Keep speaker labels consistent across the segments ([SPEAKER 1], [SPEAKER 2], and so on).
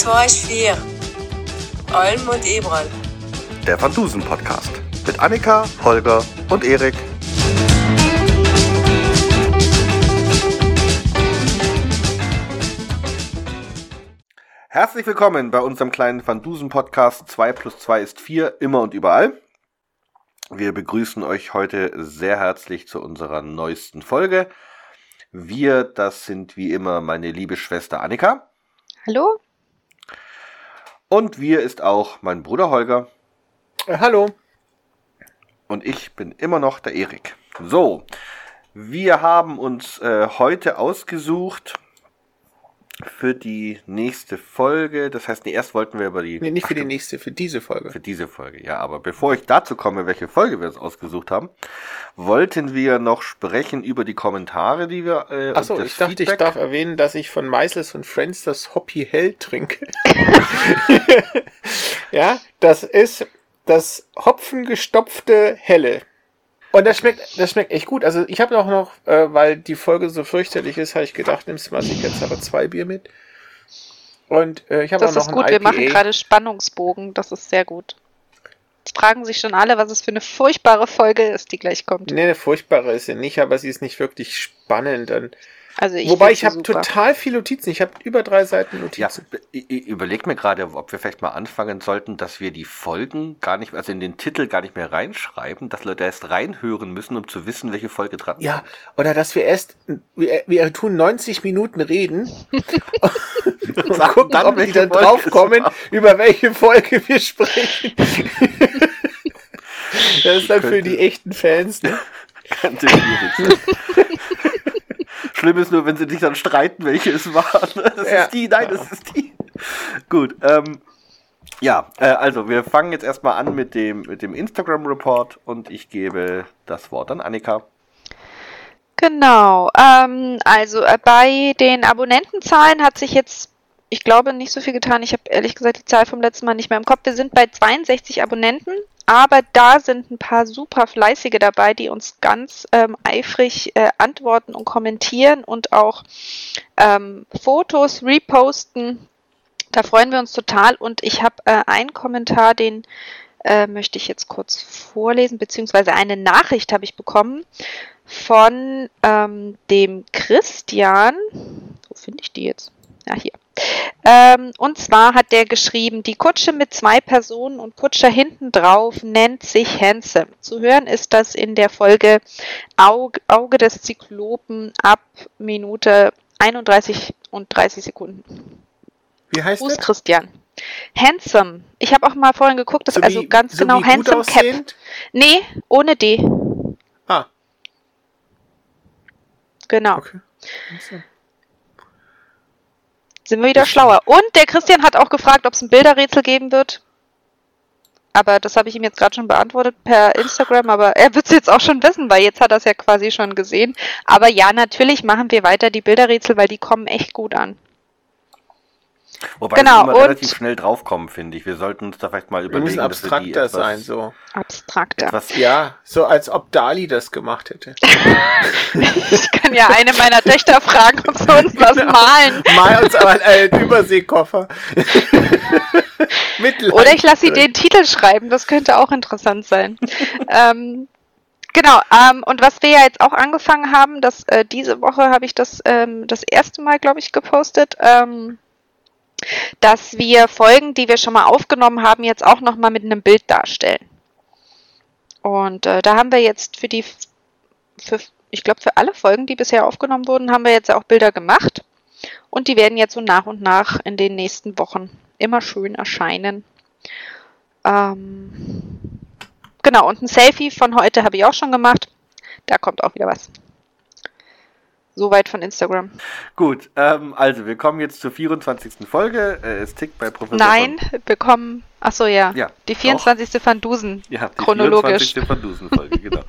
[SPEAKER 1] 2 ist 4. Alm und Eberl.
[SPEAKER 2] Der Van Dusen Podcast mit Annika, Holger und Erik. Herzlich willkommen bei unserem kleinen Van Dusen Podcast 2 plus 2 ist 4, immer und überall. Wir begrüßen euch heute sehr herzlich zu unserer neuesten Folge. Wir, das sind wie immer meine liebe Schwester Annika.
[SPEAKER 3] Hallo?
[SPEAKER 2] Und wir ist auch mein Bruder Holger.
[SPEAKER 4] Äh, hallo.
[SPEAKER 2] Und ich bin immer noch der Erik. So, wir haben uns äh, heute ausgesucht für die nächste Folge. Das heißt, nee, erst wollten wir über die.
[SPEAKER 4] Nee, nicht für die nächste, für diese Folge.
[SPEAKER 2] Für diese Folge, ja. Aber bevor ich dazu komme, welche Folge wir uns ausgesucht haben, wollten wir noch sprechen über die Kommentare, die wir. Äh,
[SPEAKER 4] Achso, ich dachte,
[SPEAKER 2] Feedback.
[SPEAKER 4] ich darf erwähnen, dass ich von Meisels und Friends das Hoppy Hell trinke. ja, das ist das hopfengestopfte Helle. Und das schmeckt, das schmeckt echt gut. Also ich habe auch noch, äh, weil die Folge so fürchterlich ist, habe ich gedacht, nimmst du mal sicherheitshalber zwei Bier mit. Und äh, ich habe auch
[SPEAKER 3] Das
[SPEAKER 4] noch
[SPEAKER 3] ist
[SPEAKER 4] ein
[SPEAKER 3] gut, wir machen gerade Spannungsbogen, das ist sehr gut. Jetzt fragen sich schon alle, was es für eine furchtbare Folge ist, die gleich kommt.
[SPEAKER 4] Nee, eine furchtbare ist sie nicht, aber sie ist nicht wirklich spannend. Und
[SPEAKER 3] Also ich
[SPEAKER 4] Wobei ich habe total viele Notizen. Ich habe über drei Seiten
[SPEAKER 2] Ja,
[SPEAKER 4] Notizen.
[SPEAKER 2] ich, ich überleg mir gerade, ob wir vielleicht mal anfangen sollten, dass wir die Folgen gar nicht, also in den Titel gar nicht mehr reinschreiben, dass Leute erst reinhören müssen, um zu wissen, welche Folge dran ist.
[SPEAKER 4] Ja, oder dass wir erst, wir, wir tun 90 Minuten reden und
[SPEAKER 2] Sagen
[SPEAKER 4] gucken,
[SPEAKER 2] dann,
[SPEAKER 4] ob die dann
[SPEAKER 2] Folge
[SPEAKER 4] drauf
[SPEAKER 2] es
[SPEAKER 4] kommen,
[SPEAKER 2] war.
[SPEAKER 4] über welche Folge wir sprechen. das ist dann für die echten Fans. Ne?
[SPEAKER 2] Könnte schwierig sein. Schlimm ist nur, wenn sie sich dann streiten, welche es war. Das
[SPEAKER 4] Ja.
[SPEAKER 2] ist die, nein, das ist die. Gut, ähm, ja, äh, also wir fangen jetzt erstmal an mit dem, mit dem Instagram-Report und ich gebe das Wort an Annika.
[SPEAKER 3] Genau. Ähm, also äh, bei den Abonnentenzahlen hat sich jetzt, ich glaube, nicht so viel getan. Ich habe ehrlich gesagt die Zahl vom letzten Mal nicht mehr im Kopf. Wir sind bei 62 Abonnenten, aber da sind ein paar super fleißige dabei, die uns ganz ähm, eifrig äh, antworten und kommentieren und auch ähm, Fotos reposten. Da freuen wir uns total. Und ich habe äh, einen Kommentar, den äh, möchte ich jetzt kurz vorlesen, beziehungsweise eine Nachricht habe ich bekommen von ähm, dem Christian. Wo finde ich die jetzt? Ja, hier. Ähm, und zwar hat der geschrieben, die Kutsche mit zwei Personen und Kutscher hinten drauf nennt sich Handsome. Zu hören ist das in der Folge Auge, Auge des Zyklopen ab Minute 31 und 30 Sekunden.
[SPEAKER 4] Wie heißt
[SPEAKER 3] Gruß
[SPEAKER 4] das?
[SPEAKER 3] Christian. Handsome. Ich habe auch mal vorhin geguckt, das
[SPEAKER 4] So
[SPEAKER 3] also
[SPEAKER 4] wie-
[SPEAKER 3] ganz
[SPEAKER 4] so
[SPEAKER 3] genau Handsome Cap. Nee, ohne D.
[SPEAKER 4] Ah,
[SPEAKER 3] Genau.
[SPEAKER 4] okay.
[SPEAKER 3] Sind wir wieder schlauer. Und der Christian hat auch gefragt, ob es ein Bilderrätsel geben wird. Aber das habe ich ihm jetzt gerade schon beantwortet per Instagram, aber er wird es jetzt auch schon wissen, weil jetzt hat er es ja quasi schon gesehen. Aber ja, natürlich machen wir weiter die Bilderrätsel, weil die kommen echt gut an.
[SPEAKER 2] Wobei
[SPEAKER 3] Genau,
[SPEAKER 2] wir immer relativ schnell draufkommen, finde ich. Wir sollten uns da vielleicht mal
[SPEAKER 4] Wir
[SPEAKER 2] überlegen,
[SPEAKER 4] müssen
[SPEAKER 2] dass wir die
[SPEAKER 4] abstrakter
[SPEAKER 2] etwas,
[SPEAKER 4] sein, so.
[SPEAKER 3] Abstrakter.
[SPEAKER 2] etwas
[SPEAKER 4] Ja, so als ob Dali das gemacht hätte.
[SPEAKER 3] Ich kann ja eine meiner Töchter fragen, ob sie uns was malen.
[SPEAKER 4] Mal uns aber einen Überseekoffer. Mit
[SPEAKER 3] Oder ich lasse sie den Titel schreiben, das könnte auch interessant sein. ähm, genau, ähm, und was wir ja jetzt auch angefangen haben, dass äh, diese Woche habe ich das ähm, das erste Mal, glaube ich, gepostet, ähm, dass wir Folgen, die wir schon mal aufgenommen haben, jetzt auch nochmal mit einem Bild darstellen. Und äh, da haben wir jetzt für die, für, ich glaube, für alle Folgen, die bisher aufgenommen wurden, haben wir jetzt auch Bilder gemacht. Und die werden jetzt so nach und nach in den nächsten Wochen immer schön erscheinen. Ähm, genau, und ein Selfie von heute habe ich auch schon gemacht. Da kommt auch wieder was. Soweit von Instagram.
[SPEAKER 2] Gut, ähm, also wir kommen jetzt zur 24. Folge. Äh, es tickt bei Professor.
[SPEAKER 3] Nein, bekommen. Achso, ja.
[SPEAKER 2] Ja,
[SPEAKER 3] Die 24. Van Dusen.
[SPEAKER 2] Ja, die
[SPEAKER 3] Chronologisch.
[SPEAKER 2] 24. Van Dusen-Folge, genau.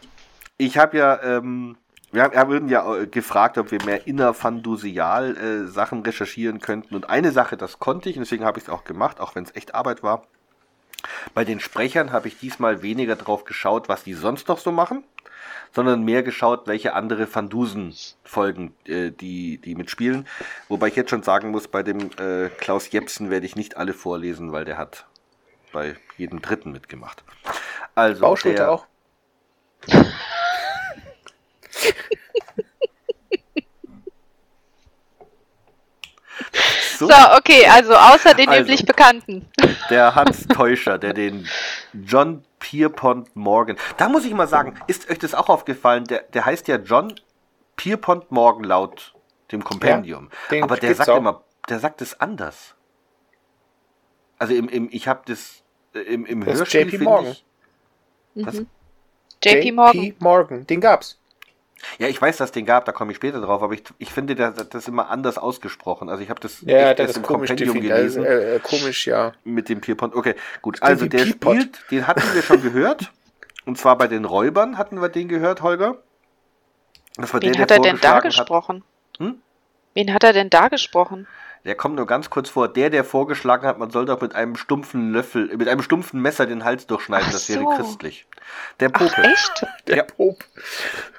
[SPEAKER 2] Ich habe ja, ähm, wir haben, wir ja äh, gefragt, ob wir mehr innerfandusial äh, Sachen recherchieren könnten. Und eine Sache, das konnte ich, und deswegen habe ich es auch gemacht, auch wenn es echt Arbeit war. Bei den Sprechern habe ich diesmal weniger drauf geschaut, was die sonst noch so machen, sondern mehr geschaut, welche andere Van Dusen-Folgen äh, die, die mitspielen. Wobei ich jetzt schon sagen muss, bei dem äh, Klaus Jepsen werde ich nicht alle vorlesen, weil der hat bei jedem dritten mitgemacht. Also
[SPEAKER 4] Bauschulte
[SPEAKER 2] der,
[SPEAKER 4] auch.
[SPEAKER 2] so,
[SPEAKER 3] So, okay, also außer den
[SPEAKER 2] Also.
[SPEAKER 3] üblich Bekannten.
[SPEAKER 2] der Hans Teuscher, der den John Pierpont Morgan. Da muss ich mal sagen, ist euch das auch aufgefallen? Der, der heißt ja John Pierpont Morgan laut dem Kompendium.
[SPEAKER 4] den
[SPEAKER 2] Aber der sagt
[SPEAKER 4] auch.
[SPEAKER 2] immer, der sagt es anders. Also im, im ich habe das äh, im, im
[SPEAKER 4] Das
[SPEAKER 2] Hörspiel
[SPEAKER 4] JP Morgan.
[SPEAKER 2] ich.
[SPEAKER 3] Mhm. JP Morgan.
[SPEAKER 4] JP Morgan, den gab's.
[SPEAKER 2] Ja, ich weiß, dass es den gab, da komme ich später drauf, aber ich, ich finde das, das immer anders ausgesprochen. Also ich habe das
[SPEAKER 4] Ja,
[SPEAKER 2] echt
[SPEAKER 4] das ist
[SPEAKER 2] im Kompendium
[SPEAKER 4] definiert. Also,
[SPEAKER 2] gelesen.
[SPEAKER 4] äh, äh, komisch, ja.
[SPEAKER 2] Mit dem Pierpont. Okay, gut. Also der spielt, den hatten wir schon gehört. Und zwar bei den Räubern hatten wir den gehört, Holger. Das war
[SPEAKER 3] Wen
[SPEAKER 2] der,
[SPEAKER 3] hat
[SPEAKER 2] der
[SPEAKER 3] er denn da gesprochen?
[SPEAKER 2] Hm?
[SPEAKER 3] Wen hat er denn da gesprochen?
[SPEAKER 2] Der kommt nur ganz kurz vor. Der, der vorgeschlagen hat, man soll doch mit einem stumpfen Löffel, mit einem stumpfen Messer den Hals durchschneiden.
[SPEAKER 3] Ach
[SPEAKER 2] das wäre
[SPEAKER 3] so.
[SPEAKER 2] christlich. Der
[SPEAKER 3] Ach,
[SPEAKER 2] Popel.
[SPEAKER 3] echt?
[SPEAKER 4] Der
[SPEAKER 2] Ja.
[SPEAKER 4] Pop.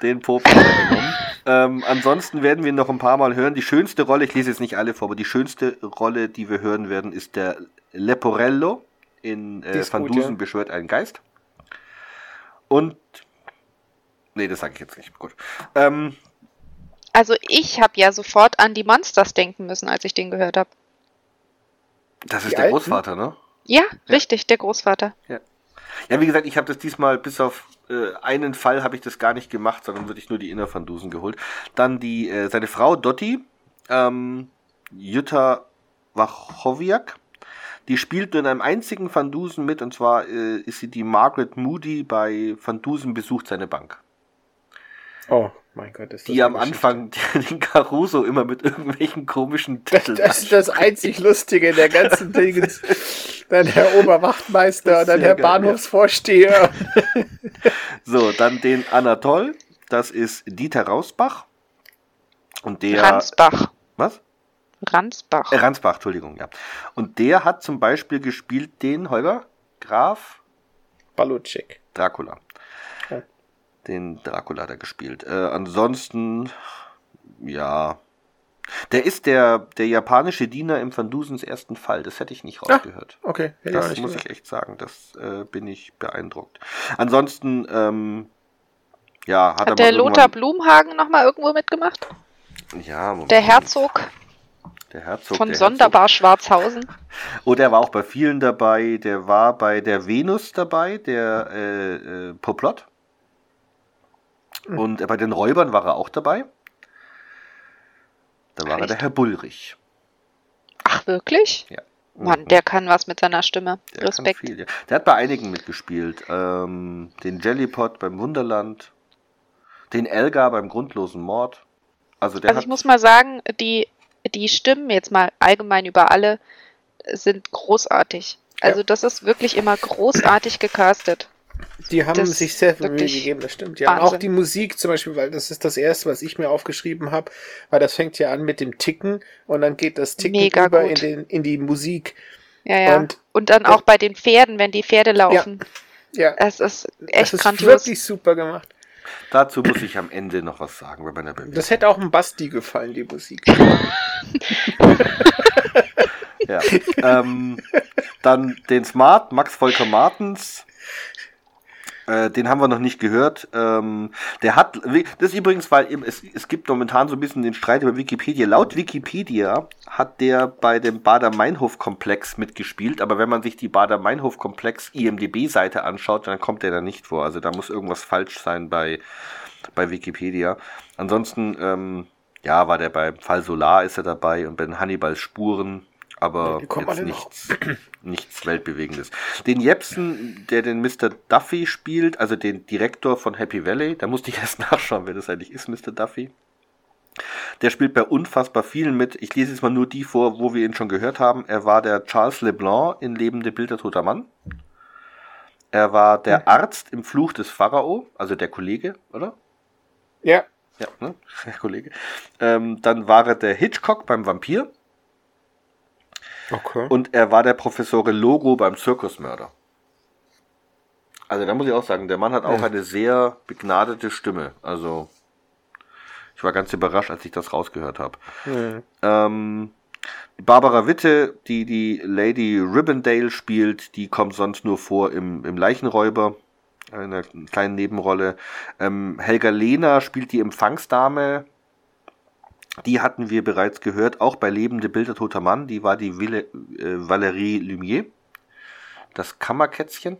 [SPEAKER 2] Den Popel hat er genommen. ähm, ansonsten werden wir ihn noch ein paar Mal hören. Die schönste Rolle, ich lese jetzt nicht alle vor, aber die schönste Rolle, die wir hören werden, ist der Leporello in äh, Van
[SPEAKER 4] gut,
[SPEAKER 2] Dusen
[SPEAKER 4] ja.
[SPEAKER 2] beschwört einen Geist. Und. Nee, das sage ich jetzt nicht. Gut. Ähm,
[SPEAKER 3] Also ich habe ja sofort an die Monsters denken müssen, als ich den gehört habe.
[SPEAKER 2] das ist
[SPEAKER 4] Die
[SPEAKER 2] der
[SPEAKER 4] Alten?
[SPEAKER 2] Großvater, ne?
[SPEAKER 3] Ja, richtig, der Großvater.
[SPEAKER 2] Ja, wie gesagt, ich habe das diesmal bis auf äh, einen Fall habe ich das gar nicht gemacht, sondern wirklich nur die Inner Van Dusen geholt. Dann die äh, seine Frau Dotti, ähm, Jutta Wachowiak, die spielt nur in einem einzigen Van Dusen mit und zwar äh, ist sie die Margaret Moody bei Van Dusen besucht seine Bank.
[SPEAKER 4] Oh, mein Gott. Ist das
[SPEAKER 2] Die am Anfang den Caruso immer mit irgendwelchen komischen
[SPEAKER 4] Das,
[SPEAKER 2] Titeln
[SPEAKER 4] das ist das einzig Lustige in der ganzen Dingens. Dann Herr Oberwachtmeister,
[SPEAKER 2] Das ist
[SPEAKER 4] dann Herr
[SPEAKER 2] geil,
[SPEAKER 4] Bahnhofsvorsteher.
[SPEAKER 2] So, dann den Anatol, das ist Dieter Rausbach. Und der.
[SPEAKER 3] Ransbach.
[SPEAKER 2] Was?
[SPEAKER 3] Ransbach.
[SPEAKER 2] Äh, Ransbach, Entschuldigung, ja. Und der hat zum Beispiel gespielt den Holger Graf
[SPEAKER 4] Balucek.
[SPEAKER 2] Dracula. Den Dracula er gespielt. Äh, ansonsten, ja. Der ist der, der japanische Diener im Van Dusens ersten Fall. Das hätte ich nicht
[SPEAKER 4] Ah,
[SPEAKER 2] rausgehört.
[SPEAKER 4] Okay, hätte ich
[SPEAKER 2] Das
[SPEAKER 4] nicht
[SPEAKER 2] muss
[SPEAKER 4] gesagt.
[SPEAKER 2] ich echt sagen. Das äh, bin ich beeindruckt. Ansonsten, ähm, ja, hat, er
[SPEAKER 3] Hat der
[SPEAKER 2] mal
[SPEAKER 3] Lothar Blumhagen nochmal irgendwo mitgemacht?
[SPEAKER 2] Ja, Moment.
[SPEAKER 3] Der Herzog
[SPEAKER 2] Der Herzog.
[SPEAKER 3] von
[SPEAKER 2] der
[SPEAKER 3] Sonderbar Schwarzhausen.
[SPEAKER 2] Herzog. Oh, der war auch bei vielen dabei. Der war bei der Venus dabei, der äh, äh, Poplot.
[SPEAKER 4] Hm.
[SPEAKER 2] Und bei den Räubern war er auch dabei. Da war er
[SPEAKER 3] Echt?
[SPEAKER 2] der Herr Bullrich.
[SPEAKER 3] Ach, wirklich?
[SPEAKER 2] Ja.
[SPEAKER 3] Mann,
[SPEAKER 2] Mhm.
[SPEAKER 3] der kann was mit seiner Stimme.
[SPEAKER 2] Der
[SPEAKER 3] Respekt.
[SPEAKER 2] viel, ja. Der hat bei einigen mitgespielt. Ähm, den Jellypot beim Wunderland. Den Elgar beim grundlosen Mord. Also der
[SPEAKER 3] Also ich muss mal sagen, die, die Stimmen jetzt mal allgemein über alle sind großartig. Also das ist wirklich immer großartig gecastet.
[SPEAKER 4] Die haben
[SPEAKER 3] Das
[SPEAKER 4] sich sehr viel Mühe gegeben, das stimmt. Ja, und auch
[SPEAKER 3] Wahnsinn.
[SPEAKER 4] die Musik zum Beispiel, weil das ist das erste, was ich mir aufgeschrieben habe, weil das fängt ja an mit dem Ticken und dann geht das Ticken
[SPEAKER 3] Mega
[SPEAKER 4] über in, den, in die Musik.
[SPEAKER 3] Ja, ja.
[SPEAKER 4] Und-
[SPEAKER 3] Und, dann auch bei den Pferden, wenn die Pferde laufen.
[SPEAKER 4] Ja,
[SPEAKER 3] Es ist echt
[SPEAKER 4] das ist
[SPEAKER 3] grandios.
[SPEAKER 4] wirklich super gemacht.
[SPEAKER 2] dazu muss ich am Ende noch was sagen bei meiner Bewertung.
[SPEAKER 4] Das hätte auch dem Basti gefallen, die Musik.
[SPEAKER 2] Ja. ähm, dann den Smart, Max Volker Martens. Äh, den haben wir noch nicht gehört. Ähm, der hat, das ist übrigens, weil es, es gibt momentan so ein bisschen den Streit über Wikipedia. Laut Wikipedia hat der bei dem Bader-Meinhof-Komplex mitgespielt, aber wenn man sich die Bader-Meinhof-Komplex IMDB-Seite anschaut, dann kommt der da nicht vor. Also da muss irgendwas falsch sein bei, bei Wikipedia. Ansonsten, ähm, ja, war der bei Fall Solar ist er dabei und bei den Hannibals Spuren, aber jetzt nichts, nichts Weltbewegendes. Den Jepsen, der den Mr. Duffy spielt, also den Direktor von Happy Valley, da musste ich erst nachschauen, wer das eigentlich ist, Mr. Duffy. Der spielt bei unfassbar vielen mit. Ich lese jetzt mal nur die vor, wo wir ihn schon gehört haben. Er war der Charles Leblanc in Lebende Bilder toter Mann. Er war der
[SPEAKER 4] Hm.
[SPEAKER 2] Arzt im Fluch des Pharao, also der Kollege, oder?
[SPEAKER 4] Ja,
[SPEAKER 2] Ja, ne? Der Kollege. Ähm, dann war er der Hitchcock beim Vampir
[SPEAKER 4] okay.
[SPEAKER 2] und er war der Professor Logo beim Zirkusmörder. Also da muss ich auch sagen, der Mann hat auch
[SPEAKER 4] Ja.
[SPEAKER 2] eine sehr begnadete Stimme. Also ich war ganz überrascht, als ich das rausgehört habe.
[SPEAKER 4] Hm.
[SPEAKER 2] Ähm, Barbara Witte, die die Lady Ribbondale spielt, die kommt sonst nur vor im, im Leichenräuber, in einer kleinen Nebenrolle. Ähm, Helga Lehner spielt die Empfangsdame. Die hatten wir bereits gehört, auch bei Lebende Bilder toter Mann. Die war die Ville, äh, Valérie Lumier. Das Kammerkätzchen.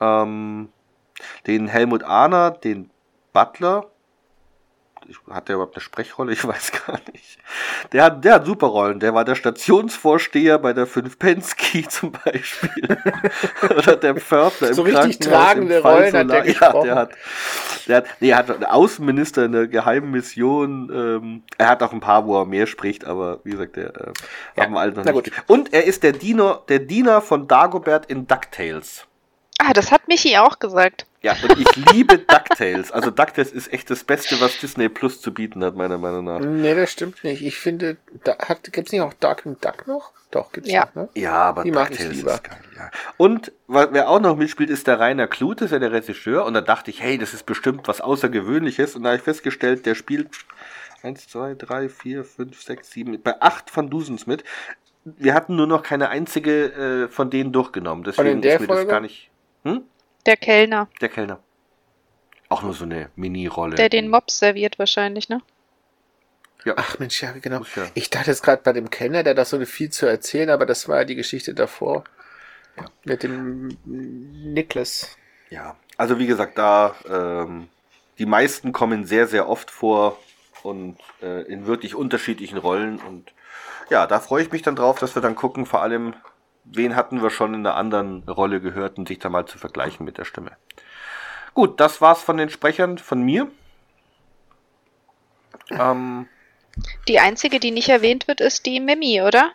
[SPEAKER 2] Ähm, den Helmut Ahner, den Butler. Hat der überhaupt eine Sprechrolle? Ich weiß gar nicht. Der hat, der hat super Rollen. Der war der Stationsvorsteher bei der 5 Penske zum Beispiel. Oder der Pförtner im
[SPEAKER 4] So richtig
[SPEAKER 2] Krankenhaus
[SPEAKER 4] tragende
[SPEAKER 2] im Fall
[SPEAKER 4] Rollen hat der
[SPEAKER 2] Ja,
[SPEAKER 4] gesprochen.
[SPEAKER 2] der hat, der hat, nee, er hat einen Außenminister in der geheimen Mission. Ähm, er hat auch ein paar, wo er mehr spricht, aber wie gesagt, der äh,
[SPEAKER 4] Ja,
[SPEAKER 2] haben wir alle noch nicht.
[SPEAKER 4] gut.
[SPEAKER 2] Und er ist der Diener, der Diener von Dagobert in DuckTales.
[SPEAKER 3] Ah, das hat Michi auch gesagt.
[SPEAKER 2] Ja, und ich liebe DuckTales. Also DuckTales ist echt das Beste, was Disney Plus zu bieten hat, meiner Meinung nach.
[SPEAKER 4] Nee, das stimmt nicht. Ich finde, da hat, gibt's nicht auch Darkwing Duck noch? Doch, gibt's
[SPEAKER 3] Ja.
[SPEAKER 4] noch, ne?
[SPEAKER 2] Ja, aber
[SPEAKER 4] Die
[SPEAKER 2] DuckTales
[SPEAKER 4] lieber.
[SPEAKER 2] ist geil, ja. Und wer auch noch mitspielt, ist der Rainer Kluth, das ist ja der Regisseur. Und da dachte ich, hey, das ist bestimmt was Außergewöhnliches. Und da habe ich festgestellt, der spielt 1, 2, 3, 4, 5, 6, 7, bei 8 Van Dusens mit. Wir hatten nur noch keine einzige äh, von denen durchgenommen. Deswegen ist mir das
[SPEAKER 4] Folge?
[SPEAKER 2] gar nicht. Hm?
[SPEAKER 3] Der Kellner,
[SPEAKER 2] Der Kellner. Auch nur so eine Mini-Rolle.
[SPEAKER 3] der den Mops serviert wahrscheinlich, ne?
[SPEAKER 2] Ja.
[SPEAKER 4] Ach Mensch, ja, genau.
[SPEAKER 2] Ja.
[SPEAKER 4] Ich dachte jetzt gerade bei dem Kellner, der hat doch so viel zu erzählen, aber das war ja die Geschichte davor. Mit dem Niklas.
[SPEAKER 2] Ja, also wie gesagt, da ähm, die meisten kommen sehr, sehr oft vor und äh, in wirklich unterschiedlichen Rollen. Und ja, da freue ich mich dann drauf, dass wir dann gucken, vor allem, wen hatten wir schon in einer anderen Rolle gehört und sich da mal zu vergleichen mit der Stimme. Gut, das war's von den Sprechern von mir. Ähm,
[SPEAKER 3] Die einzige, die nicht erwähnt wird, ist die Mimi, oder?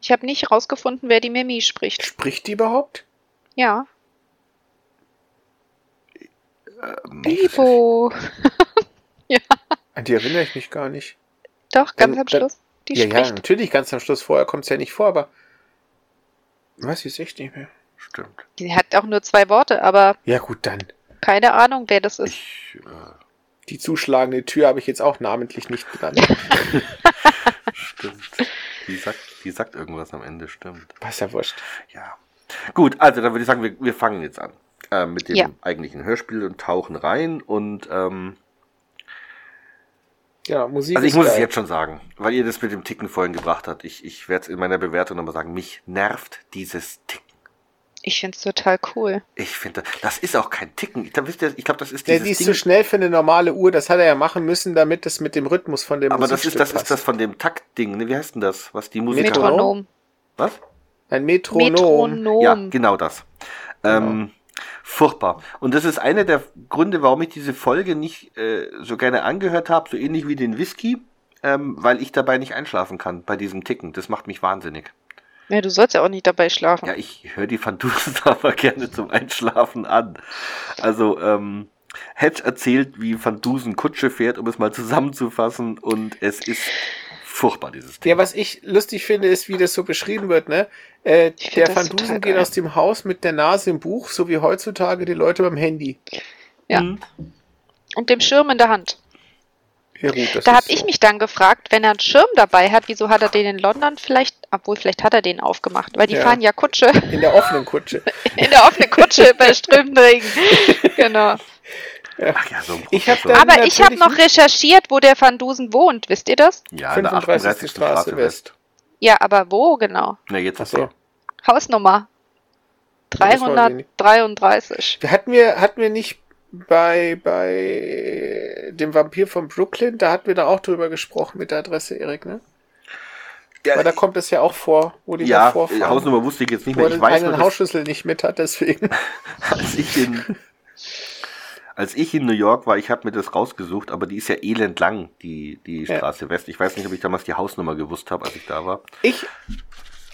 [SPEAKER 3] Ich habe nicht rausgefunden, wer die Mimi spricht.
[SPEAKER 4] Spricht die überhaupt?
[SPEAKER 3] Ja.
[SPEAKER 2] ähm,
[SPEAKER 3] Bibo.
[SPEAKER 4] An die erinnere ich mich gar nicht.
[SPEAKER 3] Doch, ganz
[SPEAKER 4] Dann-
[SPEAKER 3] am
[SPEAKER 4] dann-
[SPEAKER 3] Schluss. Die
[SPEAKER 4] ja, ja,
[SPEAKER 3] spricht.
[SPEAKER 4] natürlich, ganz am Schluss vorher kommt es ja nicht vor, aber weiß ich echt nicht mehr.
[SPEAKER 2] stimmt.
[SPEAKER 3] Die hat auch nur zwei Worte, aber
[SPEAKER 4] Ja, gut, dann.
[SPEAKER 3] keine Ahnung, wer das ist.
[SPEAKER 2] Ich, äh,
[SPEAKER 4] Die zuschlagende Tür habe ich jetzt auch namentlich nicht genannt.
[SPEAKER 2] stimmt. Die sagt, die sagt irgendwas am Ende, stimmt.
[SPEAKER 4] Was ja wurscht.
[SPEAKER 2] Ja. Gut, also dann würde ich sagen, wir, wir fangen jetzt an äh, mit dem
[SPEAKER 3] Ja.
[SPEAKER 2] eigentlichen Hörspiel und tauchen rein. Und ähm,
[SPEAKER 4] Ja, Musik
[SPEAKER 2] also ich muss es
[SPEAKER 4] geil.
[SPEAKER 2] jetzt schon sagen, weil ihr das mit dem Ticken vorhin gebracht habt. Ich, ich werde es in meiner Bewertung nochmal sagen, mich nervt dieses Ticken.
[SPEAKER 3] Ich find's total cool.
[SPEAKER 2] Ich finde, das ist auch kein Ticken. Ich glaube, ich glaub, das ist
[SPEAKER 4] Ja,
[SPEAKER 2] dieses
[SPEAKER 4] die ist
[SPEAKER 2] Ding.
[SPEAKER 4] zu schnell für eine normale Uhr, das hat er ja machen müssen, damit es mit dem Rhythmus von dem
[SPEAKER 2] aber das ist, das ist das von dem Taktding. Ne? Wie heißt denn das? Was die Musiker.
[SPEAKER 4] Metronom?
[SPEAKER 3] Metronom.
[SPEAKER 2] Was?
[SPEAKER 4] Ein Metronom.
[SPEAKER 3] Metronom.
[SPEAKER 2] Ja, genau das. Ähm, furchtbar. Und das ist einer der Gründe, warum ich diese Folge nicht äh, so gerne angehört habe, so ähnlich wie den Whisky, ähm, weil ich dabei nicht einschlafen kann bei diesem Ticken. Das macht mich wahnsinnig.
[SPEAKER 3] Ja, du sollst ja auch nicht dabei schlafen.
[SPEAKER 2] Ja, ich höre die Van Dusen aber gerne zum Einschlafen an. Also, ähm, Hedge erzählt, wie Van Dusen Kutsche fährt, um es mal zusammenzufassen, und es ist furchtbar, dieses Ding.
[SPEAKER 4] Ja, was ich lustig finde, ist, wie das so beschrieben wird, ne? Äh, der Van Dusen geht
[SPEAKER 3] geil.
[SPEAKER 4] aus dem Haus mit der Nase im Buch, so wie heutzutage die Leute beim Handy.
[SPEAKER 3] Ja.
[SPEAKER 2] Mhm.
[SPEAKER 3] Und dem Schirm in der Hand.
[SPEAKER 4] Ja, gut, das
[SPEAKER 3] Da habe
[SPEAKER 4] so.
[SPEAKER 3] ich mich dann gefragt, wenn er einen Schirm dabei hat, wieso hat er den in London vielleicht, obwohl vielleicht hat er den aufgemacht, weil die
[SPEAKER 4] Ja.
[SPEAKER 3] fahren ja Kutsche
[SPEAKER 4] In der offenen Kutsche.
[SPEAKER 3] in der offenen Kutsche bei strömendem Regen. Genau.
[SPEAKER 2] Ach ja, so ein
[SPEAKER 4] Ich hab
[SPEAKER 3] Aber ich habe noch recherchiert, wo der Van Dusen wohnt. Wisst ihr das?
[SPEAKER 2] ja, in der
[SPEAKER 4] 35.
[SPEAKER 2] 38.
[SPEAKER 4] Straße West.
[SPEAKER 3] Ja, aber wo genau?
[SPEAKER 2] Na, jetzt
[SPEAKER 4] Ach so.
[SPEAKER 3] Hausnummer
[SPEAKER 4] Das weiß ich nicht.
[SPEAKER 3] 333.
[SPEAKER 4] Hatten wir, hatten wir nicht bei, bei dem Vampir von Brooklyn, da hatten wir da auch drüber gesprochen mit der Adresse, Erik, ne?
[SPEAKER 2] Ja,
[SPEAKER 4] Weil da kommt es ja auch vor, wo die
[SPEAKER 2] ja,
[SPEAKER 4] da vorfahren.
[SPEAKER 2] Hausnummer wusste ich jetzt nicht
[SPEAKER 4] wo
[SPEAKER 2] mehr.
[SPEAKER 4] er
[SPEAKER 2] Ich
[SPEAKER 4] den
[SPEAKER 2] weiß
[SPEAKER 4] eigenen
[SPEAKER 2] dass,
[SPEAKER 4] Hausschlüssel nicht mit hat, deswegen.
[SPEAKER 2] als ich in als ich in New York war, ich habe mir das rausgesucht, aber die ist ja elend lang, die, die
[SPEAKER 4] Ja.
[SPEAKER 2] Straße West. Ich weiß nicht, ob ich damals die Hausnummer gewusst habe, als ich da war.
[SPEAKER 4] Ich.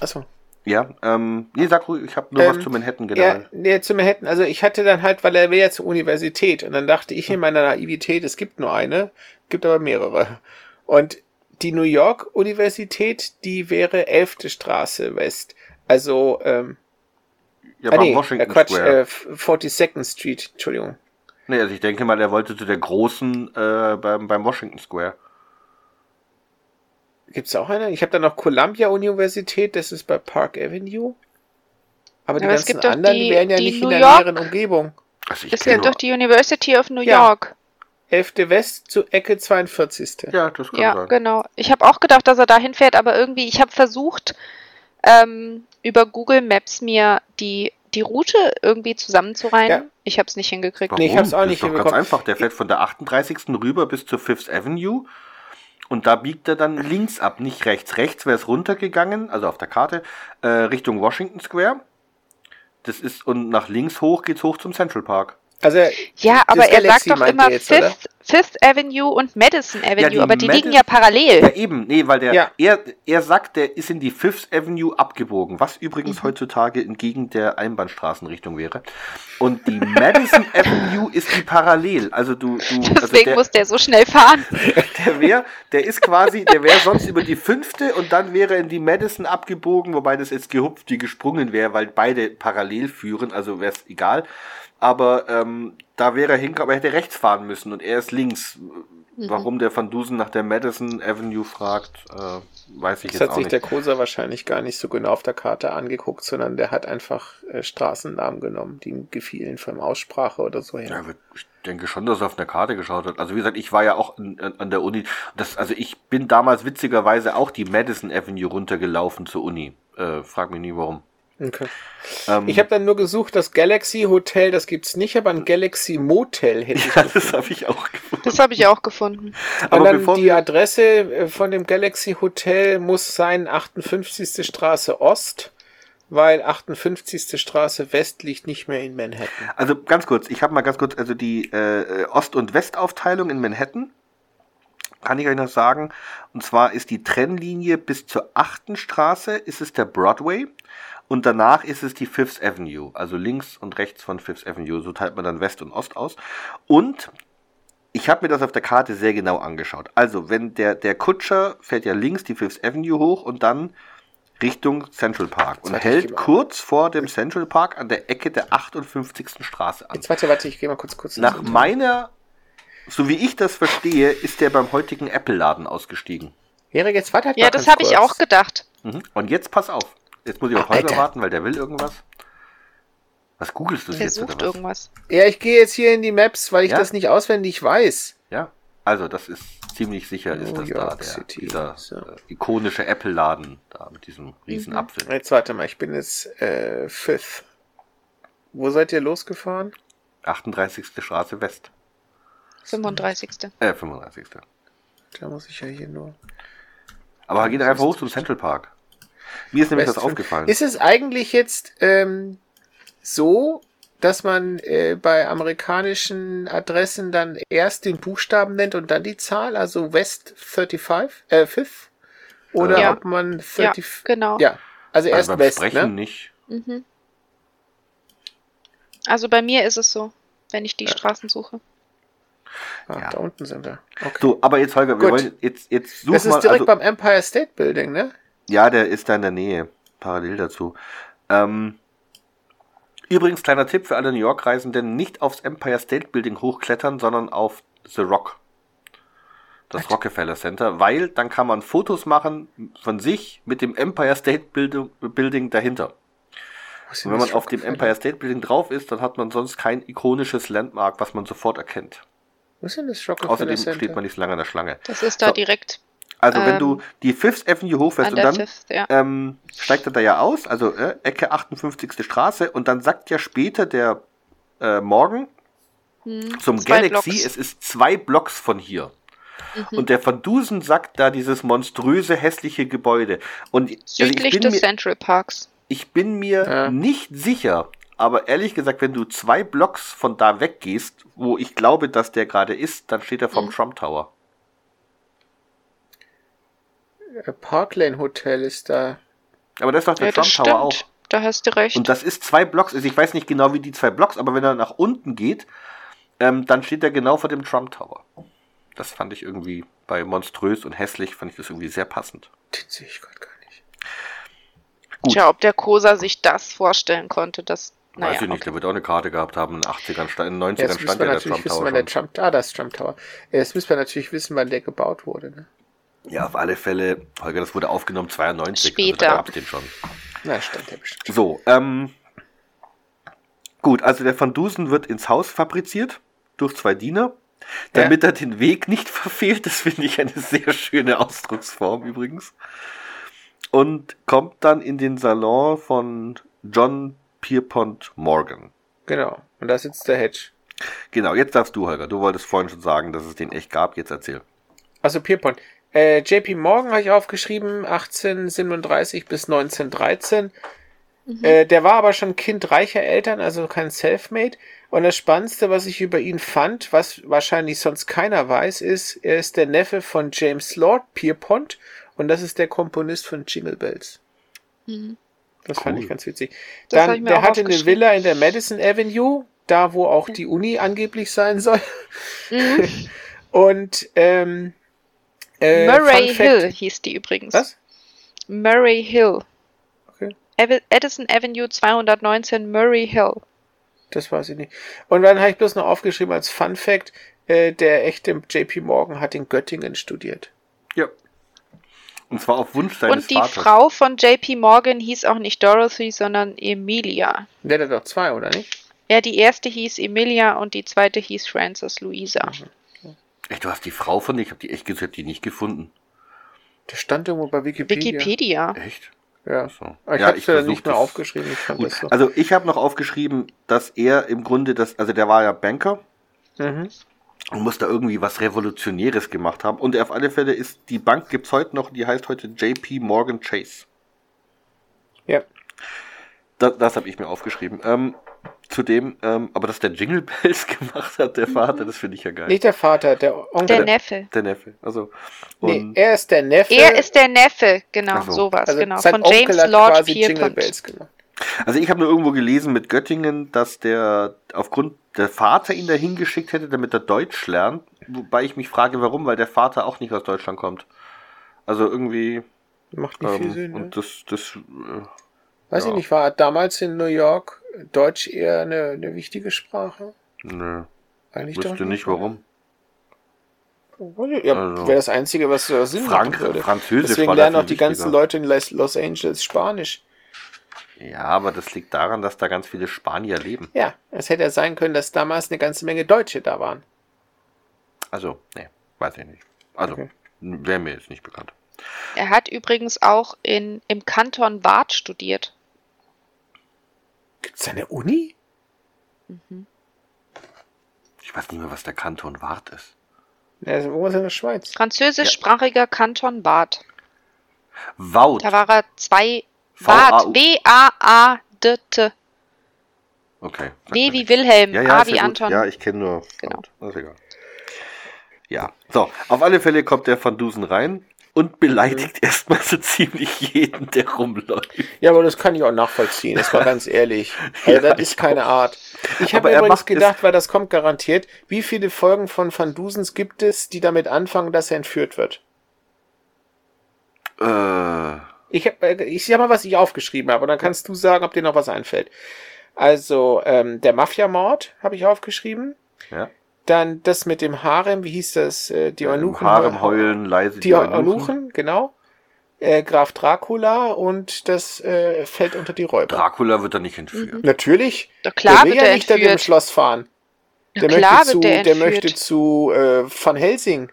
[SPEAKER 4] Achso.
[SPEAKER 2] Ja, ähm, nee, sag ruhig, ich habe nur
[SPEAKER 4] Ähm,
[SPEAKER 2] was zu Manhattan
[SPEAKER 4] Ja,
[SPEAKER 2] generell.
[SPEAKER 4] nee, zu Manhattan. Also ich hatte dann halt, weil er will ja zur Universität und dann dachte ich in meiner Naivität, es gibt nur eine, gibt aber mehrere. Und die New York Universität, die wäre 11. Straße West. Also, ähm,
[SPEAKER 2] Ja,
[SPEAKER 4] ah, nee,
[SPEAKER 2] Washington
[SPEAKER 4] äh, Quatsch,
[SPEAKER 2] Square.
[SPEAKER 4] äh, 42nd Street, Entschuldigung.
[SPEAKER 2] Nee, also ich denke mal, er wollte zu der großen äh, beim, beim Washington Square.
[SPEAKER 4] Gibt's auch eine? Ich habe da noch Columbia Universität, das ist bei Park Avenue. Aber die
[SPEAKER 3] Aber es
[SPEAKER 4] ganzen
[SPEAKER 3] gibt
[SPEAKER 4] anderen
[SPEAKER 3] die-
[SPEAKER 4] wären ja nicht
[SPEAKER 3] New
[SPEAKER 4] in der
[SPEAKER 3] York-
[SPEAKER 4] näheren Umgebung.
[SPEAKER 2] Also ich
[SPEAKER 3] Es gibt doch die University of New
[SPEAKER 4] Ja.
[SPEAKER 3] York.
[SPEAKER 4] 11. West zu Ecke 42.
[SPEAKER 2] Ja, das kann
[SPEAKER 3] Ja,
[SPEAKER 2] sein.
[SPEAKER 3] genau. Ich habe auch gedacht, dass er da hinfährt, aber irgendwie, ich habe versucht, ähm, über Google Maps mir die, die Route irgendwie zusammenzureihen.
[SPEAKER 4] Ja.
[SPEAKER 3] Ich habe es nicht hingekriegt.
[SPEAKER 4] Nee, ich hab's auch
[SPEAKER 2] Das
[SPEAKER 4] nicht
[SPEAKER 2] ist doch ganz einfach. Der fährt von der 38. rüber bis zur Fifth Avenue. Und da biegt er dann links ab, nicht rechts. Rechts wäre es runtergegangen, also auf der Karte, äh, Richtung Washington Square. Das ist, und nach links hoch geht's hoch zum Central Park.
[SPEAKER 4] Also,
[SPEAKER 3] Ja, aber er
[SPEAKER 4] Galaxy
[SPEAKER 3] sagt doch immer
[SPEAKER 4] jetzt?
[SPEAKER 3] Fifth, Fifth Avenue und Madison Avenue,
[SPEAKER 2] die
[SPEAKER 3] aber die
[SPEAKER 2] Madison-
[SPEAKER 3] liegen ja parallel.
[SPEAKER 2] Ja, eben, nee, weil der,
[SPEAKER 4] Ja.
[SPEAKER 2] er, er sagt, der ist in die Fifth Avenue abgebogen, was übrigens
[SPEAKER 3] Mhm.
[SPEAKER 2] heutzutage entgegen der Einbahnstraßenrichtung wäre. Und die Madison Avenue ist die parallel. Also du, du also
[SPEAKER 3] Deswegen
[SPEAKER 2] der,
[SPEAKER 3] muss der so schnell fahren.
[SPEAKER 2] der wäre, der ist quasi, der wäre sonst über die fünfte und dann wäre in die Madison abgebogen, wobei das jetzt gehupft wie gesprungen wäre, weil beide parallel führen, also wäre es egal. Aber ähm, da wäre er hingekommen, aber er hätte rechts fahren müssen und er ist links. Warum der Van Dusen nach der Madison Avenue fragt, äh, weiß ich
[SPEAKER 4] das
[SPEAKER 2] jetzt
[SPEAKER 4] hat
[SPEAKER 2] auch
[SPEAKER 4] sich
[SPEAKER 2] nicht.
[SPEAKER 4] der Koser wahrscheinlich gar nicht so genau auf der Karte angeguckt, sondern der hat einfach äh, Straßennamen genommen, die ihm gefielen von Aussprache oder so her.
[SPEAKER 2] Ja, ich denke schon, dass er auf eine Karte geschaut hat. Also wie gesagt, ich war ja auch an, an der Uni. Das, also ich bin damals witzigerweise auch die Madison Avenue runtergelaufen zur Uni. Äh, frag mich nie warum.
[SPEAKER 4] Okay.
[SPEAKER 2] Ähm,
[SPEAKER 4] Ich habe dann nur gesucht, das Galaxy Hotel, das gibt's nicht, aber ein Galaxy Motel hätte ich.
[SPEAKER 2] ja, das habe ich auch gefunden.
[SPEAKER 3] Das habe ich auch gefunden.
[SPEAKER 4] Und
[SPEAKER 2] Aber
[SPEAKER 4] dann
[SPEAKER 2] bevor
[SPEAKER 4] die Adresse äh, von dem Galaxy Hotel muss sein 58. Straße Ost, weil 58. Straße West liegt nicht mehr in Manhattan.
[SPEAKER 2] Also ganz kurz, ich habe mal ganz kurz, also die äh, Ost- und Westaufteilung in Manhattan, kann ich euch noch sagen. Und zwar ist die Trennlinie bis zur 8. Straße, ist es der Broadway. Und danach ist es die Fifth Avenue, also links und rechts von Fifth Avenue. So teilt man dann West und Ost aus. Und ich habe mir das auf der Karte sehr genau angeschaut. Also, wenn der, der Kutscher fährt ja links die Fifth Avenue hoch und dann Richtung Central Park und hält
[SPEAKER 4] mal-
[SPEAKER 2] kurz vor dem Central Park an der Ecke der 58. Straße an.
[SPEAKER 4] Jetzt warte, warte, ich gehe mal kurz kurz.
[SPEAKER 2] Nach meiner, so wie ich das verstehe, ist der beim heutigen Apple-Laden ausgestiegen.
[SPEAKER 4] Wäre jetzt warte halt
[SPEAKER 3] Ja, das habe ich auch gedacht.
[SPEAKER 2] Mhm. Und jetzt pass auf. Jetzt muss ich auf Holger
[SPEAKER 4] Alter.
[SPEAKER 2] warten, weil der will irgendwas. Was googelst du
[SPEAKER 3] Der
[SPEAKER 2] jetzt
[SPEAKER 3] sucht
[SPEAKER 2] oder was?
[SPEAKER 3] irgendwas.
[SPEAKER 4] Ja, ich gehe jetzt hier in die Maps, weil ich
[SPEAKER 2] Ja?
[SPEAKER 4] das nicht auswendig weiß.
[SPEAKER 2] Ja, also das ist ziemlich sicher, ist
[SPEAKER 4] New
[SPEAKER 2] das da
[SPEAKER 4] York
[SPEAKER 2] der,
[SPEAKER 4] City.
[SPEAKER 2] dieser
[SPEAKER 4] So.
[SPEAKER 2] äh, ikonische Apple-Laden da mit diesem riesen
[SPEAKER 3] Mhm.
[SPEAKER 2] Apfel.
[SPEAKER 4] Jetzt warte mal, ich bin jetzt äh, Fifth. Wo seid ihr losgefahren?
[SPEAKER 2] 38. Straße West.
[SPEAKER 3] 35.
[SPEAKER 2] Äh, 35.
[SPEAKER 4] Da muss ich ja hier nur.
[SPEAKER 2] Aber geht einfach hoch zum Central Park. Mir ist nämlich
[SPEAKER 4] West
[SPEAKER 2] das aufgefallen.
[SPEAKER 4] Ist es eigentlich jetzt ähm, so, dass man äh, bei amerikanischen Adressen dann erst den Buchstaben nennt und dann die Zahl, also West 35, äh, 5? Oder
[SPEAKER 3] Ja.
[SPEAKER 4] ob man
[SPEAKER 3] Ja,
[SPEAKER 4] 30,
[SPEAKER 3] genau.
[SPEAKER 4] ja, also erst
[SPEAKER 2] also beim
[SPEAKER 4] West,
[SPEAKER 2] Sprechen
[SPEAKER 4] ne?
[SPEAKER 2] nicht.
[SPEAKER 3] Mhm. Also bei mir ist es so, wenn ich die Straßen suche.
[SPEAKER 4] Ah,
[SPEAKER 2] Ja.
[SPEAKER 4] Da unten sind wir. Okay.
[SPEAKER 2] So, aber jetzt Holger, wir
[SPEAKER 4] Gut.
[SPEAKER 2] wollen jetzt jetzt such
[SPEAKER 4] das ist
[SPEAKER 2] mal
[SPEAKER 4] direkt
[SPEAKER 2] also,
[SPEAKER 4] beim Empire State Building, ne?
[SPEAKER 2] Ja, der ist da in der Nähe, parallel dazu. Ähm, übrigens, kleiner Tipp für alle New York-Reisenden, nicht aufs Empire State Building hochklettern, sondern auf The Rock. Das Rockefeller Center, weil dann kann man Fotos machen von sich mit dem Empire State Building, Building dahinter. Und wenn man auf dem? Empire State Building drauf ist, dann hat man sonst kein ikonisches Landmark, was man sofort erkennt.
[SPEAKER 4] Wo ist denn das Rockefeller
[SPEAKER 2] Außerdem
[SPEAKER 4] Center?
[SPEAKER 2] steht man nicht so lange an der Schlange.
[SPEAKER 3] Das ist da
[SPEAKER 2] So.
[SPEAKER 3] direkt
[SPEAKER 2] Also wenn
[SPEAKER 3] Ähm,
[SPEAKER 2] du die Fifth Avenue hochfährst und dann
[SPEAKER 3] Fifth, ja.
[SPEAKER 2] ähm, steigt er da ja aus, also äh, Ecke 58. Straße und dann sagt ja später der äh, Morgen
[SPEAKER 3] Hm,
[SPEAKER 2] zum Galaxy,
[SPEAKER 3] Blocks.
[SPEAKER 2] es ist zwei Blocks von hier.
[SPEAKER 3] Mhm.
[SPEAKER 2] Und der Van Dusen sagt da dieses monströse, hässliche Gebäude. Und also ich,
[SPEAKER 3] Südlich
[SPEAKER 2] bin
[SPEAKER 3] des
[SPEAKER 2] mir,
[SPEAKER 3] Central Parks.
[SPEAKER 2] ich bin mir
[SPEAKER 4] Ja.
[SPEAKER 2] nicht sicher, aber ehrlich gesagt, wenn du zwei Blocks von da weggehst, wo ich glaube, dass der gerade ist, dann steht er vom
[SPEAKER 3] Mhm.
[SPEAKER 2] Trump Tower.
[SPEAKER 4] Parklane Hotel ist da.
[SPEAKER 2] Aber das ist doch der
[SPEAKER 3] Ja,
[SPEAKER 2] Trump
[SPEAKER 3] das
[SPEAKER 2] Tower auch.
[SPEAKER 3] Da hast du recht.
[SPEAKER 2] Und das ist zwei Blocks. Also ich weiß nicht genau, wie die zwei Blocks, aber wenn er nach unten geht, ähm, dann steht er genau vor dem Trump Tower. Das fand ich irgendwie bei monströs und hässlich, fand ich das irgendwie sehr passend.
[SPEAKER 4] Den sehe ich gerade gar nicht.
[SPEAKER 2] Gut.
[SPEAKER 3] Tja, ob der Kosa sich das vorstellen konnte, das. Naja,
[SPEAKER 2] Weiß ich nicht,
[SPEAKER 3] okay.
[SPEAKER 2] der wird auch eine Karte gehabt haben. In den 80ern, sta- in den 90ern
[SPEAKER 4] Jetzt müssen
[SPEAKER 2] stand
[SPEAKER 4] wir
[SPEAKER 2] ja der
[SPEAKER 4] natürlich
[SPEAKER 2] Trump
[SPEAKER 4] wissen,
[SPEAKER 2] Tower
[SPEAKER 4] wann der. Trump, ah, das Trump Tower. Jetzt müssen wir natürlich wissen, wann der gebaut wurde. Ne?
[SPEAKER 2] Ja, auf alle Fälle, Holger, das wurde aufgenommen 92.
[SPEAKER 3] Später.
[SPEAKER 2] Also da gab's den schon.
[SPEAKER 4] Na, stand der bestimmt.
[SPEAKER 2] So, ähm, gut, also der Van Dusen wird ins Haus fabriziert durch zwei Diener, damit er den Weg nicht verfehlt. Das finde ich eine sehr schöne Ausdrucksform übrigens. Und kommt dann in den Salon von John Pierpont Morgan.
[SPEAKER 4] Genau. Und da sitzt der Hedge.
[SPEAKER 2] Genau, jetzt darfst du, Holger. Du wolltest vorhin schon sagen, dass es den echt gab. Jetzt erzähl.
[SPEAKER 4] Also Pierpont. Äh, JP Morgan habe ich aufgeschrieben, 1837 bis 1913. Äh, der war aber schon Kind reicher Eltern, also kein Selfmade. Und das Spannendste, was ich über ihn fand, was wahrscheinlich sonst keiner weiß, ist, er ist der Neffe von James Lord Pierpont und das ist der Komponist von Jingle Bells.
[SPEAKER 3] Mhm.
[SPEAKER 4] Das fand
[SPEAKER 2] Cool.
[SPEAKER 4] ich ganz witzig.
[SPEAKER 3] Das
[SPEAKER 4] Dann, der hatte eine. Villa in der Madison Avenue, da wo auch die Uni angeblich sein soll.
[SPEAKER 3] Mhm.
[SPEAKER 4] Und ähm, äh,
[SPEAKER 3] Murray
[SPEAKER 4] Fun Fact-
[SPEAKER 3] Hill hieß die übrigens.
[SPEAKER 4] Was?
[SPEAKER 3] Murray Hill.
[SPEAKER 4] Okay.
[SPEAKER 3] Edison Avenue 219 Murray Hill.
[SPEAKER 4] Das weiß ich nicht. Und dann habe ich bloß noch aufgeschrieben als Fun Fact, äh, der echte JP Morgan hat in Göttingen studiert.
[SPEAKER 2] Ja. Und zwar auf Wunsch seines
[SPEAKER 3] Und die
[SPEAKER 2] Vaters.
[SPEAKER 3] Frau von JP Morgan hieß auch nicht Dorothy, sondern Emilia.
[SPEAKER 4] Der hat doch zwei, oder nicht?
[SPEAKER 3] Ja, die erste hieß Emilia und die zweite hieß Frances Louisa.
[SPEAKER 4] Mhm.
[SPEAKER 2] Echt, du hast die Frau von dir? Ich habe die echt gesagt, die nicht gefunden.
[SPEAKER 4] Der stand irgendwo bei Wikipedia.
[SPEAKER 3] Wikipedia.
[SPEAKER 2] Echt?
[SPEAKER 4] Ja.
[SPEAKER 2] So.
[SPEAKER 4] Ich
[SPEAKER 2] Ja,
[SPEAKER 4] habe es ja nicht mehr
[SPEAKER 2] das-
[SPEAKER 4] aufgeschrieben. Ich fand
[SPEAKER 2] Gut.
[SPEAKER 4] das so.
[SPEAKER 2] Also ich habe noch aufgeschrieben, dass er im Grunde das, also der war ja Banker
[SPEAKER 4] mhm.
[SPEAKER 2] und muss da irgendwie was Revolutionäres gemacht haben. Und auf alle Fälle ist die Bank gibt's heute noch, die heißt heute JP Morgan Chase.
[SPEAKER 4] Ja.
[SPEAKER 2] Das, das habe ich mir aufgeschrieben. Ähm, zudem, ähm, aber dass der Jingle Bells gemacht hat, der Vater, das finde ich ja geil.
[SPEAKER 4] Nicht der Vater, der Onkel.
[SPEAKER 3] Der Neffe.
[SPEAKER 2] Der Neffe. Also
[SPEAKER 4] nee, er ist der Neffe.
[SPEAKER 3] Er ist der Neffe, genau,
[SPEAKER 2] so.
[SPEAKER 3] sowas,
[SPEAKER 4] also
[SPEAKER 3] genau.
[SPEAKER 4] sein
[SPEAKER 3] Von
[SPEAKER 4] Onkel
[SPEAKER 3] James
[SPEAKER 4] hat
[SPEAKER 3] Lord
[SPEAKER 4] quasi Jingle
[SPEAKER 3] Pierpont.
[SPEAKER 4] Bells gemacht.
[SPEAKER 2] Also ich habe nur irgendwo gelesen mit Göttingen, dass der aufgrund der Vater ihn dahin geschickt hätte, damit er Deutsch lernt. Wobei ich mich frage, warum, weil der Vater auch nicht aus Deutschland kommt. Also irgendwie.
[SPEAKER 4] Macht nicht viel
[SPEAKER 2] Ähm,
[SPEAKER 4] Sinn. Ne?
[SPEAKER 2] und das, das. Äh,
[SPEAKER 4] Weiß
[SPEAKER 2] ja.
[SPEAKER 4] ich nicht, war damals in New York Deutsch eher eine, eine wichtige Sprache?
[SPEAKER 2] nö,
[SPEAKER 4] Eigentlich
[SPEAKER 2] wüsste
[SPEAKER 4] doch
[SPEAKER 2] nicht warum.
[SPEAKER 4] Ja,
[SPEAKER 2] Also-
[SPEAKER 4] wäre das Einzige, was äh, Sinn
[SPEAKER 2] Frank,
[SPEAKER 4] machen würde.
[SPEAKER 2] Französisch
[SPEAKER 4] Deswegen lernen auch die ganzen. Leute in Los Los Angeles Spanisch.
[SPEAKER 2] Ja, aber das liegt daran, dass da ganz viele Spanier leben.
[SPEAKER 4] Ja, es hätte ja sein können, dass damals eine ganze Menge Deutsche da waren.
[SPEAKER 2] Also, nee, weiß ich nicht. Also,
[SPEAKER 4] Okay.
[SPEAKER 2] wäre mir jetzt nicht bekannt.
[SPEAKER 3] Er hat übrigens auch in, im Kanton Bad studiert.
[SPEAKER 4] Gibt es eine Uni?
[SPEAKER 2] Ich weiß nicht mehr, was der Kanton Wart ist.
[SPEAKER 4] Ja, ist irgendwas in der Schweiz.
[SPEAKER 3] Französischsprachiger Kanton Bad.
[SPEAKER 2] Wout.
[SPEAKER 3] Da war er zwei
[SPEAKER 2] V-A-U.
[SPEAKER 3] Bad. B-A-A-D-T.
[SPEAKER 2] Okay.
[SPEAKER 3] W wie. Wilhelm,
[SPEAKER 2] Ja, ja,
[SPEAKER 3] A wie
[SPEAKER 2] ja gut.
[SPEAKER 3] Anton.
[SPEAKER 2] Ja, ich kenne nur.
[SPEAKER 3] Genau.
[SPEAKER 2] Das ist egal. Ja, so. Auf alle Fälle kommt der Van Dusen rein und beleidigt
[SPEAKER 4] Mhm.
[SPEAKER 2] erstmal so ziemlich jeden, der rumläuft.
[SPEAKER 4] Ja, aber das kann ich auch nachvollziehen, das war ganz ehrlich. Also,
[SPEAKER 2] Ja,
[SPEAKER 4] das ist keine. Art. Ich habe übrigens gedacht, weil das kommt garantiert, wie viele Folgen von Van Dusens gibt es, die damit anfangen, dass er entführt wird?
[SPEAKER 2] Äh,
[SPEAKER 4] Ich, hab, äh, ich sag mal, was ich aufgeschrieben habe, und dann kannst du sagen, ob dir noch was einfällt. Also, ähm, der Mafia-Mord habe ich aufgeschrieben.
[SPEAKER 2] ja.
[SPEAKER 4] Dann das mit dem Harem, wie hieß das? Äh, die Eunuchen.
[SPEAKER 2] Harem heulen, leise
[SPEAKER 4] Die Eunuchen, genau. Äh, Graf Dracula und das äh, fällt unter die Räuber.
[SPEAKER 2] Dracula wird da nicht entführt.
[SPEAKER 4] Natürlich.
[SPEAKER 3] Na klar
[SPEAKER 4] der will
[SPEAKER 3] wird
[SPEAKER 4] ja
[SPEAKER 3] er
[SPEAKER 4] nicht da dem
[SPEAKER 3] entführt.
[SPEAKER 4] Schloss fahren.
[SPEAKER 3] Na
[SPEAKER 4] Der
[SPEAKER 3] klar
[SPEAKER 4] möchte zu,
[SPEAKER 3] der
[SPEAKER 4] der
[SPEAKER 3] entführt.
[SPEAKER 4] möchte zu äh, Van Helsing.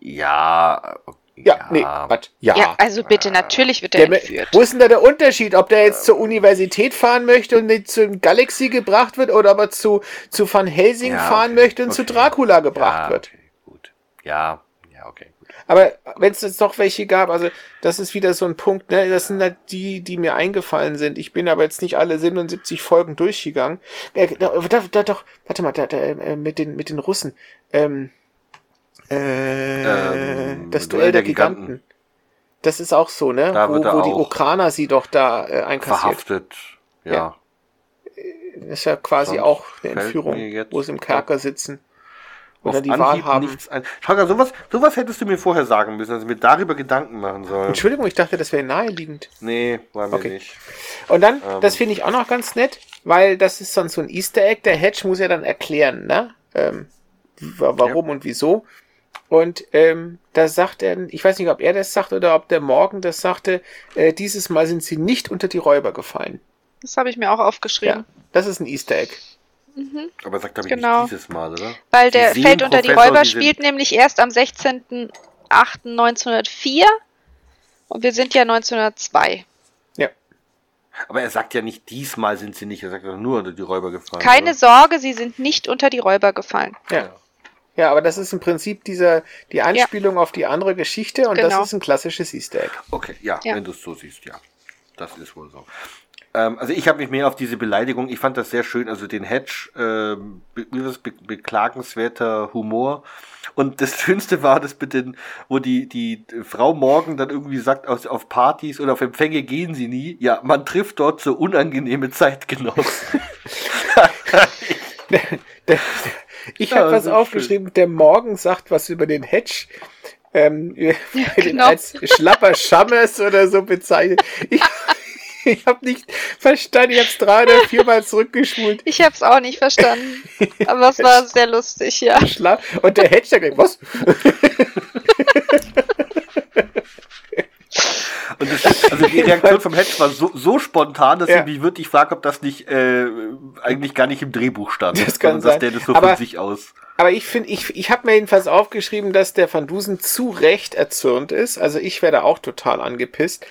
[SPEAKER 2] Ja.
[SPEAKER 4] Ja, nee, was? Ja.
[SPEAKER 3] ja, also bitte, natürlich wird
[SPEAKER 4] der
[SPEAKER 3] er
[SPEAKER 4] mö-
[SPEAKER 3] entführt.
[SPEAKER 4] Wo ist denn da der Unterschied, ob der jetzt zur Universität fahren möchte und nicht zur Galaxy gebracht wird oder ob er zu, zu Van Helsing
[SPEAKER 2] Ja,
[SPEAKER 4] fahren
[SPEAKER 2] okay,
[SPEAKER 4] möchte und zu
[SPEAKER 2] okay.
[SPEAKER 4] Dracula gebracht
[SPEAKER 2] ja,
[SPEAKER 4] wird?
[SPEAKER 2] Okay, gut. Ja, ja, okay, gut.
[SPEAKER 4] Aber wenn es jetzt doch welche gab, also das ist wieder so ein Punkt, ne? Das sind halt die, die mir eingefallen sind. Ich bin aber jetzt nicht alle 77 Folgen durchgegangen. Äh, da, da, da, doch, warte mal, da, da, äh, mit den mit den Russen. Ähm, äh,
[SPEAKER 2] Ähm,
[SPEAKER 4] das Duell der Giganten.
[SPEAKER 2] Giganten.
[SPEAKER 4] Das ist auch so, ne?
[SPEAKER 2] Da
[SPEAKER 4] wo wo die Ukrainer sie doch da äh, einkassiert.
[SPEAKER 2] Verhaftet. Ja.
[SPEAKER 4] Ja. Das ist ja quasi
[SPEAKER 2] Sonst
[SPEAKER 4] auch eine Entführung, wo sie im Kerker sitzen. oder die Wahl
[SPEAKER 2] Anhieb
[SPEAKER 4] haben.
[SPEAKER 2] nichts ein. Schau, sowas, sowas hättest du mir vorher sagen müssen, also mir darüber Gedanken machen sollen.
[SPEAKER 4] Entschuldigung, ich dachte, das wäre naheliegend.
[SPEAKER 2] Nee, war mir
[SPEAKER 4] Okay.
[SPEAKER 2] nicht.
[SPEAKER 4] Und dann,
[SPEAKER 2] Ähm.
[SPEAKER 4] das finde ich auch noch ganz nett, weil das ist sonst so ein Easter Egg. Der Hedge muss ja dann erklären, ne? Ähm, wa- warum und wieso. Und ähm, da sagt er, ich weiß nicht, ob er das sagt oder ob der Morgen das sagte, äh, dieses Mal sind sie nicht unter die Räuber gefallen.
[SPEAKER 3] Das habe ich mir auch aufgeschrieben.
[SPEAKER 4] Ja, das ist ein Easter Egg.
[SPEAKER 2] Aber sagt glaube ich
[SPEAKER 3] Genau.
[SPEAKER 2] nicht dieses Mal, oder?
[SPEAKER 3] Weil der Feld unter die Räuber
[SPEAKER 2] die
[SPEAKER 3] spielt nämlich erst am 16.08.1904 und wir sind ja 1902.
[SPEAKER 4] Ja.
[SPEAKER 2] Aber er sagt ja nicht, diesmal sind sie nicht, er sagt ja nur unter die Räuber gefallen.
[SPEAKER 3] Keine
[SPEAKER 2] oder?
[SPEAKER 3] Sorge, sie sind nicht unter die Räuber gefallen.
[SPEAKER 4] Ja. Ja, aber das ist im Prinzip dieser, die Anspielung auf die andere Geschichte und
[SPEAKER 3] Genau.
[SPEAKER 4] das ist ein klassisches Easter Egg.
[SPEAKER 2] Okay, ja,
[SPEAKER 3] Ja.
[SPEAKER 2] wenn du es so siehst, ja. Das ist wohl so. Ähm, also ich habe mich mehr auf diese Beleidigung, ich fand das sehr schön, also den Hedge, ähm, be be beklagenswerter Humor. Und das Schönste war das mit den, wo die, die Frau Morgan dann irgendwie sagt, auf, auf Partys oder auf Empfänge gehen sie nie. Ja, man trifft dort so unangenehme Zeitgenossen.
[SPEAKER 4] Ich
[SPEAKER 2] Ja,
[SPEAKER 4] habe was aufgeschrieben, der Morgen sagt was über den Hedge. Ähm, den
[SPEAKER 3] genau.
[SPEAKER 4] als schlapper Schammers oder so bezeichnet. Ich, ich habe nicht verstanden, ich habe es drei oder viermal zurückgeschult.
[SPEAKER 3] Ich habe es auch nicht verstanden, aber es war sehr lustig, ja.
[SPEAKER 4] Schla und der Hedge sagt, was?
[SPEAKER 2] Und das, also die Reaktion vom Hedge war so, so spontan, dass
[SPEAKER 4] Ja.
[SPEAKER 2] ich mich wirklich frage, ob das nicht äh, eigentlich gar nicht im Drehbuch stand.
[SPEAKER 4] Das kann
[SPEAKER 2] dass
[SPEAKER 4] sein.
[SPEAKER 2] der das so
[SPEAKER 4] Aber-
[SPEAKER 2] von sich aus.
[SPEAKER 4] Aber ich finde, ich, ich habe mir jedenfalls aufgeschrieben, dass der Van Dusen zu Recht erzürnt ist. Also ich werde auch total angepisst.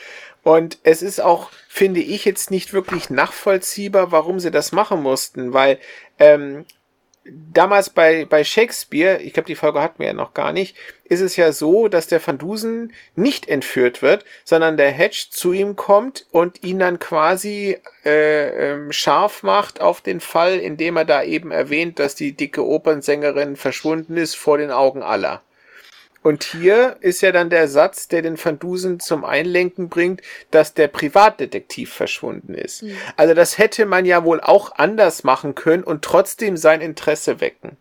[SPEAKER 4] Und es ist auch, finde ich, jetzt nicht wirklich nachvollziehbar, warum sie das machen mussten, weil ähm, damals bei, bei Shakespeare, ich glaube, die Folge hatten wir ja noch gar nicht, ist es ja so, dass der Van Dusen nicht entführt wird, sondern der Hedge zu ihm kommt und ihn dann quasi äh, ähm, scharf macht auf den Fall, indem er da eben erwähnt, dass die dicke Opernsängerin verschwunden ist vor den Augen aller. Und hier ist ja dann der Satz, der den Van Dusen zum Einlenken bringt, dass der Privatdetektiv verschwunden ist. Also das hätte man ja wohl auch anders machen können und trotzdem sein Interesse wecken.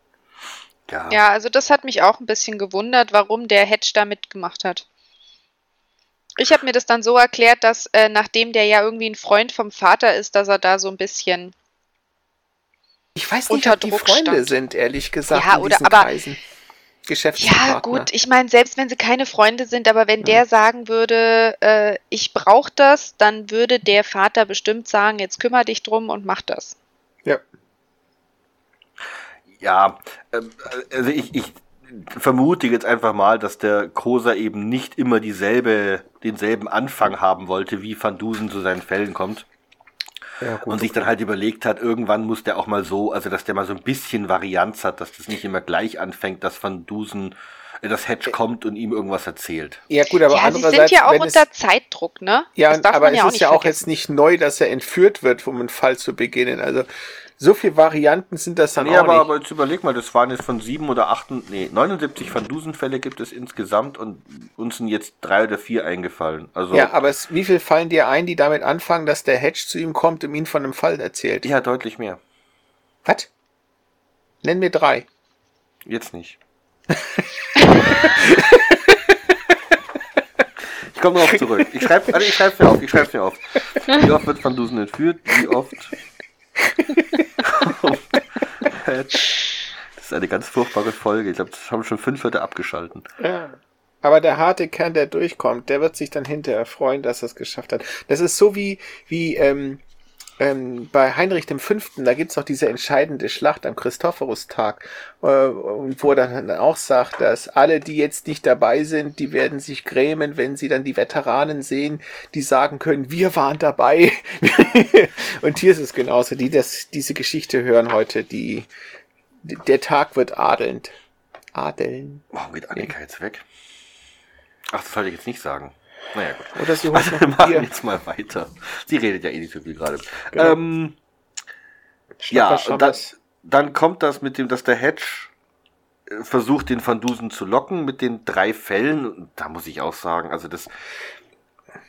[SPEAKER 2] Ja.
[SPEAKER 3] Ja, also das hat mich auch ein bisschen gewundert, warum der Hedge da mitgemacht hat. Ich habe mir das dann so erklärt, dass äh, nachdem der ja irgendwie ein Freund vom Vater ist, dass er da so ein bisschen
[SPEAKER 4] Ich weiß nicht,
[SPEAKER 3] Unter
[SPEAKER 4] ob die
[SPEAKER 3] Druck
[SPEAKER 4] Freunde
[SPEAKER 3] stand.
[SPEAKER 4] sind, ehrlich gesagt,
[SPEAKER 3] Ja, oder- aber-
[SPEAKER 4] Kreisen.
[SPEAKER 3] Ja, gut, ich meine, selbst wenn sie keine Freunde sind, aber wenn der sagen würde, äh, ich brauche das, dann würde der Vater bestimmt sagen, jetzt kümmere dich drum und mach das.
[SPEAKER 4] Ja.
[SPEAKER 2] Ja, ähm, also ich, ich vermute jetzt einfach mal, dass der Kosa eben nicht immer dieselbe, denselben Anfang haben wollte, wie Van Dusen zu seinen Fällen kommt.
[SPEAKER 4] Ja, gut.
[SPEAKER 2] Und sich dann halt überlegt hat, irgendwann muss der auch mal so, also dass der mal so ein bisschen Varianz hat, dass das nicht immer gleich anfängt, dass Van Dusen, äh, das Hedge kommt und ihm irgendwas erzählt.
[SPEAKER 4] ja, gut, aber
[SPEAKER 3] ja, sie
[SPEAKER 4] andererseits,
[SPEAKER 3] sind ja auch
[SPEAKER 4] wenn es,
[SPEAKER 3] unter Zeitdruck, ne?
[SPEAKER 4] ja,
[SPEAKER 3] das darf
[SPEAKER 4] aber
[SPEAKER 3] man
[SPEAKER 4] es
[SPEAKER 3] ja auch
[SPEAKER 4] ist
[SPEAKER 3] nicht
[SPEAKER 4] ja auch
[SPEAKER 3] vergessen.
[SPEAKER 4] jetzt nicht neu, dass er entführt wird, um einen Fall zu beginnen. Also so viele Varianten sind das dann
[SPEAKER 2] Nee,
[SPEAKER 4] auch
[SPEAKER 2] aber,
[SPEAKER 4] nicht.
[SPEAKER 2] aber jetzt überleg mal, das waren jetzt von sieben oder acht, nee, 79 Van Dusen Fälle gibt es insgesamt und uns sind jetzt drei oder vier eingefallen. Also,
[SPEAKER 4] ja, aber es, wie viel fallen dir ein, die damit anfangen, dass der Hedge zu ihm kommt und ihm von einem Fall erzählt?
[SPEAKER 2] ja, deutlich mehr.
[SPEAKER 4] Was? Nenn mir drei.
[SPEAKER 2] Jetzt nicht. ich komme darauf zurück. Ich schreibe also ich schreib's mir auf. Ich schreib's mir auf. Wie oft wird Van Dusen entführt? Wie oft? das ist eine ganz furchtbare Folge. Ich glaube, das haben schon fünf Leute abgeschalten.
[SPEAKER 4] Ja. Aber der harte Kern, der durchkommt, der wird sich dann hinterher freuen, dass er es geschafft hat. Das ist so wie, wie ähm, ähm, bei Heinrich V., da gibt's auch diese entscheidende Schlacht am Christophorustag, äh, wo er dann auch sagt, dass alle, die jetzt nicht dabei sind, die werden sich grämen, wenn sie dann die Veteranen sehen, die sagen können, wir waren dabei. und hier ist es genauso, die das, diese Geschichte hören heute, die, der Tag wird adelnd. Adeln.
[SPEAKER 2] Warum geht Annika jetzt weg? Ach, das sollte ich jetzt nicht sagen. Naja, gut.
[SPEAKER 4] Oder sie holt
[SPEAKER 2] Also, machen
[SPEAKER 4] Bier.
[SPEAKER 2] jetzt mal weiter. Sie redet ja eh nicht so viel gerade.
[SPEAKER 4] Genau.
[SPEAKER 2] Ähm, ja, und dann, kommt das mit dem, dass der Hedge äh, versucht, den Van Dusen zu locken mit den drei Fällen. Und da muss ich auch sagen, also das.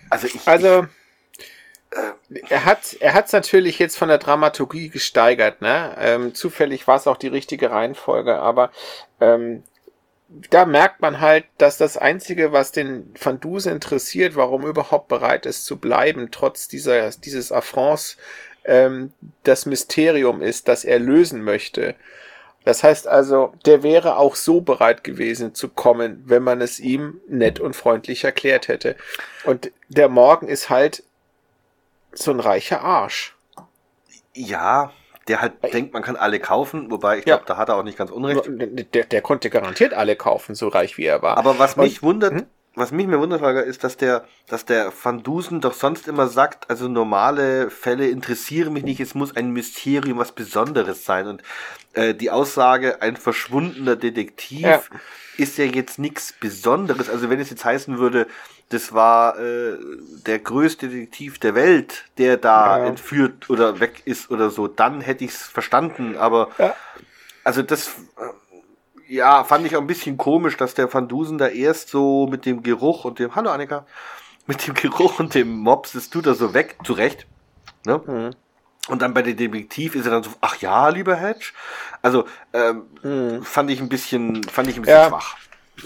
[SPEAKER 2] Also ich.
[SPEAKER 4] Also, er hat er hat's natürlich jetzt von der Dramaturgie gesteigert, ne? Ähm, zufällig war es auch die richtige Reihenfolge, aber ähm, da merkt man halt, dass das Einzige, was den Van Duse interessiert, warum er überhaupt bereit ist zu bleiben, trotz dieser, dieses Affronts, ähm, das Mysterium ist, das er lösen möchte. Das heißt also, der wäre auch so bereit gewesen zu kommen, wenn man es ihm nett und freundlich erklärt hätte. Und der Morgen ist halt so ein reicher Arsch.
[SPEAKER 2] Ja, der halt
[SPEAKER 4] Weil-
[SPEAKER 2] denkt, man kann alle kaufen, wobei ich
[SPEAKER 4] Ja.
[SPEAKER 2] glaube, da hat er auch nicht ganz unrecht.
[SPEAKER 4] Der, der konnte garantiert alle kaufen, so reich wie er war.
[SPEAKER 2] Aber was
[SPEAKER 4] Und-
[SPEAKER 2] mich wundert,
[SPEAKER 4] Hm?
[SPEAKER 2] Was mich mir wundert, Holger, ist, dass der, dass der Van Dusen doch sonst immer sagt, also normale Fälle interessieren mich nicht, es muss ein Mysterium, was Besonderes sein. Und äh, die Aussage, ein verschwundener Detektiv,
[SPEAKER 4] Ja.
[SPEAKER 2] ist ja jetzt nichts Besonderes. Also wenn es jetzt heißen würde, das war äh, der größte Detektiv der Welt, der da
[SPEAKER 4] Ja.
[SPEAKER 2] entführt oder weg ist oder so, dann hätte ich es verstanden. Aber
[SPEAKER 4] Ja.
[SPEAKER 2] also das äh, ja, fand ich auch ein bisschen komisch, dass der Van Dusen da erst so mit dem Geruch und dem, hallo Annika, mit dem Geruch und dem Mops, das tut er so weg, zurecht. Ne?
[SPEAKER 4] Mhm.
[SPEAKER 2] Und dann bei dem Detektiv ist er dann so, ach ja, lieber Hedge. Also, ähm,
[SPEAKER 4] Mhm.
[SPEAKER 2] fand ich ein bisschen, fand ich ein bisschen
[SPEAKER 4] Ja.
[SPEAKER 2] schwach.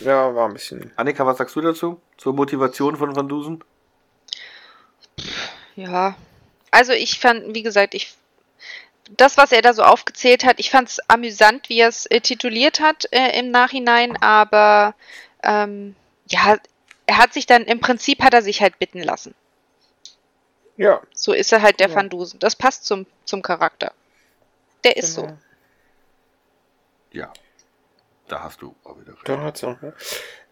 [SPEAKER 4] Ja, war ein bisschen.
[SPEAKER 2] Annika, was sagst du dazu? Zur Motivation von Van Dusen?
[SPEAKER 3] Ja. Also ich fand, wie gesagt, ich das, was er da so aufgezählt hat, ich fand es amüsant, wie er es äh, tituliert hat äh, im Nachhinein, aber ähm, ja, er hat sich dann, im Prinzip hat er sich halt bitten lassen.
[SPEAKER 4] Ja.
[SPEAKER 3] So ist er halt der
[SPEAKER 4] Ja.
[SPEAKER 3] Van Dusen. Das passt zum, zum Charakter. Der ist
[SPEAKER 4] genau.
[SPEAKER 3] so.
[SPEAKER 2] Ja. Da hast du auch wieder recht.
[SPEAKER 4] Da hat's auch, ne?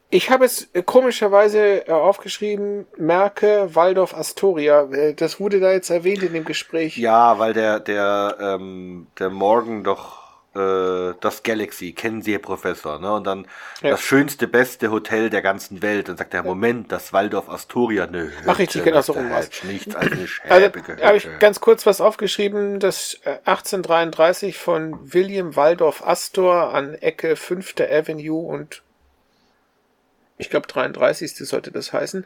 [SPEAKER 4] Ich habe es äh, komischerweise äh, aufgeschrieben, Merke Waldorf Astoria. Äh, Das wurde da jetzt erwähnt in dem Gespräch.
[SPEAKER 2] Ja, weil der, der, ähm, der Morgan doch äh, das Galaxy, kennen Sie, Herr Professor, ne? Und dann
[SPEAKER 4] Ja.
[SPEAKER 2] das schönste, beste Hotel der ganzen Welt. Dann sagt er, Moment, das Waldorf Astoria, ne.
[SPEAKER 4] Ach, richtig, genau so rum war's.
[SPEAKER 2] Nichts als eine
[SPEAKER 4] Also
[SPEAKER 2] schäbige
[SPEAKER 4] habe ich ganz kurz was aufgeschrieben, das äh, 1833 von William Waldorf Astor an Ecke 5. Avenue und ich glaube 33. sollte das heißen,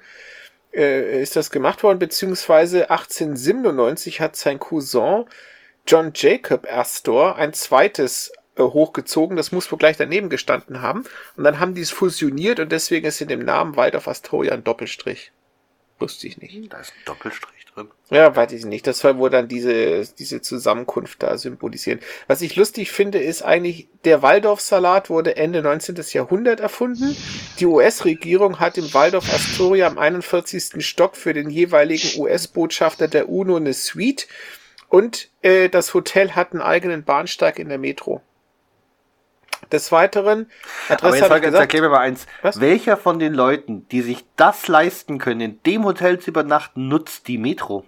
[SPEAKER 4] äh, ist das gemacht worden, beziehungsweise 1897 hat sein Cousin John Jacob Astor ein zweites äh, hochgezogen, das muss wohl gleich daneben gestanden haben und dann haben die es fusioniert und deswegen ist in dem Namen Waldorf Astoria ein Doppelstrich. Wusste ich nicht.
[SPEAKER 2] Da ist ein Doppelstrich drin.
[SPEAKER 4] Ja, weiß ich nicht. Das war wohl dann diese, diese Zusammenkunft da symbolisieren. Was ich lustig finde, ist eigentlich, der Waldorf-Salat wurde Ende 19. Jahrhundert erfunden. Die US-Regierung hat im Waldorf Astoria am 41. Stock für den jeweiligen US-Botschafter der UNO eine Suite und äh, das Hotel hat einen eigenen Bahnsteig in der Metro. Des Weiteren,
[SPEAKER 2] Aber
[SPEAKER 4] Adresse
[SPEAKER 2] Holger, jetzt erklär mir mal eins.
[SPEAKER 4] Was?
[SPEAKER 2] Welcher von den Leuten, die sich das leisten können, in dem Hotel zu übernachten, nutzt die Metro?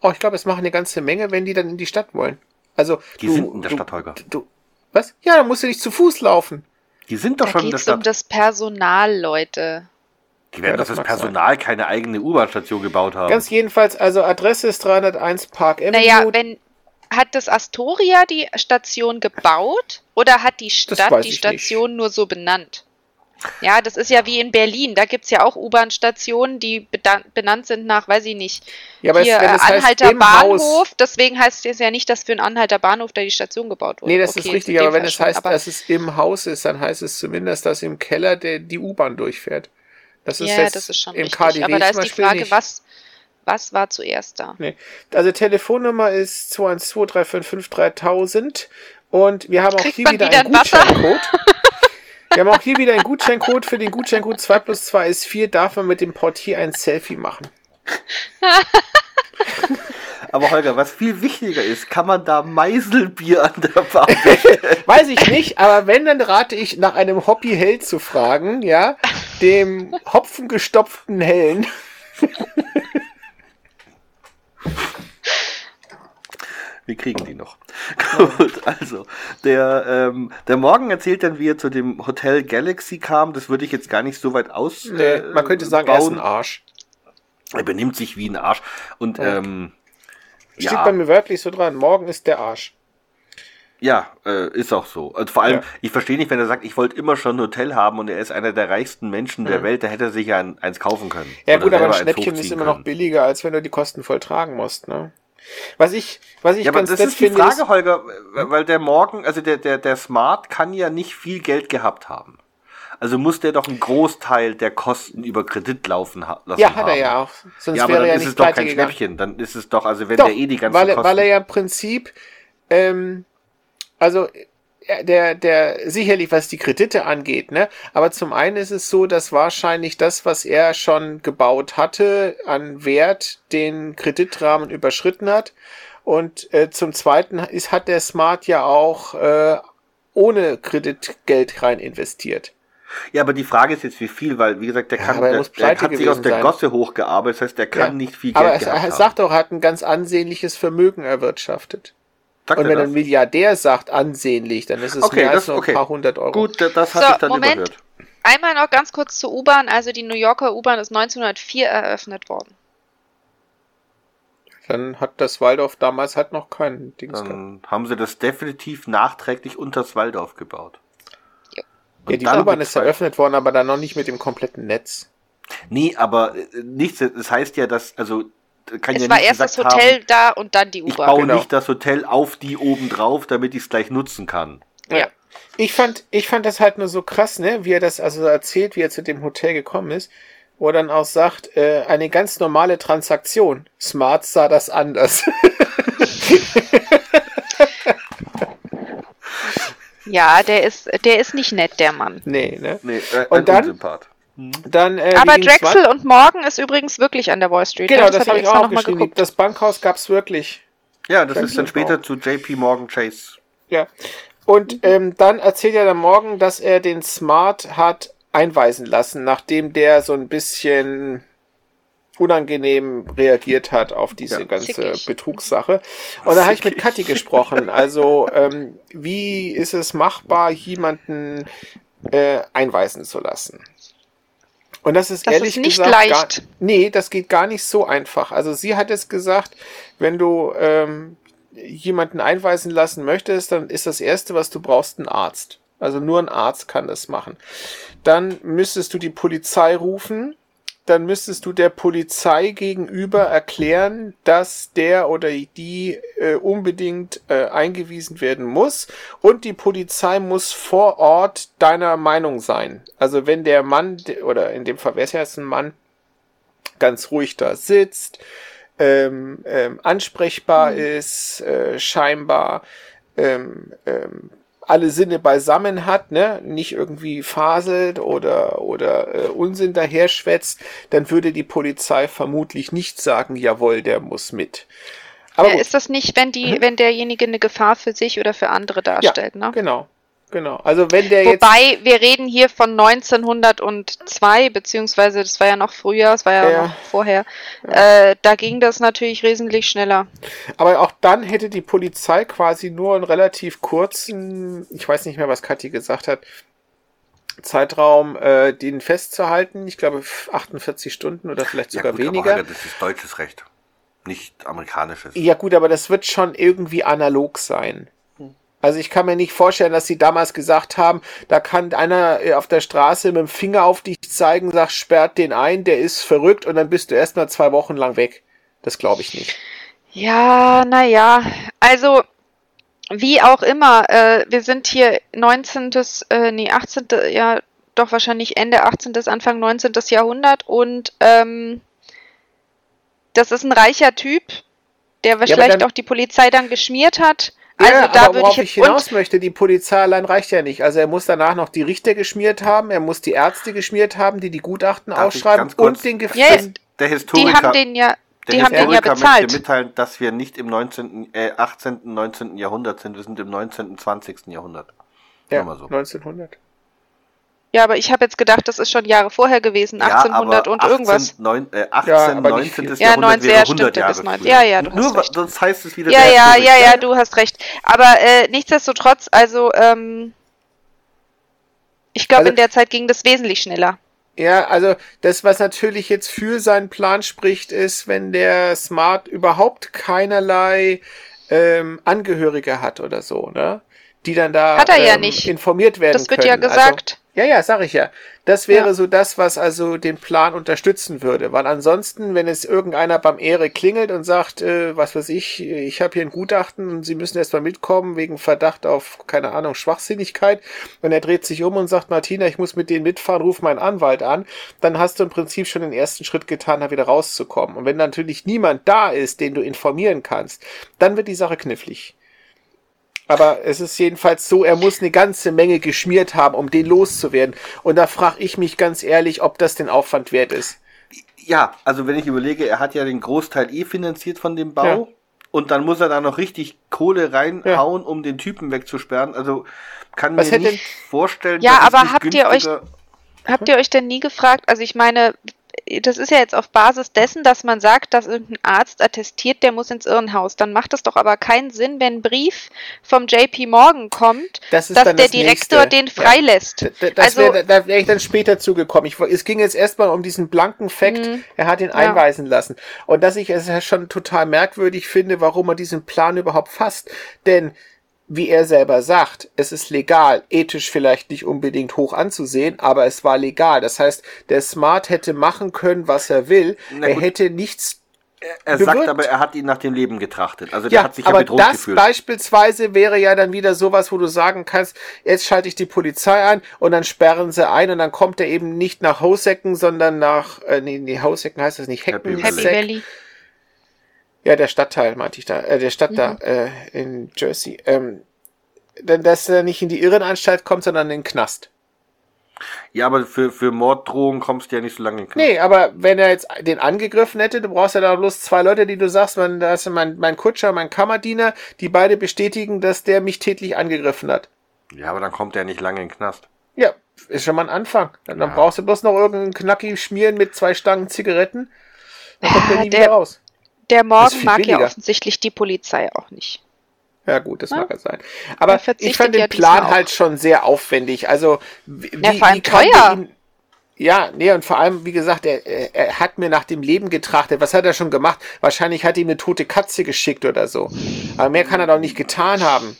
[SPEAKER 4] oh, ich glaube, es machen eine ganze Menge, wenn die dann in die Stadt wollen. Also,
[SPEAKER 2] Die sind in der Stadt, Holger.
[SPEAKER 4] Du, was? Ja, dann musst du nicht zu Fuß laufen.
[SPEAKER 2] Die sind doch
[SPEAKER 3] Da
[SPEAKER 2] schon in der
[SPEAKER 3] geht's um
[SPEAKER 2] Stadt.
[SPEAKER 3] das Personal, Leute.
[SPEAKER 2] Die werden
[SPEAKER 4] Ja,
[SPEAKER 2] doch
[SPEAKER 4] das
[SPEAKER 2] fürs Personal keine eigene U-Bahn-Station gebaut haben.
[SPEAKER 4] Ganz jedenfalls, also Adresse ist 301 Park Avenue.
[SPEAKER 3] Naja, wenn hat das Astoria die Station gebaut oder hat die Stadt die Station nur so benannt? Ja, das ist ja wie in Berlin. Da gibt's ja auch U-Bahn-Stationen, die benannt sind nach, weiß ich nicht,
[SPEAKER 4] ja, aber
[SPEAKER 3] hier
[SPEAKER 4] es, wenn
[SPEAKER 3] äh,
[SPEAKER 4] es heißt
[SPEAKER 3] Anhalter
[SPEAKER 4] Haus,
[SPEAKER 3] Bahnhof. Deswegen heißt es ja nicht, dass für einen Anhalter Bahnhof da die Station gebaut wurde.
[SPEAKER 4] Nee, das
[SPEAKER 3] Okay,
[SPEAKER 4] ist richtig, aber wenn es heißt,
[SPEAKER 3] aber-
[SPEAKER 4] dass es im Haus ist, dann heißt es zumindest, dass im Keller der, die U-Bahn durchfährt. Das ist
[SPEAKER 3] ja,
[SPEAKER 4] jetzt
[SPEAKER 3] das ist schon
[SPEAKER 4] im
[SPEAKER 3] richtig.
[SPEAKER 4] KDW
[SPEAKER 3] aber da ist die Frage,
[SPEAKER 4] nicht.
[SPEAKER 3] was, was war zuerst da?
[SPEAKER 4] Nee. Also Telefonnummer ist 212 355 3000 und wir haben auch
[SPEAKER 3] Kriegt
[SPEAKER 4] hier wieder
[SPEAKER 3] wieder
[SPEAKER 4] einen? Gutscheincode. wir haben auch hier wieder einen Gutscheincode. Für den Gutscheincode 2 plus 2 ist 4, darf man mit dem Portier ein Selfie machen.
[SPEAKER 2] Aber Holger, was viel wichtiger ist, kann man da Meiselbier an der Bar?
[SPEAKER 4] Weiß ich nicht, aber wenn, dann rate ich, nach einem Hobbyheld zu fragen, ja, dem hopfengestopften Hellen.
[SPEAKER 2] Wir kriegen die noch. Gut, also, der, ähm, der Morgen erzählt dann, wie er zu dem Hotel Galaxy kam. Das würde ich jetzt gar nicht so weit aus.
[SPEAKER 4] Nee,
[SPEAKER 2] äh,
[SPEAKER 4] man könnte sagen, er ist
[SPEAKER 2] bauen.
[SPEAKER 4] ein Arsch.
[SPEAKER 2] Er benimmt sich wie ein Arsch. Und,
[SPEAKER 4] Ja.
[SPEAKER 2] ähm,
[SPEAKER 4] Steht
[SPEAKER 2] ja,
[SPEAKER 4] bei mir wörtlich so dran, morgen ist der Arsch.
[SPEAKER 2] Ja, äh, ist auch so. Und vor allem,
[SPEAKER 4] Ja.
[SPEAKER 2] ich verstehe nicht, wenn er sagt, ich wollte immer schon ein Hotel haben und er ist einer der reichsten Menschen der
[SPEAKER 4] Mhm.
[SPEAKER 2] Welt, da hätte er sich ja ein, eins kaufen können.
[SPEAKER 4] Ja gut, aber ein Schnäppchen ist immer noch
[SPEAKER 2] können.
[SPEAKER 4] billiger, als wenn du die Kosten voll tragen musst, ne? Was ich, was ich
[SPEAKER 2] Ja, aber
[SPEAKER 4] ganz
[SPEAKER 2] das
[SPEAKER 4] nett
[SPEAKER 2] ist die
[SPEAKER 4] finde,
[SPEAKER 2] Frage,
[SPEAKER 4] ist,
[SPEAKER 2] Holger, weil der Morgen, also der, der, der Smart kann ja nicht viel Geld gehabt haben. Also muss der doch einen Großteil der Kosten über Kredit laufen lassen
[SPEAKER 4] ja,
[SPEAKER 2] haben.
[SPEAKER 4] hat er ja auch. Sonst
[SPEAKER 2] Ja, aber
[SPEAKER 4] wäre
[SPEAKER 2] dann
[SPEAKER 4] er ja
[SPEAKER 2] ist
[SPEAKER 4] nicht
[SPEAKER 2] es doch kein
[SPEAKER 4] gegangen.
[SPEAKER 2] Schnäppchen. Dann ist es doch, also wenn
[SPEAKER 4] Doch,
[SPEAKER 2] der eh die ganzen
[SPEAKER 4] weil,
[SPEAKER 2] Kosten...
[SPEAKER 4] weil er ja im Prinzip, ähm, also der, der sicherlich was die Kredite angeht, ne? Aber zum einen ist es so, dass wahrscheinlich das, was er schon gebaut hatte, an Wert den Kreditrahmen überschritten hat. Und äh, zum zweiten ist, hat der Smart ja auch äh, ohne Kreditgeld rein investiert.
[SPEAKER 2] Ja, aber die Frage ist jetzt, wie viel, weil, wie gesagt, der,
[SPEAKER 4] Ja,
[SPEAKER 2] kann,
[SPEAKER 4] aber er
[SPEAKER 2] der, der hat sich aus der
[SPEAKER 4] sein.
[SPEAKER 2] Gosse hochgearbeitet, das heißt, der kann
[SPEAKER 4] Ja.
[SPEAKER 2] nicht viel Geld
[SPEAKER 4] Aber es,
[SPEAKER 2] gehabt
[SPEAKER 4] er sagt doch, er hat ein ganz ansehnliches Vermögen erwirtschaftet.
[SPEAKER 2] Sagt
[SPEAKER 4] Und wenn
[SPEAKER 2] das?
[SPEAKER 4] ein Milliardär sagt ansehnlich, dann ist es
[SPEAKER 2] Okay,
[SPEAKER 4] mehr als
[SPEAKER 2] das-
[SPEAKER 4] nur ein
[SPEAKER 2] okay.
[SPEAKER 4] paar hundert Euro.
[SPEAKER 2] Gut, da- das
[SPEAKER 3] So,
[SPEAKER 2] hatte ich dann
[SPEAKER 3] Moment.
[SPEAKER 2] überhört.
[SPEAKER 3] Einmal noch ganz kurz zur U-Bahn. Also die New Yorker U-Bahn ist 1904 eröffnet worden.
[SPEAKER 4] Dann hat das Waldorf damals halt noch keinen Dings gehabt.
[SPEAKER 2] Dann haben sie das definitiv nachträglich unters Waldorf gebaut.
[SPEAKER 3] Ja.
[SPEAKER 4] Ja, die U-Bahn ist eröffnet worden, aber dann noch nicht mit dem kompletten Netz.
[SPEAKER 2] Nee, aber äh, nichts, das heißt ja, dass, also, kann
[SPEAKER 3] Es
[SPEAKER 2] ja
[SPEAKER 3] war
[SPEAKER 2] nicht
[SPEAKER 3] erst das Hotel
[SPEAKER 2] haben,
[SPEAKER 3] da und dann die
[SPEAKER 2] ich
[SPEAKER 3] U-Bahn.
[SPEAKER 2] baue
[SPEAKER 4] Genau.
[SPEAKER 2] nicht das Hotel auf die oben drauf, damit ich es gleich nutzen kann.
[SPEAKER 3] Ja.
[SPEAKER 4] Ich fand, ich fand das halt nur so krass, ne, wie er das also erzählt, wie er zu dem Hotel gekommen ist, wo er dann auch sagt, äh, eine ganz normale Transaktion. Smart sah das anders.
[SPEAKER 3] Ja, der ist, der ist nicht nett, der Mann.
[SPEAKER 4] nee, ne?
[SPEAKER 2] Nee, äh,
[SPEAKER 4] Und
[SPEAKER 2] ein
[SPEAKER 4] dann-
[SPEAKER 2] Unsympath.
[SPEAKER 4] Dann, äh,
[SPEAKER 3] Aber Drexel und Morgan ist übrigens wirklich an der Wall Street.
[SPEAKER 4] Genau, das,
[SPEAKER 3] hab
[SPEAKER 4] habe ich auch
[SPEAKER 3] noch mal
[SPEAKER 4] geschrieben.
[SPEAKER 3] geguckt.
[SPEAKER 4] Das Bankhaus gab's wirklich.
[SPEAKER 2] Ja, das
[SPEAKER 4] Danke
[SPEAKER 2] ist dann
[SPEAKER 4] auch.
[SPEAKER 2] später zu JP Morgan Chase.
[SPEAKER 4] Ja. Und ähm, dann erzählt er dann morgen, dass er den Smart hat einweisen lassen, nachdem der so ein bisschen unangenehm reagiert hat auf diese
[SPEAKER 2] Ja.
[SPEAKER 4] ganze
[SPEAKER 3] Zickig.
[SPEAKER 4] Betrugssache. Und da habe ich mit. Kathi gesprochen. Also, ähm, wie ist es machbar, jemanden äh, einweisen zu lassen? Und das ist
[SPEAKER 3] Das
[SPEAKER 4] ehrlich
[SPEAKER 3] ist nicht
[SPEAKER 4] gesagt Gar,
[SPEAKER 3] leicht.
[SPEAKER 4] nee, das geht gar nicht so einfach. Also sie hat es gesagt, wenn du ähm, jemanden einweisen lassen möchtest, dann ist das erste, was du brauchst, ein Arzt. Also nur ein Arzt kann das machen. Dann müsstest du die Polizei rufen. Dann müsstest du der Polizei gegenüber erklären, dass der oder die äh, unbedingt äh, eingewiesen werden muss. Und die Polizei muss vor Ort deiner Meinung sein. Also wenn der Mann, oder in dem Fall wäre es ja ein Mann, ganz ruhig da sitzt, ähm, ähm, ansprechbar ist, äh, scheinbar ähm, ähm, alle Sinne beisammen hat, ne, nicht irgendwie faselt oder oder äh, Unsinn daherschwätzt, dann würde die Polizei vermutlich nicht sagen, jawohl, der muss mit. Aber
[SPEAKER 3] ja, ist das nicht, wenn die,
[SPEAKER 4] Mhm.
[SPEAKER 3] wenn derjenige eine Gefahr für sich oder für andere darstellt, ne?
[SPEAKER 4] genau, genau. Also wenn der jetzt
[SPEAKER 3] Wobei, wir reden hier von 1902, beziehungsweise das war ja noch früher, es war ja,
[SPEAKER 4] Ja.
[SPEAKER 3] noch vorher. Äh, da ging das natürlich wesentlich schneller.
[SPEAKER 4] Aber auch dann hätte die Polizei quasi nur einen relativ kurzen, ich weiß nicht mehr, was Kathi gesagt hat, Zeitraum, äh, den festzuhalten. Ich glaube 48 Stunden oder vielleicht sogar
[SPEAKER 2] gut, aber
[SPEAKER 4] weniger.
[SPEAKER 2] Holger, das ist deutsches Recht, nicht amerikanisches.
[SPEAKER 4] Ja gut, aber das wird schon irgendwie analog sein. Also ich kann mir nicht vorstellen, dass sie damals gesagt haben, da kann einer äh, auf der Straße mit dem Finger auf dich zeigen, sagt, sperrt den ein, der ist verrückt und dann bist du erstmal zwei Wochen lang weg. Das glaube ich nicht.
[SPEAKER 3] Ja, naja, also wie auch immer, äh, wir sind hier 19. Äh, nee, 18. ja, doch wahrscheinlich Ende 18. Anfang 19. Jahrhundert und ähm, das ist ein reicher Typ, der
[SPEAKER 4] aber
[SPEAKER 3] vielleicht auch die Polizei dann geschmiert hat. Also
[SPEAKER 4] ja,
[SPEAKER 3] da
[SPEAKER 4] aber worauf
[SPEAKER 3] ich
[SPEAKER 4] hinaus möchte, die Polizei allein reicht ja nicht. Also er muss danach noch die Richter geschmiert haben, er muss die Ärzte geschmiert haben, die die Gutachten ausschreiben und den Gef
[SPEAKER 3] Ja,
[SPEAKER 2] Der
[SPEAKER 3] die
[SPEAKER 2] Historiker,
[SPEAKER 3] haben den ja,
[SPEAKER 2] der
[SPEAKER 3] die haben den ja
[SPEAKER 2] Historiker
[SPEAKER 3] bezahlt.
[SPEAKER 2] möchte mitteilen, dass wir nicht im 19., äh, 18., 19. Jahrhundert sind, wir sind im 19., 20. Jahrhundert.
[SPEAKER 4] ja,
[SPEAKER 2] so.
[SPEAKER 4] 1900.
[SPEAKER 3] Ja, aber ich habe jetzt gedacht, das ist schon Jahre vorher gewesen, 1800 und
[SPEAKER 2] 18,
[SPEAKER 3] irgendwas.
[SPEAKER 2] Neun, äh, 18,
[SPEAKER 4] Ja, aber nicht
[SPEAKER 2] 19.
[SPEAKER 4] viel.
[SPEAKER 3] Ja,
[SPEAKER 2] Jahrhundert
[SPEAKER 3] 19,
[SPEAKER 2] wäre
[SPEAKER 3] ja,
[SPEAKER 2] 100
[SPEAKER 3] stimmt,
[SPEAKER 2] Jahre
[SPEAKER 3] das neun-
[SPEAKER 2] früher.
[SPEAKER 3] ja, ja, du hast
[SPEAKER 2] Nur,
[SPEAKER 3] recht.
[SPEAKER 2] sonst heißt es wieder
[SPEAKER 3] Ja, ja, ja, ja, du hast recht. Aber äh, nichtsdestotrotz, also ähm, ich glaube,
[SPEAKER 4] Also-
[SPEAKER 3] in der Zeit ging das wesentlich schneller.
[SPEAKER 4] Ja, also das, was natürlich jetzt für seinen Plan spricht, ist, wenn der Smart überhaupt keinerlei ähm, Angehörige hat oder so, ne? Die dann da
[SPEAKER 3] Hat er ja
[SPEAKER 4] ähm,
[SPEAKER 3] nicht.
[SPEAKER 4] informiert werden
[SPEAKER 3] Das wird
[SPEAKER 4] können.
[SPEAKER 3] ja gesagt.
[SPEAKER 4] Also, ja, ja, sag ich ja. Das wäre
[SPEAKER 3] Ja.
[SPEAKER 4] so das, was also den Plan unterstützen würde. Weil ansonsten, wenn es irgendeiner beim Ehre klingelt und sagt, äh, was weiß ich, ich habe hier ein Gutachten und Sie müssen erst mal mitkommen wegen Verdacht auf, keine Ahnung, Schwachsinnigkeit, und er dreht sich um und sagt, Martina, ich muss mit denen mitfahren, ruf meinen Anwalt an, dann hast du im Prinzip schon den ersten Schritt getan, da wieder rauszukommen. Und wenn natürlich niemand da ist, den du informieren kannst, dann wird die Sache knifflig. Aber es ist jedenfalls so, er muss eine ganze Menge geschmiert haben, um den loszuwerden. Und da frage ich mich ganz ehrlich, ob das den Aufwand wert ist.
[SPEAKER 2] Ja, also wenn ich überlege, er hat ja den Großteil eh finanziert von dem Bau.
[SPEAKER 4] Ja.
[SPEAKER 2] Und dann muss er da noch richtig Kohle reinhauen, um den Typen wegzusperren. Also kann
[SPEAKER 4] Was
[SPEAKER 2] mir nicht vorstellen,
[SPEAKER 3] Ja,
[SPEAKER 2] dass
[SPEAKER 3] aber
[SPEAKER 2] nicht
[SPEAKER 3] habt ihr euch- Habt ihr euch denn nie gefragt, also ich meine, das ist ja jetzt auf Basis dessen, dass man sagt, dass irgendein Arzt attestiert, der muss ins Irrenhaus. Dann macht es doch aber keinen Sinn, wenn ein Brief vom JP Morgan kommt,
[SPEAKER 4] Das
[SPEAKER 3] dass der
[SPEAKER 4] das
[SPEAKER 3] Direktor
[SPEAKER 4] Nächste.
[SPEAKER 3] den
[SPEAKER 4] Ja.
[SPEAKER 3] freilässt.
[SPEAKER 4] D- d- Das
[SPEAKER 3] Also-
[SPEAKER 4] wär, da wäre ich dann später zugekommen. Ich, es ging jetzt erstmal um diesen blanken Fakt,
[SPEAKER 3] Mhm.
[SPEAKER 4] er hat ihn
[SPEAKER 3] Ja.
[SPEAKER 4] einweisen lassen. Und dass ich es ja schon total merkwürdig finde, warum er diesen Plan überhaupt fasst. Denn, wie er selber sagt, es ist legal, ethisch vielleicht nicht unbedingt hoch anzusehen, aber es war legal. Das heißt, der Smart hätte machen können, was er will. Er hätte nichts
[SPEAKER 2] Er sagt
[SPEAKER 4] bewirkt.
[SPEAKER 2] aber, er hat ihn nach dem Leben getrachtet. Also der
[SPEAKER 4] Ja,
[SPEAKER 2] hat sich ja
[SPEAKER 4] aber
[SPEAKER 2] bedroht
[SPEAKER 4] das
[SPEAKER 2] gefühlt.
[SPEAKER 4] beispielsweise wäre ja dann wieder sowas, wo du sagen kannst, jetzt schalte ich die Polizei ein und dann sperren sie ein und dann kommt er eben nicht nach Hausecken, sondern nach, äh, nee, nee, Hausecken heißt das nicht,
[SPEAKER 2] Happy
[SPEAKER 4] Hecken,
[SPEAKER 3] Happy
[SPEAKER 2] Valley.
[SPEAKER 4] Ja, der Stadtteil meinte ich da, äh, der Stadt da, äh, in Jersey. Ähm, denn dass er nicht in die Irrenanstalt kommt, sondern in den Knast.
[SPEAKER 2] Ja, aber für, für Morddrohungen kommst du ja nicht so lange in den Knast.
[SPEAKER 4] Nee, aber wenn er jetzt den angegriffen hätte, du brauchst ja da bloß zwei Leute, die du sagst, man, da ist mein, mein Kutscher, mein Kammerdiener, die beide bestätigen, dass der mich tätlich angegriffen hat.
[SPEAKER 2] Ja, aber dann kommt er nicht lange in den Knast.
[SPEAKER 4] Ja, ist schon mal ein Anfang. Dann, dann
[SPEAKER 2] Ja.
[SPEAKER 4] brauchst du bloß noch irgendeinen Knacki schmieren mit zwei Stangen Zigaretten. Dann kommt der
[SPEAKER 3] Ja,
[SPEAKER 4] nie
[SPEAKER 3] der-
[SPEAKER 4] wieder raus.
[SPEAKER 3] Der Morgen mag ja
[SPEAKER 4] billiger.
[SPEAKER 3] offensichtlich die Polizei auch nicht.
[SPEAKER 4] Ja gut, das
[SPEAKER 3] Ja.
[SPEAKER 4] mag er sein. Aber
[SPEAKER 3] Er
[SPEAKER 4] ich fand den
[SPEAKER 3] ja
[SPEAKER 4] Plan halt schon sehr aufwendig. Also wie,
[SPEAKER 3] Ja, vor allem
[SPEAKER 4] der
[SPEAKER 3] teuer.
[SPEAKER 4] ihn- ja, nee, und vor allem, wie gesagt, er, er- er hat mir nach dem Leben getrachtet. Was hat er schon gemacht? Wahrscheinlich hat er ihm eine tote Katze geschickt oder so. Aber mehr kann er doch nicht getan haben.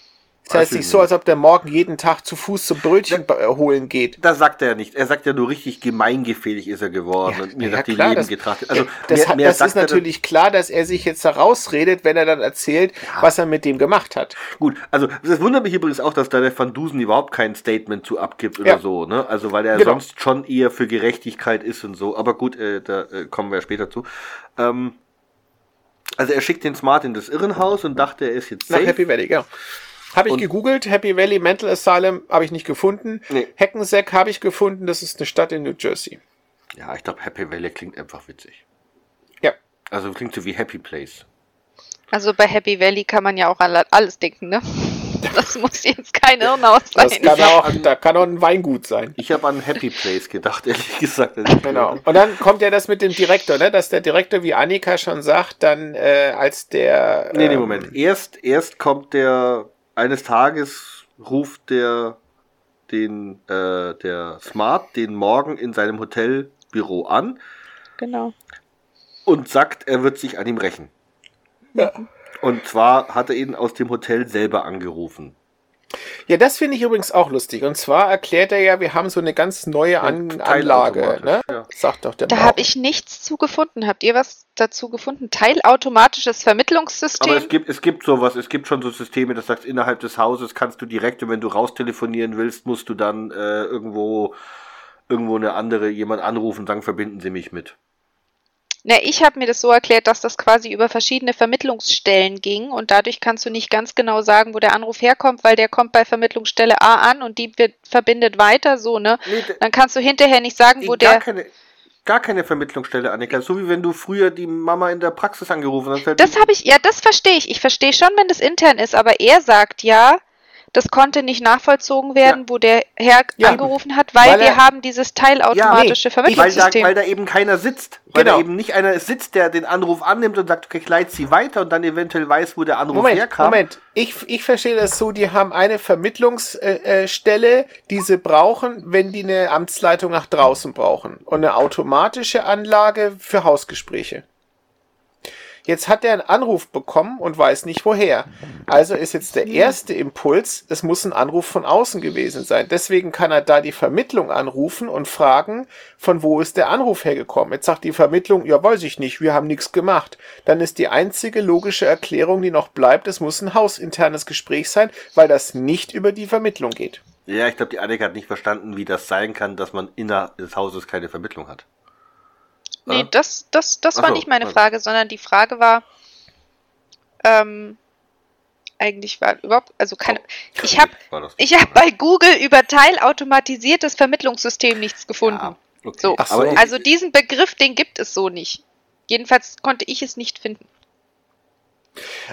[SPEAKER 4] Das heißt
[SPEAKER 2] ich
[SPEAKER 4] nicht so, als ob der morgen jeden Tag zu Fuß zum Brötchen äh, holen geht.
[SPEAKER 2] Das sagt er ja nicht. Er sagt ja nur richtig gemeingefährlich ist er geworden
[SPEAKER 4] Ja,
[SPEAKER 2] und mir
[SPEAKER 4] ja,
[SPEAKER 2] nach dem
[SPEAKER 4] klar,
[SPEAKER 2] Leben
[SPEAKER 4] das-
[SPEAKER 2] getrachtet. Also
[SPEAKER 4] das
[SPEAKER 2] mehr, mehr
[SPEAKER 4] das
[SPEAKER 2] sagt
[SPEAKER 4] ist natürlich klar, dass er sich jetzt da rausredet, wenn er dann erzählt, was er mit dem gemacht hat.
[SPEAKER 2] Gut, also es wundert mich übrigens auch, dass da der Van Dusen überhaupt kein Statement zu abgibt oder
[SPEAKER 4] Ja.
[SPEAKER 2] so, ne? Also weil er
[SPEAKER 4] Genau.
[SPEAKER 2] sonst schon eher für Gerechtigkeit ist und so. Aber gut, äh, da äh, kommen wir später zu. Ähm, also er schickt den Smart in das Irrenhaus und dachte, er ist jetzt
[SPEAKER 4] Nach
[SPEAKER 2] safe.
[SPEAKER 4] Happy Valley, genau. Habe ich
[SPEAKER 2] Und-
[SPEAKER 4] gegoogelt, Happy Valley Mental Asylum habe ich nicht gefunden.
[SPEAKER 2] Nee.
[SPEAKER 4] Hackensack habe ich gefunden, das ist eine Stadt in New Jersey.
[SPEAKER 2] Ja, ich glaube, Happy Valley klingt einfach witzig.
[SPEAKER 4] Ja.
[SPEAKER 2] Also klingt so wie Happy Place.
[SPEAKER 3] Also bei Happy Valley kann man ja auch an alles denken, ne? Das muss jetzt kein Irrenhaus sein.
[SPEAKER 4] Das kann auch, da kann auch ein Weingut sein.
[SPEAKER 2] Ich habe an Happy Place gedacht, ehrlich gesagt.
[SPEAKER 4] Genau. Und dann kommt ja das mit dem Direktor, ne? dass der Direktor, wie Annika schon sagt, dann äh, als der.
[SPEAKER 2] Nee, nee,
[SPEAKER 4] ähm,
[SPEAKER 2] Moment. Erst, erst kommt der, eines Tages ruft der den, äh, der Smart den morgen in seinem Hotelbüro an
[SPEAKER 3] Genau.
[SPEAKER 2] und sagt, er wird sich an ihm rächen.
[SPEAKER 4] Ja.
[SPEAKER 2] Und zwar hat er ihn aus dem Hotel selber angerufen.
[SPEAKER 4] Ja, das finde ich übrigens auch lustig. Und zwar erklärt er ja, wir haben so eine ganz neue An Anlage. Ne?
[SPEAKER 2] Ja.
[SPEAKER 4] Sagt doch der
[SPEAKER 3] Da habe ich nichts zu gefunden. Habt ihr was dazu gefunden? Teilautomatisches Vermittlungssystem?
[SPEAKER 2] Aber es gibt, es gibt sowas, es gibt schon so Systeme, das sagt, innerhalb des Hauses kannst du direkt, und wenn du raustelefonieren willst, musst du dann äh, irgendwo, irgendwo eine andere, jemand anrufen und sagen, verbinden Sie mich mit.
[SPEAKER 3] Na, ich habe mir das so erklärt, dass das quasi über verschiedene Vermittlungsstellen ging und dadurch kannst du nicht ganz genau sagen, wo der Anruf herkommt, weil der kommt bei Vermittlungsstelle A an und die wird, verbindet weiter, so, ne?
[SPEAKER 2] Nee,
[SPEAKER 3] Dann kannst du hinterher nicht sagen, wo der.
[SPEAKER 2] gar keine Vermittlungsstelle, Annika. So wie wenn du früher die Mama in der Praxis angerufen hast.
[SPEAKER 3] Das habe ich, ja, das verstehe ich. Ich verstehe schon, wenn das intern ist, aber er sagt ja, das konnte nicht nachvollzogen werden,
[SPEAKER 2] Ja.
[SPEAKER 3] wo der Herr
[SPEAKER 4] Ja,
[SPEAKER 3] angerufen hat, weil,
[SPEAKER 4] weil er-
[SPEAKER 3] wir haben dieses teilautomatische
[SPEAKER 4] Ja, nee,
[SPEAKER 2] weil, da,
[SPEAKER 3] Vermittlungssystem.
[SPEAKER 2] weil da eben keiner sitzt. Weil
[SPEAKER 4] Genau.
[SPEAKER 2] da eben nicht einer sitzt, der den Anruf annimmt und sagt, okay, ich leite sie weiter und dann eventuell weiß, wo der Anruf
[SPEAKER 4] Moment,
[SPEAKER 2] herkam.
[SPEAKER 4] Moment. Ich, ich verstehe das so, die haben eine Vermittlungsstelle, äh, Stelle, die sie brauchen, wenn die eine Amtsleitung nach draußen brauchen. Und eine automatische Anlage für Hausgespräche. Jetzt hat er einen Anruf bekommen und weiß nicht woher. Also ist jetzt der erste Impuls, es muss ein Anruf von außen gewesen sein. Deswegen kann er da die Vermittlung anrufen und fragen, von wo ist der Anruf hergekommen. Jetzt sagt die Vermittlung, ja weiß ich nicht, wir haben nichts gemacht. Dann ist die einzige logische Erklärung, die noch bleibt, es muss ein hausinternes Gespräch sein, weil das nicht über die Vermittlung geht.
[SPEAKER 2] Ja, ich glaube, die Annika hat nicht verstanden, wie das sein kann, dass man innerhalb des Hauses keine Vermittlung hat.
[SPEAKER 3] Nee,
[SPEAKER 2] Ja?
[SPEAKER 3] das, das, das
[SPEAKER 2] Ach
[SPEAKER 3] war
[SPEAKER 2] so,
[SPEAKER 3] nicht meine. Frage, sondern die Frage war, ähm, eigentlich war überhaupt, also keine, ich habe ich hab bei Google über teilautomatisiertes Vermittlungssystem nichts gefunden.
[SPEAKER 2] Ja, okay.
[SPEAKER 3] So,
[SPEAKER 4] Ach so.
[SPEAKER 3] Also diesen Begriff, den gibt es so nicht. Jedenfalls konnte ich es nicht finden.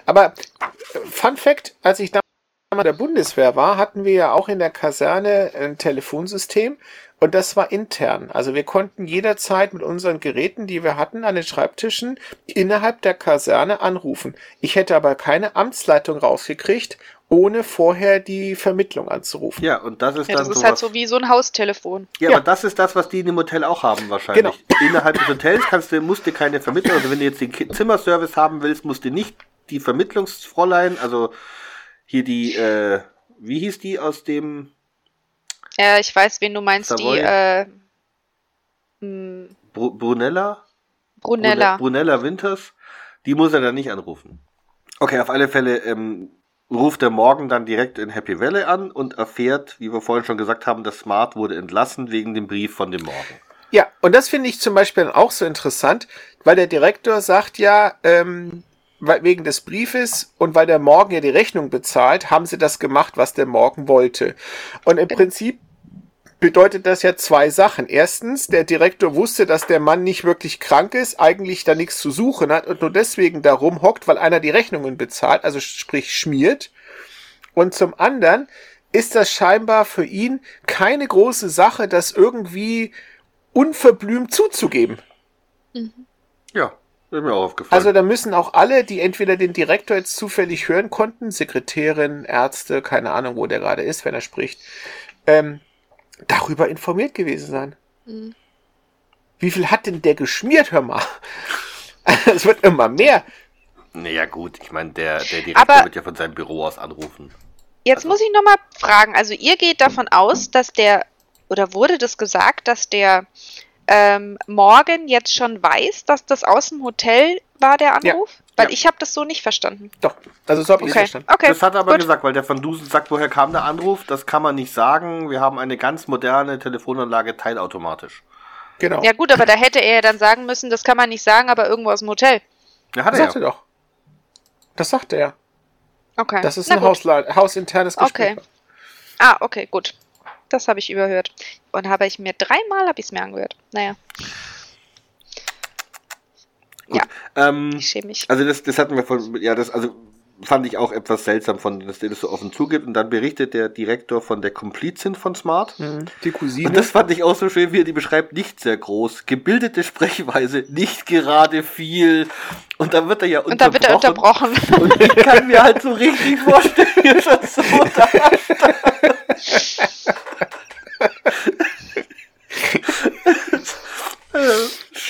[SPEAKER 4] Aber äh, Fun Fact, als ich damals bei der Bundeswehr war, hatten wir ja auch in der Kaserne ein Telefonsystem und das war intern. Also wir konnten jederzeit mit unseren Geräten, die wir hatten, an den Schreibtischen innerhalb der Kaserne anrufen. Ich hätte aber keine Amtsleitung rausgekriegt, ohne vorher die Vermittlung anzurufen.
[SPEAKER 2] ja, und das ist
[SPEAKER 3] Ja,
[SPEAKER 2] dann
[SPEAKER 3] das ist halt so wie so ein Haustelefon.
[SPEAKER 2] Ja,
[SPEAKER 4] Ja.
[SPEAKER 2] aber das ist das, was die in dem Hotel auch haben wahrscheinlich.
[SPEAKER 4] Genau.
[SPEAKER 2] Innerhalb des Hotels kannst du, musst du keine Vermittlung, also wenn du jetzt den Zimmerservice haben willst, musst du nicht die Vermittlungsfräulein, also hier die, äh, wie hieß die aus dem
[SPEAKER 3] Ja, ich weiß, wen du meinst,
[SPEAKER 2] Savoy?
[SPEAKER 3] die äh, mh,
[SPEAKER 2] Bru Brunella?
[SPEAKER 3] Brunella.
[SPEAKER 2] Brune- Brunella Winters, die muss er dann nicht anrufen. Okay, auf alle Fälle ähm, ruft er morgen dann direkt in Happy Valley an und erfährt, wie wir vorhin schon gesagt haben, das Smart wurde entlassen wegen dem Brief von dem Morgen.
[SPEAKER 4] Ja, und das finde ich zum Beispiel auch so interessant, weil der Direktor sagt ja, ähm, weil, wegen des Briefes und weil der Morgen ja die Rechnung bezahlt, haben sie das gemacht, was der Morgen wollte. Und im Prinzip bedeutet das ja zwei Sachen. Erstens, der Direktor wusste, dass der Mann nicht wirklich krank ist, eigentlich da nichts zu suchen hat und nur deswegen da rumhockt, weil einer die Rechnungen bezahlt, also sprich schmiert. Und zum anderen ist das scheinbar für ihn keine große Sache, das irgendwie unverblümt zuzugeben.
[SPEAKER 2] Ja, ist mir auch aufgefallen.
[SPEAKER 4] Also da müssen auch alle, die entweder den Direktor jetzt zufällig hören konnten, Sekretärin, Ärzte, keine Ahnung, wo der gerade ist, wenn er spricht, ähm, darüber informiert gewesen sein.
[SPEAKER 3] Mhm.
[SPEAKER 4] Wie viel hat denn der geschmiert, hör mal? Es wird immer mehr.
[SPEAKER 2] Naja, gut, ich meine, der, der Direktor
[SPEAKER 3] Aber-
[SPEAKER 2] wird ja von seinem Büro aus anrufen.
[SPEAKER 3] Jetzt
[SPEAKER 2] Also-
[SPEAKER 3] muss ich nochmal fragen. Also ihr geht davon aus, dass der, oder wurde das gesagt, dass der ähm, Morgan jetzt schon weiß, dass das aus dem Hotel war, der
[SPEAKER 4] Ja.
[SPEAKER 3] Anruf? Weil
[SPEAKER 2] Ja.
[SPEAKER 3] ich habe das so nicht verstanden.
[SPEAKER 4] Doch, also so habe ich es
[SPEAKER 3] Okay,
[SPEAKER 4] verstanden.
[SPEAKER 3] okay.
[SPEAKER 2] das hat er aber
[SPEAKER 3] gut.
[SPEAKER 2] gesagt, weil der von Dusen sagt, woher kam der Anruf? Das kann man nicht sagen. Wir haben eine ganz moderne Telefonanlage teilautomatisch.
[SPEAKER 4] Genau.
[SPEAKER 3] Ja gut, aber da hätte er ja dann sagen müssen, das kann man nicht sagen, aber irgendwo aus dem Hotel.
[SPEAKER 2] Ja, hat
[SPEAKER 4] das
[SPEAKER 2] er
[SPEAKER 4] sagt er
[SPEAKER 2] ja.
[SPEAKER 4] doch. Das sagt er.
[SPEAKER 3] Okay.
[SPEAKER 4] Das ist
[SPEAKER 3] Na
[SPEAKER 4] ein
[SPEAKER 3] gut.
[SPEAKER 4] Hausla hausinternes Gespräch.
[SPEAKER 3] Okay. Ah, okay, gut. Das habe ich überhört. Und habe ich mir dreimal habe ich es mir angehört. Naja,
[SPEAKER 2] Ähm,
[SPEAKER 3] ich schäme mich.
[SPEAKER 2] also das, das hatten wir von, ja, das, also fand ich auch etwas seltsam von, dass der das so offen zugibt. Und dann berichtet der Direktor von der Komplizin von Smart.
[SPEAKER 4] Mhm. Die Cousine.
[SPEAKER 2] Und das fand ich auch so schön, wie er die beschreibt, nicht sehr groß, gebildete Sprechweise, nicht gerade viel. Und dann wird er ja
[SPEAKER 3] Und dann wird er unterbrochen.
[SPEAKER 2] Und ich kann mir halt so richtig vorstellen, wie er schon so da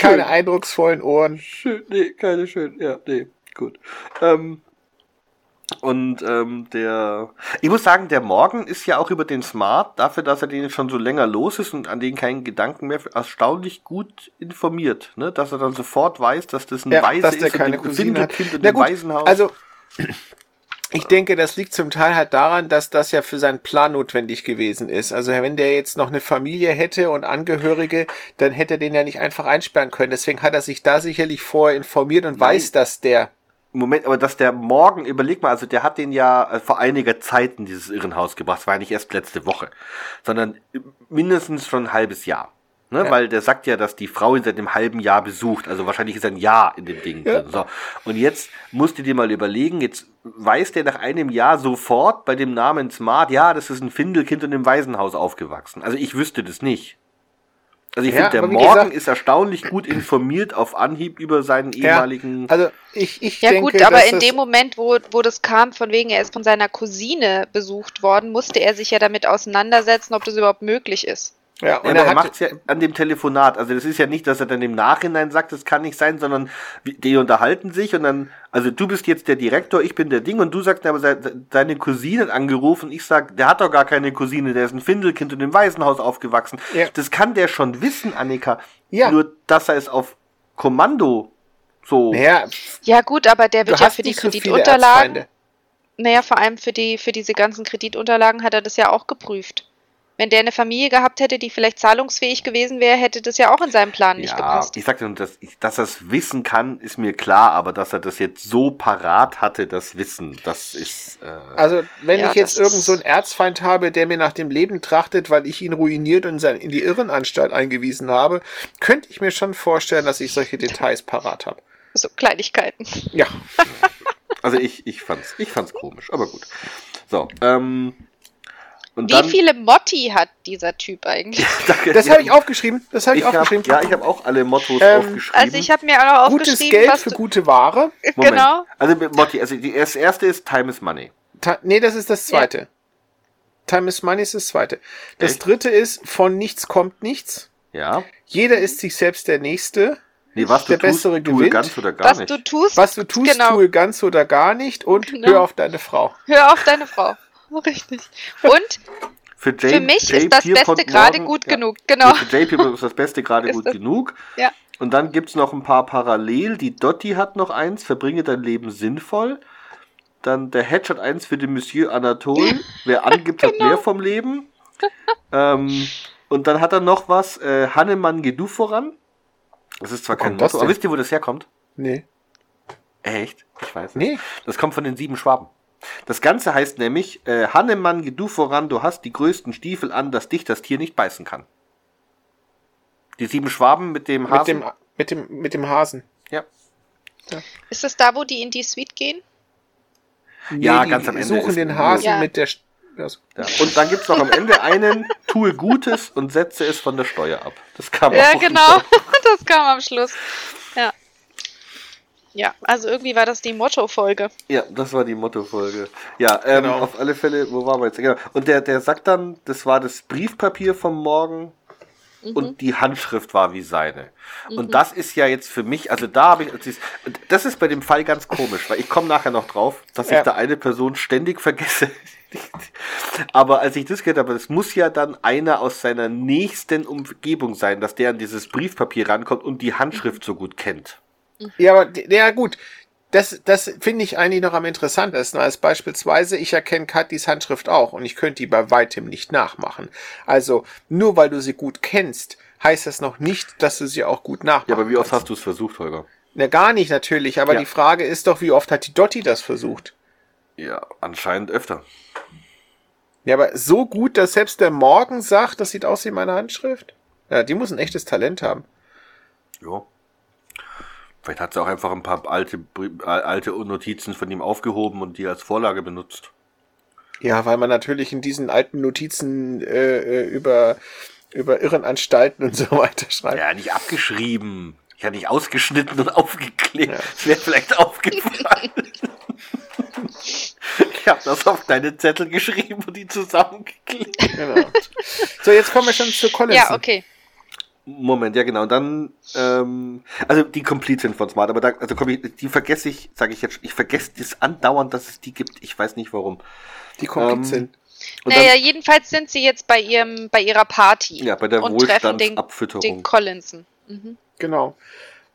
[SPEAKER 4] Keine eindrucksvollen Ohren.
[SPEAKER 2] Schön, nee, keine schön, ja, nee, gut. Ähm, und ähm, der, ich muss sagen, der Morgen ist ja auch über den Smart, dafür, dass er den schon so länger los ist und an den keinen Gedanken mehr, erstaunlich gut informiert, ne? Dass er dann sofort weiß, dass das ein
[SPEAKER 4] Ja,
[SPEAKER 2] Weise
[SPEAKER 4] dass der
[SPEAKER 2] ist
[SPEAKER 4] keine
[SPEAKER 2] und
[SPEAKER 4] Cousine hat.
[SPEAKER 2] Kind
[SPEAKER 4] Na
[SPEAKER 2] ein
[SPEAKER 4] gut,
[SPEAKER 2] Waisenhaus.
[SPEAKER 4] Also, ich denke, das liegt zum Teil halt daran, dass das ja für seinen Plan notwendig gewesen ist. Also, wenn der jetzt noch eine Familie hätte und Angehörige, dann hätte er den ja nicht einfach einsperren können. Deswegen hat er sich da sicherlich vorher informiert und
[SPEAKER 2] Nein.
[SPEAKER 4] weiß, dass der.
[SPEAKER 2] Moment, aber dass der Morgen, überleg mal, also der hat den ja äh, vor einiger Zeit in dieses Irrenhaus gebracht. Das war ja nicht erst letzte Woche, sondern mindestens schon ein halbes Jahr. Ne?
[SPEAKER 4] Ja.
[SPEAKER 2] Weil der sagt ja, dass die Frau ihn seit einem halben Jahr besucht. Also wahrscheinlich ist ein Jahr in dem Ding
[SPEAKER 4] Ja.
[SPEAKER 2] drin. So. Und jetzt musst du dir mal überlegen, jetzt weiß der nach einem Jahr sofort bei dem Namen Smart, ja, das ist ein Findelkind und im Waisenhaus aufgewachsen. Also ich wüsste das nicht. Also ich
[SPEAKER 4] Ja,
[SPEAKER 2] finde, der Morgen
[SPEAKER 4] gesagt-
[SPEAKER 2] ist erstaunlich gut informiert auf Anhieb über seinen ehemaligen.
[SPEAKER 4] Also, ich, ich
[SPEAKER 3] Ja
[SPEAKER 4] denke,
[SPEAKER 3] gut, aber in dem Moment, wo, wo das kam, von wegen er ist von seiner Cousine besucht worden, musste er sich ja damit auseinandersetzen, ob das überhaupt möglich ist.
[SPEAKER 4] Ja, und
[SPEAKER 2] Und
[SPEAKER 4] er
[SPEAKER 2] er macht ja an dem Telefonat. Also das ist ja nicht, dass er dann im Nachhinein sagt, das kann nicht sein, sondern die unterhalten sich und dann, also du bist jetzt der Direktor, ich bin der Ding und du sagst aber se- deine Cousine hat angerufen. Ich sag, der hat doch gar keine Cousine, der ist ein Findelkind und im Waisenhaus aufgewachsen.
[SPEAKER 4] Ja.
[SPEAKER 2] Das kann der schon wissen, Annika.
[SPEAKER 4] Ja.
[SPEAKER 2] Nur, dass er es auf Kommando so.
[SPEAKER 4] naja,
[SPEAKER 3] Ja gut, aber der wird ja für die
[SPEAKER 4] so
[SPEAKER 3] Kreditunterlagen,
[SPEAKER 4] Erzfeinde.
[SPEAKER 3] naja, vor allem für die, für diese ganzen Kreditunterlagen hat er das ja auch geprüft. Wenn der eine Familie gehabt hätte, die vielleicht zahlungsfähig gewesen wäre, hätte das ja auch in seinem Plan nicht
[SPEAKER 2] ja,
[SPEAKER 3] gepasst.
[SPEAKER 2] ich sagte, dass, ich- dass er es wissen kann, ist mir klar, aber dass er das jetzt so parat hatte, das Wissen, das ist. Äh,
[SPEAKER 4] Also, wenn
[SPEAKER 3] Ja,
[SPEAKER 4] ich jetzt
[SPEAKER 3] das
[SPEAKER 4] irgend
[SPEAKER 3] ist-
[SPEAKER 4] so einen Erzfeind habe, der mir nach dem Leben trachtet, weil ich ihn ruiniert und sein- in die Irrenanstalt eingewiesen habe, könnte ich mir schon vorstellen, dass ich solche Details parat habe.
[SPEAKER 3] So Kleinigkeiten.
[SPEAKER 4] Ja,
[SPEAKER 2] Also ich, ich fand's, ich fand's komisch, aber gut. So, ähm. Und
[SPEAKER 3] Wie
[SPEAKER 2] dann,
[SPEAKER 3] viele Motti hat dieser Typ eigentlich?
[SPEAKER 2] Danke,
[SPEAKER 4] das
[SPEAKER 2] ja,
[SPEAKER 4] habe ich aufgeschrieben. Das habe ich,
[SPEAKER 2] ich hab,
[SPEAKER 4] aufgeschrieben.
[SPEAKER 2] Ja, ich habe auch alle Mottos
[SPEAKER 4] Ähm,
[SPEAKER 2] aufgeschrieben.
[SPEAKER 3] Also ich habe mir auch noch
[SPEAKER 4] Gutes
[SPEAKER 3] aufgeschrieben,
[SPEAKER 4] Geld
[SPEAKER 3] was
[SPEAKER 4] für
[SPEAKER 3] du,
[SPEAKER 4] gute Ware.
[SPEAKER 2] Moment.
[SPEAKER 3] genau.
[SPEAKER 2] Also mit Motti, also die, das erste ist Time is Money.
[SPEAKER 4] Ta nee, das ist das zweite. Time is Money ist das zweite. Das
[SPEAKER 2] Echt?
[SPEAKER 4] dritte ist, von nichts kommt nichts.
[SPEAKER 2] Ja.
[SPEAKER 4] Jeder ist sich selbst der Nächste.
[SPEAKER 2] Nee, was
[SPEAKER 4] Der
[SPEAKER 2] du tust,
[SPEAKER 4] Bessere
[SPEAKER 2] tue
[SPEAKER 4] gewinnt.
[SPEAKER 2] ganz oder gar
[SPEAKER 3] Was
[SPEAKER 2] nicht.
[SPEAKER 3] du tust,
[SPEAKER 4] Was du tust,
[SPEAKER 3] Genau.
[SPEAKER 4] tue ganz oder gar nicht und
[SPEAKER 3] Genau.
[SPEAKER 4] hör auf deine Frau.
[SPEAKER 3] hör auf deine Frau. Richtig. Und
[SPEAKER 2] für, J,
[SPEAKER 3] für mich
[SPEAKER 2] J.
[SPEAKER 3] ist das Beste gerade gut
[SPEAKER 2] ja.
[SPEAKER 3] genug. Genau.
[SPEAKER 2] Für J. Pierpont ist das Beste gerade gut
[SPEAKER 3] das-
[SPEAKER 2] genug.
[SPEAKER 3] Ja.
[SPEAKER 2] Und dann gibt's noch ein paar parallel. Die Dotti hat noch eins, verbringe dein Leben sinnvoll. Dann der Hedge hat eins für den Monsieur Anatole. Wer angibt,
[SPEAKER 3] Genau.
[SPEAKER 2] hat mehr vom Leben. ähm, und dann hat er noch was, äh, Hannemann, geh du voran. Das ist zwar kein Motto, aber wisst ihr, wo das herkommt?
[SPEAKER 4] Nee.
[SPEAKER 2] Echt? Ich weiß nicht.
[SPEAKER 4] Nee.
[SPEAKER 2] Das kommt von den sieben Schwaben. Das Ganze heißt nämlich, äh, Hannemann, geh du voran, du hast die größten Stiefel an, dass dich das Tier nicht beißen kann. Die sieben Schwaben mit dem
[SPEAKER 4] Mit
[SPEAKER 2] Hasen.
[SPEAKER 4] dem, mit, dem, mit dem Hasen.
[SPEAKER 2] ja.
[SPEAKER 3] Ist das da, wo die in die Suite gehen?
[SPEAKER 2] Ja,
[SPEAKER 4] die
[SPEAKER 2] ganz am Ende
[SPEAKER 4] suchen
[SPEAKER 2] ist-
[SPEAKER 4] den Hasen
[SPEAKER 3] Ja.
[SPEAKER 4] mit der... St- also,
[SPEAKER 2] ja. Und dann gibt's noch am Ende einen, tue Gutes und setze es von der Steuer ab. Das kam
[SPEAKER 3] Ja,
[SPEAKER 2] auch
[SPEAKER 3] genau. Das kam am Schluss. Ja. Also irgendwie war das die Motto-Folge.
[SPEAKER 2] Ja, das war die Mottofolge. Ja, ähm,
[SPEAKER 4] Genau.
[SPEAKER 2] auf alle Fälle, wo waren wir jetzt? Genau. Und der, der sagt dann, das war das Briefpapier vom Morgen
[SPEAKER 3] Mhm.
[SPEAKER 2] und die Handschrift war wie seine. Und das ist ja jetzt für mich, also da habe ich, das ist- bei dem Fall ganz komisch, weil ich komme nachher noch drauf, dass ich
[SPEAKER 4] Ja.
[SPEAKER 2] da eine Person ständig vergesse. Aber als ich das gehört habe, das muss ja dann einer aus seiner nächsten Umgebung sein, dass der an dieses Briefpapier rankommt und die Handschrift so gut kennt.
[SPEAKER 4] Ja, aber ja gut. Das, das finde ich eigentlich noch am interessantesten, als beispielsweise ich erkenne Katis Handschrift auch und ich könnte die bei weitem nicht nachmachen. Also nur weil du sie gut kennst, heißt das noch nicht, dass du sie auch gut nachmachst.
[SPEAKER 2] Ja, aber wie oft hast du es versucht, Holger?
[SPEAKER 4] Na, gar nicht natürlich, aber
[SPEAKER 2] Ja.
[SPEAKER 4] die Frage ist doch, wie oft hat die Dotti das versucht?
[SPEAKER 2] Ja, anscheinend öfter.
[SPEAKER 4] Ja, aber so gut, dass selbst der Morgen sagt, das sieht aus wie meine Handschrift? Ja, die muss ein echtes Talent haben.
[SPEAKER 2] Ja. Vielleicht hat sie auch einfach ein paar alte, alte Notizen von ihm aufgehoben und die als Vorlage benutzt.
[SPEAKER 4] Ja, weil man natürlich in diesen alten Notizen äh, äh, über, über Irrenanstalten und so weiter schreibt.
[SPEAKER 2] Ja, nicht abgeschrieben. Ich hatte nicht ausgeschnitten und aufgeklebt.
[SPEAKER 4] Ja.
[SPEAKER 2] Das wäre vielleicht aufgefallen. ich habe das auf deine Zettel geschrieben und die zusammengeklebt.
[SPEAKER 4] Genau. So, jetzt kommen wir schon zu Collinson.
[SPEAKER 3] Ja, okay.
[SPEAKER 2] Moment, ja genau. Und dann, ähm, also die Complete sind von Smart, aber da, also komm, ich, die vergesse ich, sage ich jetzt, ich vergesse das andauernd, dass es die gibt. Ich weiß nicht warum.
[SPEAKER 4] Die komplett
[SPEAKER 2] Ähm,
[SPEAKER 4] sind.
[SPEAKER 3] Naja, jedenfalls sind sie jetzt bei ihrem, bei ihrer Party.
[SPEAKER 2] Ja, bei der
[SPEAKER 3] und treffen den,
[SPEAKER 2] Wohlstandsabfütterung.
[SPEAKER 3] den Collinson. Mhm.
[SPEAKER 4] Genau.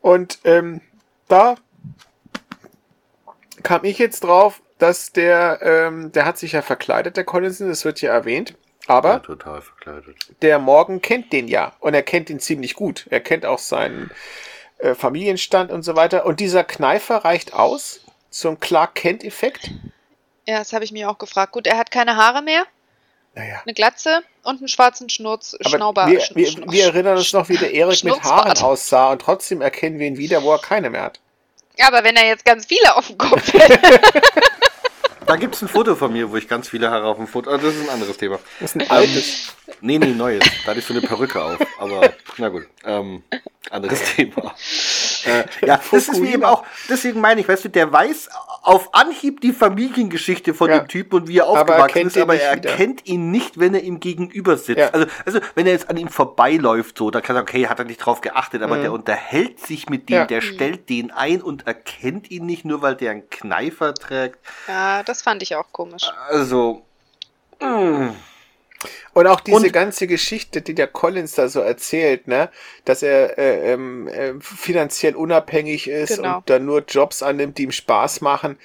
[SPEAKER 4] Und ähm, da kam ich jetzt drauf, dass der, ähm, der hat sich ja verkleidet, der Collinson, das wird ja erwähnt. Aber
[SPEAKER 2] ja, total verkleidet.
[SPEAKER 4] der Morgan kennt den ja und er kennt ihn ziemlich gut. Er kennt auch seinen äh, Familienstand und so weiter. Und dieser Kneifer reicht aus zum Clark Kent-Effekt.
[SPEAKER 3] Ja, das habe ich mir auch gefragt. Gut, er hat keine Haare mehr,
[SPEAKER 4] Naja.
[SPEAKER 3] eine Glatze und einen schwarzen Schnurz,
[SPEAKER 4] Aber
[SPEAKER 3] Schnauber.
[SPEAKER 4] wir,
[SPEAKER 3] Schn-
[SPEAKER 4] wir, wir erinnern uns noch, wie der Erik mit. Haaren aussah und trotzdem erkennen wir ihn wieder, wo er keine mehr hat.
[SPEAKER 3] Ja, aber wenn er jetzt ganz viele auf dem Kopf hätte.
[SPEAKER 2] Da gibt's ein Foto von mir, wo ich ganz viele Haare auf dem Foto. Ah, das ist ein anderes Thema.
[SPEAKER 4] Das ist ein altes.
[SPEAKER 2] Nee, nee, neues. Da hatte ich so eine Perücke auf. Aber na gut. Ähm, anderes Thema. Äh, ja, das ist mir eben auch, deswegen meine ich, weißt du, der weiß auf Anhieb die Familiengeschichte von
[SPEAKER 4] Ja.
[SPEAKER 2] dem Typen und wie er
[SPEAKER 4] Aber er
[SPEAKER 2] aufgewachsen ist, aber er
[SPEAKER 4] wieder.
[SPEAKER 2] erkennt ihn nicht, wenn er ihm gegenüber sitzt.
[SPEAKER 4] Ja.
[SPEAKER 2] Also, also, wenn er jetzt an ihm vorbeiläuft, so, dann kann er sagen, okay, hat er nicht drauf geachtet, aber der unterhält sich mit dem,
[SPEAKER 4] Mhm. Ja.
[SPEAKER 2] der stellt den ein und erkennt ihn nicht nur, weil der einen Kneifer trägt.
[SPEAKER 3] Ja, das fand ich auch komisch.
[SPEAKER 2] Also, mh.
[SPEAKER 4] Und auch diese
[SPEAKER 2] Und-
[SPEAKER 4] ganze Geschichte, die der Collins da so erzählt, ne, dass er äh, ähm, äh, finanziell unabhängig ist
[SPEAKER 3] Genau.
[SPEAKER 4] und dann nur Jobs annimmt, die ihm Spaß machen.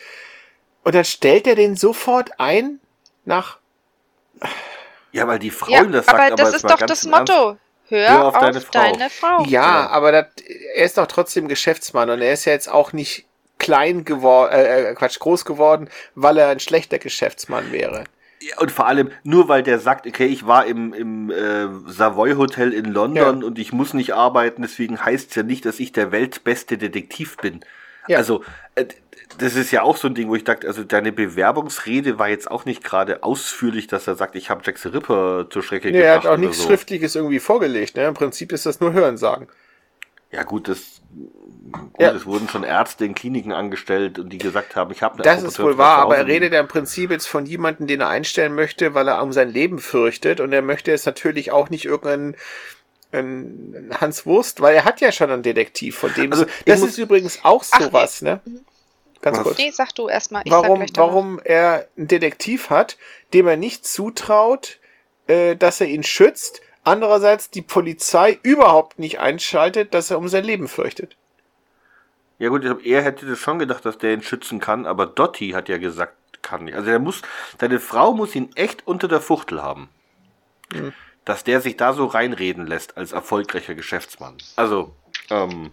[SPEAKER 4] Und dann stellt er den sofort ein nach.
[SPEAKER 2] ja, weil die Frau
[SPEAKER 3] Ja,
[SPEAKER 2] das sagt,
[SPEAKER 3] aber
[SPEAKER 2] aber
[SPEAKER 3] das
[SPEAKER 2] es
[SPEAKER 3] ist doch das. Motto. Hör,
[SPEAKER 2] Hör auf
[SPEAKER 3] auf,
[SPEAKER 2] deine
[SPEAKER 3] deine,
[SPEAKER 2] Frau.
[SPEAKER 3] Frau.
[SPEAKER 4] Ja,
[SPEAKER 2] Ja.
[SPEAKER 4] aber das, er ist doch trotzdem Geschäftsmann und er ist ja jetzt auch nicht klein geworden, äh, äh, Quatsch, groß geworden, weil er ein schlechter Geschäftsmann wäre.
[SPEAKER 2] Und vor allem, nur weil der sagt, okay, ich war im, im äh, Savoy Hotel in London
[SPEAKER 4] Ja.
[SPEAKER 2] und ich muss nicht arbeiten, deswegen heißt es ja nicht, dass ich der weltbeste Detektiv bin.
[SPEAKER 4] Ja.
[SPEAKER 2] Also, äh, das ist ja auch so ein Ding, wo ich dachte, also deine Bewerbungsrede war jetzt auch nicht gerade ausführlich, dass er sagt, ich habe Jack the Ripper zur Strecke
[SPEAKER 4] Nee, er
[SPEAKER 2] gebracht.
[SPEAKER 4] hat auch nichts
[SPEAKER 2] so.
[SPEAKER 4] Schriftliches irgendwie vorgelegt. Ne? Im Prinzip ist das nur Hörensagen.
[SPEAKER 2] Ja, gut, das. Gut,
[SPEAKER 4] Ja.
[SPEAKER 2] es wurden schon Ärzte in Kliniken angestellt und die gesagt haben, ich habe eine
[SPEAKER 4] Das ist wohl wahr, aber er redet ja im Prinzip jetzt von jemandem, den er einstellen möchte, weil er um sein Leben fürchtet und er möchte jetzt natürlich auch nicht irgendeinen einen Hans Wurst, weil er hat ja schon einen Detektiv, von dem
[SPEAKER 2] Also,
[SPEAKER 4] so, das ist übrigens auch
[SPEAKER 3] Ach,
[SPEAKER 4] sowas, ne? Ganz
[SPEAKER 2] Was?
[SPEAKER 4] kurz.
[SPEAKER 3] Nee, sag du erstmal. Ich sag
[SPEAKER 4] Warum,
[SPEAKER 3] danach.
[SPEAKER 4] warum er einen Detektiv hat, dem er nicht zutraut, äh, dass er ihn schützt, andererseits die Polizei überhaupt nicht einschaltet, dass er um sein Leben fürchtet.
[SPEAKER 2] Ja gut, er hätte das schon gedacht, dass der ihn schützen kann, aber Dotti hat ja gesagt, kann nicht. Also der muss, deine Frau muss ihn echt unter der Fuchtel haben.
[SPEAKER 4] Hm.
[SPEAKER 2] Dass der sich da so reinreden lässt als erfolgreicher Geschäftsmann. Also, ähm,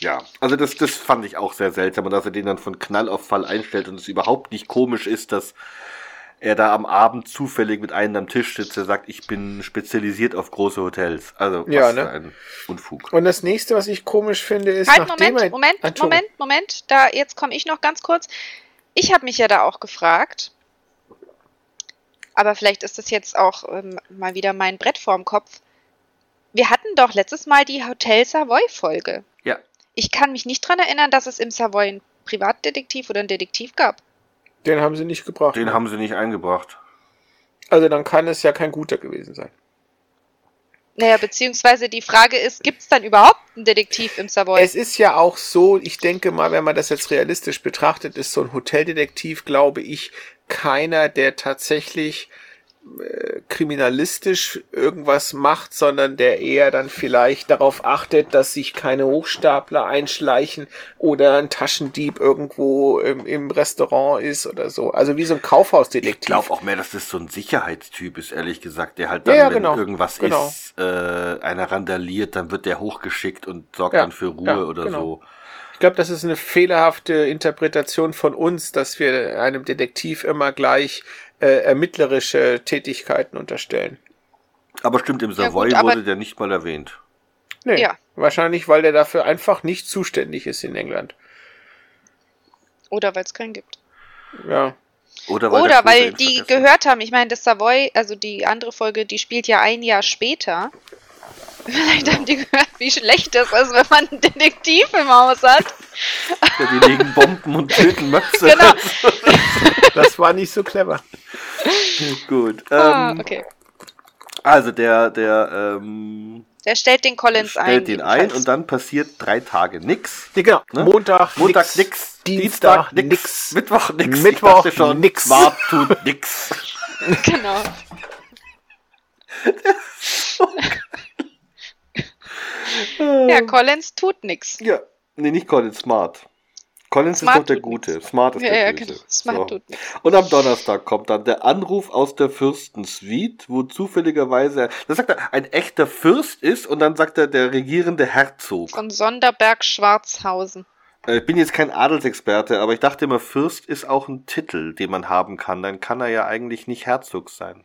[SPEAKER 2] ja, also das, das fand ich auch sehr seltsam dass er den dann von Knall auf Fall einstellt und es überhaupt nicht komisch ist, dass er da am Abend zufällig mit einem am Tisch sitzt, der sagt, ich bin spezialisiert auf große Hotels. Also, was
[SPEAKER 4] Ja,
[SPEAKER 2] für
[SPEAKER 4] ne?
[SPEAKER 2] ein Unfug.
[SPEAKER 4] Und das nächste, was ich komisch finde, ist,
[SPEAKER 3] Halt, Moment,
[SPEAKER 4] er...
[SPEAKER 3] Moment,
[SPEAKER 4] Entschuldigung.
[SPEAKER 3] Moment, Moment. Da, jetzt komme ich noch ganz kurz. Ich habe mich ja da auch gefragt, aber vielleicht ist das jetzt auch ähm, mal wieder mein Brett vorm Kopf. Wir hatten doch letztes Mal die Hotel Savoy-Folge.
[SPEAKER 2] Ja.
[SPEAKER 3] Ich kann mich nicht dran erinnern, dass es im Savoy einen Privatdetektiv oder einen Detektiv gab.
[SPEAKER 4] Den haben sie nicht gebracht.
[SPEAKER 2] Den haben sie nicht eingebracht.
[SPEAKER 4] also dann kann es ja kein guter gewesen sein.
[SPEAKER 3] Naja, beziehungsweise die Frage ist, gibt es dann überhaupt einen Detektiv im Savoy?
[SPEAKER 4] Es ist ja auch so, ich denke mal, wenn man das jetzt realistisch betrachtet, ist so ein Hoteldetektiv, glaube ich, keiner, der tatsächlich äh, kriminalistisch irgendwas macht, sondern der eher dann vielleicht darauf achtet, dass sich keine Hochstapler einschleichen oder ein Taschendieb irgendwo im, im Restaurant ist oder so. Also wie so ein
[SPEAKER 2] Ich
[SPEAKER 4] Kaufhausdetektiv.
[SPEAKER 2] glaube auch mehr, dass das so ein Sicherheitstyp ist, ehrlich gesagt, der halt dann,
[SPEAKER 4] Ja, ja,
[SPEAKER 2] wenn
[SPEAKER 4] genau,
[SPEAKER 2] irgendwas
[SPEAKER 4] genau.
[SPEAKER 2] ist, äh, einer randaliert, dann wird der hochgeschickt und sorgt
[SPEAKER 4] Ja,
[SPEAKER 2] dann für Ruhe oder
[SPEAKER 4] genau.
[SPEAKER 2] so.
[SPEAKER 4] Ich glaube, das ist eine fehlerhafte Interpretation von uns, dass wir einem Detektiv immer gleich äh, ermittlerische Tätigkeiten unterstellen.
[SPEAKER 2] Aber stimmt, im
[SPEAKER 3] Ja,
[SPEAKER 2] Savoy
[SPEAKER 3] gut, aber-
[SPEAKER 2] wurde der nicht mal erwähnt.
[SPEAKER 4] Nee,
[SPEAKER 3] Ja.
[SPEAKER 4] wahrscheinlich, weil der dafür einfach nicht zuständig ist in England.
[SPEAKER 3] Oder weil es keinen gibt.
[SPEAKER 4] Ja.
[SPEAKER 2] Oder weil, der
[SPEAKER 3] Oder weil die gehört haben, ich meine, das Savoy, also die andere Folge, die spielt ja ein Jahr später. Vielleicht haben die gehört, wie schlecht das ist, wenn man einen Detektiv im Haus hat.
[SPEAKER 2] Ja, die legen Bomben und töten Möpse.
[SPEAKER 3] Genau.
[SPEAKER 4] Das war nicht so clever.
[SPEAKER 2] Gut.
[SPEAKER 3] Ah,
[SPEAKER 2] Ähm,
[SPEAKER 3] okay.
[SPEAKER 2] Also der, der ähm,
[SPEAKER 3] Der stellt den Collins ein.
[SPEAKER 2] stellt den ein und dann passiert drei Tage nix.
[SPEAKER 4] Genau.
[SPEAKER 2] Ne?
[SPEAKER 4] Montag,
[SPEAKER 2] Montag
[SPEAKER 4] nix,
[SPEAKER 2] nix,
[SPEAKER 4] Dienstag,
[SPEAKER 2] nix,
[SPEAKER 4] nix.
[SPEAKER 2] Mittwoch nix.
[SPEAKER 4] Mittwoch
[SPEAKER 2] ich schon,
[SPEAKER 4] nix.
[SPEAKER 2] Smart tut nix.
[SPEAKER 3] Genau. Ja, Collins tut nichts.
[SPEAKER 2] Ja, nee, nicht Colin, Smart. Collins
[SPEAKER 3] Smart
[SPEAKER 2] ist doch der Gute.
[SPEAKER 3] nix.
[SPEAKER 2] Smart ist
[SPEAKER 3] Ja,
[SPEAKER 2] der
[SPEAKER 3] ja,
[SPEAKER 2] Böse.
[SPEAKER 3] genau. Smart
[SPEAKER 2] So.
[SPEAKER 3] tut nichts.
[SPEAKER 2] Und am Donnerstag kommt dann der Anruf aus der Fürstensuite, wo zufälligerweise, da sagt er, ein echter Fürst ist und dann sagt er, der regierende Herzog.
[SPEAKER 3] Von Sonderberg-Schwarzhausen.
[SPEAKER 2] Äh, Ich bin jetzt kein Adelsexperte, aber ich dachte immer, Fürst ist auch ein Titel, den man haben kann. Dann kann er ja eigentlich nicht Herzog sein.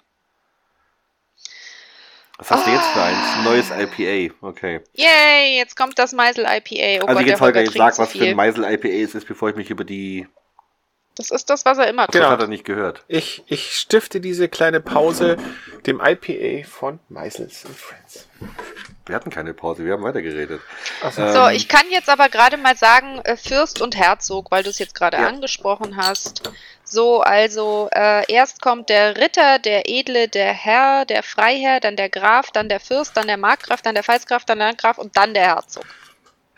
[SPEAKER 2] Was hast du jetzt für eins? Ein neues IPA. Okay.
[SPEAKER 3] Yay, jetzt kommt das Meisel IPA. Oh
[SPEAKER 2] also
[SPEAKER 3] Gott,
[SPEAKER 2] jetzt Holger, jetzt sag, was für ein. Meisel IPA es ist, bevor ich mich über die...
[SPEAKER 3] Das ist das, was er immer
[SPEAKER 4] Genau.
[SPEAKER 2] Das
[SPEAKER 3] tut.
[SPEAKER 2] hat er nicht gehört.
[SPEAKER 4] Ich, ich stifte diese kleine Pause dem IPA von Meisels and Friends.
[SPEAKER 2] Wir hatten keine Pause, wir haben weitergeredet.
[SPEAKER 3] So,
[SPEAKER 2] Ähm,
[SPEAKER 3] ich kann jetzt aber gerade mal sagen, äh, Fürst und Herzog, weil du es jetzt gerade
[SPEAKER 2] Ja.
[SPEAKER 3] angesprochen hast. So, also äh, erst kommt der Ritter, der Edle, der Herr, der Freiherr, dann der Graf, dann der Fürst, dann der Markgraf, dann der Pfalzgraf, dann der Landgraf und dann der Herzog.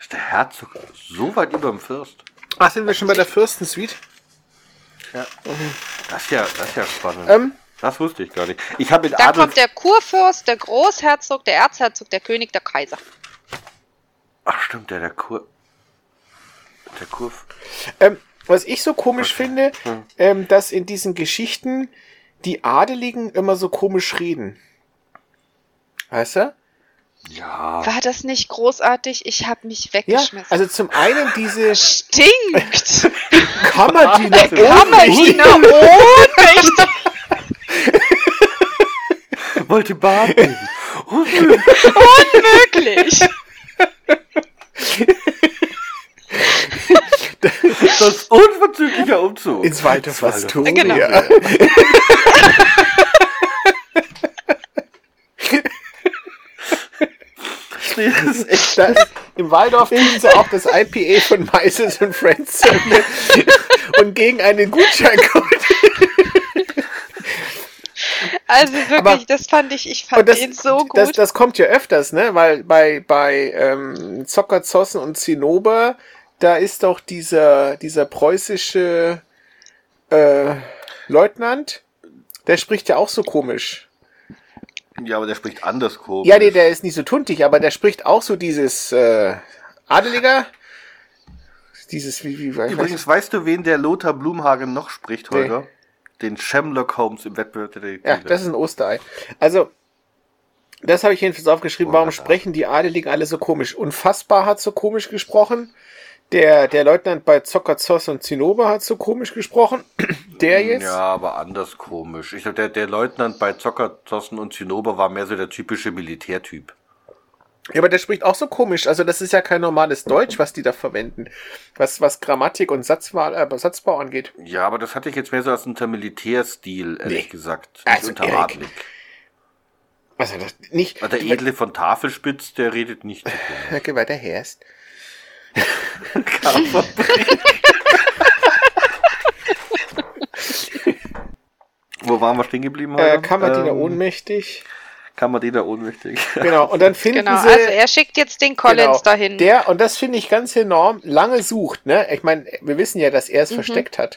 [SPEAKER 2] Ist der Herzog so weit über dem Fürst?
[SPEAKER 4] Ach, sind wir schon bei der Fürstensuite?
[SPEAKER 2] Das ist ja, das ist ja spannend.
[SPEAKER 4] Ähm,
[SPEAKER 2] das wusste ich gar nicht. Ich habe mit
[SPEAKER 3] Dann
[SPEAKER 2] Adolf.
[SPEAKER 3] kommt der Kurfürst, der Großherzog, der Erzherzog, der König, der Kaiser.
[SPEAKER 2] Ach stimmt, der, der Kur. Der Kurf.
[SPEAKER 4] ähm, was ich so komisch finde, ähm, dass in diesen Geschichten die Adeligen immer so komisch reden. Weißt du?
[SPEAKER 2] Ja.
[SPEAKER 3] War das nicht großartig? Ich habe mich
[SPEAKER 4] Ja,
[SPEAKER 3] weggeschmissen.
[SPEAKER 4] also zum einen diese
[SPEAKER 3] Stinkt!
[SPEAKER 4] Kammerdiener
[SPEAKER 3] Kammerdiener Ohnmächtig!
[SPEAKER 2] Wollte baden.
[SPEAKER 3] Unmöglich!
[SPEAKER 2] das ist unverzüglicher Umzug.
[SPEAKER 4] ins Waldorf
[SPEAKER 2] Ins Waldorf.
[SPEAKER 4] Astoria.
[SPEAKER 3] Genau.
[SPEAKER 2] Nee, das ist echt.
[SPEAKER 4] Das, Im Waldorf kriegen sie auch das IPA von Meisels und Friends und gegen einen Gutscheincode.
[SPEAKER 3] Also wirklich,
[SPEAKER 4] Aber-
[SPEAKER 3] das fand ich, ich fand
[SPEAKER 4] das,
[SPEAKER 3] ihn so gut.
[SPEAKER 4] das, das kommt ja öfters, ne? Weil bei, bei ähm, Zocker, Zossen und Zinnober, da ist doch dieser, dieser preußische äh, Leutnant, der spricht ja auch so komisch.
[SPEAKER 2] Ja, aber der spricht anders komisch.
[SPEAKER 4] Ja, nee, der ist nicht so tuntig, aber der spricht auch so dieses äh, Adeliger. Dieses, wie, wie, wie
[SPEAKER 2] Übrigens, weißt du, wen der Lothar Blumhagen noch spricht,
[SPEAKER 4] Nee.
[SPEAKER 2] Holger? Den Shamlock Holmes im Wettbewerb der Detektive.
[SPEAKER 4] Ja, das ist ein Osterei. Also, das habe ich jedenfalls aufgeschrieben. Warum sprechen die Adeligen alle so komisch? Unfassbar hat so komisch gesprochen. Der, der Leutnant bei Zocker, Zoss und Zinnober hat so komisch gesprochen. Der jetzt?
[SPEAKER 2] Ja, aber anders komisch. Ich glaube, der, der Leutnant bei Zocker, Zossen und Zinnober war mehr so der typische Militärtyp.
[SPEAKER 4] Ja, aber der spricht auch so komisch. Also das ist ja kein normales Deutsch, was die da verwenden. Was, was Grammatik und Satzwahl, äh, Satzbau angeht.
[SPEAKER 2] Ja, aber das hatte ich jetzt mehr so als unter Militärstil, ehrlich
[SPEAKER 4] Nee.
[SPEAKER 2] gesagt.
[SPEAKER 4] Also,
[SPEAKER 2] unter. Adlig.
[SPEAKER 4] Also das nicht.
[SPEAKER 2] Aber Der Edle von Tafelspitz, der redet nicht so.
[SPEAKER 4] Okay, weiter herst.
[SPEAKER 2] Wo waren wir stehen geblieben?
[SPEAKER 4] Äh? Kammerdiener
[SPEAKER 2] Ähm,
[SPEAKER 4] ohnmächtig.
[SPEAKER 2] Kammerdiener ohnmächtig.
[SPEAKER 4] Genau. Und dann finden
[SPEAKER 3] genau,
[SPEAKER 4] sie.
[SPEAKER 3] also er schickt jetzt den Collins
[SPEAKER 4] Genau.
[SPEAKER 3] dahin.
[SPEAKER 4] Der, und das finde ich ganz enorm, lange sucht, ne? Ich meine, wir wissen ja, dass er
[SPEAKER 3] Mhm.
[SPEAKER 4] es versteckt hat.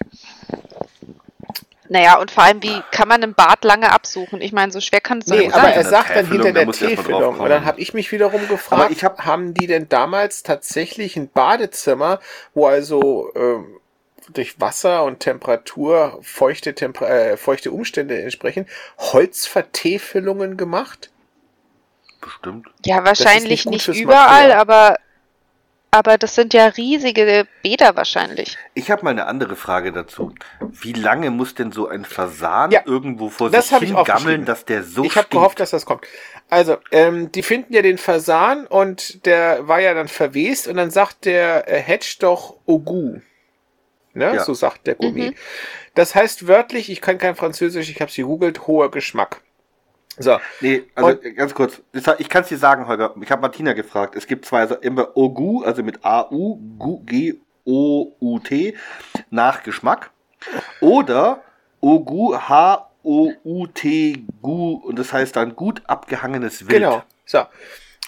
[SPEAKER 3] Naja, und vor allem, wie kann man einen Bart lange absuchen? Ich meine, so schwer kann es doch
[SPEAKER 4] Nee,
[SPEAKER 3] nicht
[SPEAKER 4] aber
[SPEAKER 3] sein.
[SPEAKER 4] er sagt dann hinter der Täfelung. Und dann habe ich mich wiederum gefragt,
[SPEAKER 2] Aber ich hab-
[SPEAKER 4] haben die denn damals tatsächlich ein Badezimmer, wo also ähm, durch Wasser und Temperatur feuchte, Temper äh, feuchte Umstände entsprechen, Holzvertäfelungen gemacht?
[SPEAKER 2] Bestimmt.
[SPEAKER 3] Ja, wahrscheinlich
[SPEAKER 4] nicht
[SPEAKER 3] nicht, überall,
[SPEAKER 4] Material.
[SPEAKER 3] aber, aber das sind ja riesige Bäder wahrscheinlich.
[SPEAKER 2] Ich habe mal eine andere Frage dazu. Wie lange muss denn so ein Fasan
[SPEAKER 4] Ja,
[SPEAKER 2] irgendwo vor
[SPEAKER 4] das
[SPEAKER 2] sich
[SPEAKER 4] hab ich
[SPEAKER 2] hin gammeln, dass der so
[SPEAKER 4] ich habe gehofft, dass das kommt. Also, ähm, die finden ja den Fasan und der war ja dann verwest und dann sagt der äh, Hedge doch Ogu. Ne?
[SPEAKER 2] Ja.
[SPEAKER 4] So sagt der Gummi.
[SPEAKER 3] Mhm.
[SPEAKER 4] Das heißt wörtlich, ich kann kein Französisch, ich habe sie gegoogelt, hoher Geschmack. So,
[SPEAKER 2] Nee, also
[SPEAKER 4] Und-
[SPEAKER 2] ganz kurz. Ich kann es dir sagen, Holger. Ich habe Martina gefragt. Es gibt zwei, also immer Ogu, also mit A-U, G-O-U-T, nach Geschmack. Oder Ogu, H-O-U-T, Gu, und das heißt dann gut abgehangenes Wild.
[SPEAKER 4] genau. So.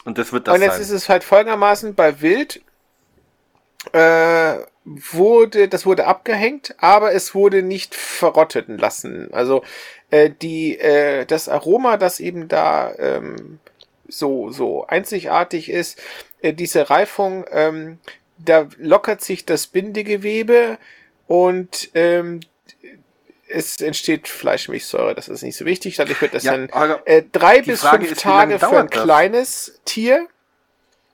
[SPEAKER 2] Und das wird das
[SPEAKER 4] und jetzt
[SPEAKER 2] sein.
[SPEAKER 4] ist es halt folgendermaßen, bei Wild äh, wurde, das wurde abgehängt, aber es wurde nicht verrotten lassen. Also äh, die, äh, das Aroma, das eben da ähm, so, so einzigartig ist, äh, diese Reifung, ähm, da lockert sich das Bindegewebe und ähm, es entsteht Fleischmilchsäure. Das ist nicht so wichtig. Dadurch wird das
[SPEAKER 2] ja,
[SPEAKER 4] dann äh, drei bis fünf
[SPEAKER 2] ist,
[SPEAKER 4] Tage für ein kleines Tier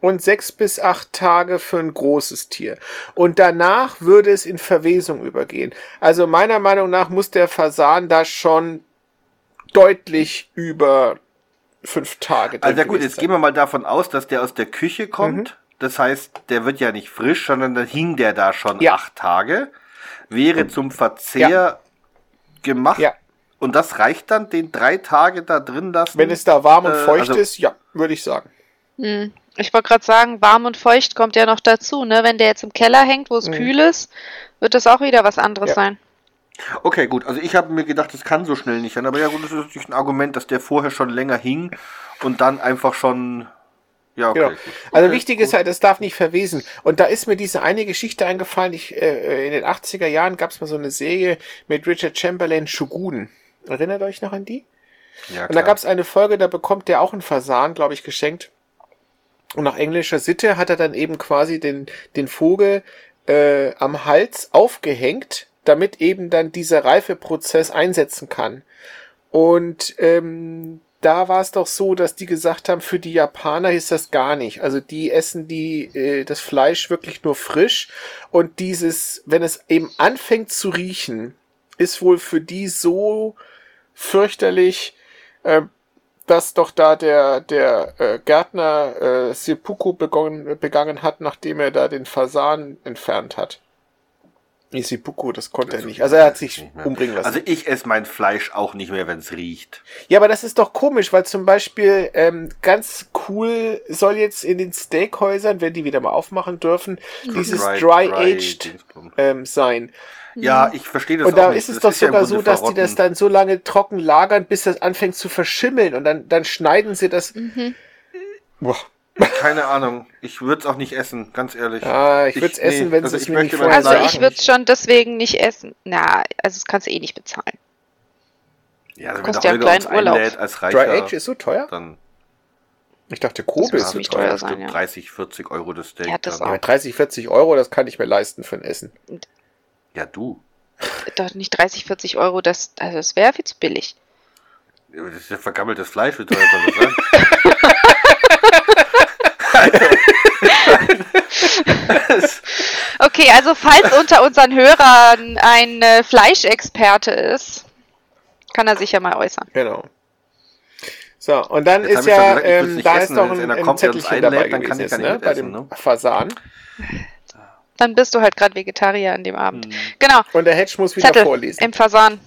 [SPEAKER 4] und sechs bis acht Tage für ein großes Tier. Und danach würde es in Verwesung übergehen. Also meiner Meinung nach muss der Fasan da schon deutlich über fünf Tage.
[SPEAKER 2] Also ja gut, jetzt gehen wir mal davon aus, dass der aus der Küche kommt. Das heißt, der wird ja nicht frisch, sondern dann hing der da schon
[SPEAKER 4] Ja.
[SPEAKER 2] acht Tage. Wäre zum Verzehr gemacht.
[SPEAKER 4] Ja.
[SPEAKER 2] Und das reicht dann, den drei Tage da drin lassen.
[SPEAKER 4] Wenn es da warm und
[SPEAKER 2] Äh,
[SPEAKER 4] feucht
[SPEAKER 2] also-
[SPEAKER 4] ist, ja, würde ich sagen.
[SPEAKER 3] Hm. Ich wollte gerade sagen, warm und feucht kommt ja noch dazu, ne? Wenn der jetzt im Keller hängt, wo es
[SPEAKER 4] Mhm.
[SPEAKER 3] kühl ist, wird das auch wieder was anderes
[SPEAKER 4] Ja.
[SPEAKER 3] sein.
[SPEAKER 2] Okay, gut. Also ich habe mir gedacht, das kann so schnell nicht sein. Aber ja gut, das ist natürlich ein Argument, dass der vorher schon länger hing und dann einfach schon. Ja, okay.
[SPEAKER 4] Genau.
[SPEAKER 2] gut.
[SPEAKER 4] Also
[SPEAKER 2] Okay,
[SPEAKER 4] wichtig
[SPEAKER 2] gut.
[SPEAKER 4] ist halt, es darf nicht verwesen. Und da ist mir diese eine Geschichte eingefallen. Ich, äh, in den 80er Jahren gab es mal so eine Serie mit Richard Chamberlain, Shogun. Erinnert euch noch an die?
[SPEAKER 2] Ja,
[SPEAKER 4] Und da gab es eine Folge, da bekommt der auch einen Fasan, glaube ich, geschenkt. Und nach englischer Sitte hat er dann eben quasi den, den Vogel äh, am Hals aufgehängt, damit eben dann dieser Reifeprozess einsetzen kann. Und ähm, da war es doch so, dass die gesagt haben, für die Japaner ist das gar nicht. Also die essen die äh, das Fleisch wirklich nur frisch und dieses, wenn es eben anfängt zu riechen, ist wohl für die so fürchterlich, äh, dass doch da der der äh, Gärtner äh, Seppuku begonnen, begangen hat, nachdem er da den Fasan entfernt hat. Nee, Seppuku, das konnte er nicht. Also er hat sich umbringen lassen.
[SPEAKER 2] Also ich esse mein Fleisch auch nicht mehr, wenn es riecht.
[SPEAKER 4] Ja, aber das ist doch komisch, weil zum Beispiel ähm, ganz cool soll jetzt in den Steakhäusern, wenn die wieder mal aufmachen dürfen, dieses Dry-Aged
[SPEAKER 2] Dingsbum.
[SPEAKER 4] ähm, sein.
[SPEAKER 2] Ja, ich verstehe das
[SPEAKER 4] Und
[SPEAKER 2] auch
[SPEAKER 4] da
[SPEAKER 2] nicht.
[SPEAKER 4] ist es
[SPEAKER 2] Das
[SPEAKER 4] doch
[SPEAKER 2] ja
[SPEAKER 4] sogar
[SPEAKER 2] Grunde
[SPEAKER 4] so, dass die das
[SPEAKER 2] verrotten.
[SPEAKER 4] dann so lange trocken lagern, bis das anfängt zu verschimmeln und dann, dann schneiden sie das.
[SPEAKER 3] Mhm.
[SPEAKER 4] Boah.
[SPEAKER 2] Keine Ahnung. Ich würde es auch nicht essen, ganz ehrlich.
[SPEAKER 4] Ah, ich würde es essen,
[SPEAKER 2] nee,
[SPEAKER 4] wenn
[SPEAKER 2] also
[SPEAKER 4] sie es mir nicht vorher
[SPEAKER 3] Also ich würde es schon deswegen nicht essen. Na, also das kannst du eh nicht bezahlen.
[SPEAKER 2] ja, also wenn
[SPEAKER 3] kostet ja einen kleinen Urlaub.
[SPEAKER 2] als
[SPEAKER 4] Dry
[SPEAKER 2] Reicher,
[SPEAKER 4] Age ist so teuer?
[SPEAKER 2] dann
[SPEAKER 4] Ich dachte, Kobe ist so teuer.
[SPEAKER 3] teuer sein, ja.
[SPEAKER 2] 30, 40 Euro das Steak.
[SPEAKER 3] Ja, das
[SPEAKER 2] dann.
[SPEAKER 4] Ja, mit 30, 40 Euro, das kann ich mir leisten für ein Essen.
[SPEAKER 2] Ja, du.
[SPEAKER 3] Doch nicht 30, 40 Euro, das, also das wäre viel zu billig.
[SPEAKER 2] Das ist ja vergammeltes Fleisch, wie teuer soll das sein?
[SPEAKER 3] Okay, also falls unter unseren Hörern ein äh, Fleischexperte ist, kann er sich ja mal äußern.
[SPEAKER 4] Genau. So, und dann
[SPEAKER 2] Jetzt
[SPEAKER 4] ist ja,
[SPEAKER 2] gesagt,
[SPEAKER 4] ähm, da
[SPEAKER 2] essen,
[SPEAKER 4] ist
[SPEAKER 2] jetzt
[SPEAKER 4] ein, ein Zettelchen dabei
[SPEAKER 2] einlädt, dann kann
[SPEAKER 4] gewesen, ist, ne? bei
[SPEAKER 2] essen,
[SPEAKER 4] dem
[SPEAKER 2] ne?
[SPEAKER 4] Fasan.
[SPEAKER 3] Dann bist du halt gerade Vegetarier an dem Abend.
[SPEAKER 2] Hm.
[SPEAKER 3] Genau,
[SPEAKER 4] Und der Hedge muss wieder
[SPEAKER 3] Zettel
[SPEAKER 4] vorlesen.
[SPEAKER 3] im Fasan.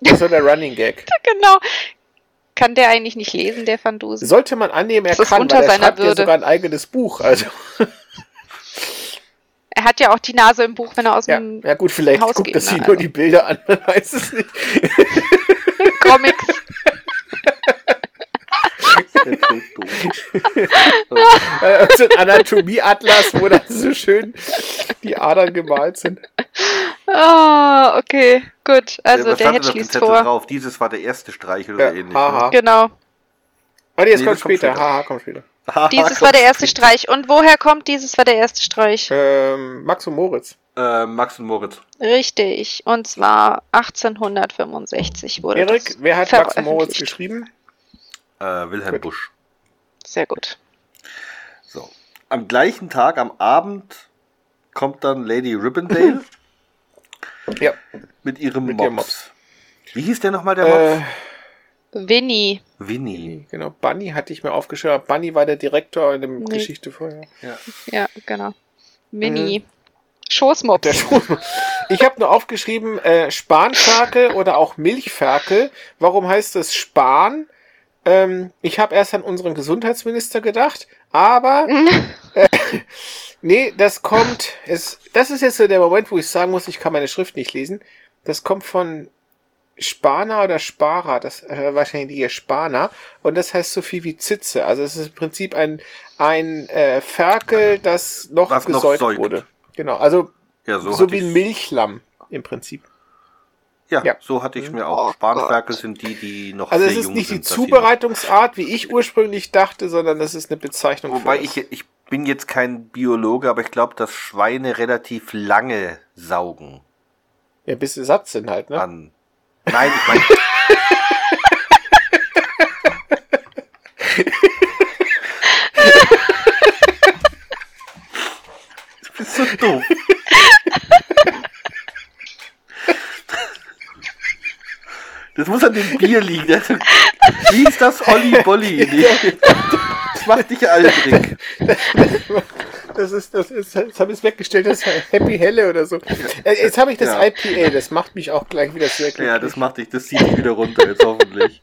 [SPEAKER 4] Das ist so der Running Gag.
[SPEAKER 3] Genau. Kann der eigentlich nicht lesen, der Van Dusen?
[SPEAKER 4] Sollte man annehmen, er
[SPEAKER 3] Das ist
[SPEAKER 4] kann,
[SPEAKER 3] unter
[SPEAKER 4] weil er
[SPEAKER 3] seiner
[SPEAKER 4] schreibt ja
[SPEAKER 3] Würde.
[SPEAKER 4] sogar ein eigenes Buch. Also,
[SPEAKER 3] Er hat ja auch die Nase im Buch, wenn er aus
[SPEAKER 4] ja,
[SPEAKER 3] dem
[SPEAKER 4] ja gut, vielleicht
[SPEAKER 3] Haus
[SPEAKER 4] guckt er sich
[SPEAKER 3] ne,
[SPEAKER 4] nur
[SPEAKER 3] also.
[SPEAKER 4] die Bilder an, man weiß es nicht.
[SPEAKER 3] Comics.
[SPEAKER 2] Der klingt doof.
[SPEAKER 4] Äh, so ein Anatomieatlas, wo dann so schön die Adern gemalt sind.
[SPEAKER 3] Ah, okay, gut. Also
[SPEAKER 2] was
[SPEAKER 3] der Hedge liest
[SPEAKER 2] Zettel
[SPEAKER 3] vor.
[SPEAKER 2] drauf? Dieses war der erste Streich oder
[SPEAKER 4] Ja,
[SPEAKER 2] so ähnlich.
[SPEAKER 4] haha.
[SPEAKER 2] Ne?
[SPEAKER 3] Genau.
[SPEAKER 4] Warte, jetzt
[SPEAKER 2] Nee,
[SPEAKER 4] kommt
[SPEAKER 2] kommt
[SPEAKER 4] später. Haha, kommt später.
[SPEAKER 2] Haha,
[SPEAKER 3] Dieses war der erste
[SPEAKER 2] später.
[SPEAKER 3] Streich. Und woher kommt dieses war der erste Streich?
[SPEAKER 4] Ähm, Max und Moritz.
[SPEAKER 2] Äh, Max und Moritz.
[SPEAKER 3] Richtig. Und zwar 1865 wurde
[SPEAKER 4] Erik,
[SPEAKER 3] das
[SPEAKER 4] wer hat Max und Moritz geschrieben?
[SPEAKER 2] Äh, Wilhelm
[SPEAKER 4] Gut.
[SPEAKER 2] Busch.
[SPEAKER 3] Sehr gut.
[SPEAKER 2] So. Am gleichen Tag, am Abend, kommt dann Lady Ribbondale
[SPEAKER 4] Ja.
[SPEAKER 2] mit ihrem
[SPEAKER 4] Mit
[SPEAKER 2] Mops.
[SPEAKER 4] Mops.
[SPEAKER 2] Wie hieß der nochmal, der Mops?
[SPEAKER 4] Äh,
[SPEAKER 3] Winnie.
[SPEAKER 2] Winnie.
[SPEAKER 4] genau, Bunny hatte ich mir aufgeschrieben. Bunny war der Direktor in der
[SPEAKER 3] Nee.
[SPEAKER 4] Geschichte vorher.
[SPEAKER 3] Ja, genau. Winnie. Schoßmops.
[SPEAKER 4] Der Schuh. Ich habe nur aufgeschrieben, äh, Spanferkel oder auch Milchferkel. Warum heißt das Span? Ähm, ich habe erst an unseren Gesundheitsminister gedacht, aber äh, nee, das kommt. Es, das ist jetzt so der Moment, wo ich sagen muss, ich kann meine Schrift nicht lesen. Das kommt von Spaner oder Sparer, das äh, wahrscheinlich hier Spaner und das heißt so viel wie Zitze. Also es ist im Prinzip ein ein äh, Ferkel, das noch
[SPEAKER 2] Was noch
[SPEAKER 4] gesäugt
[SPEAKER 2] säugt.
[SPEAKER 4] wurde. Genau, also
[SPEAKER 2] Ja, so,
[SPEAKER 4] so, wie ein Milchlamm im Prinzip.
[SPEAKER 2] Ja,
[SPEAKER 4] Ja.
[SPEAKER 2] so hatte ich mir auch.
[SPEAKER 3] Oh
[SPEAKER 2] Spanferkel sind die, die noch
[SPEAKER 4] Also
[SPEAKER 2] sehr
[SPEAKER 4] es ist
[SPEAKER 2] jung
[SPEAKER 4] nicht die
[SPEAKER 2] sind. dass sie noch-
[SPEAKER 4] Zubereitungsart, wie ich ursprünglich dachte, sondern das ist eine Bezeichnung.
[SPEAKER 2] Wobei ich, ich bin jetzt kein Biologe, aber ich glaube, dass Schweine relativ lange saugen
[SPEAKER 4] ja, bis sie satt sind halt, ne?
[SPEAKER 2] an. Nein, ich meine. du bist so doof. Das muss an dem Bier liegen. Das- Wie ist das Olli Bolli? Nee, Das macht dich aldrig.
[SPEAKER 4] Das ist, das ist, jetzt habe ich es weggestellt, das ist Happy Helle oder so. Äh, Jetzt habe ich das
[SPEAKER 2] Ja.
[SPEAKER 4] IPA, das macht mich auch gleich wieder sehr glücklich.
[SPEAKER 2] Ja, das macht dich, das zieht dich wieder runter jetzt hoffentlich.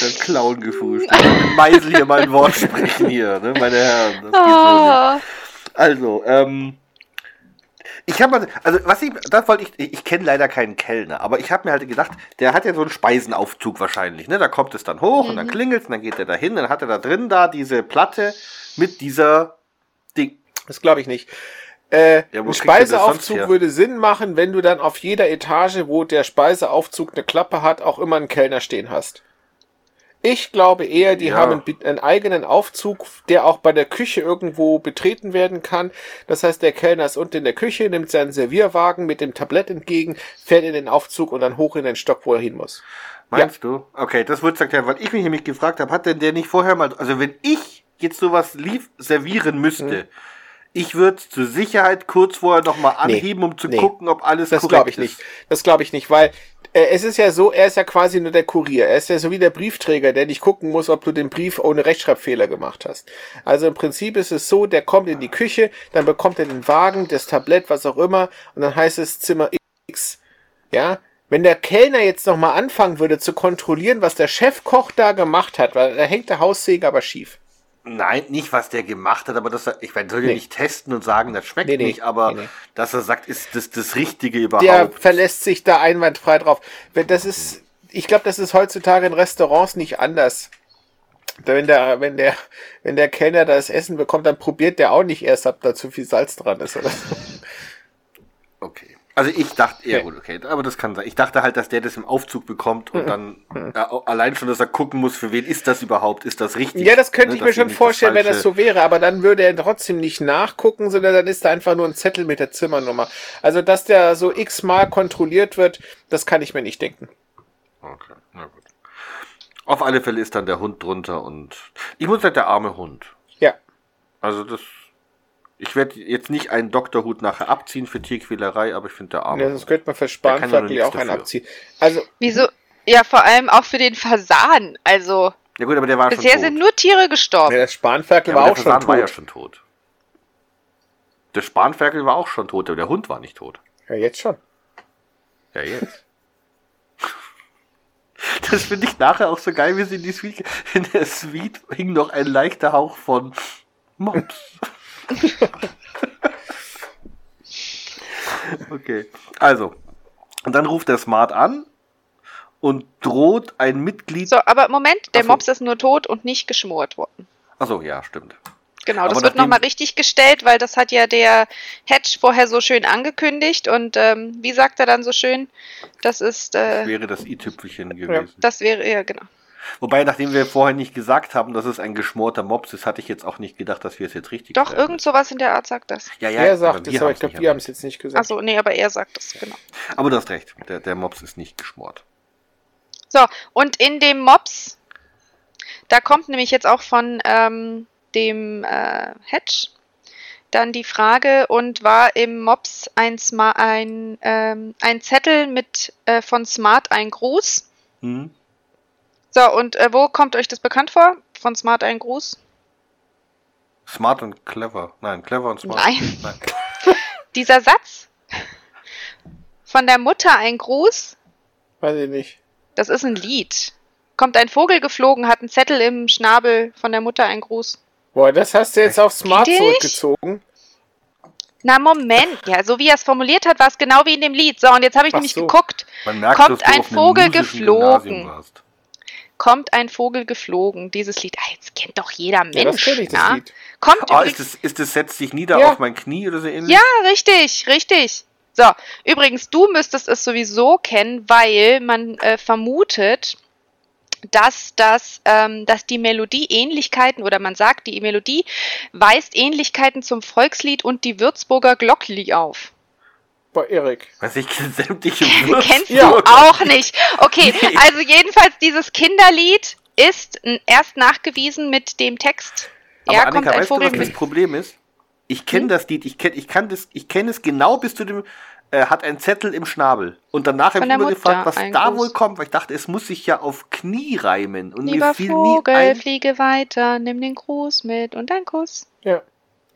[SPEAKER 2] Der Clown gefußt. Meisel hier mal ein Wort sprechen hier, ne, meine Herren. Das geht so nicht.
[SPEAKER 3] Oh,
[SPEAKER 2] Also, ähm, ich habe mal, also was ich, das wollte ich, ich, kenne leider keinen Kellner, aber ich habe mir halt gedacht, der hat ja so einen Speisenaufzug wahrscheinlich, ne? Da kommt es dann hoch und dann klingelt und dann geht er da hin, dann hat er da drin da diese Platte mit dieser Ding.
[SPEAKER 4] Das glaube ich nicht. Äh,
[SPEAKER 2] Ja,
[SPEAKER 4] ein Speiseaufzug würde Sinn machen, wenn du dann auf jeder Etage, wo der Speiseaufzug eine Klappe hat, auch immer einen Kellner stehen hast. Ich glaube eher, die
[SPEAKER 2] Ja.
[SPEAKER 4] haben einen eigenen Aufzug, der auch bei der Küche irgendwo betreten werden kann. Das heißt, der Kellner ist unten in der Küche, nimmt seinen Servierwagen mit dem Tablett entgegen, fährt in den Aufzug und dann hoch in den Stock, wo er hin muss.
[SPEAKER 2] Meinst du? Okay, das wird erklären, weil ich mich nämlich gefragt habe, hat denn der nicht vorher mal, also wenn ich jetzt sowas lief, servieren müsste,
[SPEAKER 4] Mhm.
[SPEAKER 2] Ich würde zur Sicherheit kurz vorher nochmal anheben, um zu
[SPEAKER 4] nee.
[SPEAKER 2] gucken, ob alles
[SPEAKER 4] Das
[SPEAKER 2] korrekt
[SPEAKER 4] glaube ich
[SPEAKER 2] ist.
[SPEAKER 4] nicht. Das glaube ich nicht, weil äh, es ist ja so, er ist ja quasi nur der Kurier. Er ist ja so wie der Briefträger, der nicht gucken muss, ob du den Brief ohne Rechtschreibfehler gemacht hast. Also im Prinzip ist es so, der kommt in die Küche, dann bekommt er den Wagen, das Tablett, was auch immer, und dann heißt es Zimmer X. Ja, wenn der Kellner jetzt nochmal anfangen würde zu kontrollieren, was der Chefkoch da gemacht hat, weil da hängt der Haussegen aber schief.
[SPEAKER 2] Nein, nicht was der gemacht hat, aber das, ich meine, soll ja
[SPEAKER 4] Nee.
[SPEAKER 2] nicht testen und sagen, das schmeckt
[SPEAKER 4] Nee, nee,
[SPEAKER 2] nicht, aber dass er sagt, ist das das Richtige
[SPEAKER 4] Der
[SPEAKER 2] überhaupt?
[SPEAKER 4] verlässt sich da einwandfrei drauf. Das ist, ich glaube, das ist heutzutage in Restaurants nicht anders. Wenn der, wenn der, wenn der Kellner das Essen bekommt, dann probiert der auch nicht erst, ob da zu viel Salz dran ist oder so.
[SPEAKER 2] Okay. Also ich dachte, ja
[SPEAKER 4] Nee.
[SPEAKER 2] gut, okay, aber das kann sein. Ich dachte halt, dass der das im Aufzug bekommt und dann äh, allein schon, dass er gucken muss, für wen ist das überhaupt, ist das richtig?
[SPEAKER 4] Ja, das könnte
[SPEAKER 2] Ne,
[SPEAKER 4] ich mir schon vorstellen, wenn das so wäre, aber dann würde er trotzdem nicht nachgucken, sondern dann ist da einfach nur ein Zettel mit der Zimmernummer. Also, dass der so x-mal kontrolliert wird, das kann ich mir nicht denken.
[SPEAKER 2] Okay, na gut. Auf alle Fälle ist dann der Hund drunter und ich muss sagen, der arme Hund.
[SPEAKER 4] Ja.
[SPEAKER 2] Also das, ich werde jetzt nicht einen Doktorhut nachher abziehen für Tierquälerei, aber ich finde der arme
[SPEAKER 4] Ja, sonst könnte man für Spanferkel
[SPEAKER 2] ja
[SPEAKER 4] auch einen abziehen. Also,
[SPEAKER 3] wieso? Ja, vor allem auch für den Fasan. Also,
[SPEAKER 2] Ja gut, aber der war
[SPEAKER 3] bisher
[SPEAKER 2] schon tot.
[SPEAKER 3] sind nur Tiere gestorben.
[SPEAKER 4] ja, das Spanferkel
[SPEAKER 2] ja,
[SPEAKER 4] war auch
[SPEAKER 2] der
[SPEAKER 4] schon
[SPEAKER 2] Fasan war ja
[SPEAKER 4] tot.
[SPEAKER 2] schon tot. Der Spanferkel war auch schon tot, aber der Hund war nicht tot.
[SPEAKER 4] Ja, jetzt schon.
[SPEAKER 2] Ja, jetzt. Das finde ich nachher auch so geil, wie sie in die Suite. In der Suite hing noch ein leichter Hauch von Mops. okay. Also. Und dann ruft der Smart an und droht ein Mitglied.
[SPEAKER 3] So, aber Moment, der
[SPEAKER 2] Ach so.
[SPEAKER 3] Mops ist nur tot und nicht geschmort worden.
[SPEAKER 2] Achso, ja, stimmt.
[SPEAKER 3] Genau,
[SPEAKER 2] Aber
[SPEAKER 3] das wird nochmal richtig gestellt, weil das hat ja der Hedge vorher so schön angekündigt und ähm, wie sagt er dann so schön? Das ist, äh,
[SPEAKER 2] Wäre das i-Tüpfelchen gewesen.
[SPEAKER 3] das wäre, ja genau.
[SPEAKER 2] Wobei, nachdem wir vorher nicht gesagt haben, dass es ein geschmorter Mops ist, hatte ich jetzt auch nicht gedacht, dass wir es jetzt richtig
[SPEAKER 3] Doch,
[SPEAKER 2] sagen.
[SPEAKER 3] irgend sowas in der Art sagt das.
[SPEAKER 2] Ja, ja,
[SPEAKER 4] er sagt es, aber ich glaube, wir haben es jetzt nicht gesagt.
[SPEAKER 3] Achso, nee, aber er sagt das, genau.
[SPEAKER 2] Aber du hast recht, der, der Mops ist nicht geschmort.
[SPEAKER 3] So, und in dem Mops, da kommt nämlich jetzt auch von ähm, dem äh, Hedge dann die Frage, und war im Mops ein, Sma ein, ähm, ein Zettel mit äh, von Smart ein Gruß?
[SPEAKER 2] Hm?
[SPEAKER 3] So, und äh, wo kommt euch das bekannt vor? Von Smart ein Gruß?
[SPEAKER 2] Smart und clever. Nein, clever und smart.
[SPEAKER 3] Nein. Dieser Satz von der Mutter ein Gruß,
[SPEAKER 4] Weiß ich nicht.
[SPEAKER 3] das ist ein Lied. Kommt ein Vogel geflogen, hat einen Zettel im Schnabel von der Mutter ein Gruß.
[SPEAKER 4] Boah, das hast du jetzt auf Smart
[SPEAKER 3] nicht?
[SPEAKER 4] zurückgezogen.
[SPEAKER 3] Na Moment, ja, so wie er es formuliert hat, war es genau wie in dem Lied. So, und jetzt habe ich
[SPEAKER 4] Ach
[SPEAKER 3] nämlich
[SPEAKER 4] so.
[SPEAKER 3] geguckt.
[SPEAKER 2] Man merkt,
[SPEAKER 3] Kommt
[SPEAKER 2] dass du
[SPEAKER 3] ein Vogel geflogen.
[SPEAKER 2] Gymnasium warst.
[SPEAKER 3] Kommt ein Vogel geflogen, dieses Lied. Ah, jetzt kennt doch jeder Mensch.
[SPEAKER 4] Ja, ich, das
[SPEAKER 3] ja?
[SPEAKER 4] Lied.
[SPEAKER 3] Kommt übrigens
[SPEAKER 2] ist das, ist das setzt sich nieder
[SPEAKER 4] Ja.
[SPEAKER 2] auf mein Knie oder so ähnlich?
[SPEAKER 3] Ja, richtig, richtig. So, übrigens, du müsstest es sowieso kennen, weil man äh, vermutet, dass das, ähm, dass die Melodie Ähnlichkeiten oder man sagt, die Melodie weist Ähnlichkeiten zum Volkslied und die Würzburger Glockli auf.
[SPEAKER 4] Boah, Erik.
[SPEAKER 2] Was ich kenne sämtliche
[SPEAKER 3] Kennst du auch nicht? Okay,
[SPEAKER 2] Nee.
[SPEAKER 3] also jedenfalls dieses Kinderlied ist erst nachgewiesen mit dem Text.
[SPEAKER 2] Aber
[SPEAKER 3] ja,
[SPEAKER 2] Annika,
[SPEAKER 3] kommt ein
[SPEAKER 2] weißt du,
[SPEAKER 3] Vogel
[SPEAKER 2] was das. Problem ist? Ich kenne
[SPEAKER 3] Hm?
[SPEAKER 2] das Lied, ich kenne ich kann das, ich kenne es genau bis zu dem, äh, hat ein Zettel im Schnabel. Und danach habe ich immer gefragt, was da
[SPEAKER 3] Gruß.
[SPEAKER 2] wohl kommt, weil ich dachte, es muss sich ja auf Knie reimen. Und
[SPEAKER 3] Lieber
[SPEAKER 2] mir fiel
[SPEAKER 3] Vogel,
[SPEAKER 2] nie ein.
[SPEAKER 3] fliege weiter, nimm den Gruß mit und ein Kuss.
[SPEAKER 4] Ja.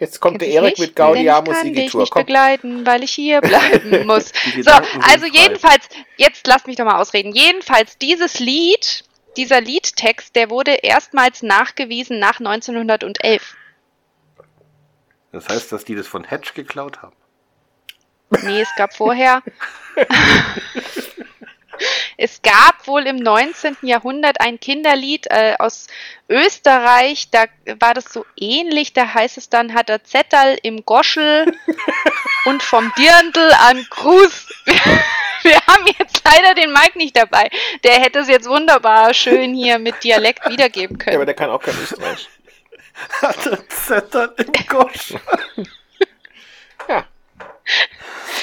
[SPEAKER 4] Jetzt kommt
[SPEAKER 3] Kennt
[SPEAKER 4] der Erik mit Gaudiamus
[SPEAKER 3] Ich kann dich
[SPEAKER 4] Igitur.
[SPEAKER 3] nicht
[SPEAKER 4] Komm.
[SPEAKER 3] begleiten, weil ich hier bleiben muss. So, also jedenfalls, jetzt lasst mich doch mal ausreden. Jedenfalls, dieses Lied, dieser Liedtext, der wurde erstmals nachgewiesen nach 1911.
[SPEAKER 2] Das heißt, dass die das von Hedge geklaut haben.
[SPEAKER 3] Nee, es gab vorher. es gab wohl im 19. Jahrhundert ein Kinderlied äh, aus Österreich, da war das so ähnlich, da heißt es dann, hat er Zettel im Goschel und vom Dirndl an Gruß. Wir haben jetzt leider den Mike nicht dabei. Der hätte es jetzt wunderbar schön hier mit Dialekt wiedergeben
[SPEAKER 4] Ja, aber
[SPEAKER 3] können.
[SPEAKER 4] der kann auch kein Österreich.
[SPEAKER 2] Hatte Zettern im Gosch.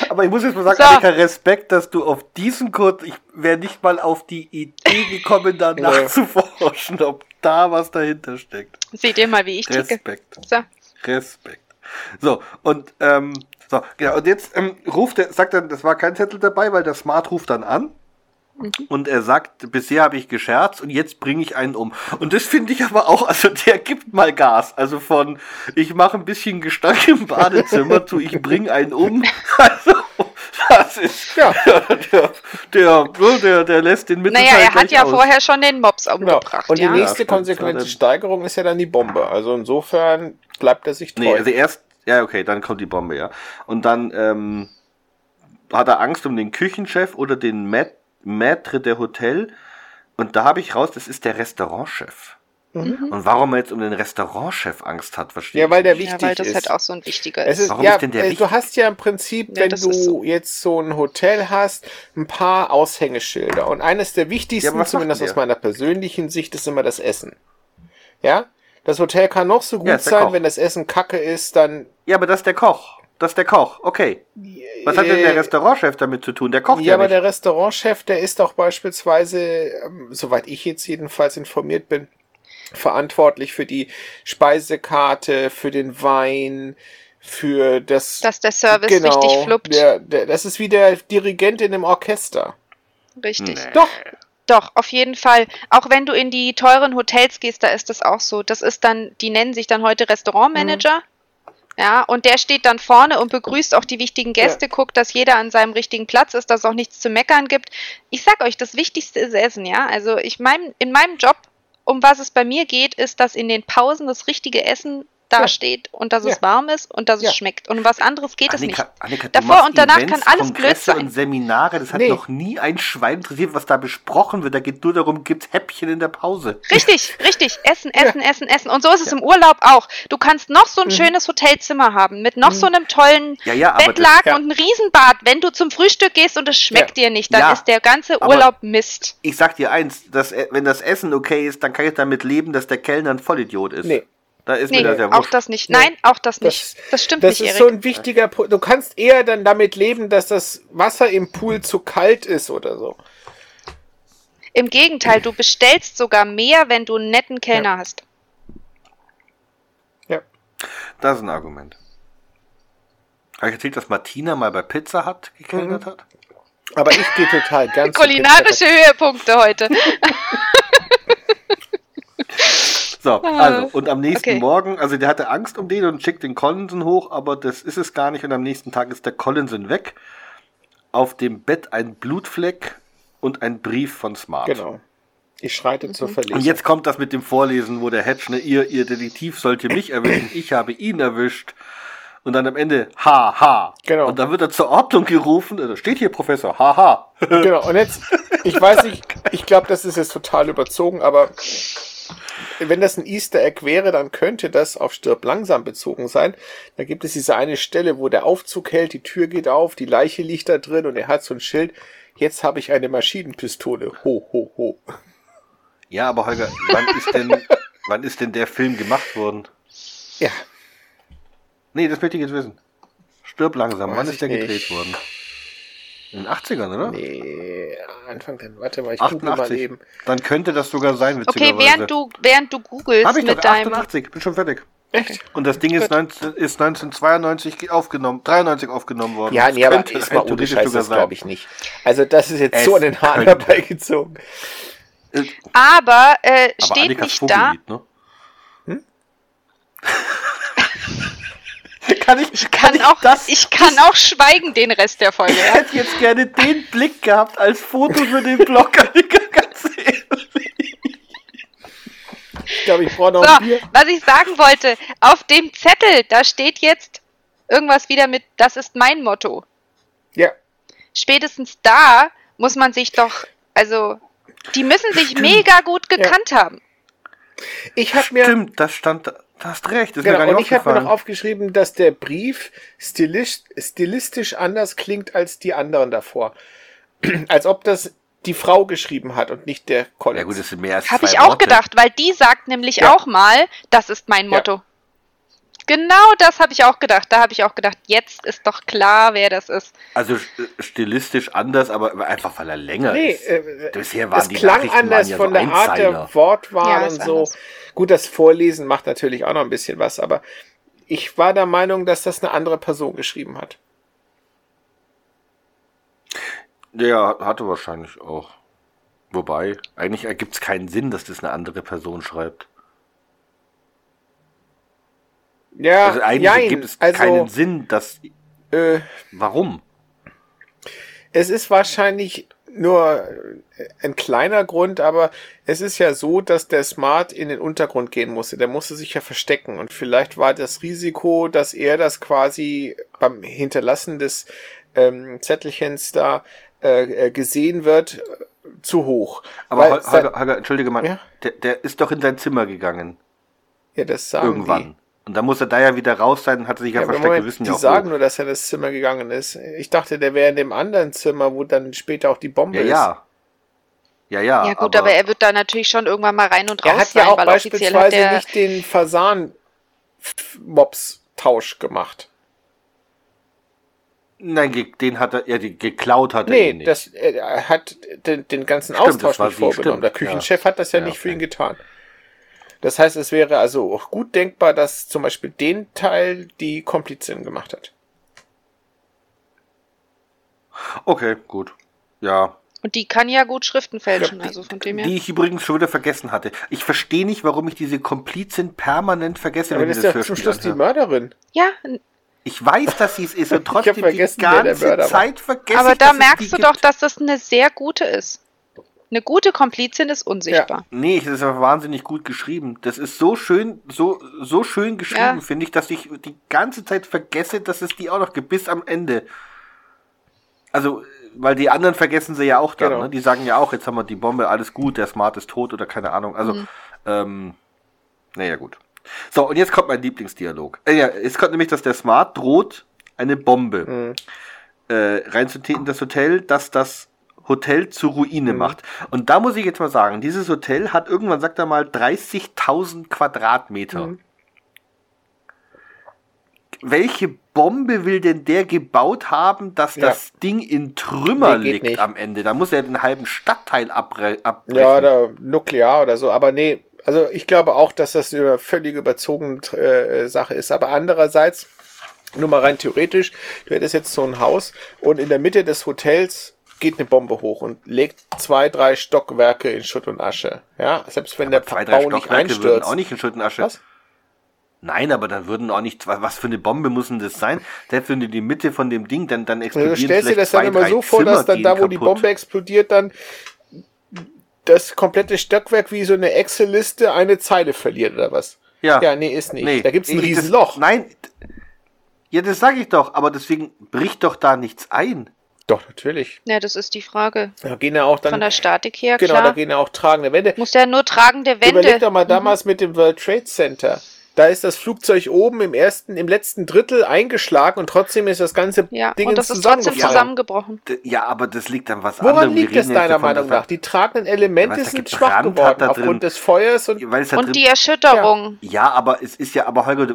[SPEAKER 2] Aber ich muss jetzt mal sagen,
[SPEAKER 3] So.
[SPEAKER 2] Annika, Respekt, dass du auf diesen Code, ich wäre nicht mal auf die Idee gekommen, da
[SPEAKER 4] Nee.
[SPEAKER 2] nachzuforschen, ob da was dahinter steckt.
[SPEAKER 3] Seht ihr mal, wie ich ticke.
[SPEAKER 2] Respekt.
[SPEAKER 3] So.
[SPEAKER 2] Respekt. So, und, ähm, so, genau, und jetzt ähm, ruft er, sagt er, das war kein Zettel dabei, weil der Smart ruft dann an. Und er sagt, bisher habe ich gescherzt und jetzt bringe ich einen um. Und das finde ich aber auch, also der gibt mal Gas. Also von, ich mache ein bisschen Gestank im Badezimmer zu, ich bringe einen um. Also, das ist,
[SPEAKER 4] Ja.
[SPEAKER 2] der, der, der, der lässt den Mittelteil
[SPEAKER 3] Naja, er hat ja
[SPEAKER 2] aus.
[SPEAKER 3] vorher schon den Mops
[SPEAKER 4] Genau.
[SPEAKER 3] umgebracht.
[SPEAKER 4] Und die
[SPEAKER 3] ja?
[SPEAKER 4] nächste konsequente
[SPEAKER 2] Ja, dann-
[SPEAKER 4] Steigerung ist ja dann die Bombe. Also insofern bleibt er sich treu.
[SPEAKER 2] Nee, also erst, ja, okay, dann kommt die Bombe, ja. Und dann ähm, hat er Angst um den Küchenchef oder den Mat Maître der Hotel. Und da habe ich raus, das ist der Restaurantchef. Und warum er jetzt um den Restaurantchef Angst hat, verstehe
[SPEAKER 4] Mhm. ja, weil der
[SPEAKER 3] ja,
[SPEAKER 4] wichtig
[SPEAKER 3] weil das
[SPEAKER 4] ist.
[SPEAKER 3] halt auch so ein wichtiger ist.
[SPEAKER 4] ist
[SPEAKER 2] Warum
[SPEAKER 4] ja,
[SPEAKER 2] ist denn der
[SPEAKER 4] äh,
[SPEAKER 2] wichtig?
[SPEAKER 4] du hast ja im Prinzip,
[SPEAKER 3] Ja,
[SPEAKER 4] wenn du
[SPEAKER 3] ist so.
[SPEAKER 4] jetzt so ein Hotel hast, ein paar Aushängeschilder. Und eines der
[SPEAKER 2] Ja,
[SPEAKER 4] wichtigsten,
[SPEAKER 2] was
[SPEAKER 4] zumindest aus meiner persönlichen Sicht, ist immer das Essen. Ja? Das Hotel kann noch so gut
[SPEAKER 2] Ja, ist
[SPEAKER 4] sein,
[SPEAKER 2] Koch.
[SPEAKER 4] wenn das Essen kacke ist, dann.
[SPEAKER 2] Ja, aber das ist der Koch. Das ist der Koch, okay. Was hat denn der
[SPEAKER 4] Äh,
[SPEAKER 2] Restaurantchef damit zu tun? Der kocht
[SPEAKER 4] Ja,
[SPEAKER 2] ja,
[SPEAKER 4] aber
[SPEAKER 2] nicht.
[SPEAKER 4] der Restaurantchef, der ist auch beispielsweise, ähm, soweit ich jetzt jedenfalls informiert bin, verantwortlich für die Speisekarte, für den Wein, für das.
[SPEAKER 3] Dass der Service richtig fluppt.
[SPEAKER 4] Der, der, das ist wie der Dirigent in einem Orchester.
[SPEAKER 3] Richtig.
[SPEAKER 2] Nee.
[SPEAKER 4] Doch.
[SPEAKER 3] Doch, auf jeden Fall. Auch wenn du in die teuren Hotels gehst, da ist das auch so. Das ist dann, die nennen sich dann heute Restaurantmanager. Ja, und der steht dann vorne und begrüßt auch die wichtigen Gäste, guckt, dass jeder an seinem richtigen Platz ist, dass es auch nichts zu meckern gibt. Ich sag euch, das Wichtigste ist Essen, ja. Also ich mein, in meinem Job, um was es bei mir geht, ist, dass in den Pausen das richtige Essen dasteht und dass es
[SPEAKER 4] Ja.
[SPEAKER 3] warm ist und dass
[SPEAKER 4] Ja.
[SPEAKER 3] es schmeckt. Und um was anderes geht es nicht.
[SPEAKER 2] Annika, Annika,
[SPEAKER 3] Davor und danach
[SPEAKER 2] Events,
[SPEAKER 3] kann alles blöd
[SPEAKER 2] Kongresse
[SPEAKER 3] sein.
[SPEAKER 2] und Seminare, das hat
[SPEAKER 4] Nee.
[SPEAKER 2] noch nie ein Schwein interessiert, was da besprochen wird. Da geht nur darum, gibt's Häppchen in der Pause.
[SPEAKER 3] Richtig, richtig. Essen, essen, essen, essen. Und so ist es im Urlaub auch. Du kannst noch so ein schönes Hotelzimmer haben mit noch so einem tollen
[SPEAKER 2] Ja, ja, aber
[SPEAKER 3] Bettlaken
[SPEAKER 4] ja.
[SPEAKER 3] und ein Riesenbad. Wenn du zum Frühstück gehst und es schmeckt dir nicht, dann
[SPEAKER 2] Ja,
[SPEAKER 3] ist der ganze
[SPEAKER 2] aber-
[SPEAKER 3] Urlaub Mist.
[SPEAKER 2] Ich sag dir eins, dass, äh, wenn das Essen okay ist, dann kann ich damit leben, dass der Kellner ein Vollidiot ist.
[SPEAKER 4] Nee.
[SPEAKER 2] Da ist
[SPEAKER 3] Nee,
[SPEAKER 2] mir das ja
[SPEAKER 3] auch das nicht. Nein, auch das nicht. Das, stimmt
[SPEAKER 4] das
[SPEAKER 3] nicht,
[SPEAKER 4] ist
[SPEAKER 3] Erik.
[SPEAKER 4] so ein wichtiger Punkt. Du kannst eher dann damit leben, dass das Wasser im Pool zu kalt ist oder so.
[SPEAKER 3] Im Gegenteil, du bestellst sogar mehr, wenn du einen netten Kellner hast.
[SPEAKER 4] Ja.
[SPEAKER 2] Das ist ein Argument. Habe ich erzählt, dass Martina mal bei Pizza Hut gekellnert
[SPEAKER 4] Mhm.
[SPEAKER 2] hat?
[SPEAKER 4] Aber ich gehe total ganz.
[SPEAKER 3] Kulinarische Höhepunkte heute.
[SPEAKER 2] So, also, und am nächsten
[SPEAKER 3] Ah, okay.
[SPEAKER 2] Morgen, also der hatte Angst um den und schickt den Collinson hoch, aber das ist es gar nicht und am nächsten Tag ist der Collinson weg. Auf dem Bett ein Blutfleck und ein Brief von Smart.
[SPEAKER 4] Genau. Ich schreite zur
[SPEAKER 3] Mhm.
[SPEAKER 4] Verlesung.
[SPEAKER 2] Und jetzt kommt das mit dem Vorlesen, wo der Hedge, ne, ihr, ihr Detektiv sollte mich erwischen, ich habe ihn erwischt. Und dann am Ende, ha, ha.
[SPEAKER 4] Genau.
[SPEAKER 2] Und dann wird er zur Ordnung gerufen, da steht hier Professor, ha, ha.
[SPEAKER 4] Genau, und jetzt, ich weiß nicht, ich glaube, das ist jetzt total überzogen, aber wenn das ein Easter Egg wäre, dann könnte das auf Stirb langsam bezogen sein. Da gibt es diese eine Stelle, wo der Aufzug hält, die Tür geht auf, die Leiche liegt da drin und er hat so ein Schild. Jetzt habe ich eine Maschinenpistole. Ho, ho, ho.
[SPEAKER 2] Ja, aber Holger, wann ist denn, wann ist denn der Film gemacht worden?
[SPEAKER 4] Ja,
[SPEAKER 2] Nee, das möchte ich jetzt wissen. Stirb langsam,
[SPEAKER 4] Weiß
[SPEAKER 2] wann ist der gedreht
[SPEAKER 4] nicht.
[SPEAKER 2] worden? In den 80ern, oder?
[SPEAKER 4] nee, Anfang dann, warte mal, ich gucke mal
[SPEAKER 2] 88.
[SPEAKER 4] eben.
[SPEAKER 2] Dann könnte das sogar sein,
[SPEAKER 3] Okay, während du, während du googelst
[SPEAKER 2] Hab ich doch,
[SPEAKER 3] mit deinem.
[SPEAKER 2] 88, bin schon fertig.
[SPEAKER 4] Echt?
[SPEAKER 2] Und das Ding ist, 19, ist 1992 aufgenommen, 93 aufgenommen worden.
[SPEAKER 4] Ja,
[SPEAKER 2] Das
[SPEAKER 4] nee, aber
[SPEAKER 2] rein
[SPEAKER 4] mal ohne
[SPEAKER 2] theoretisch
[SPEAKER 4] Scheiß,
[SPEAKER 2] sogar
[SPEAKER 4] das
[SPEAKER 2] sein.
[SPEAKER 4] glaube ich nicht. Also das ist jetzt
[SPEAKER 2] Es
[SPEAKER 4] so an den Haaren herbeigezogen.
[SPEAKER 2] Äh,
[SPEAKER 3] Aber äh,
[SPEAKER 2] Aber
[SPEAKER 3] steht
[SPEAKER 2] Annikas
[SPEAKER 3] nicht da.
[SPEAKER 2] Vogellied, ne? Kann ich,
[SPEAKER 3] Ich kann,
[SPEAKER 2] ich
[SPEAKER 3] auch,
[SPEAKER 2] das?
[SPEAKER 3] ich kann auch schweigen den Rest der Folge.
[SPEAKER 2] Ich
[SPEAKER 3] Ja?
[SPEAKER 2] hätte jetzt gerne den Blick gehabt als Foto für den Blog. Ganz ehrlich.
[SPEAKER 4] Ich glaube, ich brauche noch
[SPEAKER 3] So,
[SPEAKER 4] ein Bier.
[SPEAKER 3] was ich sagen wollte, auf dem Zettel, da steht jetzt irgendwas wieder mit, das ist mein Motto.
[SPEAKER 4] Ja.
[SPEAKER 3] Spätestens da muss man sich doch, also, die müssen sich mega gut gekannt haben.
[SPEAKER 4] Ich habe mir,
[SPEAKER 2] Stimmt, das stand, du hast recht, ist mir
[SPEAKER 4] genau,
[SPEAKER 2] gar
[SPEAKER 4] und
[SPEAKER 2] nicht
[SPEAKER 4] ich habe mir noch aufgeschrieben, dass der Brief stilisch, stilistisch anders klingt als die anderen davor. als ob das die Frau geschrieben hat und nicht der Collins.
[SPEAKER 2] ja gut, das sind mehr als
[SPEAKER 3] Habe ich auch
[SPEAKER 2] Worte.
[SPEAKER 3] gedacht, weil die sagt nämlich
[SPEAKER 4] Ja.
[SPEAKER 3] auch mal, das ist mein
[SPEAKER 4] Ja.
[SPEAKER 3] Genau das habe ich auch gedacht. Da habe ich auch gedacht, jetzt ist doch klar, wer das ist.
[SPEAKER 2] Also äh, stilistisch anders, aber einfach weil er länger
[SPEAKER 4] Nee,
[SPEAKER 2] ist.
[SPEAKER 4] äh,
[SPEAKER 2] Bisher waren
[SPEAKER 4] es
[SPEAKER 2] die
[SPEAKER 4] klang
[SPEAKER 2] Nachrichten
[SPEAKER 4] anders
[SPEAKER 2] waren ja
[SPEAKER 4] von
[SPEAKER 2] so
[SPEAKER 4] der Art der Wortwahl
[SPEAKER 3] Ja,
[SPEAKER 4] und so.
[SPEAKER 3] anders.
[SPEAKER 4] Gut, das Vorlesen macht natürlich auch noch ein bisschen was, aber ich war der Meinung, dass das eine andere Person geschrieben hat.
[SPEAKER 2] Ja, hatte wahrscheinlich auch. Wobei, eigentlich ergibt es keinen Sinn, dass das eine andere Person schreibt.
[SPEAKER 4] Ja,
[SPEAKER 2] Also eigentlich
[SPEAKER 4] jein,
[SPEAKER 2] ergibt es
[SPEAKER 4] also,
[SPEAKER 2] keinen Sinn, dass.
[SPEAKER 4] äh,
[SPEAKER 2] Warum?
[SPEAKER 4] Es ist wahrscheinlich nur ein kleiner Grund, aber es ist ja so, dass der Smart in den Untergrund gehen musste. Der musste sich ja verstecken und vielleicht war das Risiko, dass er das quasi beim Hinterlassen des ähm, Zettelchens da äh, äh, gesehen wird, äh, zu hoch.
[SPEAKER 2] Aber Holger, Holger, entschuldige mal,
[SPEAKER 4] Ja?
[SPEAKER 2] der, der ist doch in sein Zimmer gegangen.
[SPEAKER 4] ja, das sagen
[SPEAKER 2] irgendwann. Und da muss er da ja wieder raus sein und hat sich ja,
[SPEAKER 4] Ja, aber
[SPEAKER 2] versteckt. Wir
[SPEAKER 4] Moment,
[SPEAKER 2] wissen
[SPEAKER 4] die
[SPEAKER 2] ja auch
[SPEAKER 4] sagen
[SPEAKER 2] wo.
[SPEAKER 4] nur, dass er in das Zimmer gegangen ist. Ich dachte, der wäre in dem anderen Zimmer, wo dann später auch die Bombe
[SPEAKER 2] Ja,
[SPEAKER 4] ist.
[SPEAKER 2] ja. Ja, ja.
[SPEAKER 3] Ja gut, aber, er wird da natürlich schon irgendwann mal rein und raus
[SPEAKER 4] Er hat
[SPEAKER 3] sein,
[SPEAKER 4] ja auch
[SPEAKER 3] weil offiziell hat
[SPEAKER 4] beispielsweise
[SPEAKER 3] der,
[SPEAKER 4] nicht den Fasan-Mops-Tausch gemacht.
[SPEAKER 2] Nein, den hat er, ja, die, geklaut hat er
[SPEAKER 4] Nee,
[SPEAKER 2] ihn nicht.
[SPEAKER 4] das, er hat den, den ganzen
[SPEAKER 2] Stimmt,
[SPEAKER 4] Austausch nicht vorgenommen. Der Küchenchef hat das ja,
[SPEAKER 2] Ja,
[SPEAKER 4] nicht für
[SPEAKER 2] okay.
[SPEAKER 4] ihn getan. Das heißt, es wäre also auch gut denkbar, dass zum Beispiel den Teil die Komplizin gemacht hat.
[SPEAKER 2] okay, gut. Ja.
[SPEAKER 3] und die kann ja gut Schriften fälschen,
[SPEAKER 4] Ja,
[SPEAKER 3] also von dem her.
[SPEAKER 2] Die ich übrigens schon wieder vergessen hatte. Ich verstehe nicht, warum ich diese Komplizin permanent vergesse,
[SPEAKER 4] Aber
[SPEAKER 2] wenn
[SPEAKER 4] das
[SPEAKER 2] ich
[SPEAKER 4] ist
[SPEAKER 2] das
[SPEAKER 4] ja zum Schluss die. Mörderin.
[SPEAKER 3] Ja,
[SPEAKER 2] Ich weiß, dass sie es ist und trotzdem die
[SPEAKER 4] vergessen,
[SPEAKER 2] ganze. Zeit vergesse
[SPEAKER 3] aber
[SPEAKER 2] ich,
[SPEAKER 3] da
[SPEAKER 2] dass es
[SPEAKER 3] merkst
[SPEAKER 2] die
[SPEAKER 3] du
[SPEAKER 2] gibt.
[SPEAKER 3] doch, dass das eine sehr gute ist. Eine gute Komplizin ist unsichtbar.
[SPEAKER 2] Nee, es ist aber wahnsinnig gut geschrieben. Das ist so schön, so, so schön geschrieben,
[SPEAKER 3] Ja.
[SPEAKER 2] finde ich, dass ich die ganze Zeit vergesse, dass es die auch noch gibt, bis am Ende. Also, weil die anderen vergessen sie ja auch dann,
[SPEAKER 4] Genau.
[SPEAKER 2] ne? Die sagen ja auch, jetzt haben wir die Bombe, alles gut, der Smart ist tot oder keine Ahnung. Also,
[SPEAKER 3] Mhm.
[SPEAKER 2] ähm, naja, gut. So, und jetzt kommt mein Lieblingsdialog. Äh, ja, es kommt nämlich, dass der Smart droht, eine Bombe
[SPEAKER 4] Hm.
[SPEAKER 2] äh, reinzutreten in das Hotel, das das Hotel zur Ruine
[SPEAKER 4] Mhm.
[SPEAKER 2] macht. Und da muss ich jetzt mal sagen, dieses Hotel hat irgendwann, sagt er mal, 30.000 Quadratmeter.
[SPEAKER 4] Mhm.
[SPEAKER 2] Welche Bombe will denn der gebaut haben, dass
[SPEAKER 4] Ja.
[SPEAKER 2] das Ding in Trümmer
[SPEAKER 4] Nee,
[SPEAKER 2] liegt
[SPEAKER 4] nicht.
[SPEAKER 2] am Ende? Da muss er den halben Stadtteil abre abbrechen.
[SPEAKER 4] Ja, oder nuklear oder so. Aber nee, also ich glaube auch, dass das eine völlig überzogene äh, Sache ist. Aber andererseits, nur mal rein theoretisch, du hättest jetzt so ein Haus und in der Mitte des Hotels geht eine Bombe hoch und legt zwei, drei Stockwerke in Schutt und Asche. Ja, selbst wenn der
[SPEAKER 2] Zwei,
[SPEAKER 4] Bau nicht
[SPEAKER 2] Stockwerke würden
[SPEAKER 4] einstürzt.
[SPEAKER 2] auch nicht in Schutt und Asche.
[SPEAKER 4] Was?
[SPEAKER 2] Nein, aber dann würden auch nicht, was für eine Bombe muss denn das sein? Selbst wenn du die Mitte von dem Ding, dann, dann
[SPEAKER 4] Also
[SPEAKER 2] explodieren
[SPEAKER 4] du stellst dir das dann
[SPEAKER 2] zwei,
[SPEAKER 4] immer
[SPEAKER 2] drei
[SPEAKER 4] so vor,
[SPEAKER 2] Zimmer
[SPEAKER 4] dass dann da, wo die
[SPEAKER 2] kaputt.
[SPEAKER 4] Bombe explodiert, dann das komplette Stockwerk wie so eine Excel-Liste eine Zeile verliert oder was?
[SPEAKER 2] Ja.
[SPEAKER 4] Ja, nee, ist nicht.
[SPEAKER 2] Nee.
[SPEAKER 4] Da gibt's ein Riesenloch.
[SPEAKER 2] Nein. Ja, das sage ich doch, aber deswegen bricht doch da nichts ein.
[SPEAKER 4] Doch, natürlich.
[SPEAKER 3] Ja, das ist die Frage.
[SPEAKER 4] Da gehen ja auch dann
[SPEAKER 3] Von der Statik her,
[SPEAKER 4] Genau, da
[SPEAKER 3] klar.
[SPEAKER 4] gehen ja auch tragende Wände.
[SPEAKER 3] Muss ja nur tragende
[SPEAKER 4] Überleg
[SPEAKER 3] Wände.
[SPEAKER 4] doch mal damals mit dem World Trade Center. Da ist das Flugzeug oben im ersten, im letzten Drittel eingeschlagen und trotzdem ist das ganze
[SPEAKER 3] Ja,
[SPEAKER 4] Ding
[SPEAKER 3] und das ist trotzdem
[SPEAKER 4] zusammengefallen.
[SPEAKER 3] zusammengebrochen.
[SPEAKER 2] Ja, aber das liegt an was
[SPEAKER 4] Woran
[SPEAKER 2] anderem. Wir
[SPEAKER 4] liegt das deiner
[SPEAKER 2] davon,
[SPEAKER 4] Meinung nach? Die tragenden Elemente
[SPEAKER 2] Ja,
[SPEAKER 4] sind schwach geworden aufgrund des Feuers und
[SPEAKER 3] Und die Erschütterung.
[SPEAKER 2] ja, aber es ist ja, aber Holger,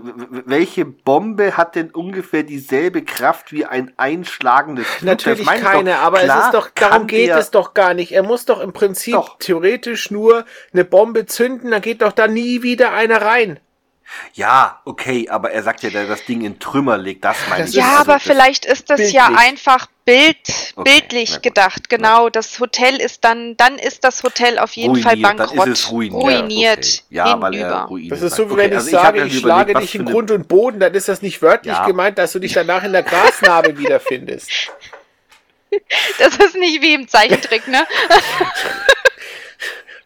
[SPEAKER 2] welche Bombe hat denn ungefähr dieselbe Kraft wie ein einschlagendes Flugzeug?
[SPEAKER 4] Natürlich keine,
[SPEAKER 2] doch.
[SPEAKER 4] aber
[SPEAKER 2] Klar
[SPEAKER 4] es ist doch, darum geht es doch gar nicht. Er muss doch im Prinzip
[SPEAKER 2] Doch.
[SPEAKER 4] theoretisch nur eine Bombe zünden, dann geht doch da nie wieder einer rein.
[SPEAKER 2] Ja, okay, aber er sagt ja, dass er das Ding in Trümmer legt. Das meine
[SPEAKER 4] Das
[SPEAKER 2] ich.
[SPEAKER 3] Ja,
[SPEAKER 2] Also
[SPEAKER 3] aber vielleicht ist das ja
[SPEAKER 4] bildlich.
[SPEAKER 3] einfach Bild,
[SPEAKER 2] Okay,
[SPEAKER 3] bildlich gedacht. Genau, das Hotel ist dann, dann ist das Hotel auf jeden Fall
[SPEAKER 2] ruiniert,
[SPEAKER 3] bankrott.
[SPEAKER 2] Dann ist es ruiniert.
[SPEAKER 3] ruiniert
[SPEAKER 2] okay. Ja, weil er
[SPEAKER 3] hinüber.
[SPEAKER 2] ruiniert.
[SPEAKER 4] Das ist so, wie
[SPEAKER 2] Okay,
[SPEAKER 4] wenn ich
[SPEAKER 2] also
[SPEAKER 4] sage, ich,
[SPEAKER 2] dann
[SPEAKER 4] schlage
[SPEAKER 2] überlegt, was
[SPEAKER 4] dich in Grund und Boden, dann ist das nicht wörtlich
[SPEAKER 2] Ja.
[SPEAKER 4] gemeint, dass du dich danach in der Grasnarbe wiederfindest.
[SPEAKER 3] Das ist nicht wie im Zeichentrick, ne?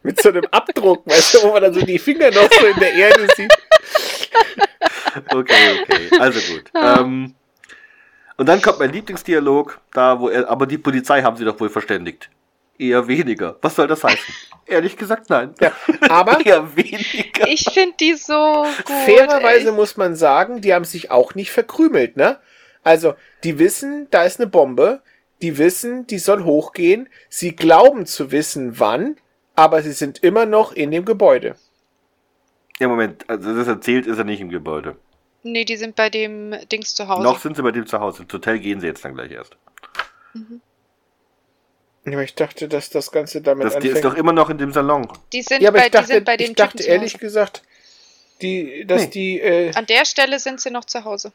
[SPEAKER 4] Mit so einem Abdruck, weißt du, wo man dann so die Finger noch so in der Erde sieht.
[SPEAKER 2] Okay, okay. Also gut. ähm, und dann kommt mein Lieblingsdialog, da wo er, aber die Polizei haben sie doch wohl verständigt. Eher weniger. Was soll das heißen? Ehrlich gesagt, nein.
[SPEAKER 4] Ja, aber
[SPEAKER 2] Eher weniger.
[SPEAKER 3] Ich finde die so gut.
[SPEAKER 4] fairerweise
[SPEAKER 3] ey.
[SPEAKER 4] muss man sagen, die haben sich auch nicht verkrümelt, ne? Also, die wissen, da ist eine Bombe, die wissen, die soll hochgehen, sie glauben zu wissen, wann, aber sie sind immer noch in dem Gebäude.
[SPEAKER 2] Ja, Moment, also das erzählt ist er nicht im Gebäude.
[SPEAKER 3] Nee, die sind bei dem Dings zu Hause.
[SPEAKER 2] Noch sind sie bei dem zu Hause. Ins Hotel gehen sie jetzt dann gleich erst.
[SPEAKER 4] Aber ich dachte, dass das Ganze damit
[SPEAKER 2] Das, die
[SPEAKER 4] anfängt.
[SPEAKER 2] ist doch immer noch in dem Salon.
[SPEAKER 3] Die sind,
[SPEAKER 4] ja, aber
[SPEAKER 3] bei,
[SPEAKER 4] ich dachte,
[SPEAKER 3] die sind bei dem
[SPEAKER 4] ich dachte
[SPEAKER 3] Typen zu
[SPEAKER 4] ehrlich
[SPEAKER 3] Hause.
[SPEAKER 4] gesagt, die, dass
[SPEAKER 2] Nee.
[SPEAKER 4] die, äh,
[SPEAKER 3] An der Stelle sind sie noch zu Hause.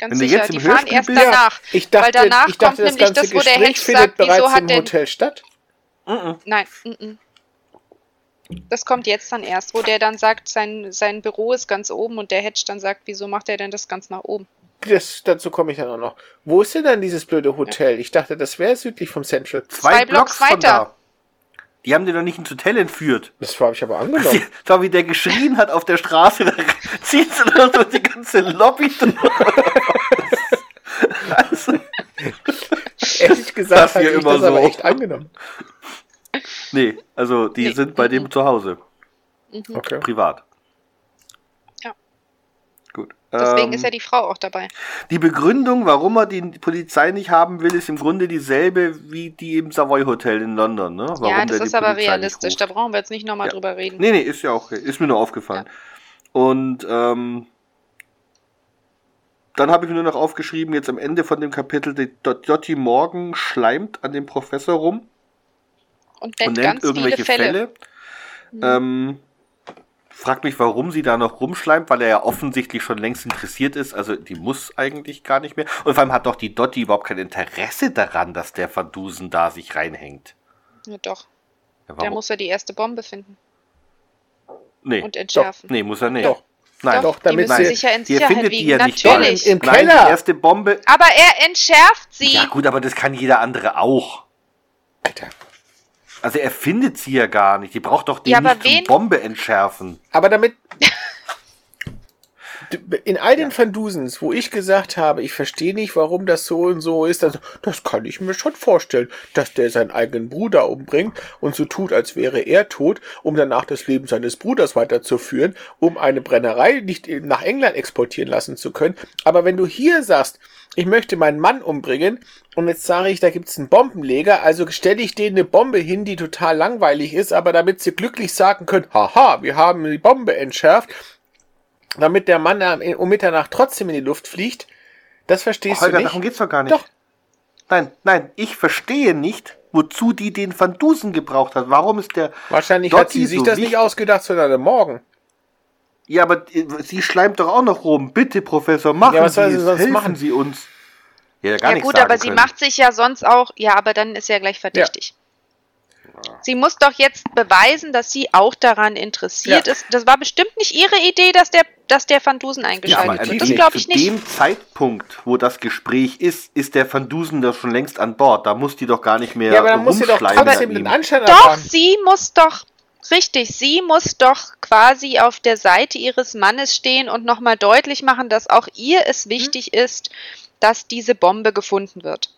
[SPEAKER 3] Ganz
[SPEAKER 2] Wenn
[SPEAKER 3] sicher.
[SPEAKER 2] jetzt im
[SPEAKER 3] Die fahren erst danach.
[SPEAKER 4] ich dachte,
[SPEAKER 3] Weil danach
[SPEAKER 4] ich dachte,
[SPEAKER 3] kommt
[SPEAKER 4] das
[SPEAKER 3] nämlich das, wo der
[SPEAKER 4] findet
[SPEAKER 3] sagt, wieso
[SPEAKER 4] bereits
[SPEAKER 3] hat
[SPEAKER 4] im
[SPEAKER 3] denn-
[SPEAKER 4] Hotel statt.
[SPEAKER 2] Mhm.
[SPEAKER 3] Nein, mm -mm. das kommt jetzt dann erst, wo der dann sagt, sein, sein Büro ist ganz oben und der Hedge dann sagt, wieso macht er denn das ganz nach oben?
[SPEAKER 4] Das, dazu komme ich dann auch noch. Wo ist denn dann dieses blöde Hotel? Ich dachte, das wäre südlich vom Central.
[SPEAKER 2] Zwei,
[SPEAKER 3] Zwei
[SPEAKER 2] Blocks,
[SPEAKER 3] Blocks
[SPEAKER 2] von
[SPEAKER 3] weiter.
[SPEAKER 2] da. Die haben den doch nicht ins Hotel entführt.
[SPEAKER 4] Das habe ich aber angenommen.
[SPEAKER 2] Da wie der geschrien hat auf der Straße, da zieht sie doch durch die ganze Lobby durch. also,
[SPEAKER 4] Ehrlich gesagt,
[SPEAKER 2] Das
[SPEAKER 4] habe ich
[SPEAKER 2] immer
[SPEAKER 4] das aber
[SPEAKER 2] so.
[SPEAKER 4] echt angenommen.
[SPEAKER 2] Nee, also die
[SPEAKER 3] Nee.
[SPEAKER 2] sind bei dem zu Hause,
[SPEAKER 3] Mhm.
[SPEAKER 4] Okay.
[SPEAKER 2] privat.
[SPEAKER 3] Ja.
[SPEAKER 2] Gut.
[SPEAKER 3] Deswegen
[SPEAKER 2] ähm,
[SPEAKER 3] ist ja die Frau auch dabei.
[SPEAKER 2] Die Begründung, warum er die Polizei nicht haben will, ist im Grunde dieselbe wie die im Savoy Hotel in London. Ne? Warum
[SPEAKER 3] ja,
[SPEAKER 2] der
[SPEAKER 3] das
[SPEAKER 2] die
[SPEAKER 3] ist aber
[SPEAKER 2] Polizei
[SPEAKER 3] realistisch. Da brauchen wir jetzt nicht nochmal
[SPEAKER 2] Ja.
[SPEAKER 3] drüber reden.
[SPEAKER 2] Nee, nee, ist ja auch. Ist mir nur aufgefallen. Und ähm, dann habe ich mir nur noch aufgeschrieben, jetzt am Ende von dem Kapitel, die Dot- Dottie Morgan schleimt an dem Professor rum
[SPEAKER 3] Und
[SPEAKER 2] und
[SPEAKER 3] nennt
[SPEAKER 2] nennt
[SPEAKER 3] ganz
[SPEAKER 2] irgendwelche
[SPEAKER 3] viele Fälle.
[SPEAKER 2] Fälle. Ähm, fragt mich, warum sie da noch rumschleimt, weil er ja offensichtlich schon längst interessiert ist. Also die muss eigentlich gar nicht mehr. Und vor allem hat doch die Dottie überhaupt kein Interesse daran, dass der Van Dusen da sich reinhängt.
[SPEAKER 3] Ja, doch.
[SPEAKER 2] Ja,
[SPEAKER 3] Der muss ja die erste Bombe finden
[SPEAKER 2] nee.
[SPEAKER 3] und entschärfen.
[SPEAKER 2] nee, muss er nicht.
[SPEAKER 4] Doch.
[SPEAKER 2] Nein.
[SPEAKER 4] Doch,
[SPEAKER 3] die
[SPEAKER 4] damit
[SPEAKER 3] müssen
[SPEAKER 4] sie-
[SPEAKER 3] sich ja in Sicherheit
[SPEAKER 2] findet die
[SPEAKER 3] wiegen.
[SPEAKER 2] ja nicht
[SPEAKER 3] Natürlich.
[SPEAKER 4] Im
[SPEAKER 2] Nein,
[SPEAKER 4] Keller.
[SPEAKER 2] die erste Bombe.
[SPEAKER 3] Aber er entschärft sie.
[SPEAKER 2] Ja gut, aber das kann jeder andere auch. Also er findet sie ja gar nicht. Die braucht doch den
[SPEAKER 3] Ja,
[SPEAKER 2] nicht zum
[SPEAKER 3] wen-
[SPEAKER 2] Bombe entschärfen.
[SPEAKER 4] Aber damit. In all den Vandusens, wo ich gesagt habe, ich verstehe nicht, warum das so und so ist, also, das kann ich mir schon vorstellen, dass der seinen eigenen Bruder umbringt und so tut, als wäre er tot, um danach das Leben seines Bruders weiterzuführen, um eine Brennerei nicht nach England exportieren lassen zu können. Aber wenn du hier sagst, ich möchte meinen Mann umbringen und jetzt sage ich, da gibt's einen Bombenleger, also stelle ich denen eine Bombe hin, die total langweilig ist, aber damit sie glücklich sagen können, haha, wir haben die Bombe entschärft, damit der Mann am- um Mitternacht trotzdem in die Luft fliegt, das verstehst
[SPEAKER 2] Holger,
[SPEAKER 4] du nicht.
[SPEAKER 2] darum geht's doch gar nicht.
[SPEAKER 4] Doch.
[SPEAKER 2] Nein, nein, ich verstehe nicht, wozu die den Van Dusen gebraucht hat. Warum ist der...
[SPEAKER 4] Wahrscheinlich hat
[SPEAKER 2] Dottie
[SPEAKER 4] sie sich
[SPEAKER 2] so
[SPEAKER 4] das
[SPEAKER 2] wichtig?
[SPEAKER 4] nicht ausgedacht, sondern am Morgen.
[SPEAKER 2] Ja, aber äh, sie schleimt doch auch noch rum. Bitte, Professor, machen
[SPEAKER 4] Ja, was soll
[SPEAKER 2] Sie
[SPEAKER 4] sie
[SPEAKER 2] es.
[SPEAKER 4] sonst
[SPEAKER 2] Helfen
[SPEAKER 4] machen?
[SPEAKER 2] Sie uns. Ja, gar
[SPEAKER 3] ja
[SPEAKER 2] nichts
[SPEAKER 3] gut,
[SPEAKER 2] sagen
[SPEAKER 3] aber sie
[SPEAKER 2] können.
[SPEAKER 3] macht sich ja sonst auch, ja, aber dann ist ja gleich verdächtig. Sie muss doch jetzt beweisen, dass sie auch daran interessiert
[SPEAKER 4] Ja.
[SPEAKER 3] ist. Das war bestimmt nicht ihre Idee, dass der, dass der Van Dusen
[SPEAKER 2] Ja,
[SPEAKER 3] eingeschaltet
[SPEAKER 2] aber
[SPEAKER 3] wird. Das glaube ich
[SPEAKER 2] zu
[SPEAKER 3] nicht.
[SPEAKER 2] dem Zeitpunkt, wo das Gespräch ist, ist der Van Dusen da schon längst an Bord. Da muss die doch gar nicht mehr
[SPEAKER 4] Ja, aber dann muss sie doch
[SPEAKER 2] rumschleimen
[SPEAKER 4] trotzdem den. Anschein
[SPEAKER 3] Doch,
[SPEAKER 4] erfahren.
[SPEAKER 3] sie muss doch, richtig, sie muss doch quasi auf der Seite ihres Mannes stehen und nochmal deutlich machen, dass auch ihr es wichtig ist, dass diese Bombe gefunden wird.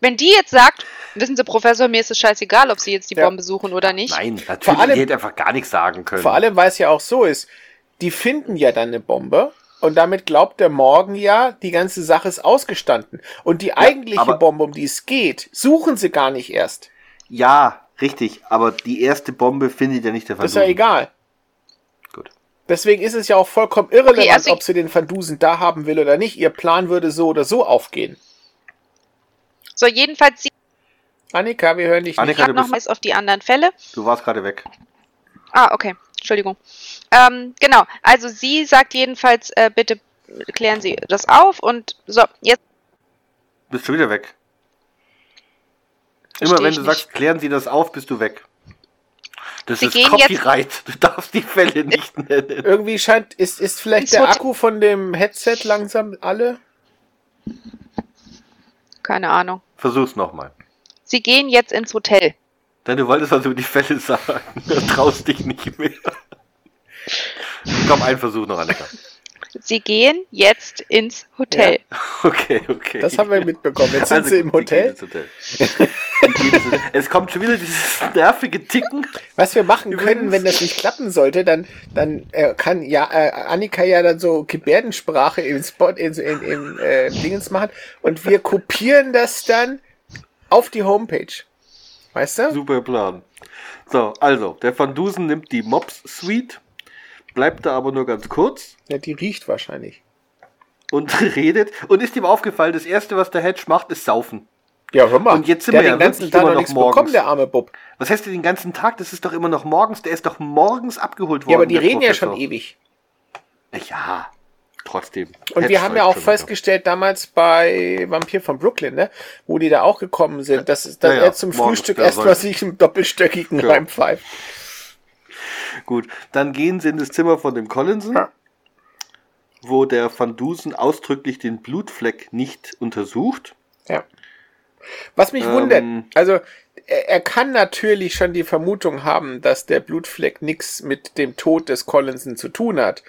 [SPEAKER 3] Wenn die jetzt sagt, wissen Sie, Professor, mir ist es scheißegal, ob Sie jetzt die
[SPEAKER 4] Ja.
[SPEAKER 3] Bombe suchen oder nicht.
[SPEAKER 2] Nein, natürlich,
[SPEAKER 4] Vor allem-
[SPEAKER 2] die hätte einfach gar nichts sagen können.
[SPEAKER 4] Vor allem, weil es ja auch so ist, die finden ja dann eine Bombe und damit glaubt der Morgen ja, die ganze Sache ist ausgestanden. Und die eigentliche
[SPEAKER 2] aber-
[SPEAKER 4] Bombe, um die es geht, suchen sie gar nicht erst.
[SPEAKER 2] Ja, richtig, aber die erste Bombe findet ja nicht der Van
[SPEAKER 4] Das ist ja egal.
[SPEAKER 2] Gut.
[SPEAKER 4] Deswegen ist es ja auch vollkommen irrelevant,
[SPEAKER 3] Okay, also
[SPEAKER 4] ob sie den Van Dusen da haben will oder nicht. Ihr Plan würde so oder so aufgehen.
[SPEAKER 3] So, jedenfalls, sie
[SPEAKER 4] Annika, wir hören dich
[SPEAKER 2] Annika,
[SPEAKER 4] nicht.
[SPEAKER 2] du bist-
[SPEAKER 3] nochmals auf die anderen Fälle.
[SPEAKER 2] Du warst gerade weg.
[SPEAKER 3] Ah, okay. Entschuldigung. Ähm, genau, also sie sagt jedenfalls, äh, bitte klären Sie das auf und so, jetzt
[SPEAKER 2] Bist schon wieder weg.
[SPEAKER 3] Versteh
[SPEAKER 2] Immer wenn
[SPEAKER 3] ich
[SPEAKER 2] du
[SPEAKER 3] nicht.
[SPEAKER 2] sagst, klären Sie das auf, bist du weg. Das
[SPEAKER 3] Sie
[SPEAKER 2] ist
[SPEAKER 3] gehen jetzt-
[SPEAKER 2] Copyright. Du darfst die Fälle nicht nennen.
[SPEAKER 4] Irgendwie scheint, ist, ist vielleicht der Akku von dem Headset langsam alle?
[SPEAKER 3] Keine Ahnung.
[SPEAKER 2] Versuch's nochmal.
[SPEAKER 3] Sie gehen jetzt ins Hotel.
[SPEAKER 2] Denn du wolltest was über die Fälle sagen. Du traust dich nicht mehr. Komm, ein Versuch noch, Annika.
[SPEAKER 3] Sie gehen jetzt ins Hotel.
[SPEAKER 2] Okay, okay.
[SPEAKER 4] Das haben wir mitbekommen. Jetzt sind
[SPEAKER 2] Also
[SPEAKER 4] sie im Hotel.
[SPEAKER 2] Hotel. Es kommt schon wieder dieses nervige Ticken.
[SPEAKER 4] Was wir machen
[SPEAKER 2] Übrigens-
[SPEAKER 4] können, wenn das nicht klappen sollte, dann, dann äh, kann ja äh, Annika ja dann so Gebärdensprache im Spot, in, in, in äh, Dingens machen und wir kopieren das dann auf die Homepage. Weißt du?
[SPEAKER 2] Super Plan. So, also, der Van Dusen nimmt die Mops Suite, bleibt da aber nur ganz kurz
[SPEAKER 4] Ja, die riecht wahrscheinlich.
[SPEAKER 2] und redet. Und ist ihm aufgefallen, das erste, was der Hedge macht, ist saufen.
[SPEAKER 4] Ja, hör mal.
[SPEAKER 2] Und jetzt sind
[SPEAKER 4] der
[SPEAKER 2] wir
[SPEAKER 4] hat
[SPEAKER 2] ja
[SPEAKER 4] den ganzen Tag noch nichts
[SPEAKER 2] morgens.
[SPEAKER 4] bekommen, der arme Bub.
[SPEAKER 2] Was heißt denn den ganzen Tag? Das ist doch immer noch morgens. Der ist doch morgens abgeholt worden.
[SPEAKER 4] Ja, aber die reden ja
[SPEAKER 2] Professor.
[SPEAKER 4] schon ewig.
[SPEAKER 2] Ja, trotzdem.
[SPEAKER 4] Und
[SPEAKER 2] Hedge
[SPEAKER 4] wir haben ja auch
[SPEAKER 2] schon wieder.
[SPEAKER 4] festgestellt, damals bei Vampir von Brooklyn, ne, wo die da auch gekommen sind, dass, dass
[SPEAKER 2] Ja, ja,
[SPEAKER 4] er zum Frühstück erstmal sich im doppelstöckigen
[SPEAKER 2] Ja.
[SPEAKER 4] reinpfeift.
[SPEAKER 2] Gut, dann gehen sie in das Zimmer von dem Collinson,
[SPEAKER 4] Ja.
[SPEAKER 2] wo der Van Dusen ausdrücklich den Blutfleck nicht untersucht.
[SPEAKER 4] Ja. Was mich
[SPEAKER 2] Ähm,
[SPEAKER 4] wundert, also er, er kann natürlich schon die Vermutung haben, dass der Blutfleck nichts mit dem Tod des Collinson zu tun hat.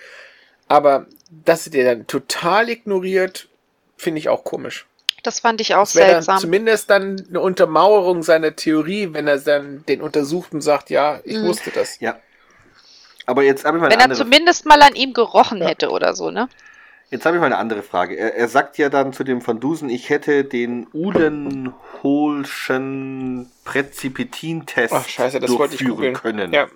[SPEAKER 4] Aber dass er den dann total ignoriert, finde ich auch komisch.
[SPEAKER 3] Das fand ich auch seltsam.
[SPEAKER 4] zumindest dann eine Untermauerung seiner Theorie, wenn er dann den Untersuchten sagt, ja, ich
[SPEAKER 3] Mhm.
[SPEAKER 4] wusste das.
[SPEAKER 2] Ja. Aber jetzt habe ich mal
[SPEAKER 3] Wenn
[SPEAKER 2] eine
[SPEAKER 3] er zumindest mal an ihm gerochen hätte oder so, ne?
[SPEAKER 2] jetzt habe ich mal eine andere Frage. Er, er sagt ja dann zu dem Van Dusen, ich hätte den Uhlenholschen Präzipitintest
[SPEAKER 4] Ach scheiße, das wollte ich
[SPEAKER 2] durchführen können.
[SPEAKER 4] Ja.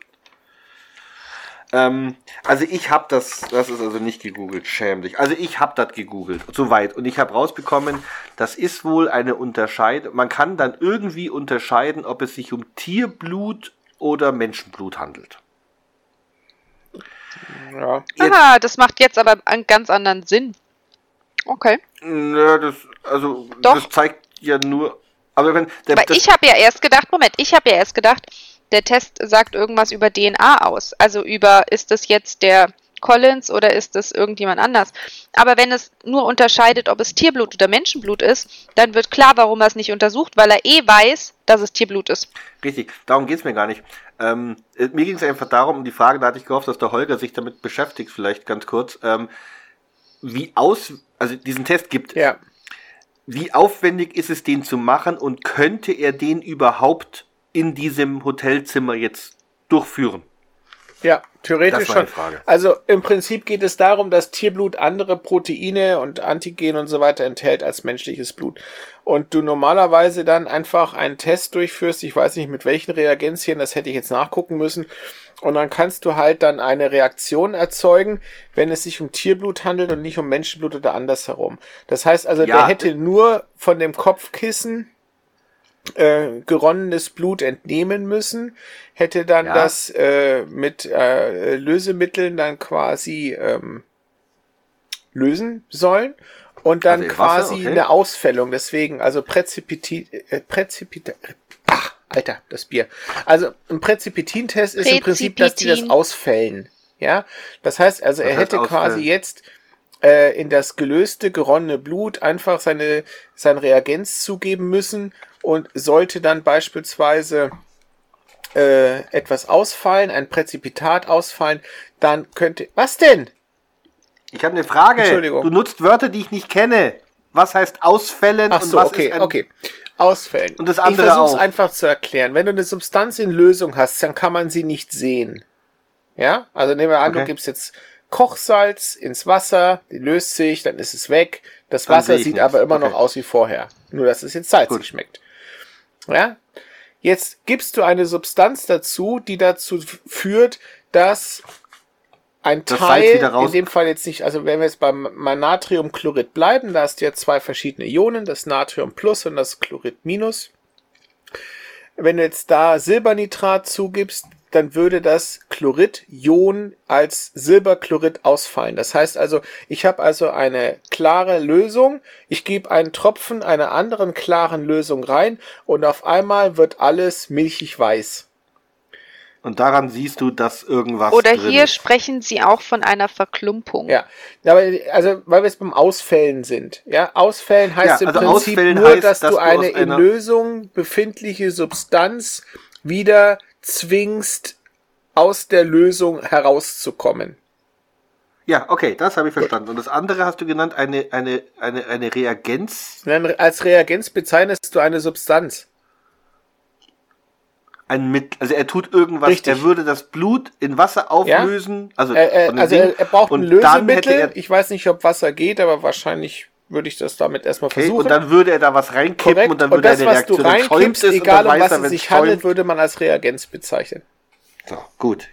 [SPEAKER 2] Ähm, also ich habe das, das ist also nicht gegoogelt, schäm dich. Also ich habe das gegoogelt, soweit. Und ich habe rausbekommen, das ist wohl eine Unterscheidung. Man kann dann irgendwie unterscheiden, ob es sich um Tierblut oder Menschenblut handelt.
[SPEAKER 4] Ja.
[SPEAKER 2] Jetzt-
[SPEAKER 3] Aha, das macht jetzt aber einen ganz anderen Sinn. Okay.
[SPEAKER 2] Ja, das, also,
[SPEAKER 3] Doch.
[SPEAKER 2] das zeigt ja nur. Aber wenn der,
[SPEAKER 3] Aber
[SPEAKER 2] das,
[SPEAKER 3] ich habe ja erst gedacht, Moment, ich habe ja erst gedacht, der Test sagt irgendwas über DNA aus. Also über, ist es jetzt der Collins oder ist es irgendjemand anders? Aber wenn es nur unterscheidet, ob es Tierblut oder Menschenblut ist, dann wird klar, warum er es nicht untersucht, weil er eh weiß, dass es Tierblut ist.
[SPEAKER 2] Richtig, darum geht's mir gar nicht. Ähm, äh, mir ging es einfach darum, um die Frage, da hatte ich gehofft, dass der Holger sich damit beschäftigt, vielleicht ganz kurz. Ähm, wie aus, also diesen Test gibt,
[SPEAKER 4] Ja.
[SPEAKER 2] wie aufwendig ist es, den zu machen und könnte er den überhaupt in diesem Hotelzimmer jetzt durchführen?
[SPEAKER 4] Ja, theoretisch schon. Also im Prinzip geht es darum, dass Tierblut andere Proteine und Antigen und so weiter enthält als menschliches Blut. Und du normalerweise dann einfach einen Test durchführst, ich weiß nicht mit welchen Reagenzien, das hätte ich jetzt nachgucken müssen. Und dann kannst du halt dann eine Reaktion erzeugen, wenn es sich um Tierblut handelt und nicht um Menschenblut oder andersherum. Das heißt also,
[SPEAKER 2] Ja.
[SPEAKER 4] der hätte nur von dem Kopfkissen äh, geronnenes Blut entnehmen müssen, hätte dann
[SPEAKER 2] Ja.
[SPEAKER 4] das äh, mit äh, Lösemitteln dann quasi ähm, lösen sollen und dann
[SPEAKER 2] Also Wasser,
[SPEAKER 4] quasi
[SPEAKER 2] okay.
[SPEAKER 4] eine Ausfällung. Deswegen, also Präzipiti äh, Präzipita Ach, Alter, das Bier. Also ein Präzipitintest ist im Prinzip, dass die das ausfällen. Ja, das heißt also,
[SPEAKER 2] Was
[SPEAKER 4] er hätte quasi jetzt äh, in das gelöste, geronnene Blut einfach seine, sein Reagenz zugeben müssen und sollte dann beispielsweise äh, etwas ausfallen, ein Präzipitat ausfallen, dann könnte. Was denn?
[SPEAKER 2] Ich habe eine Frage.
[SPEAKER 4] Entschuldigung.
[SPEAKER 2] Du nutzt Wörter, die ich nicht kenne. Was heißt ausfällen
[SPEAKER 4] Ach
[SPEAKER 2] und
[SPEAKER 4] so,
[SPEAKER 2] was
[SPEAKER 4] okay,
[SPEAKER 2] ist
[SPEAKER 4] okay. Ausfällen.
[SPEAKER 2] Und das andere
[SPEAKER 4] ich versuche es einfach zu erklären. Wenn du eine Substanz in Lösung hast, dann kann man sie nicht sehen. Ja? Also nehmen wir an,
[SPEAKER 2] Okay.
[SPEAKER 4] du gibst jetzt Kochsalz ins Wasser, die löst sich, dann ist es weg. Das Wasser sieht
[SPEAKER 2] nichts.
[SPEAKER 4] aber immer noch
[SPEAKER 2] Okay.
[SPEAKER 4] aus wie vorher. Nur, dass es jetzt salzig
[SPEAKER 2] Gut.
[SPEAKER 4] schmeckt. Ja? Jetzt gibst du eine Substanz dazu, die dazu führt, dass ein
[SPEAKER 2] Das
[SPEAKER 4] Teil, in dem Fall jetzt nicht, also wenn wir jetzt beim beim Natriumchlorid bleiben, da hast du ja zwei verschiedene Ionen, das Natrium Plus und das Chlorid Minus. Wenn du jetzt da Silbernitrat zugibst, dann würde das Chlorid-Ion als Silberchlorid ausfallen. Das heißt also, ich habe also eine klare Lösung, ich gebe einen Tropfen einer anderen klaren Lösung rein und auf einmal wird alles milchig weiß.
[SPEAKER 2] Und daran siehst du, dass irgendwas.
[SPEAKER 3] Oder
[SPEAKER 2] drin
[SPEAKER 3] hier
[SPEAKER 2] ist.
[SPEAKER 3] sprechen sie auch von einer Verklumpung.
[SPEAKER 4] Ja, aber also weil wir jetzt beim Ausfällen sind. Ja, Ausfällen heißt
[SPEAKER 2] Ja,
[SPEAKER 4] im
[SPEAKER 2] also
[SPEAKER 4] Prinzip
[SPEAKER 2] Ausfällen
[SPEAKER 4] nur,
[SPEAKER 2] heißt,
[SPEAKER 4] dass,
[SPEAKER 2] dass
[SPEAKER 4] du
[SPEAKER 2] du
[SPEAKER 4] eine in Lösung befindliche Substanz wieder zwingst, aus der Lösung herauszukommen.
[SPEAKER 2] Ja, okay, das habe ich verstanden. Und das andere hast du genannt, eine, eine, eine, eine Reagenz,
[SPEAKER 4] als Reagenz bezeichnest du eine Substanz.
[SPEAKER 2] ein Mittel. Also er tut irgendwas,
[SPEAKER 4] Richtig.
[SPEAKER 2] er würde das Blut in Wasser auflösen. Also,
[SPEAKER 4] Äh, äh,
[SPEAKER 2] von dem
[SPEAKER 4] also er, er braucht ein Lösemittel.
[SPEAKER 2] er,
[SPEAKER 4] ich weiß nicht, ob Wasser geht, aber wahrscheinlich würde ich das damit erstmal
[SPEAKER 2] okay,
[SPEAKER 4] versuchen.
[SPEAKER 2] und dann würde er da was reinkippen
[SPEAKER 4] Korrekt.
[SPEAKER 2] und dann
[SPEAKER 4] Und
[SPEAKER 2] würde
[SPEAKER 4] das,
[SPEAKER 2] eine
[SPEAKER 4] was du
[SPEAKER 2] Reaktion dann schäumt
[SPEAKER 4] reinkippst,
[SPEAKER 2] und
[SPEAKER 4] egal um was
[SPEAKER 2] er,
[SPEAKER 4] es sich handelt,
[SPEAKER 2] schäumt-
[SPEAKER 4] würde man als Reagenz bezeichnen.
[SPEAKER 2] So, gut.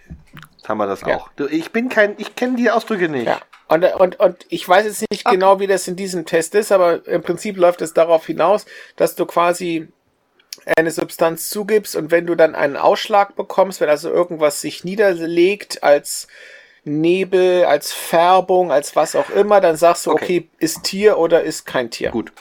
[SPEAKER 2] Jetzt haben wir das
[SPEAKER 4] Ja.
[SPEAKER 2] auch. Du, Ich bin kein, ich kenne die Ausdrücke nicht.
[SPEAKER 4] Ja. Und, und, und ich weiß jetzt nicht
[SPEAKER 3] Okay.
[SPEAKER 4] genau, wie das in diesem Test ist, aber im Prinzip läuft es darauf hinaus, dass du quasi eine Substanz zugibst und wenn du dann einen Ausschlag bekommst, wenn also irgendwas sich niederlegt als Nebel, als Färbung, als was auch immer, dann sagst du,
[SPEAKER 2] Okay.
[SPEAKER 4] okay, ist Tier oder ist kein Tier.
[SPEAKER 2] Gut.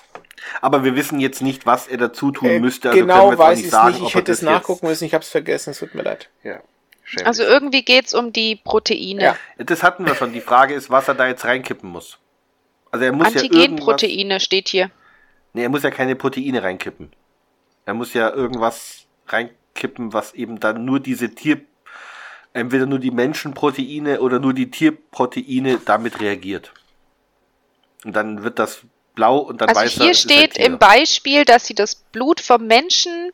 [SPEAKER 2] Aber wir wissen jetzt nicht, was er dazu tun
[SPEAKER 4] Äh,
[SPEAKER 2] müsste. Also
[SPEAKER 4] genau weiß ich es
[SPEAKER 2] sagen,
[SPEAKER 4] nicht, ich hätte es nachgucken müssen, ich habe es vergessen, es tut mir leid.
[SPEAKER 2] Ja. schämlich.
[SPEAKER 3] Also irgendwie geht's um die Proteine.
[SPEAKER 4] Ja.
[SPEAKER 2] Das hatten wir schon. Die Frage ist, was er da jetzt reinkippen muss. Also er muss ja irgendwas,
[SPEAKER 3] Antigenproteine steht hier.
[SPEAKER 2] nee, er muss ja keine Proteine reinkippen. Er muss ja irgendwas reinkippen, was eben dann nur diese Tier, entweder nur die Menschenproteine oder nur die Tierproteine damit reagiert. Und dann wird das blau und dann
[SPEAKER 3] Also
[SPEAKER 2] weiß er,
[SPEAKER 3] hier steht im Beispiel, dass sie das Blut vom Menschen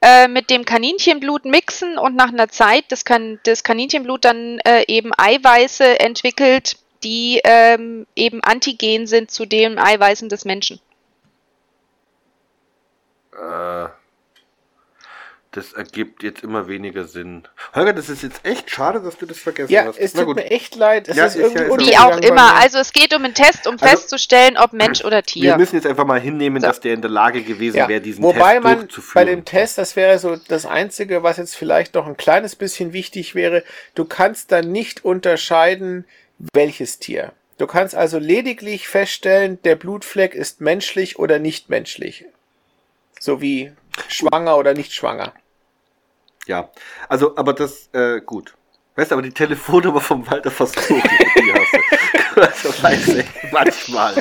[SPEAKER 3] äh, mit dem Kaninchenblut mixen und nach einer Zeit das, kan das Kaninchenblut dann äh, eben Eiweiße entwickelt, die ähm, eben antigen sind zu den Eiweißen des Menschen.
[SPEAKER 2] Äh, das ergibt jetzt immer weniger Sinn. Holger, das ist jetzt echt schade, dass du das vergessen
[SPEAKER 4] Ja,
[SPEAKER 2] hast.
[SPEAKER 4] es
[SPEAKER 2] Na
[SPEAKER 4] tut
[SPEAKER 2] gut.
[SPEAKER 4] mir echt leid. Es
[SPEAKER 2] Ja,
[SPEAKER 4] ist
[SPEAKER 2] ist ja-
[SPEAKER 4] irgendwie
[SPEAKER 2] ist ja-
[SPEAKER 3] Wie auch immer. Also es geht um einen Test, um
[SPEAKER 2] Also-
[SPEAKER 3] festzustellen, ob Mensch oder
[SPEAKER 2] Wir
[SPEAKER 3] Tier.
[SPEAKER 2] müssen jetzt einfach mal hinnehmen,
[SPEAKER 3] So.
[SPEAKER 2] dass der in der Lage gewesen
[SPEAKER 4] Ja,
[SPEAKER 2] wäre, diesen
[SPEAKER 4] Wobei
[SPEAKER 2] Test
[SPEAKER 4] man
[SPEAKER 2] durchzuführen.
[SPEAKER 4] bei dem Test, das wäre so das Einzige, was jetzt vielleicht noch ein kleines bisschen wichtig wäre, du kannst dann nicht unterscheiden, welches Tier. Du kannst also lediglich feststellen, der Blutfleck ist menschlich oder nicht menschlich. So wie schwanger oder nicht schwanger.
[SPEAKER 2] Ja, also, aber das, äh, gut. Weißt du, aber die Telefonnummer vom Walter Verstoki, die hast du. Also, weiß ich, manchmal.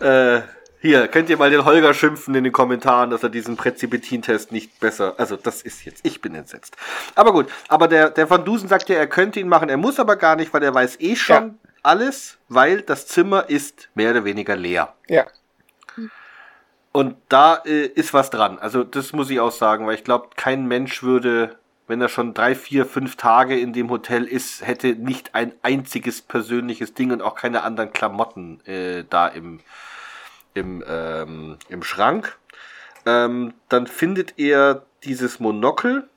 [SPEAKER 2] Äh, hier, könnt ihr mal den Holger schimpfen in den Kommentaren, dass er diesen Präzipitin-Test nicht besser, also das ist jetzt, ich bin entsetzt. Aber gut, aber der, der Van Dusen sagt ja, er könnte ihn machen, er muss aber gar nicht, weil er weiß eh schon
[SPEAKER 4] Ja.
[SPEAKER 2] alles, weil das Zimmer ist mehr oder weniger leer.
[SPEAKER 4] Ja.
[SPEAKER 2] Und da äh, ist was dran. Also das muss ich auch sagen, weil ich glaube, kein Mensch würde, wenn er schon drei, vier, fünf Tage in dem Hotel ist, hätte nicht ein einziges persönliches Ding und auch keine anderen Klamotten äh, da im, im, ähm, im Schrank. Ähm, dann findet er dieses Monokel.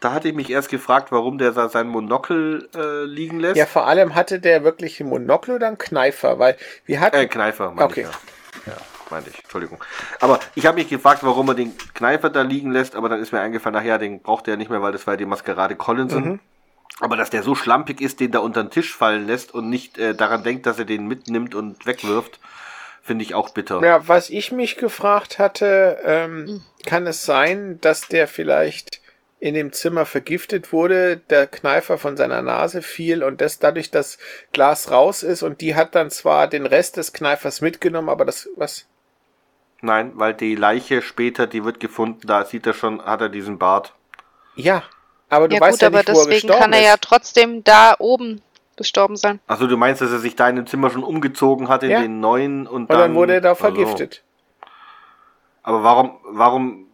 [SPEAKER 2] Da hatte ich mich erst gefragt, warum der da sein Monokel äh, liegen lässt.
[SPEAKER 4] Ja, vor allem hatte der wirklich ein Monokel oder einen Kneifer, weil wir hatten.
[SPEAKER 2] Äh, Kneifer, meine
[SPEAKER 4] Okay.
[SPEAKER 2] ich. Ja. ja, meinte ich. Entschuldigung. Aber ich habe mich gefragt, warum er den Kneifer da liegen lässt, aber dann ist mir eingefallen, ach ja, den braucht er nicht mehr, weil das war ja die Maskerade Collinson.
[SPEAKER 4] Mhm.
[SPEAKER 2] Aber dass der so schlampig ist, den da unter den Tisch fallen lässt und nicht äh, daran denkt, dass er den mitnimmt und wegwirft, finde ich auch bitter.
[SPEAKER 4] Ja, was ich mich gefragt hatte, ähm, kann es sein, dass der vielleicht in dem Zimmer vergiftet wurde, der Kneifer von seiner Nase fiel und das dadurch das Glas raus ist und die hat dann zwar den Rest des Kneifers mitgenommen, aber das was
[SPEAKER 2] Nein, weil die Leiche später, die wird gefunden, da sieht er schon, hat er diesen Bart.
[SPEAKER 4] ja, aber du
[SPEAKER 3] ja
[SPEAKER 4] weißt
[SPEAKER 3] gut,
[SPEAKER 4] ja
[SPEAKER 3] aber
[SPEAKER 4] nicht, wo er
[SPEAKER 3] deswegen
[SPEAKER 4] gestorben
[SPEAKER 3] kann er
[SPEAKER 4] ist.
[SPEAKER 3] ja trotzdem da oben gestorben sein.
[SPEAKER 2] Also du meinst, dass er sich da in dem Zimmer schon umgezogen hat in
[SPEAKER 4] Ja.
[SPEAKER 2] den neuen und
[SPEAKER 4] und
[SPEAKER 2] dann,
[SPEAKER 4] dann wurde er da
[SPEAKER 2] Also,
[SPEAKER 4] vergiftet.
[SPEAKER 2] Aber warum, warum,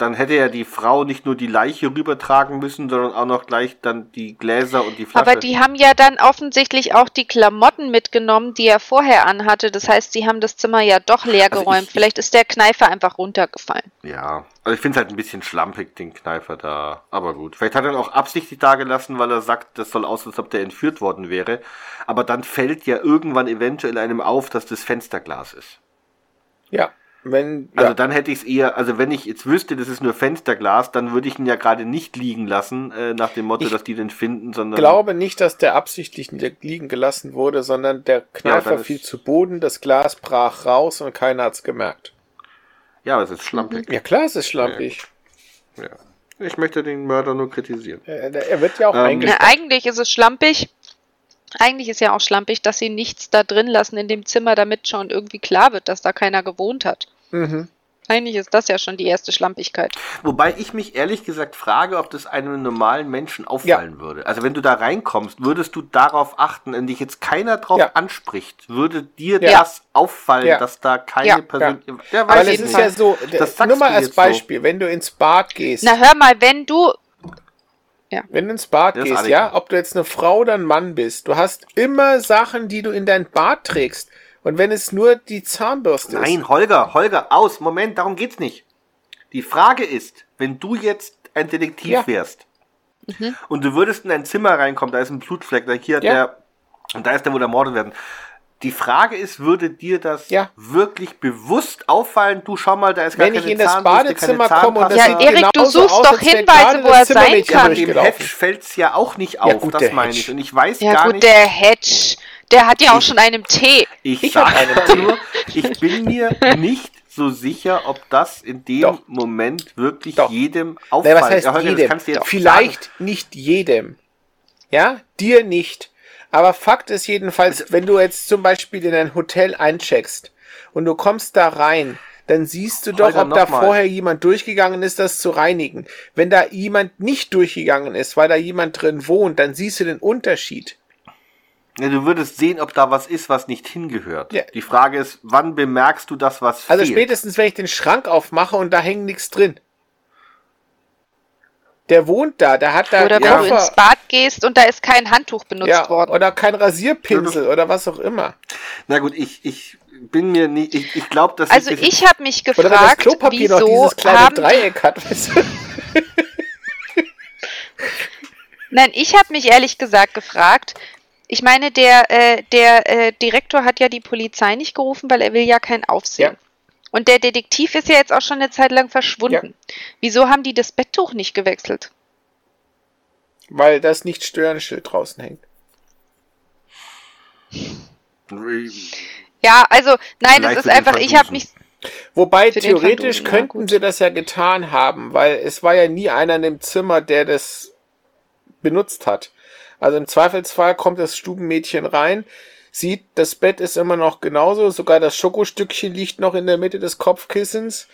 [SPEAKER 2] dann hätte ja die Frau nicht nur die Leiche rübertragen müssen, sondern auch noch gleich dann die Gläser und die Flasche.
[SPEAKER 3] Aber die haben ja dann offensichtlich auch die Klamotten mitgenommen, die er vorher anhatte. Das heißt, sie haben das Zimmer ja doch leer
[SPEAKER 2] Also
[SPEAKER 3] geräumt.
[SPEAKER 2] ich-
[SPEAKER 3] Vielleicht ist der Kneifer einfach runtergefallen.
[SPEAKER 2] ja, also ich finde es halt ein bisschen schlampig, den Kneifer da. Aber gut. Vielleicht hat er ihn auch absichtlich da gelassen, weil er sagt, das soll aus, als ob der entführt worden wäre. Aber dann fällt ja irgendwann eventuell einem auf, dass das Fensterglas ist.
[SPEAKER 4] Ja. Wenn,
[SPEAKER 2] Also
[SPEAKER 4] ja.
[SPEAKER 2] dann hätte ich es eher, also wenn ich jetzt wüsste, das ist nur Fensterglas, dann würde ich ihn ja gerade nicht liegen lassen, äh, nach dem Motto,
[SPEAKER 4] Ich
[SPEAKER 2] dass die den finden, sondern.
[SPEAKER 4] glaube nicht, dass der absichtlich liegen gelassen wurde, sondern der Knall
[SPEAKER 2] Ja, ist-
[SPEAKER 4] zu Boden, das Glas brach raus und keiner hat's gemerkt.
[SPEAKER 2] Ja, aber es ist schlampig.
[SPEAKER 4] Ja klar, es ist schlampig.
[SPEAKER 2] Ja. Ich möchte den Mörder nur kritisieren.
[SPEAKER 4] Er, er wird ja auch
[SPEAKER 2] Ähm,
[SPEAKER 4] eingestellt.
[SPEAKER 3] Na, eigentlich ist es schlampig. Eigentlich ist ja auch schlampig, dass sie nichts da drin lassen in dem Zimmer, damit schon irgendwie klar wird, dass da keiner gewohnt hat.
[SPEAKER 4] Mhm.
[SPEAKER 3] Eigentlich ist das ja schon die erste Schlampigkeit.
[SPEAKER 2] Wobei ich mich ehrlich gesagt frage, ob das einem normalen Menschen auffallen würde. Also wenn du da reinkommst, würdest du darauf achten, wenn dich jetzt keiner drauf
[SPEAKER 4] Ja.
[SPEAKER 2] anspricht, würde dir
[SPEAKER 4] Ja.
[SPEAKER 2] das auffallen,
[SPEAKER 4] Ja.
[SPEAKER 2] dass da keine
[SPEAKER 3] Ja.
[SPEAKER 2] Person. Ja,
[SPEAKER 4] Weil
[SPEAKER 2] weiß
[SPEAKER 4] es ist
[SPEAKER 2] nicht.
[SPEAKER 4] ja so,
[SPEAKER 2] Das
[SPEAKER 4] nur mal als
[SPEAKER 2] jetzt so.
[SPEAKER 4] Beispiel, wenn du ins Bad gehst,
[SPEAKER 3] Na hör mal, wenn du.
[SPEAKER 4] Wenn du ins Bad
[SPEAKER 2] Das
[SPEAKER 4] gehst, ja, ob du jetzt eine Frau oder ein Mann bist, du hast immer Sachen, die du in dein Bad trägst. Und wenn es nur die Zahnbürste ist.
[SPEAKER 2] Nein, Holger, Holger, aus. Moment, darum geht's nicht. Die Frage ist, wenn du jetzt ein Detektiv
[SPEAKER 4] Ja.
[SPEAKER 2] wärst und du würdest in ein Zimmer reinkommen, da ist ein Blutfleck, da hier
[SPEAKER 4] Ja.
[SPEAKER 2] der und da ist der, wo ermordet werden. Die Frage ist, würde dir das
[SPEAKER 4] Ja.
[SPEAKER 2] wirklich bewusst auffallen? Du schau mal, da ist gar
[SPEAKER 4] Wenn ich
[SPEAKER 2] keine
[SPEAKER 4] in das
[SPEAKER 2] Zahnbürste,
[SPEAKER 4] Badezimmer
[SPEAKER 2] keine
[SPEAKER 4] komme und das
[SPEAKER 3] Ja. Erik, du suchst
[SPEAKER 4] aus,
[SPEAKER 3] doch Hinweise, wo er sein kann.
[SPEAKER 2] Aber dem. Hedge fällt's ja auch nicht
[SPEAKER 4] Ja,
[SPEAKER 2] auf,
[SPEAKER 4] gut,
[SPEAKER 2] das meine ich. Und ich weiß
[SPEAKER 3] Ja
[SPEAKER 2] gar
[SPEAKER 3] gut,
[SPEAKER 2] nicht.
[SPEAKER 3] der Hedge, der hat ja auch schon einen Tee.
[SPEAKER 2] Ich,
[SPEAKER 4] Ich
[SPEAKER 2] sag
[SPEAKER 4] hab einen
[SPEAKER 2] nur, ich bin mir nicht so sicher, ob das in dem
[SPEAKER 4] Doch.
[SPEAKER 2] Moment wirklich
[SPEAKER 4] Doch.
[SPEAKER 2] jedem
[SPEAKER 4] Na,
[SPEAKER 2] auffällt.
[SPEAKER 4] was heißt
[SPEAKER 2] Ja, das
[SPEAKER 4] jedem?
[SPEAKER 2] kannst du jetzt
[SPEAKER 4] Vielleicht nicht jedem. Ja, dir nicht. Aber Fakt ist jedenfalls,
[SPEAKER 2] Also
[SPEAKER 4] wenn du jetzt zum Beispiel in ein Hotel eincheckst und du kommst da rein, dann siehst du doch, ob da
[SPEAKER 2] mal.
[SPEAKER 4] vorher jemand durchgegangen ist, das zu reinigen. Wenn da jemand nicht durchgegangen ist, weil da jemand drin wohnt, dann siehst du den Unterschied.
[SPEAKER 2] Ja, du würdest sehen, ob da was ist, was nicht hingehört.
[SPEAKER 4] Ja.
[SPEAKER 2] Die Frage ist, wann bemerkst du das, was
[SPEAKER 4] Also
[SPEAKER 2] fehlt?
[SPEAKER 4] spätestens, wenn ich den Schrank aufmache und da hängt nichts drin. Der wohnt da, der hat da
[SPEAKER 3] Oder
[SPEAKER 2] Ja.
[SPEAKER 3] wenn du ins Bad gehst und da ist kein Handtuch benutzt
[SPEAKER 4] ja,
[SPEAKER 3] worden.
[SPEAKER 4] oder kein Rasierpinsel oder was auch immer.
[SPEAKER 2] Na gut, ich, ich bin mir nicht, ich, ich glaube, dass
[SPEAKER 3] Also
[SPEAKER 2] das-
[SPEAKER 3] ich habe mich
[SPEAKER 4] Oder wenn das
[SPEAKER 3] gefragt,
[SPEAKER 4] Klopapier noch
[SPEAKER 3] wieso
[SPEAKER 4] dieses kleine
[SPEAKER 3] haben
[SPEAKER 4] Dreieck hat. Weißt du?
[SPEAKER 3] Nein, ich habe mich ehrlich gesagt gefragt. Ich meine, der, äh, der äh, Direktor hat ja die Polizei nicht gerufen, weil er will ja kein Aufsehen.
[SPEAKER 4] Ja.
[SPEAKER 3] Und der Detektiv ist ja jetzt auch schon eine Zeit lang verschwunden. Wieso haben die das Betttuch nicht gewechselt?
[SPEAKER 4] Weil das nicht Stören-Schild draußen hängt.
[SPEAKER 3] Ja, also nein,
[SPEAKER 2] Vielleicht
[SPEAKER 3] das ist einfach, ich habe mich
[SPEAKER 4] Wobei theoretisch
[SPEAKER 3] ja,
[SPEAKER 4] könnten
[SPEAKER 3] gut.
[SPEAKER 4] sie das ja getan haben, weil es war ja nie einer in dem Zimmer, der das benutzt hat. Also im Zweifelsfall kommt das Stubenmädchen rein, sieht, das Bett ist immer noch genauso, sogar das Schokostückchen liegt noch in der Mitte des Kopfkissens.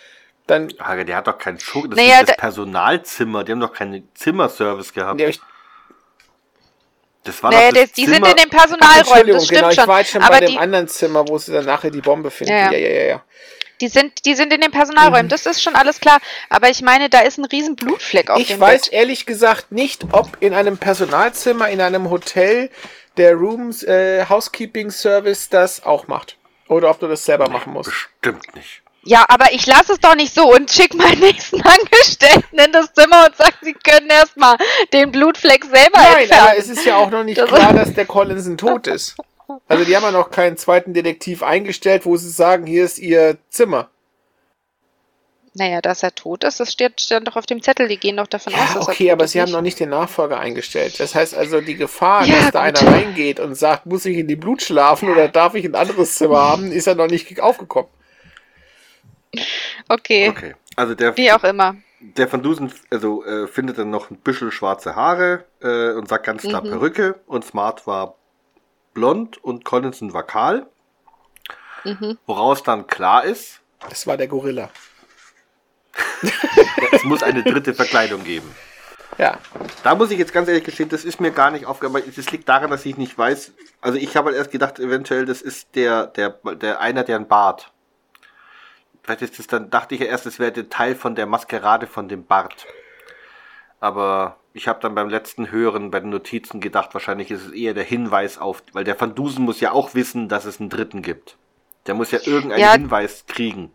[SPEAKER 4] Dann
[SPEAKER 2] Frage, der hat doch kein Schok, das
[SPEAKER 3] Naja,
[SPEAKER 2] ist das
[SPEAKER 3] da-
[SPEAKER 2] Personalzimmer, die haben doch keinen Zimmerservice gehabt.
[SPEAKER 4] ja, ich,
[SPEAKER 2] Das war
[SPEAKER 3] Naja,
[SPEAKER 2] doch das
[SPEAKER 3] die sind
[SPEAKER 2] Zimmer,
[SPEAKER 3] in den Personalräumen,
[SPEAKER 4] Entschuldigung,
[SPEAKER 3] das stimmt
[SPEAKER 4] genau, ich
[SPEAKER 3] schon.
[SPEAKER 4] war jetzt schon
[SPEAKER 3] aber
[SPEAKER 4] bei dem
[SPEAKER 3] die,
[SPEAKER 4] anderen Zimmer, wo sie dann nachher die Bombe finden.
[SPEAKER 3] Ja,
[SPEAKER 4] Ja,
[SPEAKER 3] ja.
[SPEAKER 4] ja, ja,
[SPEAKER 3] die, sind, die sind in den Personalräumen, das ist schon alles klar. Aber ich meine, da ist ein riesen Blutfleck auf
[SPEAKER 4] Ich
[SPEAKER 3] dem
[SPEAKER 4] weiß
[SPEAKER 3] Bett.
[SPEAKER 4] ehrlich gesagt nicht, ob in einem Personalzimmer, in einem Hotel der Rooms äh, Housekeeping Service das auch macht. Oder ob du das selber machen musst.
[SPEAKER 2] Bestimmt nicht.
[SPEAKER 3] Ja, aber ich lasse es doch nicht so und schick meinen nächsten Angestellten in das Zimmer und sag, sie können erstmal den Blutfleck selber
[SPEAKER 4] Nein,
[SPEAKER 3] entfernen.
[SPEAKER 4] aber es ist ja auch noch nicht
[SPEAKER 3] Das-
[SPEAKER 4] klar, dass der Collinson tot ist. Also die haben ja noch keinen zweiten Detektiv eingestellt, wo sie sagen, hier ist ihr Zimmer.
[SPEAKER 3] Naja, dass er tot ist, das steht, stand doch auf dem Zettel. Die gehen doch davon aus,
[SPEAKER 4] Ja,
[SPEAKER 3] dass
[SPEAKER 4] okay,
[SPEAKER 3] er tot
[SPEAKER 4] aber
[SPEAKER 3] ist.
[SPEAKER 4] sie haben
[SPEAKER 3] nicht?
[SPEAKER 4] noch nicht den Nachfolger eingestellt. Das heißt also, die Gefahr,
[SPEAKER 3] Ja,
[SPEAKER 4] dass da
[SPEAKER 3] gut.
[SPEAKER 4] einer reingeht und sagt, muss ich in die Blut schlafen oder darf ich ein anderes Zimmer haben, ist ja noch nicht aufgekommen.
[SPEAKER 3] Okay,
[SPEAKER 2] Okay. Also der,
[SPEAKER 3] wie auch immer.
[SPEAKER 2] der Van Dusen also, äh, findet dann noch ein bisschen schwarze Haare äh, und sagt ganz klar
[SPEAKER 3] Mhm.
[SPEAKER 2] Perücke und Smart war blond und Collinson war kahl.
[SPEAKER 3] Mhm.
[SPEAKER 2] Woraus dann klar ist,
[SPEAKER 4] Das war der Gorilla.
[SPEAKER 2] Es muss eine dritte Verkleidung geben.
[SPEAKER 4] Ja.
[SPEAKER 2] Da muss ich jetzt ganz ehrlich gestehen, das ist mir gar nicht aufgefallen. Das liegt daran, dass ich nicht weiß. Also ich habe halt erst gedacht, eventuell das ist der, der, der einer, der einen Bart. Vielleicht ist das dann, dachte ich ja erst, es wäre der Teil von der Maskerade von dem Bart. Aber ich habe dann beim letzten Hören bei den Notizen gedacht, wahrscheinlich ist es eher der Hinweis auf, weil der Van Dusen muss ja auch wissen, dass es einen Dritten gibt. Der muss ja irgendeinen
[SPEAKER 3] Ja.
[SPEAKER 2] Hinweis kriegen.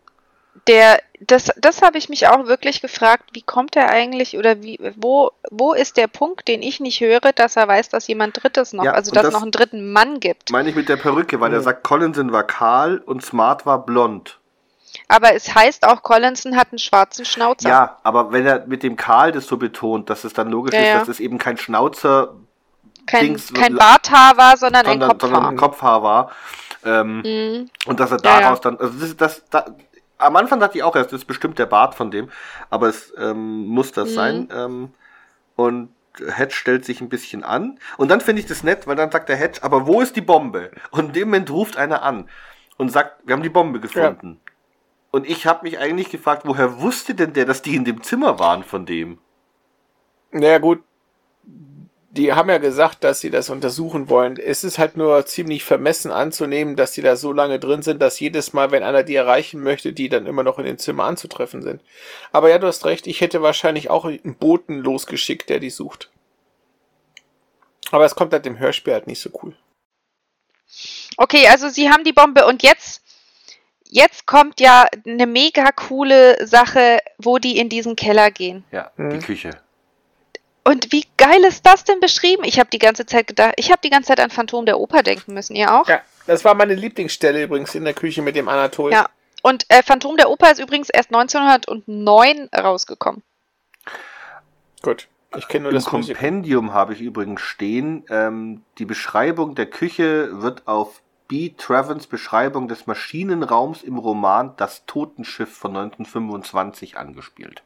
[SPEAKER 3] Der, das, das habe ich mich auch wirklich gefragt, wie kommt er eigentlich oder wie, wo, wo ist der Punkt, den ich nicht höre, dass er weiß, dass jemand Drittes noch,
[SPEAKER 2] Ja,
[SPEAKER 3] also dass
[SPEAKER 2] das-
[SPEAKER 3] noch einen dritten Mann gibt.
[SPEAKER 2] Meine ich mit der Perücke, weil er
[SPEAKER 4] Mhm.
[SPEAKER 2] sagt, Collinson war kahl und Smart war blond.
[SPEAKER 3] Aber es heißt auch, Collinson hat einen schwarzen Schnauzer.
[SPEAKER 2] Ja, aber wenn er mit dem Karl das so betont, dass es dann logisch
[SPEAKER 3] Ja,
[SPEAKER 2] ist,
[SPEAKER 3] ja.
[SPEAKER 2] dass es eben kein Schnauzer,
[SPEAKER 3] kein,
[SPEAKER 2] Dings-
[SPEAKER 3] kein Barthaar war, sondern ein
[SPEAKER 2] sondern, sondern
[SPEAKER 3] Kopfhaar.
[SPEAKER 2] ein Kopfhaar war. Ähm,
[SPEAKER 3] Mhm.
[SPEAKER 2] Und dass er
[SPEAKER 3] Ja,
[SPEAKER 2] daraus
[SPEAKER 3] ja.
[SPEAKER 2] dann, also das, das, da, am Anfang dachte ich auch erst, das ist bestimmt der Bart von dem, aber es ähm, muss das
[SPEAKER 3] Mhm.
[SPEAKER 2] sein. Ähm, und Hedge stellt sich ein bisschen an. Und dann finde ich das nett, weil dann sagt der Hedge, aber wo ist die Bombe? Und in dem Moment ruft einer an und sagt, wir haben die Bombe gefunden. Und ich habe mich eigentlich gefragt, woher wusste denn der, dass die in dem Zimmer waren von dem?
[SPEAKER 4] Naja, gut. Die haben ja gesagt, dass sie das untersuchen wollen. Es ist halt nur ziemlich vermessen anzunehmen, dass die da so lange drin sind, dass jedes Mal, wenn einer die erreichen möchte, die dann immer noch in dem Zimmer anzutreffen sind. Aber ja, du hast recht, ich hätte wahrscheinlich auch einen Boten losgeschickt, der die sucht. Aber es kommt halt im Hörspiel halt nicht so cool.
[SPEAKER 3] Okay, also sie haben die Bombe und jetzt, jetzt kommt ja eine mega coole Sache, wo die in diesen Keller gehen.
[SPEAKER 2] Ja,
[SPEAKER 4] Mhm.
[SPEAKER 2] die Küche.
[SPEAKER 3] Und wie geil ist das denn beschrieben? Ich habe die ganze Zeit gedacht, ich habe die ganze Zeit an Phantom der Oper denken müssen, ihr auch?
[SPEAKER 4] Ja, das war meine Lieblingsstelle übrigens in der Küche mit dem Anatol.
[SPEAKER 3] Ja. Und äh, Phantom der Oper ist übrigens erst 1909 rausgekommen.
[SPEAKER 4] Gut. Ich kenne nur
[SPEAKER 2] Im
[SPEAKER 4] das.
[SPEAKER 2] Kompendium habe ich übrigens stehen, ähm, die Beschreibung der Küche wird auf B. Travens Beschreibung des Maschinenraums im Roman Das Totenschiff von 1925 angespielt.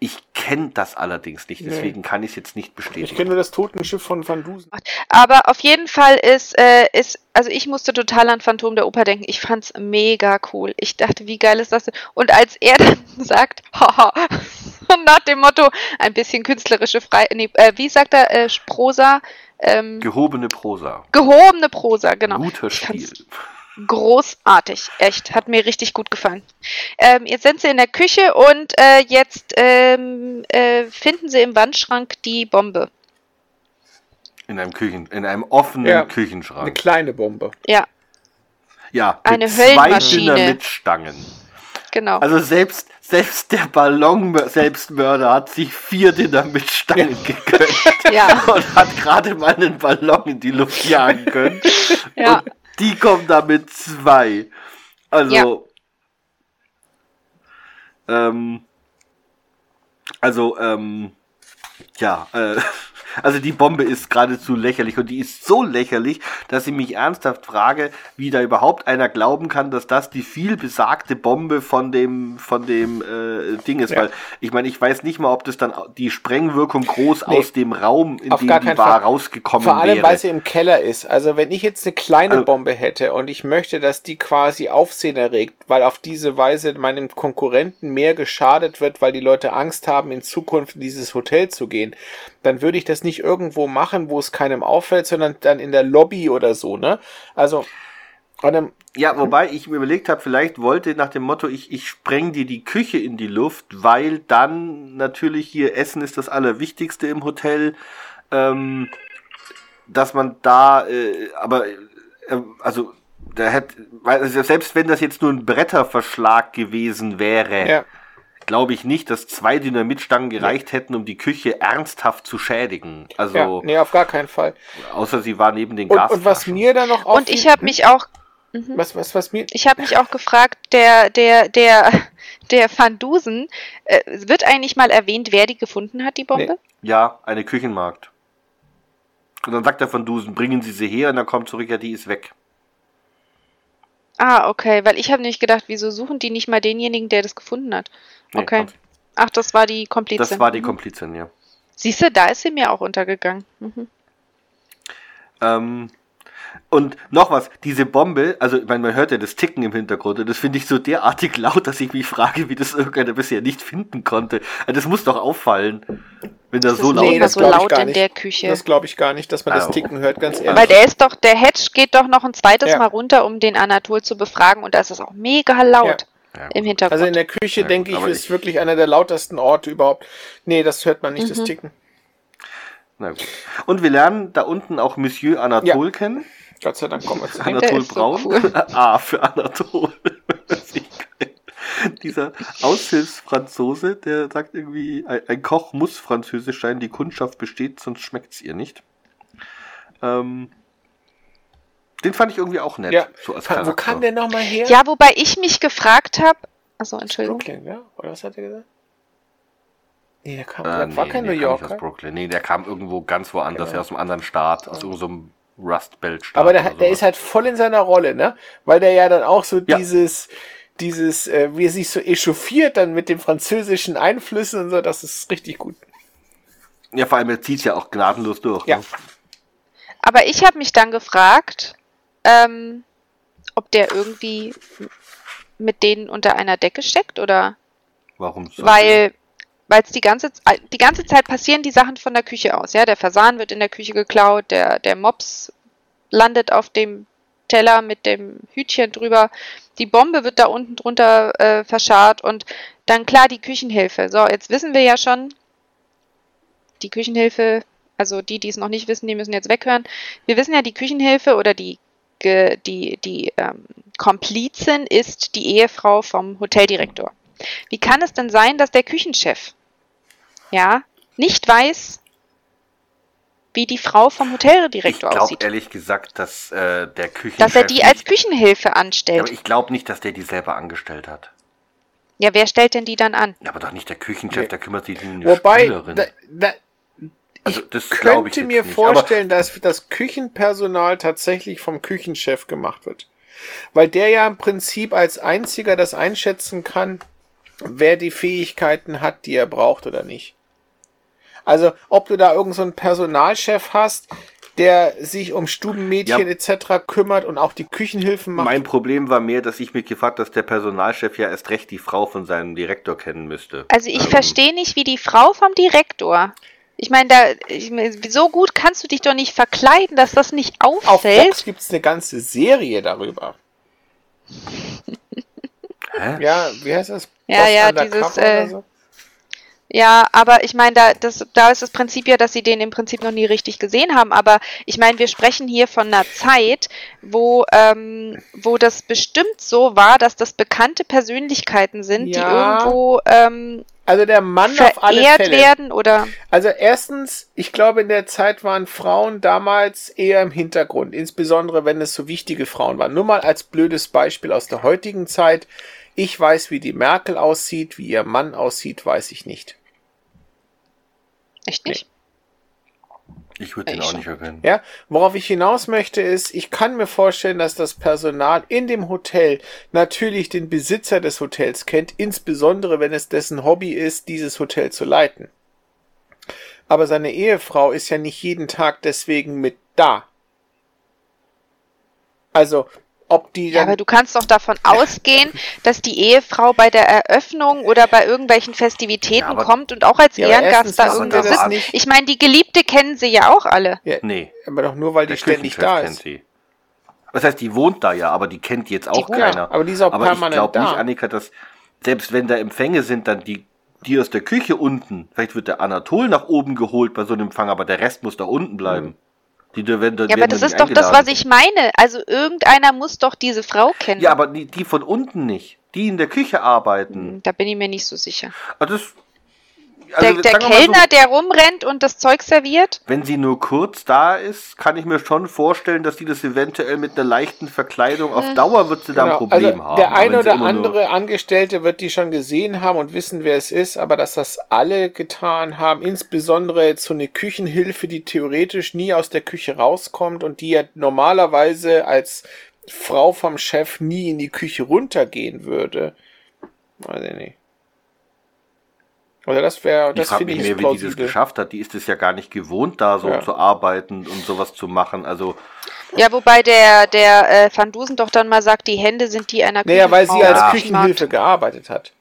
[SPEAKER 2] Ich kenne das allerdings nicht,
[SPEAKER 4] Nee.
[SPEAKER 2] deswegen kann ich es jetzt nicht
[SPEAKER 4] Ich
[SPEAKER 2] bestätigen.
[SPEAKER 4] kenne nur das Totenschiff von Van Dusen.
[SPEAKER 3] Aber auf jeden Fall ist, äh, ist, also ich musste total an Phantom der Oper denken. Ich fand's mega cool. Ich dachte, wie geil ist das denn? Und als er dann sagt, haha, nach dem Motto, ein bisschen künstlerische Frei, nee, äh, wie sagt er, äh, Prosa, ähm,
[SPEAKER 2] Gehobene Prosa.
[SPEAKER 3] gehobene Prosa, genau.
[SPEAKER 2] Guter
[SPEAKER 3] Ich
[SPEAKER 2] Stil.
[SPEAKER 3] Großartig, echt, hat mir richtig gut gefallen. Ähm, jetzt sind sie in der Küche und äh, jetzt ähm, äh, finden sie im Wandschrank die Bombe.
[SPEAKER 2] In einem Küchen, in einem offenen
[SPEAKER 4] Ja. Eine
[SPEAKER 2] Küchenschrank.
[SPEAKER 4] kleine Bombe.
[SPEAKER 3] Ja,
[SPEAKER 2] Ja,
[SPEAKER 3] eine
[SPEAKER 2] mit zwei
[SPEAKER 3] Höllenmaschine.
[SPEAKER 2] Dynamitstangen.
[SPEAKER 3] genau.
[SPEAKER 2] Also selbst, selbst der Ballon-Selbstmörder hat sich vier Dynamitstangen gegönnt.
[SPEAKER 3] ja,
[SPEAKER 2] und hat gerade mal einen Ballon in die Luft jagen können.
[SPEAKER 3] ja.
[SPEAKER 2] Und die kommen da mit zwei. Also. Ähm, also, ähm, ja, äh, also die Bombe ist geradezu lächerlich und die ist so lächerlich, dass ich mich ernsthaft frage, wie da überhaupt einer glauben kann, dass das die viel besagte Bombe von dem von dem äh, Ding ist,
[SPEAKER 4] Ja.
[SPEAKER 2] weil ich meine, ich weiß nicht mal, ob das dann die Sprengwirkung groß
[SPEAKER 4] Nee,
[SPEAKER 2] aus dem Raum, in dem die war,
[SPEAKER 4] Fall.
[SPEAKER 2] rausgekommen
[SPEAKER 4] Vor allem,
[SPEAKER 2] wäre.
[SPEAKER 4] weil sie im Keller ist. Also wenn ich jetzt eine kleine
[SPEAKER 2] Also-
[SPEAKER 4] Bombe hätte und ich möchte, dass die quasi Aufsehen erregt, weil auf diese Weise meinem Konkurrenten mehr geschadet wird, weil die Leute Angst haben, in Zukunft in dieses Hotel zu gehen, dann würde ich das nicht irgendwo machen, wo es keinem auffällt, sondern dann in der Lobby oder so, ne? Also,
[SPEAKER 2] Ja, wobei ich mir überlegt habe, vielleicht wollte nach dem Motto, ich, ich spreng dir die Küche in die Luft, weil dann natürlich hier Essen ist das Allerwichtigste im Hotel, ähm, dass man da, äh, aber, äh, also, da hätte, also selbst wenn das jetzt nur ein Bretterverschlag gewesen wäre,
[SPEAKER 4] ja,
[SPEAKER 2] glaube ich nicht, dass zwei Dynamitstangen gereicht hätten, um die Küche ernsthaft zu schädigen. Also,
[SPEAKER 4] ja, nee, auf gar keinen Fall.
[SPEAKER 2] außer sie war neben den
[SPEAKER 4] Und,
[SPEAKER 2] Gasflaschen.
[SPEAKER 4] und was mir da noch
[SPEAKER 3] Und ich habe mich auch, mhm.
[SPEAKER 4] was, was, was mir,
[SPEAKER 3] ich habe mich auch gefragt, der, der, der, der Van Dusen, äh, wird eigentlich mal erwähnt, wer die gefunden hat, die Bombe?
[SPEAKER 4] Nee.
[SPEAKER 2] Ja, eine Küchenmarkt. Und dann sagt er von Dusen, bringen Sie sie her und dann kommt zurück, ja, die ist weg.
[SPEAKER 3] Ah, okay, weil ich habe nicht gedacht, wieso suchen die nicht mal denjenigen, der das gefunden hat?
[SPEAKER 2] Nee,
[SPEAKER 3] Okay.
[SPEAKER 2] kommt-
[SPEAKER 3] Ach, das war die Komplizin.
[SPEAKER 2] Das war die
[SPEAKER 3] Mhm.
[SPEAKER 2] Komplizin, ja.
[SPEAKER 3] Siehst du, da ist sie mir auch untergegangen. Mhm.
[SPEAKER 2] Ähm, und noch was, diese Bombe, also ich meine, man hört ja das Ticken im Hintergrund und das finde ich so derartig laut, dass ich mich frage, wie das irgendeiner bisher nicht finden konnte. Also Das muss doch auffallen, wenn das
[SPEAKER 3] Das
[SPEAKER 2] so
[SPEAKER 3] ist
[SPEAKER 2] laut
[SPEAKER 4] Nee, das
[SPEAKER 3] so
[SPEAKER 4] glaub ich
[SPEAKER 3] laut in
[SPEAKER 4] nicht.
[SPEAKER 3] der Küche.
[SPEAKER 4] das glaube ich gar nicht, dass man das
[SPEAKER 2] Also.
[SPEAKER 4] Ticken hört, ganz ehrlich.
[SPEAKER 3] Weil der ist doch, der Hedge geht doch noch ein zweites
[SPEAKER 4] Ja.
[SPEAKER 3] Mal runter, um den Anatol zu befragen und da ist es auch mega laut
[SPEAKER 2] Ja,
[SPEAKER 3] im. Hintergrund.
[SPEAKER 4] Also in der Küche, denke ich, ist
[SPEAKER 2] ich-
[SPEAKER 4] wirklich einer der lautesten Orte überhaupt. Nee, das hört man nicht, das
[SPEAKER 3] Mhm.
[SPEAKER 4] Ticken.
[SPEAKER 2] Na gut. Und wir lernen da unten auch Monsieur Anatol kennen.
[SPEAKER 4] Gott sei Dank kommen wir zu dem.
[SPEAKER 2] Anatol
[SPEAKER 3] ist so
[SPEAKER 2] Braun.
[SPEAKER 3] cool.
[SPEAKER 2] A für Anatol. Das ist geil. Dieser Aushilfsfranzose, der sagt irgendwie, ein, Koch muss französisch sein, die Kundschaft besteht, sonst schmeckt's ihr nicht. Ähm, Den fand ich irgendwie auch nett.
[SPEAKER 4] Ja.
[SPEAKER 2] So als
[SPEAKER 4] Wo kam der nochmal her?
[SPEAKER 3] Ja, wobei ich mich gefragt habe. Achso, Entschuldigung.
[SPEAKER 4] Brooklyn, ja? Oder was hat er gesagt? Nee, der kam,
[SPEAKER 2] Äh,
[SPEAKER 4] der
[SPEAKER 2] nee,
[SPEAKER 4] war kein
[SPEAKER 2] nee,
[SPEAKER 4] New
[SPEAKER 2] kam nicht
[SPEAKER 4] Yorker.
[SPEAKER 2] aus Brooklyn. Nee, der kam irgendwo ganz woanders,
[SPEAKER 4] Genau.
[SPEAKER 2] her, aus einem anderen Staat, aus irgendeinem Rust Belt Staat.
[SPEAKER 4] Aber der, der ist halt voll in seiner Rolle, ne? Weil der ja dann auch so
[SPEAKER 2] Ja.
[SPEAKER 4] dieses, dieses, äh, wie er sich so echauffiert dann mit den französischen Einflüssen und so, das ist richtig gut.
[SPEAKER 2] Ja, vor allem, er zieht ja auch gnadenlos durch.
[SPEAKER 4] Ja.
[SPEAKER 2] Ne?
[SPEAKER 3] Aber ich habe mich dann gefragt, ähm, ob der irgendwie mit denen unter einer Decke steckt oder
[SPEAKER 2] Warum? sollte-
[SPEAKER 3] weil weil es die ganze Z- die ganze Zeit passieren die Sachen von der Küche aus, ja, der Fasan wird in der Küche geklaut, der der Mops landet auf dem Teller mit dem Hütchen drüber, die Bombe wird da unten drunter äh, verscharrt und dann klar die Küchenhilfe. So, jetzt wissen wir ja schon, die Küchenhilfe, also die, die es noch nicht wissen, die müssen jetzt weghören. Wir wissen ja, die Küchenhilfe oder die die die ähm, Komplizin ist die Ehefrau vom Hoteldirektor. Wie kann es denn sein, dass der Küchenchef ja nicht weiß, wie die Frau vom
[SPEAKER 2] Ich
[SPEAKER 3] Hoteldirektor
[SPEAKER 2] glaube
[SPEAKER 3] aussieht?
[SPEAKER 2] ehrlich gesagt, dass äh, der Küchenchef.
[SPEAKER 3] Dass er die als Küchenhilfe
[SPEAKER 2] Ja,
[SPEAKER 3] anstellt.
[SPEAKER 2] aber ich glaube nicht, dass der die selber angestellt hat.
[SPEAKER 3] Ja, wer stellt denn die dann an?
[SPEAKER 2] Ja, aber doch nicht der Küchenchef,
[SPEAKER 4] Nee.
[SPEAKER 2] der kümmert sich um die
[SPEAKER 4] Wobei,
[SPEAKER 2] Spülerin.
[SPEAKER 4] da, da,
[SPEAKER 2] also,
[SPEAKER 4] ich
[SPEAKER 2] das glaube ich
[SPEAKER 4] könnte
[SPEAKER 2] jetzt
[SPEAKER 4] mir
[SPEAKER 2] nicht.
[SPEAKER 4] vorstellen, dass das Küchenpersonal tatsächlich vom Küchenchef gemacht wird. Weil der ja im Prinzip als einziger das einschätzen kann, wer die Fähigkeiten hat, die er braucht oder nicht. Also, ob du da irgendeinen so einen Personalchef hast, der sich um Stubenmädchen
[SPEAKER 2] Ja.
[SPEAKER 4] etc. kümmert und auch die Küchenhilfen macht.
[SPEAKER 2] mein Problem war mehr, dass ich mich gefragt dass der Personalchef ja erst recht die Frau von seinem Direktor kennen müsste.
[SPEAKER 3] Also ich
[SPEAKER 2] Ähm,
[SPEAKER 3] verstehe nicht, wie die Frau vom Direktor. Ich meine, da ich, mein, so gut kannst du dich doch nicht verkleiden, dass das nicht
[SPEAKER 4] Auf
[SPEAKER 3] auffällt.
[SPEAKER 4] Fox gibt es eine ganze Serie darüber.
[SPEAKER 2] Hä?
[SPEAKER 4] Ja, wie heißt das?
[SPEAKER 3] Ja,
[SPEAKER 4] Boss
[SPEAKER 3] ja, dieses, äh,
[SPEAKER 4] oder so?
[SPEAKER 3] Ja, aber ich meine, da, das, da ist das Prinzip ja, dass sie den im Prinzip noch nie richtig gesehen haben. Aber ich meine, wir sprechen hier von einer Zeit, wo, ähm, wo das bestimmt so war, dass das bekannte Persönlichkeiten sind, die
[SPEAKER 4] Ja.
[SPEAKER 3] irgendwo ähm,
[SPEAKER 4] Also der Mann auf alle Fälle.
[SPEAKER 3] werden oder
[SPEAKER 4] Also erstens, ich glaube, in der Zeit waren Frauen damals eher im Hintergrund, insbesondere wenn es so wichtige Frauen waren. Nur mal als blödes Beispiel aus der heutigen Zeit. Ich weiß, wie die Merkel aussieht, wie ihr Mann aussieht, weiß ich nicht.
[SPEAKER 3] Echt nicht.
[SPEAKER 2] Ich würde den auch
[SPEAKER 3] schon.
[SPEAKER 2] nicht erkennen.
[SPEAKER 4] Ja, worauf ich hinaus möchte ist, ich kann mir vorstellen, dass das Personal in dem Hotel natürlich den Besitzer des Hotels kennt, insbesondere wenn es dessen Hobby ist, dieses Hotel zu leiten. Aber seine Ehefrau ist ja nicht jeden Tag deswegen mit da. Also, ob die
[SPEAKER 3] Ja, aber du kannst doch davon ausgehen, dass die Ehefrau bei der Eröffnung oder bei irgendwelchen Festivitäten
[SPEAKER 2] Ja,
[SPEAKER 3] kommt und auch als
[SPEAKER 4] Ja,
[SPEAKER 3] Ehrengast da irgendwo
[SPEAKER 2] das
[SPEAKER 3] sitzt.
[SPEAKER 4] nicht.
[SPEAKER 3] Ich meine, die Geliebte kennen sie ja auch alle.
[SPEAKER 2] Nee,
[SPEAKER 4] aber doch nur, weil die
[SPEAKER 2] der
[SPEAKER 4] ständig
[SPEAKER 2] Küchenchef
[SPEAKER 4] da
[SPEAKER 2] kennt
[SPEAKER 4] ist.
[SPEAKER 2] sie. Das heißt, die wohnt da ja, aber die kennt jetzt auch
[SPEAKER 3] wohnt-
[SPEAKER 2] keiner.
[SPEAKER 4] Ja, aber die ist auch
[SPEAKER 2] aber ich
[SPEAKER 4] permanent
[SPEAKER 2] glaube nicht. Annika, dass selbst wenn da Empfänge sind, dann die, die aus der Küche unten, vielleicht wird der Anatol nach oben geholt bei so einem Empfang, aber der Rest muss da unten bleiben. Die, die, werden,
[SPEAKER 3] Ja, aber das ist doch das, was ich meine. Also irgendeiner muss doch diese Frau kennen.
[SPEAKER 2] Ja, aber die, die von unten nicht. Die in der Küche arbeiten.
[SPEAKER 3] Da bin ich mir nicht so sicher.
[SPEAKER 2] Also das, also
[SPEAKER 3] der
[SPEAKER 2] mal
[SPEAKER 3] Kellner,
[SPEAKER 2] so,
[SPEAKER 3] der rumrennt und das Zeug serviert,
[SPEAKER 2] wenn sie nur kurz da ist, kann ich mir schon vorstellen, dass die das eventuell mit einer leichten Verkleidung auf Dauer wird sie da ein
[SPEAKER 4] Genau,
[SPEAKER 2] Problem
[SPEAKER 4] also
[SPEAKER 2] haben.
[SPEAKER 4] Der eine oder andere Angestellte wird die schon gesehen haben und wissen, wer es ist, aber dass das alle getan haben, insbesondere jetzt so eine Küchenhilfe, die theoretisch nie aus der Küche rauskommt und die ja normalerweise als Frau vom Chef nie in die Küche runtergehen würde. Weiß ich nicht. Oder das wäre,
[SPEAKER 2] Ich
[SPEAKER 4] das
[SPEAKER 2] frage
[SPEAKER 4] finde
[SPEAKER 2] mich
[SPEAKER 4] ich
[SPEAKER 2] mehr, wie die das geschafft hat. Die ist es ja gar nicht gewohnt, da so
[SPEAKER 4] Ja.
[SPEAKER 2] zu arbeiten und sowas zu machen. Also,
[SPEAKER 3] ja, wobei der, der äh, Van Dusen doch dann mal sagt, die Hände sind die einer
[SPEAKER 4] Naja, weil sie als
[SPEAKER 2] Ja.
[SPEAKER 4] Küchenhilfe gearbeitet hat.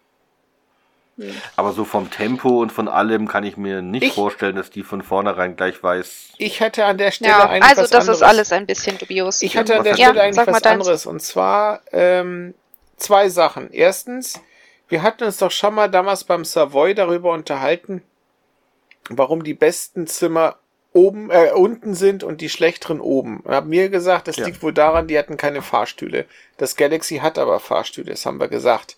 [SPEAKER 2] aber so vom Tempo und von allem kann ich mir nicht
[SPEAKER 4] Ich-
[SPEAKER 2] vorstellen, dass die von vornehrein gleich weiß.
[SPEAKER 4] Ich hätte an der Stelle
[SPEAKER 3] Ja,
[SPEAKER 4] eigentlich
[SPEAKER 3] also
[SPEAKER 4] was
[SPEAKER 3] das
[SPEAKER 4] anderes.
[SPEAKER 3] ist alles ein bisschen dubios.
[SPEAKER 4] Ich hatte an der Stelle
[SPEAKER 3] Ja,
[SPEAKER 4] eigentlich
[SPEAKER 3] sag mal
[SPEAKER 4] was anderes. Und zwar ähm, zwei Sachen. Erstens, wir hatten uns doch schon mal damals beim Savoy darüber unterhalten, warum die besten Zimmer oben, äh, unten sind und die schlechteren oben. Und haben mir gesagt, das
[SPEAKER 2] Ja.
[SPEAKER 4] liegt wohl daran, die hatten keine Fahrstühle. Das Galaxy hat aber Fahrstühle, das haben wir gesagt.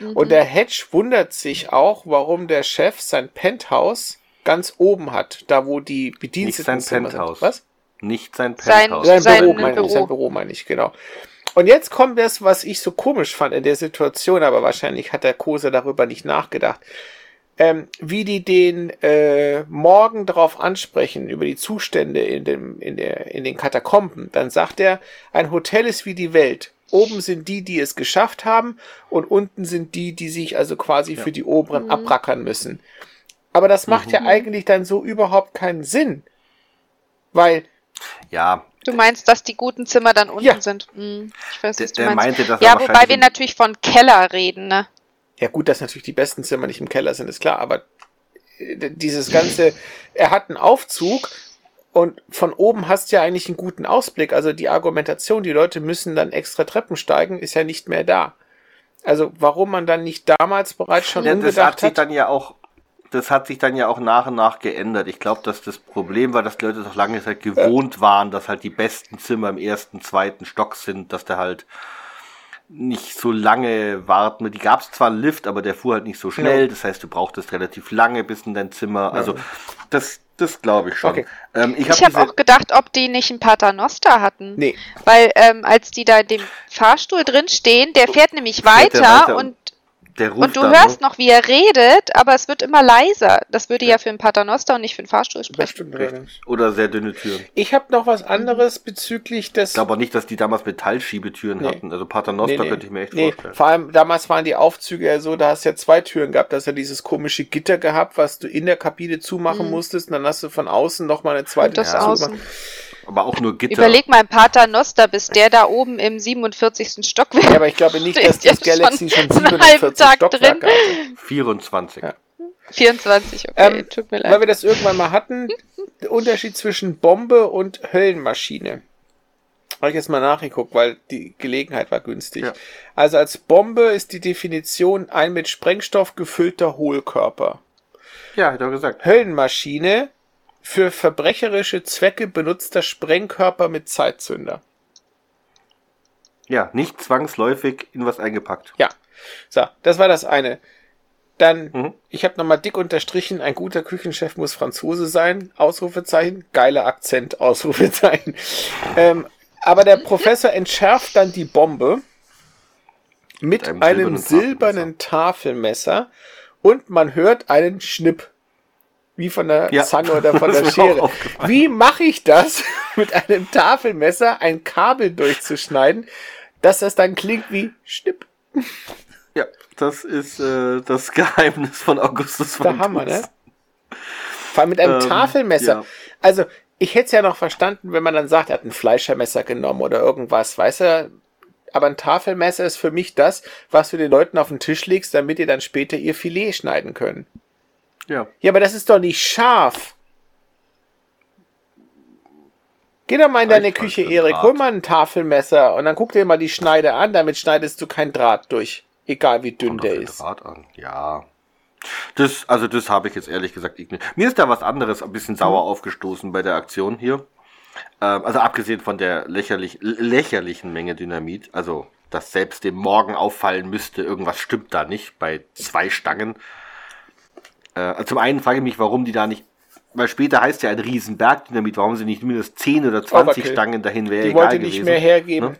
[SPEAKER 3] Mhm.
[SPEAKER 4] Und der Hedge wundert sich auch, warum der Chef sein Penthouse ganz oben hat, da wo die Bediensteten
[SPEAKER 2] sein Penthouse.
[SPEAKER 4] Was?
[SPEAKER 2] Nicht sein
[SPEAKER 3] Sein-
[SPEAKER 2] Penthouse.
[SPEAKER 4] Sein,
[SPEAKER 3] Sein
[SPEAKER 4] Büro, meine
[SPEAKER 3] Büro.
[SPEAKER 4] ich, sein Büro meine ich, genau. Und jetzt kommt das, was ich so komisch fand in der Situation, aber wahrscheinlich hat der Kose darüber nicht nachgedacht. Ähm, wie die den äh, morgen darauf ansprechen, über die Zustände in, dem, in, der, in den Katakomben, dann sagt er, ein Hotel ist wie die Welt. Oben sind die, die es geschafft haben, und unten sind die, die sich also quasi für die oberen
[SPEAKER 3] Mhm.
[SPEAKER 4] abrackern müssen. Aber das macht ja eigentlich dann so überhaupt keinen Sinn. Weil
[SPEAKER 2] Ja,
[SPEAKER 3] Du meinst, dass die guten Zimmer dann unten
[SPEAKER 4] Ja.
[SPEAKER 3] sind? Hm, ich weiß,
[SPEAKER 2] der,
[SPEAKER 3] was du
[SPEAKER 2] der
[SPEAKER 3] meinst.
[SPEAKER 2] meinte, dass
[SPEAKER 3] ja, wobei wir natürlich von Keller reden, ne?
[SPEAKER 4] Ja gut, dass natürlich die besten Zimmer nicht im Keller sind, ist klar, aber äh, dieses ganze, er hat einen Aufzug und von oben hast du ja eigentlich einen guten Ausblick. Also die Argumentation, die Leute müssen dann extra Treppen steigen, ist ja nicht mehr da. Also warum man dann nicht damals bereits schon
[SPEAKER 2] Ja, das hat
[SPEAKER 4] umgedacht
[SPEAKER 2] sich
[SPEAKER 4] hat?
[SPEAKER 2] dann ja auch, das hat sich dann ja auch nach und nach geändert. Ich glaube, dass das Problem war, dass die Leute doch lange Zeit gewohnt waren, dass halt die besten Zimmer im ersten, zweiten Stock sind, dass der halt nicht so lange warten. Die gab es zwar einen Lift, aber der fuhr halt nicht so schnell.
[SPEAKER 4] Ja.
[SPEAKER 2] Das heißt, du brauchtest relativ lange bis in dein Zimmer. Also das, das glaube ich schon.
[SPEAKER 4] Okay.
[SPEAKER 2] Ähm, ich habe diese,
[SPEAKER 3] auch gedacht, ob die nicht einen Paternoster hatten.
[SPEAKER 4] Nee,
[SPEAKER 3] Weil ähm, als die da in dem Fahrstuhl drin stehen, der fährt nämlich weiter,
[SPEAKER 2] weiter
[SPEAKER 3] und,
[SPEAKER 2] ruft
[SPEAKER 3] und du hörst
[SPEAKER 2] ne?
[SPEAKER 3] noch, wie er redet, aber es wird immer leiser. Das würde ja für einen Paternoster und nicht für einen Fahrstuhl
[SPEAKER 4] das
[SPEAKER 3] sprechen.
[SPEAKER 2] Oder sehr dünne Türen.
[SPEAKER 4] Ich habe noch was anderes bezüglich des
[SPEAKER 2] Ich glaube auch nicht, dass die damals Metallschiebetüren
[SPEAKER 4] Nee.
[SPEAKER 2] hatten. Also Paternoster könnte ich mir echt
[SPEAKER 4] nee.
[SPEAKER 2] vorstellen.
[SPEAKER 4] Vor allem damals waren die Aufzüge ja so, da hast du ja zwei Türen gehabt, da hast du ja dieses komische Gitter gehabt, was du in der Kabine zumachen
[SPEAKER 3] Mhm.
[SPEAKER 4] musstest, und dann hast du von außen nochmal eine zweite Tür
[SPEAKER 3] außen.
[SPEAKER 4] zugemacht.
[SPEAKER 2] Aber auch nur Gitter.
[SPEAKER 3] Überleg mal, ein Paternoster, bis der da oben im 47. Stockwerk
[SPEAKER 4] Ja, aber ich glaube nicht, dass das Galaxy schon
[SPEAKER 3] halben
[SPEAKER 4] 47
[SPEAKER 3] Tag
[SPEAKER 4] Stockwerke
[SPEAKER 3] drin.
[SPEAKER 4] hatte.
[SPEAKER 2] 24.
[SPEAKER 4] Ja.
[SPEAKER 3] 24, okay,
[SPEAKER 4] Ähm,
[SPEAKER 3] tut mir
[SPEAKER 4] Weil
[SPEAKER 3] leid.
[SPEAKER 4] wir das irgendwann mal hatten, der Unterschied zwischen Bombe und Höllenmaschine. Habe ich jetzt mal nachgeguckt, weil die Gelegenheit war günstig.
[SPEAKER 2] Ja.
[SPEAKER 4] Also als Bombe ist die Definition ein mit Sprengstoff gefüllter Hohlkörper.
[SPEAKER 2] Ja, hat er gesagt.
[SPEAKER 4] Höllenmaschine für verbrecherische Zwecke benutzter Sprengkörper mit Zeitzünder.
[SPEAKER 2] Ja, nicht zwangsläufig in was eingepackt.
[SPEAKER 4] Ja, so, das war das eine. Dann,
[SPEAKER 2] Mhm.
[SPEAKER 4] ich habe nochmal dick unterstrichen, ein guter Küchenchef muss Franzose sein, Ausrufezeichen, geiler Akzent, Ausrufezeichen. ähm, aber der Professor entschärft dann die Bombe mit
[SPEAKER 2] einem
[SPEAKER 4] einem
[SPEAKER 2] silbernen
[SPEAKER 4] silbernen Tafelmesser und man hört einen Schnipp. Wie von der
[SPEAKER 2] Ja,
[SPEAKER 4] Zange oder von der Schere. Wie mache ich das, mit einem Tafelmesser ein Kabel durchzuschneiden, dass das dann klingt wie Schnipp?
[SPEAKER 2] Ja, das ist äh, das Geheimnis von Augustus von
[SPEAKER 4] Hammer, ne?
[SPEAKER 2] Tuss.
[SPEAKER 4] Vor allem mit einem
[SPEAKER 2] Ähm,
[SPEAKER 4] Tafelmesser.
[SPEAKER 2] ja.
[SPEAKER 4] Also, ich hätte es ja noch verstanden, wenn man dann sagt, er hat ein Fleischermesser genommen oder irgendwas, weißt du? Aber ein Tafelmesser ist für mich das, was du den Leuten auf den Tisch legst, damit ihr dann später ihr Filet schneiden können.
[SPEAKER 2] Ja.
[SPEAKER 4] Ja, aber das ist doch nicht scharf. Geh doch mal in deine Küche, Erik, hol mal ein Tafelmesser und dann guck dir mal die Schneide an, damit schneidest du kein Draht durch. Egal wie dünn
[SPEAKER 2] Kommt
[SPEAKER 4] der ist.
[SPEAKER 2] Draht an. Ja. Das, also das habe ich jetzt ehrlich gesagt ignoriert. Mir ist da was anderes ein bisschen sauer
[SPEAKER 4] Mhm.
[SPEAKER 2] aufgestoßen bei der Aktion hier. Ähm, also abgesehen von der lächerlich, lächerlichen Menge Dynamit, also dass selbst dem Morgen auffallen müsste, irgendwas stimmt da nicht bei zwei Stangen. Äh, also zum einen frage ich mich, warum die da nicht, weil später heißt ja ein Riesenberg Dynamit, warum sie nicht mindestens 10 oder 20
[SPEAKER 4] Overkill.
[SPEAKER 2] Stangen dahin wäre
[SPEAKER 4] Die
[SPEAKER 2] egal
[SPEAKER 4] wollte
[SPEAKER 2] gewesen.
[SPEAKER 4] nicht mehr hergeben.
[SPEAKER 2] Ne?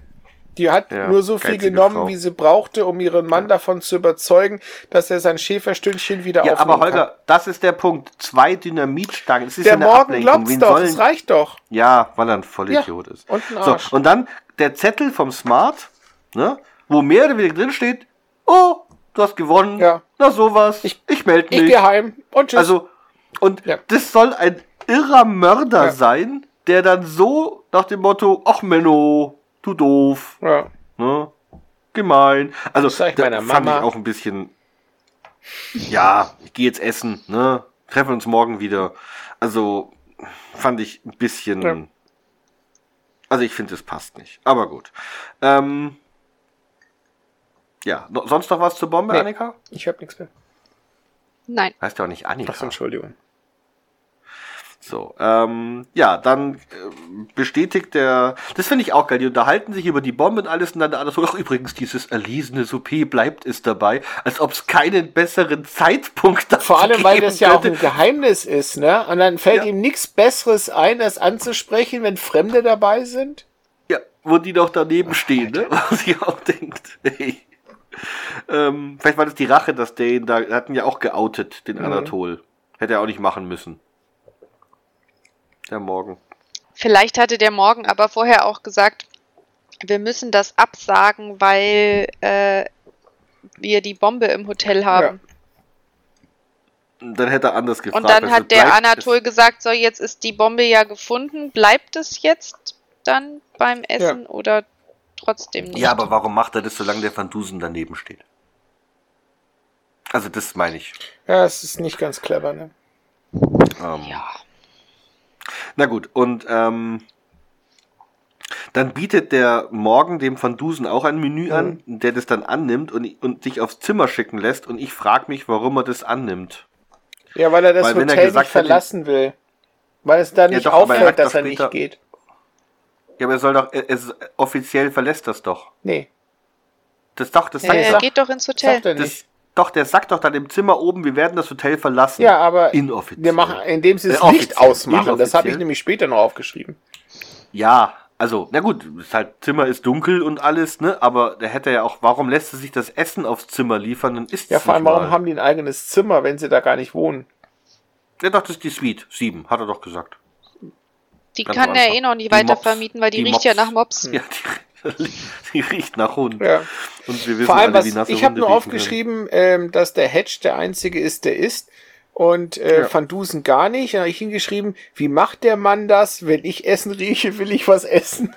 [SPEAKER 4] Die hat
[SPEAKER 2] Ja,
[SPEAKER 4] nur so viel genommen,
[SPEAKER 2] Frau.
[SPEAKER 4] wie sie brauchte, um ihren Mann davon zu überzeugen, dass er sein Schäferstündchen wieder
[SPEAKER 2] Ja,
[SPEAKER 4] aufnehmen
[SPEAKER 2] aber Holger,
[SPEAKER 4] kann.
[SPEAKER 2] das ist der Punkt. Zwei Dynamitstangen. Es ist
[SPEAKER 4] Der
[SPEAKER 2] ja
[SPEAKER 4] Morgen glaubt's
[SPEAKER 2] Wen
[SPEAKER 4] doch,
[SPEAKER 2] sollen-
[SPEAKER 4] das reicht doch.
[SPEAKER 2] Ja, weil er ein Vollidiot ist.
[SPEAKER 4] und ein
[SPEAKER 2] so,
[SPEAKER 4] Arsch.
[SPEAKER 2] und dann der Zettel vom Smart, ne, wo mehr oder weniger drin steht, oh, du hast gewonnen.
[SPEAKER 4] Ja.
[SPEAKER 2] Na sowas.
[SPEAKER 4] Ich-
[SPEAKER 2] Ich, melde
[SPEAKER 4] Ich
[SPEAKER 2] mich.
[SPEAKER 4] gehe heim und tschüss.
[SPEAKER 2] Also, und
[SPEAKER 4] Ja.
[SPEAKER 2] das soll ein irrer Mörder
[SPEAKER 4] Ja.
[SPEAKER 2] sein, der dann so nach dem Motto, ach Menno, du doof,
[SPEAKER 4] ja.
[SPEAKER 2] ne? Gemein. Also,
[SPEAKER 4] Das sag ich
[SPEAKER 2] da
[SPEAKER 4] meiner
[SPEAKER 2] fand
[SPEAKER 4] Mama.
[SPEAKER 2] ich auch ein bisschen, ja, ich gehe jetzt essen, ne? Treffen uns morgen wieder. Also, fand ich ein bisschen,
[SPEAKER 4] Ja.
[SPEAKER 2] also ich finde, es passt nicht. Aber gut. Ähm, ja, no, sonst noch was zur Bombe,
[SPEAKER 4] Nee.
[SPEAKER 2] Annika?
[SPEAKER 4] Ich habe nichts mehr.
[SPEAKER 3] Nein.
[SPEAKER 2] Heißt ja auch nicht Annika.
[SPEAKER 4] Ach so, Entschuldigung.
[SPEAKER 2] So, ähm, ja, dann äh, bestätigt der, das finde ich auch geil, die unterhalten sich über die Bombe und alles und dann der andere so, ach übrigens, dieses erlesene Soupé bleibt es dabei, als ob es keinen besseren Zeitpunkt dazu
[SPEAKER 4] Vor allem, weil das ja auch
[SPEAKER 2] könnte.
[SPEAKER 4] ein Geheimnis ist, ne? Und dann fällt
[SPEAKER 2] Ja.
[SPEAKER 4] ihm nichts Besseres ein, das anzusprechen, wenn Fremde dabei sind.
[SPEAKER 2] Ja, wo die noch daneben stehen, ne? Wo sie auch denkt, hey. Ähm, vielleicht war das die Rache, dass der ihn da, der hat ihn ja auch geoutet, den Anatol. Hätte er auch nicht machen müssen. Der Morgen.
[SPEAKER 3] Vielleicht hatte der Morgen aber vorher auch gesagt, wir müssen das absagen, weil äh, wir die Bombe im Hotel haben.
[SPEAKER 2] Dann hätte er anders gefragt.
[SPEAKER 3] Und dann
[SPEAKER 2] also
[SPEAKER 3] hat der Anatol
[SPEAKER 2] es-
[SPEAKER 3] gesagt, so jetzt ist die Bombe ja gefunden, bleibt es jetzt dann beim Essen oder trotzdem nicht?
[SPEAKER 2] Ja, aber warum macht er das, solange der Van Dusen daneben steht? Also das meine ich.
[SPEAKER 4] Ja, es ist nicht ganz clever, ne?
[SPEAKER 2] Ähm,
[SPEAKER 3] ja.
[SPEAKER 2] Na gut, und ähm, dann bietet der Morgen dem Van Dusen auch ein Menü an, der das dann annimmt und, und sich aufs Zimmer schicken lässt. Und ich frage mich, warum er das annimmt.
[SPEAKER 4] Ja, weil er das
[SPEAKER 2] Weil wenn er
[SPEAKER 4] Hotel
[SPEAKER 2] gesagt
[SPEAKER 4] nicht verlassen will. Weil es dann
[SPEAKER 2] Ja,
[SPEAKER 4] nicht
[SPEAKER 2] doch, aber er
[SPEAKER 4] auffällt, dass
[SPEAKER 2] doch
[SPEAKER 4] er nicht
[SPEAKER 2] später-
[SPEAKER 4] geht.
[SPEAKER 2] Ja, aber er soll doch, er, er, offiziell verlässt das doch.
[SPEAKER 4] Nee,
[SPEAKER 2] Das doch, das
[SPEAKER 3] Äh,
[SPEAKER 2] sagt
[SPEAKER 3] er
[SPEAKER 2] doch.
[SPEAKER 3] geht doch ins Hotel.
[SPEAKER 4] sagt er nicht.
[SPEAKER 2] Das, doch, der sagt doch dann im Zimmer oben, wir werden das Hotel verlassen.
[SPEAKER 4] Ja, aber
[SPEAKER 2] Inoffiziell.
[SPEAKER 4] wir machen, indem sie
[SPEAKER 2] Äh,
[SPEAKER 4] das
[SPEAKER 2] offiziell.
[SPEAKER 4] Licht ausmachen. Das habe ich nämlich später noch aufgeschrieben.
[SPEAKER 2] Ja, also, na gut, ist halt, Zimmer ist dunkel und alles, ne? Aber der hätte ja auch, warum lässt er sich das Essen aufs Zimmer liefern? Dann ist
[SPEAKER 4] Ja, vor allem, warum haben die ein eigenes Zimmer, wenn sie da gar nicht wohnen?
[SPEAKER 2] Ja, doch, das ist die Suite. Sieben, hat er doch gesagt.
[SPEAKER 3] Die
[SPEAKER 2] Ganz
[SPEAKER 3] kann er eh noch nicht weiter
[SPEAKER 2] Mops.
[SPEAKER 3] vermieten, weil die,
[SPEAKER 2] Die
[SPEAKER 3] riecht ja
[SPEAKER 2] Mops.
[SPEAKER 3] nach Mops.
[SPEAKER 2] Ja, die, die riecht nach Hund.
[SPEAKER 4] Ja.
[SPEAKER 2] Und wir wissen
[SPEAKER 4] Vor allem,
[SPEAKER 2] alle,
[SPEAKER 4] was,
[SPEAKER 2] wie nasse
[SPEAKER 4] ich habe nur aufgeschrieben, ähm, dass der Hedge der einzige ist, der ist. Und äh,
[SPEAKER 2] Ja.
[SPEAKER 4] Van Dusen gar nicht. Dann habe ich hingeschrieben, wie macht der Mann das? Wenn ich Essen rieche, will ich was essen.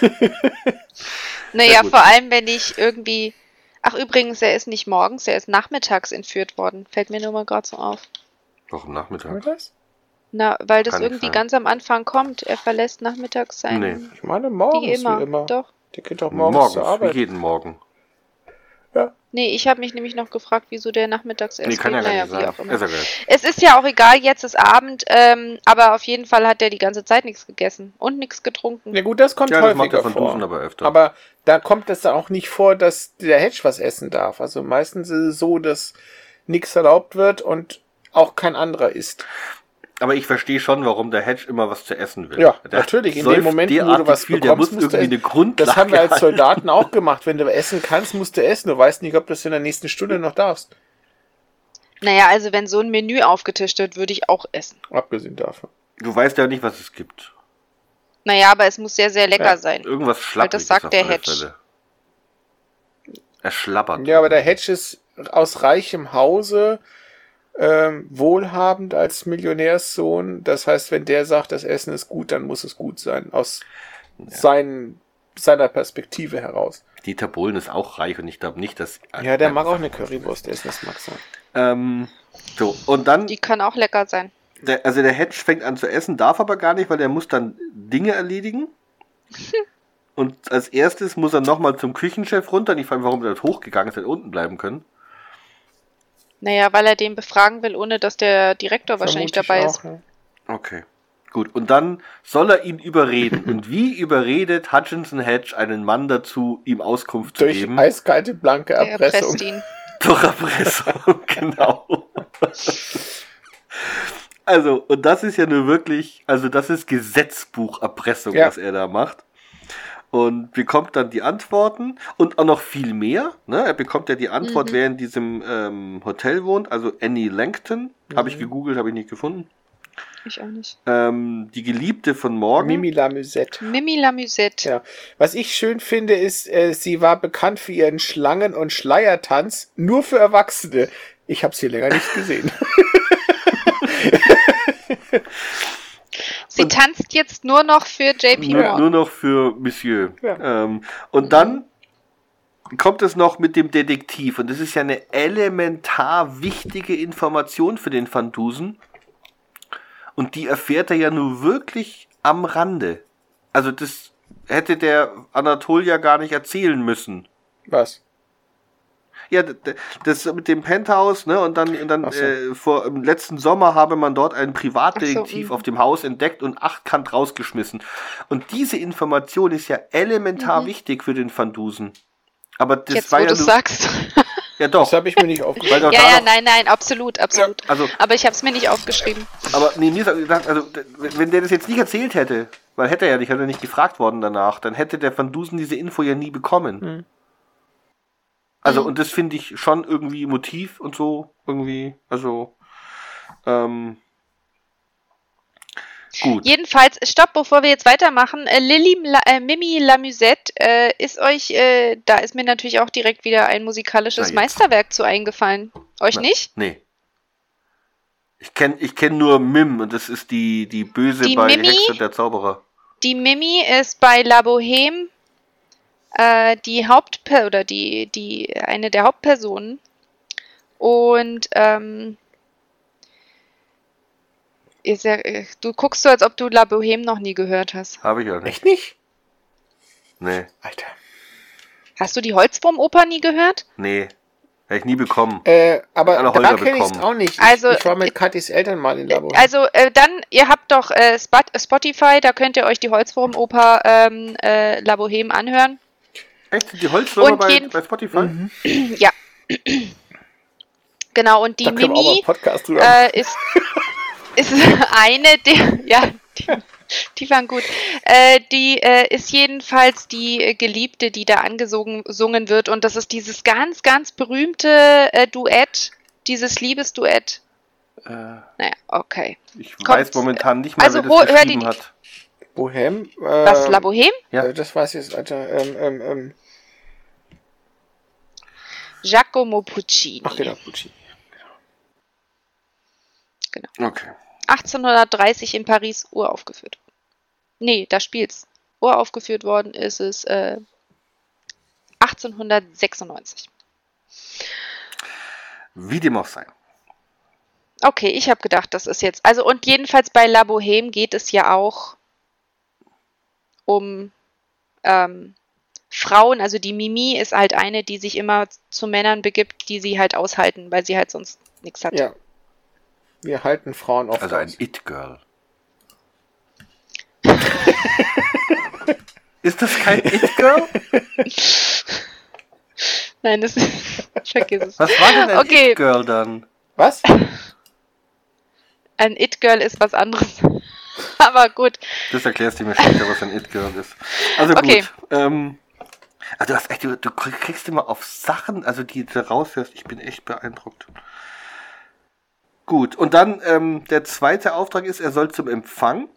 [SPEAKER 3] Naja, vor allem, wenn ich irgendwie. Ach, übrigens, er ist nicht morgens, er ist nachmittags entführt worden. Fällt mir nur mal gerade so auf.
[SPEAKER 2] können. Doch, am
[SPEAKER 3] Na, weil das
[SPEAKER 2] Kann
[SPEAKER 3] irgendwie
[SPEAKER 2] sein.
[SPEAKER 3] ganz am Anfang kommt. Er verlässt nachmittags sein.
[SPEAKER 2] Nee.
[SPEAKER 4] Ich meine morgens,
[SPEAKER 3] Wie immer.
[SPEAKER 4] wie immer.
[SPEAKER 3] Doch.
[SPEAKER 4] Der geht doch morgens,
[SPEAKER 2] Morgens,
[SPEAKER 4] zur
[SPEAKER 2] wie
[SPEAKER 4] Arbeit.
[SPEAKER 2] jeden Morgen.
[SPEAKER 3] Nee, ich habe mich nämlich noch gefragt, wieso der nachmittags erst
[SPEAKER 2] Nee, kann ja
[SPEAKER 3] geht.
[SPEAKER 2] gar
[SPEAKER 3] naja,
[SPEAKER 2] nicht
[SPEAKER 3] wie
[SPEAKER 2] sein.
[SPEAKER 3] auch immer.
[SPEAKER 2] Ist ja.
[SPEAKER 3] Es ist ja auch egal, jetzt ist Abend, ähm, aber auf jeden Fall hat er die ganze Zeit nichts gegessen und nichts getrunken.
[SPEAKER 4] Ja gut, das kommt
[SPEAKER 2] Ja, das macht der
[SPEAKER 4] häufiger
[SPEAKER 2] Van Dusen
[SPEAKER 4] vor.
[SPEAKER 2] aber öfter.
[SPEAKER 4] Aber da kommt es dann auch nicht vor, dass der Hedge was essen darf. Also meistens ist es so, dass nichts erlaubt wird und auch kein anderer isst.
[SPEAKER 2] Aber ich verstehe schon, warum der Hedge immer was zu essen will.
[SPEAKER 4] Ja,
[SPEAKER 2] Der
[SPEAKER 4] natürlich. In dem Moment, wo du was
[SPEAKER 2] viel,
[SPEAKER 4] bekommst,
[SPEAKER 2] muss
[SPEAKER 4] musst du
[SPEAKER 2] irgendwie
[SPEAKER 4] essen.
[SPEAKER 2] eine Grundlage
[SPEAKER 4] Das haben wir als. Soldaten auch gemacht. Wenn du essen kannst, musst du essen. Du weißt nicht, ob du es in der nächsten Stunde noch darfst.
[SPEAKER 3] Naja, also wenn so ein Menü aufgetischt wird, würde ich auch essen.
[SPEAKER 4] Abgesehen davon.
[SPEAKER 2] Du weißt ja nicht, was es gibt.
[SPEAKER 3] Naja, aber es muss sehr, sehr lecker
[SPEAKER 4] Ja,
[SPEAKER 3] sein.
[SPEAKER 2] Irgendwas schlappriges
[SPEAKER 3] sagt
[SPEAKER 2] auf
[SPEAKER 3] der Hedge.
[SPEAKER 2] Fälle. Er schlappert.
[SPEAKER 4] Ja, aber der Hedge ist aus reichem Hause, ähm, wohlhabend als Millionärssohn. Das heißt, wenn der sagt, das Essen ist gut, dann muss es gut sein. Aus sein, seiner Perspektive heraus.
[SPEAKER 2] Dieter Bohlen ist auch reich und ich glaube nicht, dass.
[SPEAKER 4] Ja, der mag auch eine Currywurst essen, das mag sein.
[SPEAKER 2] Ähm, so, und dann,
[SPEAKER 3] Die kann auch lecker sein.
[SPEAKER 2] der, also der Hedge fängt an zu essen, darf aber gar nicht, weil er muss dann Dinge erledigen. Und als erstes muss er nochmal zum Küchenchef runter. Und ich frage mich, warum er dort hochgegangen ist, hätte unten bleiben können.
[SPEAKER 3] Naja, weil er den befragen will, ohne dass der Direktor wahrscheinlich dabei
[SPEAKER 4] auch,
[SPEAKER 3] ist.
[SPEAKER 4] ja.
[SPEAKER 2] Okay. Gut, und dann soll er ihn überreden. und wie überredet Hutchinson Hedge einen Mann dazu, ihm Auskunft zu
[SPEAKER 4] Durch
[SPEAKER 2] geben?
[SPEAKER 4] eiskalte, blanke Erpressung.
[SPEAKER 3] ihn.
[SPEAKER 2] Durch Erpressung, genau. Also, und das ist ja nur wirklich, also das ist Gesetzbucherpressung,
[SPEAKER 4] Ja.
[SPEAKER 2] was er da macht. Und bekommt dann die Antworten und auch noch viel mehr. Ne? Er bekommt ja die Antwort,
[SPEAKER 3] Mhm.
[SPEAKER 2] wer in diesem ähm, Hotel wohnt, also Annie Langton. Habe ich
[SPEAKER 4] Mhm.
[SPEAKER 2] gegoogelt, habe ich nicht gefunden.
[SPEAKER 3] Ich auch nicht.
[SPEAKER 2] Ähm, die Geliebte von Morgen.
[SPEAKER 4] Mimi Lamusette.
[SPEAKER 3] Mimi Lamusette.
[SPEAKER 4] Ja. Was ich schön finde, ist, äh, sie war bekannt für ihren Schlangen- und Schleiertanz, nur für Erwachsene. Ich habe sie länger nicht gesehen.
[SPEAKER 3] Sie tanzt jetzt nur noch für JP
[SPEAKER 2] Nur,
[SPEAKER 3] Morgan.
[SPEAKER 2] nur noch für Monsieur.
[SPEAKER 4] Ja.
[SPEAKER 2] Ähm, und dann kommt es noch mit dem Detektiv. Und das ist ja eine elementar wichtige Information für den Van Dusen. Und die erfährt er ja nur wirklich am Rande. Also das hätte der Anatol ja gar nicht erzählen müssen.
[SPEAKER 4] Was?
[SPEAKER 2] Ja, das mit dem Penthouse, ne? Und dann, und dann
[SPEAKER 4] so.
[SPEAKER 2] äh, vor im letzten Sommer habe man dort einen Privatdetektiv
[SPEAKER 3] so,
[SPEAKER 2] auf dem Haus entdeckt und achtkant rausgeschmissen. Und diese Information ist ja elementar wichtig für den Van Dusen. Aber das
[SPEAKER 3] Mhm. Jetzt,
[SPEAKER 2] war
[SPEAKER 3] wo
[SPEAKER 2] ja
[SPEAKER 3] du sagst.
[SPEAKER 2] ja doch.
[SPEAKER 4] Das habe ich mir nicht aufgeschrieben.
[SPEAKER 3] Ja, ja, nein, nein, absolut, absolut.
[SPEAKER 2] Also,
[SPEAKER 3] Aber ich habe es mir nicht aufgeschrieben.
[SPEAKER 2] aber nee, mir ist gedacht, also wenn der das jetzt nicht erzählt hätte, weil hätte er ja nicht, hätte er nicht gefragt worden danach, dann hätte der Van Dusen diese Info ja nie bekommen.
[SPEAKER 4] Hm.
[SPEAKER 2] Also,
[SPEAKER 3] Mhm.
[SPEAKER 2] und das finde ich schon irgendwie Motiv und so, irgendwie, also, ähm, gut.
[SPEAKER 3] Jedenfalls, stopp, bevor wir jetzt weitermachen. Äh, Lilly La äh, Mimi Lamusette äh, ist euch, äh, da ist mir natürlich auch direkt wieder ein musikalisches. Meisterwerk zu eingefallen. Euch
[SPEAKER 2] Na,
[SPEAKER 3] nicht?
[SPEAKER 2] Nee. Ich kenne ich kenn nur Mim und das ist die, die Böse
[SPEAKER 3] Die
[SPEAKER 2] bei
[SPEAKER 3] Mimi?
[SPEAKER 2] Hexe der Zauberer.
[SPEAKER 3] Die Mimi ist bei La Boheme äh, die Hauptper oder die, die eine der Hauptpersonen. Und ähm, ist ja, äh, du guckst so, als ob du La Boheme noch nie gehört hast.
[SPEAKER 2] Habe ich ja nicht.
[SPEAKER 4] Echt nicht?
[SPEAKER 2] Nee,
[SPEAKER 4] Alter.
[SPEAKER 3] Hast du die Holzwurmoper nie gehört?
[SPEAKER 2] nee. Hätte ich nie bekommen.
[SPEAKER 4] Äh, aber
[SPEAKER 2] Alle
[SPEAKER 4] da kenne ich es auch nicht.
[SPEAKER 3] Also,
[SPEAKER 4] ich, ich war mit Katis Eltern mal in Labo.
[SPEAKER 3] Also äh, dann, ihr habt doch äh, Spot Spotify, da könnt ihr euch die Holzwurmoper ähm, äh, La Boheme anhören.
[SPEAKER 2] Echt? Sind die Holzwürmer bei,
[SPEAKER 3] jeden-
[SPEAKER 2] bei Spotify?
[SPEAKER 3] ja. Genau, und die
[SPEAKER 4] da
[SPEAKER 3] Mimi äh, ist, ist eine der, ja, die, die waren gut. Äh, die äh, ist jedenfalls die Geliebte, die da angesungen gesungen wird. Und das ist dieses ganz, ganz berühmte äh, Duett, dieses Liebesduett.
[SPEAKER 2] Äh,
[SPEAKER 3] Naja, okay.
[SPEAKER 2] ich
[SPEAKER 3] Kommt.
[SPEAKER 2] weiß momentan nicht mal,
[SPEAKER 3] Also,
[SPEAKER 2] wer
[SPEAKER 3] wo-
[SPEAKER 2] das
[SPEAKER 3] hör die-
[SPEAKER 2] geschrieben hat.
[SPEAKER 4] Bohem? Äh,
[SPEAKER 3] Was, La Boheme?
[SPEAKER 2] Ja.
[SPEAKER 4] Äh, das weiß ich jetzt, Alter. Ähm, ähm, ähm.
[SPEAKER 3] Giacomo Puccini.
[SPEAKER 4] Ach genau, Pucci.
[SPEAKER 2] Okay.
[SPEAKER 3] 1830 in Paris uraufgeführt. Nee, da spielt's. Uraufgeführt worden ist es äh, 1896.
[SPEAKER 2] Wie dem auch sei.
[SPEAKER 3] Okay, ich habe gedacht, das ist jetzt. Also, und jedenfalls bei La Boheme geht es ja auch um ähm, Frauen. Also, die Mimi ist halt eine, die sich immer zu Männern begibt, die sie halt aushalten, weil sie halt sonst nichts hat.
[SPEAKER 4] Ja. Wir halten Frauen oft
[SPEAKER 2] Also ein. It-Girl. Ist das kein It-Girl?
[SPEAKER 3] Nein, das vergiss es.
[SPEAKER 2] Was war denn ein
[SPEAKER 3] Okay.
[SPEAKER 2] It-Girl dann?
[SPEAKER 4] Was?
[SPEAKER 3] Ein It-Girl ist was anderes. Aber gut.
[SPEAKER 2] Das erklärst du mir später, was ein It-Girl ist. Also
[SPEAKER 3] Okay.
[SPEAKER 2] gut. Ähm, also du, hast echt, du, du kriegst immer auf Sachen, also die du raushörst. Ich bin echt beeindruckt. Gut, und dann ähm, der zweite Auftrag ist, er soll zum Empfang.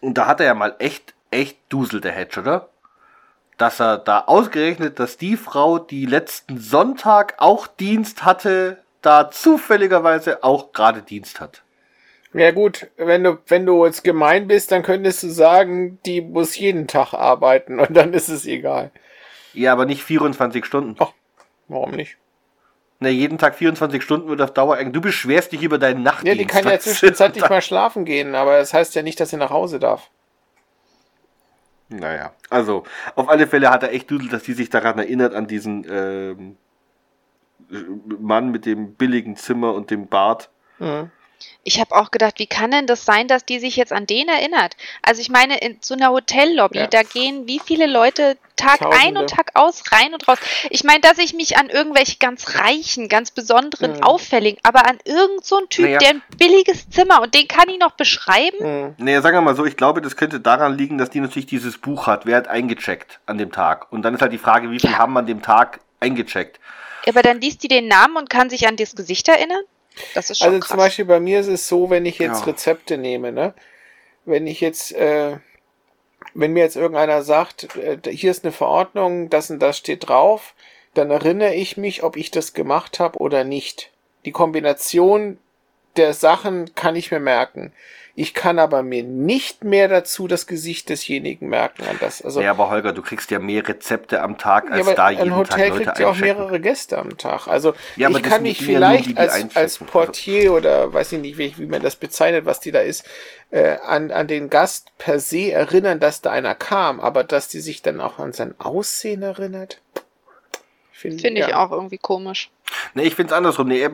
[SPEAKER 2] Und da hat er ja mal echt, echt Dusel, der Hedge, oder? Dass er da ausgerechnet, dass die Frau, die letzten Sonntag auch Dienst hatte, da zufälligerweise auch gerade Dienst hat.
[SPEAKER 4] Ja gut, wenn du, wenn du jetzt gemein bist, dann könntest du sagen, die muss jeden Tag arbeiten und dann ist es egal.
[SPEAKER 2] Ja, aber nicht 24 Stunden.
[SPEAKER 4] Warum nicht?
[SPEAKER 2] Ne, jeden Tag 24 Stunden wird auf Dauer. Du beschwerst dich über deinen
[SPEAKER 4] Ja,
[SPEAKER 2] Nachtdienst.
[SPEAKER 4] die kann ja zwischenzeitlich mal schlafen gehen, aber das heißt ja nicht, dass sie nach Hause darf.
[SPEAKER 2] Naja, also auf alle Fälle hat er echt Dudel, dass die sich daran erinnert, an diesen ähm, Mann mit dem billigen Zimmer und dem Bart.
[SPEAKER 4] Mhm.
[SPEAKER 3] Ich habe auch gedacht, wie kann denn das sein, dass die sich jetzt an den erinnert? Also ich meine, in so einer Hotellobby,
[SPEAKER 4] Ja.
[SPEAKER 3] da gehen wie viele Leute Tag ein
[SPEAKER 4] Tausende.
[SPEAKER 3] und Tag aus, rein und raus. Ich meine, dass ich mich an irgendwelche ganz reichen, ganz besonderen,
[SPEAKER 4] Mhm.
[SPEAKER 3] auffälligen, aber an irgend so Typ,
[SPEAKER 2] Naja.
[SPEAKER 3] der ein billiges Zimmer und den kann ich noch beschreiben?
[SPEAKER 4] Mhm.
[SPEAKER 2] Naja, sagen wir mal so, ich glaube, das könnte daran liegen, dass die natürlich dieses Buch hat. Wer hat eingecheckt an dem Tag? Und dann ist halt die Frage, wie viel
[SPEAKER 3] Ja.
[SPEAKER 2] haben an dem Tag eingecheckt?
[SPEAKER 3] Aber dann liest die den Namen und kann sich an das Gesicht erinnern? Das ist schon
[SPEAKER 4] Also
[SPEAKER 3] krass.
[SPEAKER 4] zum Beispiel bei mir ist es so, wenn ich jetzt
[SPEAKER 2] Ja.
[SPEAKER 4] Rezepte nehme, ne? Wenn ich jetzt, äh, wenn mir jetzt irgendeiner sagt, äh, hier ist eine Verordnung, das und das steht drauf, dann erinnere ich mich, ob ich das gemacht habe oder nicht. Die Kombination der Sachen kann ich mir merken. Ich kann aber mir nicht mehr dazu das Gesicht desjenigen merken an das. Also
[SPEAKER 2] ja, aber Holger, du kriegst ja mehr Rezepte am Tag,
[SPEAKER 4] ja,
[SPEAKER 2] als
[SPEAKER 4] aber
[SPEAKER 2] da jeden
[SPEAKER 4] ein
[SPEAKER 2] Tag
[SPEAKER 4] Hotel
[SPEAKER 2] Leute
[SPEAKER 4] kriegt ja auch mehrere Gäste am Tag. Also
[SPEAKER 2] Ja, aber
[SPEAKER 4] ich kann mich
[SPEAKER 2] ja
[SPEAKER 4] vielleicht
[SPEAKER 2] die, die
[SPEAKER 4] als, als Portier oder weiß ich nicht, wie, wie man das bezeichnet, was die da ist, äh, an, an den Gast per se erinnern, dass da einer kam, aber dass die sich dann auch an sein Aussehen erinnert, Find-
[SPEAKER 3] Finde ich
[SPEAKER 4] ja.
[SPEAKER 3] auch irgendwie komisch.
[SPEAKER 2] Nee, ich find's andersrum. Nee, er,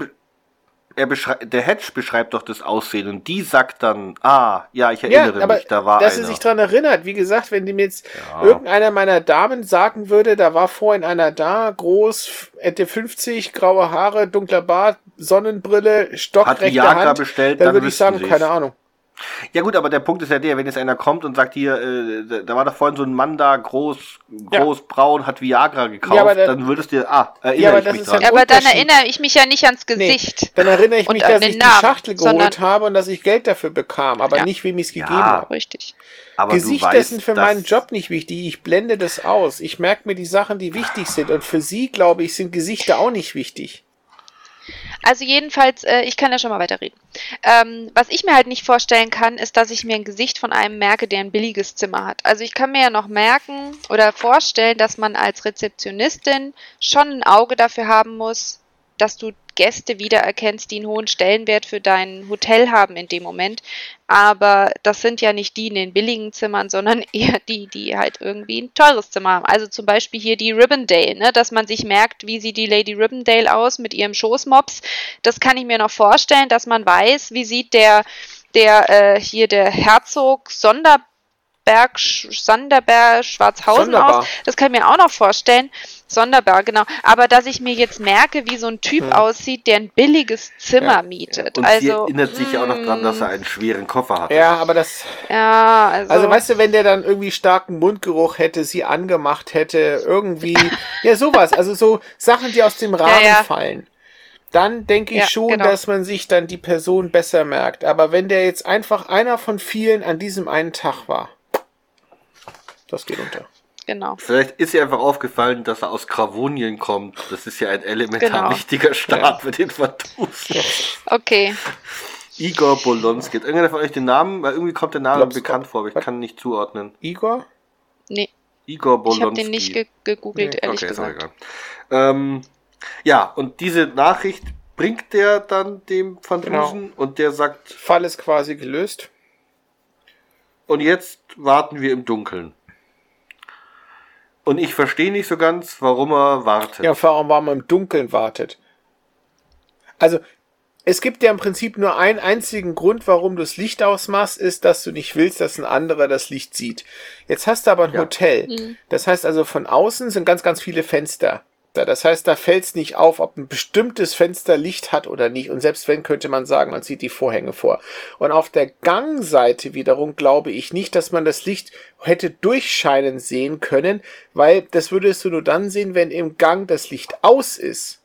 [SPEAKER 2] er beschreibt, der Hedge beschreibt doch das Aussehen und die sagt dann, ah, ja, ich
[SPEAKER 4] Ja,
[SPEAKER 2] erinnere
[SPEAKER 4] aber
[SPEAKER 2] mich, da war
[SPEAKER 4] dass
[SPEAKER 2] einer.
[SPEAKER 4] sie sich dran erinnert. Wie gesagt, wenn dem jetzt
[SPEAKER 2] Ja.
[SPEAKER 4] irgendeiner meiner Damen sagen würde, da war vorhin einer da, groß, Ende 50, graue Haare, dunkler Bart, Sonnenbrille, Stock,
[SPEAKER 2] Hat
[SPEAKER 4] Hand,
[SPEAKER 2] bestellt,
[SPEAKER 4] dann
[SPEAKER 2] dann
[SPEAKER 4] würde ich sagen,
[SPEAKER 2] sie's.
[SPEAKER 4] keine Ahnung.
[SPEAKER 2] Ja gut, aber der Punkt ist ja der, wenn jetzt einer kommt und sagt hier, äh, da- war doch vorhin so ein Mann da, groß,
[SPEAKER 4] Ja.
[SPEAKER 2] groß, braun, hat Viagra gekauft,
[SPEAKER 4] Ja, aber der-
[SPEAKER 2] dann würdest du, ah, erinnere
[SPEAKER 4] Ja, aber
[SPEAKER 2] ich
[SPEAKER 4] das
[SPEAKER 2] mich
[SPEAKER 4] ist
[SPEAKER 2] dran.
[SPEAKER 4] ja-
[SPEAKER 3] Aber dann erinnere ich mich ja nicht ans
[SPEAKER 4] Nee,
[SPEAKER 3] Gesicht.
[SPEAKER 4] dann erinnere ich mich, dass ich die
[SPEAKER 3] Namen,
[SPEAKER 4] Schachtel geholt habe und dass ich Geld dafür bekam, aber
[SPEAKER 3] Ja.
[SPEAKER 4] nicht, wem ich es gegeben
[SPEAKER 2] Ja.
[SPEAKER 4] habe.
[SPEAKER 3] Richtig.
[SPEAKER 2] aber du
[SPEAKER 4] Gesichter
[SPEAKER 2] weißt,
[SPEAKER 4] sind für meinen Job nicht wichtig. Ich blende das aus. Ich merke mir die Sachen, die wichtig sind. Und für Sie, glaube ich, sind Gesichter auch nicht wichtig.
[SPEAKER 3] Also jedenfalls, äh, ich kann ja schon mal weiterreden. Ähm, was ich mir halt nicht vorstellen kann, ist, dass ich mir ein Gesicht von einem merke, der ein billiges Zimmer hat. Also ich kann mir ja noch merken oder vorstellen, dass man als Rezeptionistin schon ein Auge dafür haben muss, dass du Gäste wiedererkennst, die einen hohen Stellenwert für dein Hotel haben in dem Moment. Aber das sind ja nicht die in den billigen Zimmern, sondern eher die, die halt irgendwie ein teures Zimmer haben. Also zum Beispiel hier die Ribbondale, ne? dass man sich merkt, wie sieht die Lady Ribbondale aus mit ihrem Schoßmops. Das kann ich mir noch vorstellen, dass man weiß, wie sieht der, der äh, hier der Herzog Sonderberg, Sch- Sonderberg, Schwarzhausen
[SPEAKER 4] Sonderbar.
[SPEAKER 3] aus. Das kann ich mir auch noch vorstellen. Sonderbar, genau. Aber dass ich mir jetzt merke, wie so ein Typ
[SPEAKER 4] Hm.
[SPEAKER 3] aussieht, der ein billiges Zimmer
[SPEAKER 4] Ja,
[SPEAKER 3] mietet.
[SPEAKER 2] Und sie
[SPEAKER 3] also,
[SPEAKER 2] erinnert sich ja auch noch dran, dass er einen schweren Koffer hatte.
[SPEAKER 4] Ja, aber das.
[SPEAKER 3] Ja, also.
[SPEAKER 4] Also, weißt du, wenn der dann irgendwie starken Mundgeruch hätte, sie angemacht hätte, irgendwie. ja, sowas. Also, so Sachen, die aus dem Rahmen
[SPEAKER 3] ja.
[SPEAKER 4] fallen. Dann denke ich
[SPEAKER 3] Ja,
[SPEAKER 4] schon,
[SPEAKER 3] genau.
[SPEAKER 4] dass man sich dann die Person besser merkt. Aber wenn der jetzt einfach einer von vielen an diesem einen Tag war, das geht unter.
[SPEAKER 3] genau.
[SPEAKER 2] Vielleicht ist ihr einfach aufgefallen, dass er aus Gravonien kommt. Das ist ja ein elementar
[SPEAKER 3] Genau.
[SPEAKER 2] wichtiger Staat für den Vertus.
[SPEAKER 3] Okay.
[SPEAKER 2] Igor Bolonski. Hat irgendeiner von euch den Namen? Weil irgendwie kommt der Name
[SPEAKER 4] Blobskop.
[SPEAKER 2] bekannt vor, aber ich
[SPEAKER 4] Was?
[SPEAKER 2] kann ihn nicht zuordnen.
[SPEAKER 4] Igor?
[SPEAKER 3] Nee,
[SPEAKER 2] Igor
[SPEAKER 3] ich
[SPEAKER 2] Bolonski.
[SPEAKER 3] habe den nicht ge gegoogelt,
[SPEAKER 4] Nee,
[SPEAKER 3] ehrlich
[SPEAKER 2] okay,
[SPEAKER 3] gesagt.
[SPEAKER 2] egal. Ähm, ja, und diese Nachricht bringt der dann dem Van
[SPEAKER 4] Genau.
[SPEAKER 2] Und der sagt,
[SPEAKER 4] Fall ist quasi gelöst.
[SPEAKER 2] und jetzt warten wir im Dunkeln. Und ich verstehe nicht so ganz, warum er wartet.
[SPEAKER 4] Ja, vor allem, warum man im Dunkeln wartet. Also, es gibt ja im Prinzip nur einen einzigen Grund, warum du das Licht ausmachst, ist, dass du nicht willst, dass ein anderer das Licht sieht. Jetzt hast du aber ein
[SPEAKER 2] Ja.
[SPEAKER 4] Hotel.
[SPEAKER 3] Mhm.
[SPEAKER 4] Das heißt also, von außen sind ganz, ganz viele Fenster. Da. Das heißt, da fällt es nicht auf, ob ein bestimmtes Fenster Licht hat oder nicht. Und selbst wenn, könnte man sagen, man zieht die Vorhänge vor. Und auf der Gangseite wiederum glaube ich nicht, dass man das Licht hätte durchscheinen sehen können, weil das würdest du nur dann sehen, wenn im Gang das Licht aus ist.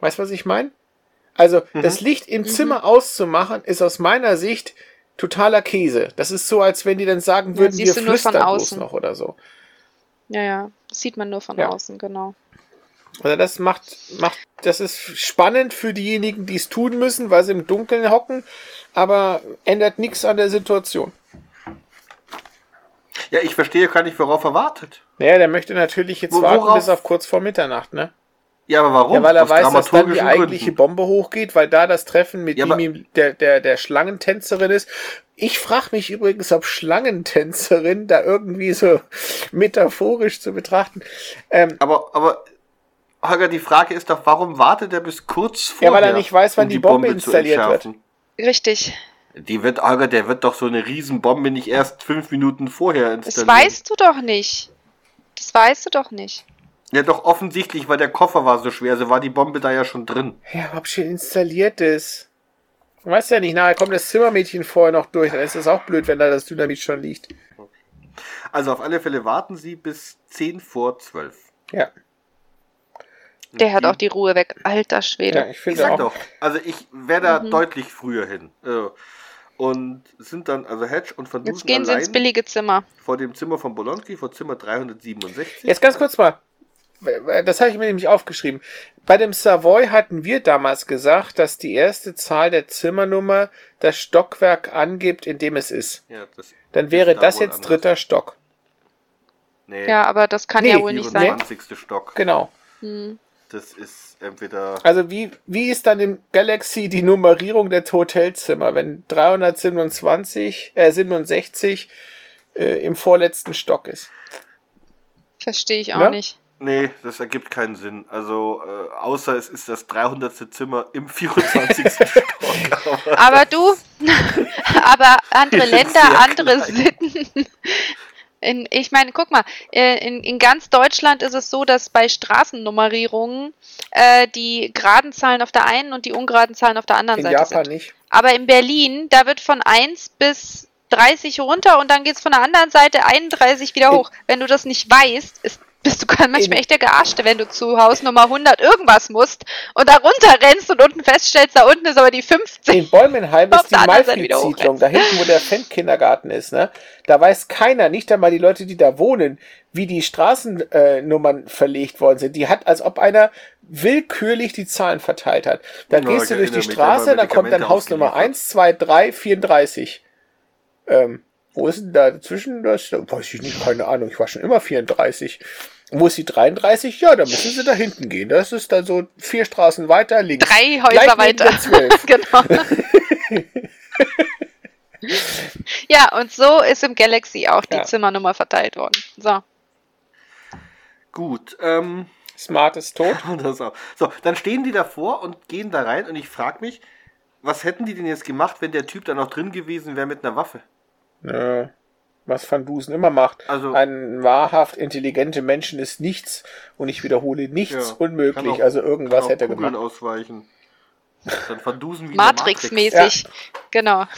[SPEAKER 4] Weißt du, was ich meine? Also, das Licht im Zimmer auszumachen, ist aus meiner Sicht totaler Käse. Das ist so, als wenn die dann sagen
[SPEAKER 3] Ja,
[SPEAKER 4] würden, wir
[SPEAKER 3] nur von
[SPEAKER 4] flüstern bloß noch oder so.
[SPEAKER 3] Ja, ja. Das sieht man nur von
[SPEAKER 4] Ja.
[SPEAKER 3] außen, genau.
[SPEAKER 4] Also das macht, macht, das ist spannend für diejenigen, die es tun müssen, weil sie im Dunkeln hocken, aber ändert nichts an der Situation.
[SPEAKER 2] Ja, ich verstehe gar nicht, worauf er wartet.
[SPEAKER 4] Naja, der möchte natürlich jetzt
[SPEAKER 2] Wo-
[SPEAKER 4] warten
[SPEAKER 2] worauf-
[SPEAKER 4] bis auf kurz vor Mitternacht, ne?
[SPEAKER 2] Ja, aber warum?
[SPEAKER 4] Ja, weil er
[SPEAKER 2] Aus
[SPEAKER 4] weiß, dass dann die eigentliche
[SPEAKER 2] Gründen.
[SPEAKER 4] Bombe hochgeht, weil da das Treffen mit
[SPEAKER 2] Ja,
[SPEAKER 4] ihm, der, der, der Schlangentänzerin ist. Ich frage mich übrigens, ob Schlangentänzerin da irgendwie so metaphorisch zu betrachten. Ähm,
[SPEAKER 2] Aber, aber, Holger, die Frage ist doch, warum wartet er bis kurz
[SPEAKER 4] Ja,
[SPEAKER 2] vorher?
[SPEAKER 4] weil er nicht weiß, wann
[SPEAKER 2] um
[SPEAKER 4] die Bombe
[SPEAKER 2] zu
[SPEAKER 4] installiert wird.
[SPEAKER 3] Richtig.
[SPEAKER 2] Die wird, Holger, der wird doch so eine Riesenbombe nicht erst fünf Minuten vorher
[SPEAKER 3] Das
[SPEAKER 2] installieren.
[SPEAKER 3] weißt du doch nicht. Das weißt du doch nicht.
[SPEAKER 2] Ja, doch offensichtlich, weil der Koffer war so schwer, also war die Bombe da ja schon drin.
[SPEAKER 4] ja, ob schon installiert ist. Du weißt ja nicht, nachher kommt das Zimmermädchen vorher noch durch, dann ist das auch blöd, wenn da das Dynamit schon liegt.
[SPEAKER 2] Also auf alle Fälle warten Sie bis 10 vor 12.
[SPEAKER 4] Ja,
[SPEAKER 3] Der hat auch die Ruhe weg. Alter Schwede.
[SPEAKER 4] ja ich finde auch.
[SPEAKER 2] doch, also ich wäre da
[SPEAKER 3] Mhm.
[SPEAKER 2] deutlich früher hin. Äh, Und sind dann, also Hedge und Van
[SPEAKER 3] Jetzt
[SPEAKER 2] Dusen
[SPEAKER 3] gehen sie ins billige Zimmer.
[SPEAKER 2] vor dem Zimmer von Bolonki, vor Zimmer 367.
[SPEAKER 4] Jetzt ganz kurz mal. Das habe ich mir nämlich aufgeschrieben. Bei dem Savoy hatten wir damals gesagt, dass die erste Zahl der Zimmernummer das Stockwerk angibt, in dem es ist.
[SPEAKER 2] Ja, das
[SPEAKER 4] Dann wäre
[SPEAKER 2] da
[SPEAKER 4] das jetzt
[SPEAKER 2] anders.
[SPEAKER 4] dritter Stock.
[SPEAKER 2] Nee,
[SPEAKER 3] Ja, aber das kann
[SPEAKER 4] Nee,
[SPEAKER 3] ja wohl nicht sein.
[SPEAKER 2] 24. Stock.
[SPEAKER 4] Genau.
[SPEAKER 3] Hm.
[SPEAKER 2] Das ist entweder.
[SPEAKER 4] Also wie, wie ist dann im Galaxy die Nummerierung der Hotelzimmer, wenn 327, äh, 67 äh, im vorletzten Stock ist?
[SPEAKER 3] Verstehe ich auch
[SPEAKER 4] Ja?
[SPEAKER 3] nicht.
[SPEAKER 2] Nee, das ergibt keinen Sinn. Also, äh, außer es ist das 300. Zimmer im 24. Stock.
[SPEAKER 3] Aber du, aber andere Länder, andere
[SPEAKER 2] klein.
[SPEAKER 3] Sitten. In, ich meine, guck mal, äh, in, in ganz Deutschland ist es so, dass bei Straßennummerierungen äh, die geraden Zahlen auf der einen und die ungeraden Zahlen auf der anderen
[SPEAKER 4] In
[SPEAKER 3] Seite
[SPEAKER 4] Japan
[SPEAKER 3] sind.
[SPEAKER 4] nicht.
[SPEAKER 3] Aber in Berlin, da wird von 1 bis 30 runter und dann geht's von der anderen Seite 31 wieder hoch. Wenn du das nicht weißt, ist, bist du manchmal
[SPEAKER 4] In-
[SPEAKER 3] echt der Gearschte, wenn du zu Hausnummer 100 irgendwas musst und da runter rennst und unten feststellst, da unten ist aber die 50.
[SPEAKER 4] In Bäumenheim ist die Malfried-Siedlung, da hinten, wo der Fendt-Kindergarten ist, ne? Da weiß keiner, nicht einmal die Leute, die da wohnen, wie die Straßennummern äh, verlegt worden sind. Die hat, als ob einer willkürlich die Zahlen verteilt hat. Dann
[SPEAKER 2] Ja,
[SPEAKER 4] gehst du durch die Straße, dann kommt dann Hausnummer
[SPEAKER 2] ausgeliefert.
[SPEAKER 4] 1, 2, 3, 34. Ähm, wo ist denn da dazwischen? Das weiß ich nicht, keine Ahnung. Ich war schon immer 34. Ist die 33? Ja, da müssen sie da hinten gehen. Das ist dann so vier Straßen weiter links.
[SPEAKER 3] Drei Häuser weiter.
[SPEAKER 4] der 12.
[SPEAKER 3] genau. ja, und so ist im Galaxy auch die
[SPEAKER 4] Ja.
[SPEAKER 3] Zimmernummer verteilt worden. So.
[SPEAKER 2] Gut, ähm,
[SPEAKER 4] Smart ist tot.
[SPEAKER 2] das auch. So, dann stehen die davor und gehen da rein und ich frage mich, was hätten die denn jetzt gemacht, wenn der Typ da noch drin gewesen wäre mit einer Waffe?
[SPEAKER 4] Nö. Was Van Dusen immer macht.
[SPEAKER 2] Also-
[SPEAKER 4] ein wahrhaft intelligente Menschen ist nichts, und ich wiederhole, nichts
[SPEAKER 2] Ja,
[SPEAKER 4] unmöglich.
[SPEAKER 2] auch-
[SPEAKER 4] Also irgendwas
[SPEAKER 2] Kann auch
[SPEAKER 4] hätte er
[SPEAKER 2] Kugeln
[SPEAKER 4] gemacht.
[SPEAKER 2] ausweichen. Dann verdusen wie in der
[SPEAKER 3] Matrix-mäßig. Genau.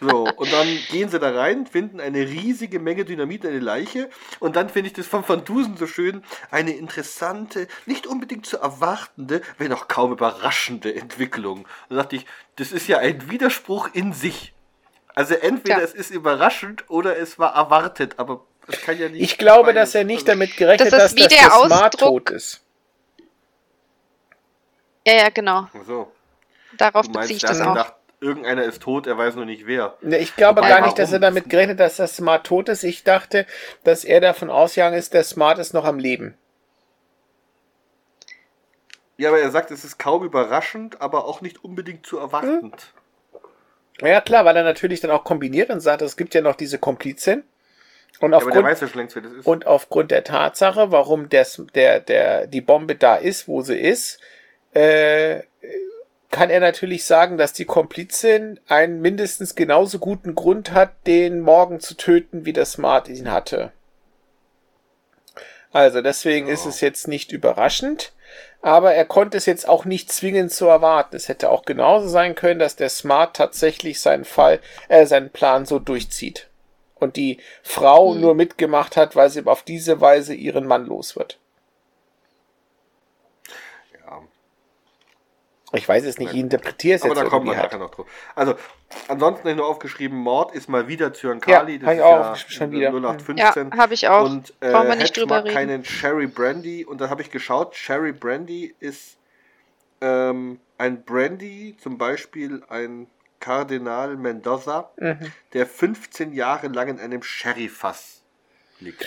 [SPEAKER 2] So, und dann gehen sie da rein, finden eine riesige Menge Dynamit, eine Leiche. Und dann finde ich das von Van Dusen so schön, eine interessante, nicht unbedingt zu erwartende, wenn auch kaum überraschende Entwicklung. Da dachte ich, das ist ja ein Widerspruch in sich. Also entweder
[SPEAKER 3] Tja.
[SPEAKER 2] es ist überraschend oder es war erwartet, aber es kann ja nicht.
[SPEAKER 4] Ich glaube,
[SPEAKER 2] beides.
[SPEAKER 4] dass er nicht damit gerechnet
[SPEAKER 3] Das
[SPEAKER 4] hat, dass
[SPEAKER 3] wie
[SPEAKER 4] der,
[SPEAKER 3] der
[SPEAKER 4] Smart tot ist.
[SPEAKER 3] Ja, ja, genau.
[SPEAKER 2] So,
[SPEAKER 3] Darauf
[SPEAKER 2] du
[SPEAKER 3] beziehe ich das
[SPEAKER 2] hat
[SPEAKER 3] auch.
[SPEAKER 2] gedacht, irgendeiner ist tot, er weiß nur nicht wer.
[SPEAKER 4] Ne, Ich glaube
[SPEAKER 2] Wobei,
[SPEAKER 4] gar nicht, dass er
[SPEAKER 2] warum?
[SPEAKER 4] damit gerechnet hat, dass der Smart tot ist. Ich dachte, dass er davon ausgegangen ist, der Smart ist noch am Leben.
[SPEAKER 2] Ja, aber er sagt, es ist kaum überraschend, aber auch nicht unbedingt zu erwartend.
[SPEAKER 4] Ja, klar, weil er natürlich dann auch kombiniert und sagt, es gibt ja noch diese Komplizin. Und
[SPEAKER 2] Ja, aber der
[SPEAKER 4] aufgrund,
[SPEAKER 2] ja längst, das.
[SPEAKER 4] Und aufgrund der Tatsache, warum des, der, der, die Bombe da ist, wo sie ist, äh, kann er natürlich sagen, dass die Komplizin einen mindestens genauso guten Grund hat, den Morgen zu töten, wie der Smart ihn hatte. Also deswegen ist es jetzt nicht überraschend, aber er konnte es jetzt auch nicht zwingend zu erwarten. Es hätte auch genauso sein können, dass der Smart tatsächlich seinen Fall, äh, seinen Plan so durchzieht und die Frau
[SPEAKER 3] Hm.
[SPEAKER 4] nur mitgemacht hat, weil sie auf diese Weise ihren Mann los wird.
[SPEAKER 2] ja.
[SPEAKER 4] Ich weiß es nicht, ich interpretiere es
[SPEAKER 2] Aber
[SPEAKER 4] jetzt
[SPEAKER 2] da kommen wir
[SPEAKER 4] irgendwie halt.
[SPEAKER 2] nachher noch drauf. Also, ansonsten habe ich nur aufgeschrieben, Mord ist mal wieder Zyankali.
[SPEAKER 4] Ja, hab ich auch aufgeschrieben, schon wieder.
[SPEAKER 2] 0815.
[SPEAKER 3] Ja, habe ich auch.
[SPEAKER 2] Und äh,
[SPEAKER 3] Brauchen wir nicht drüber reden.
[SPEAKER 2] keinen Sherry Brandy. Und da habe ich geschaut, Sherry Brandy ist ähm, ein Brandy, zum Beispiel ein Kardinal Mendoza,
[SPEAKER 4] Mhm.
[SPEAKER 2] der 15 Jahre lang in einem Sherry-Fass liegt.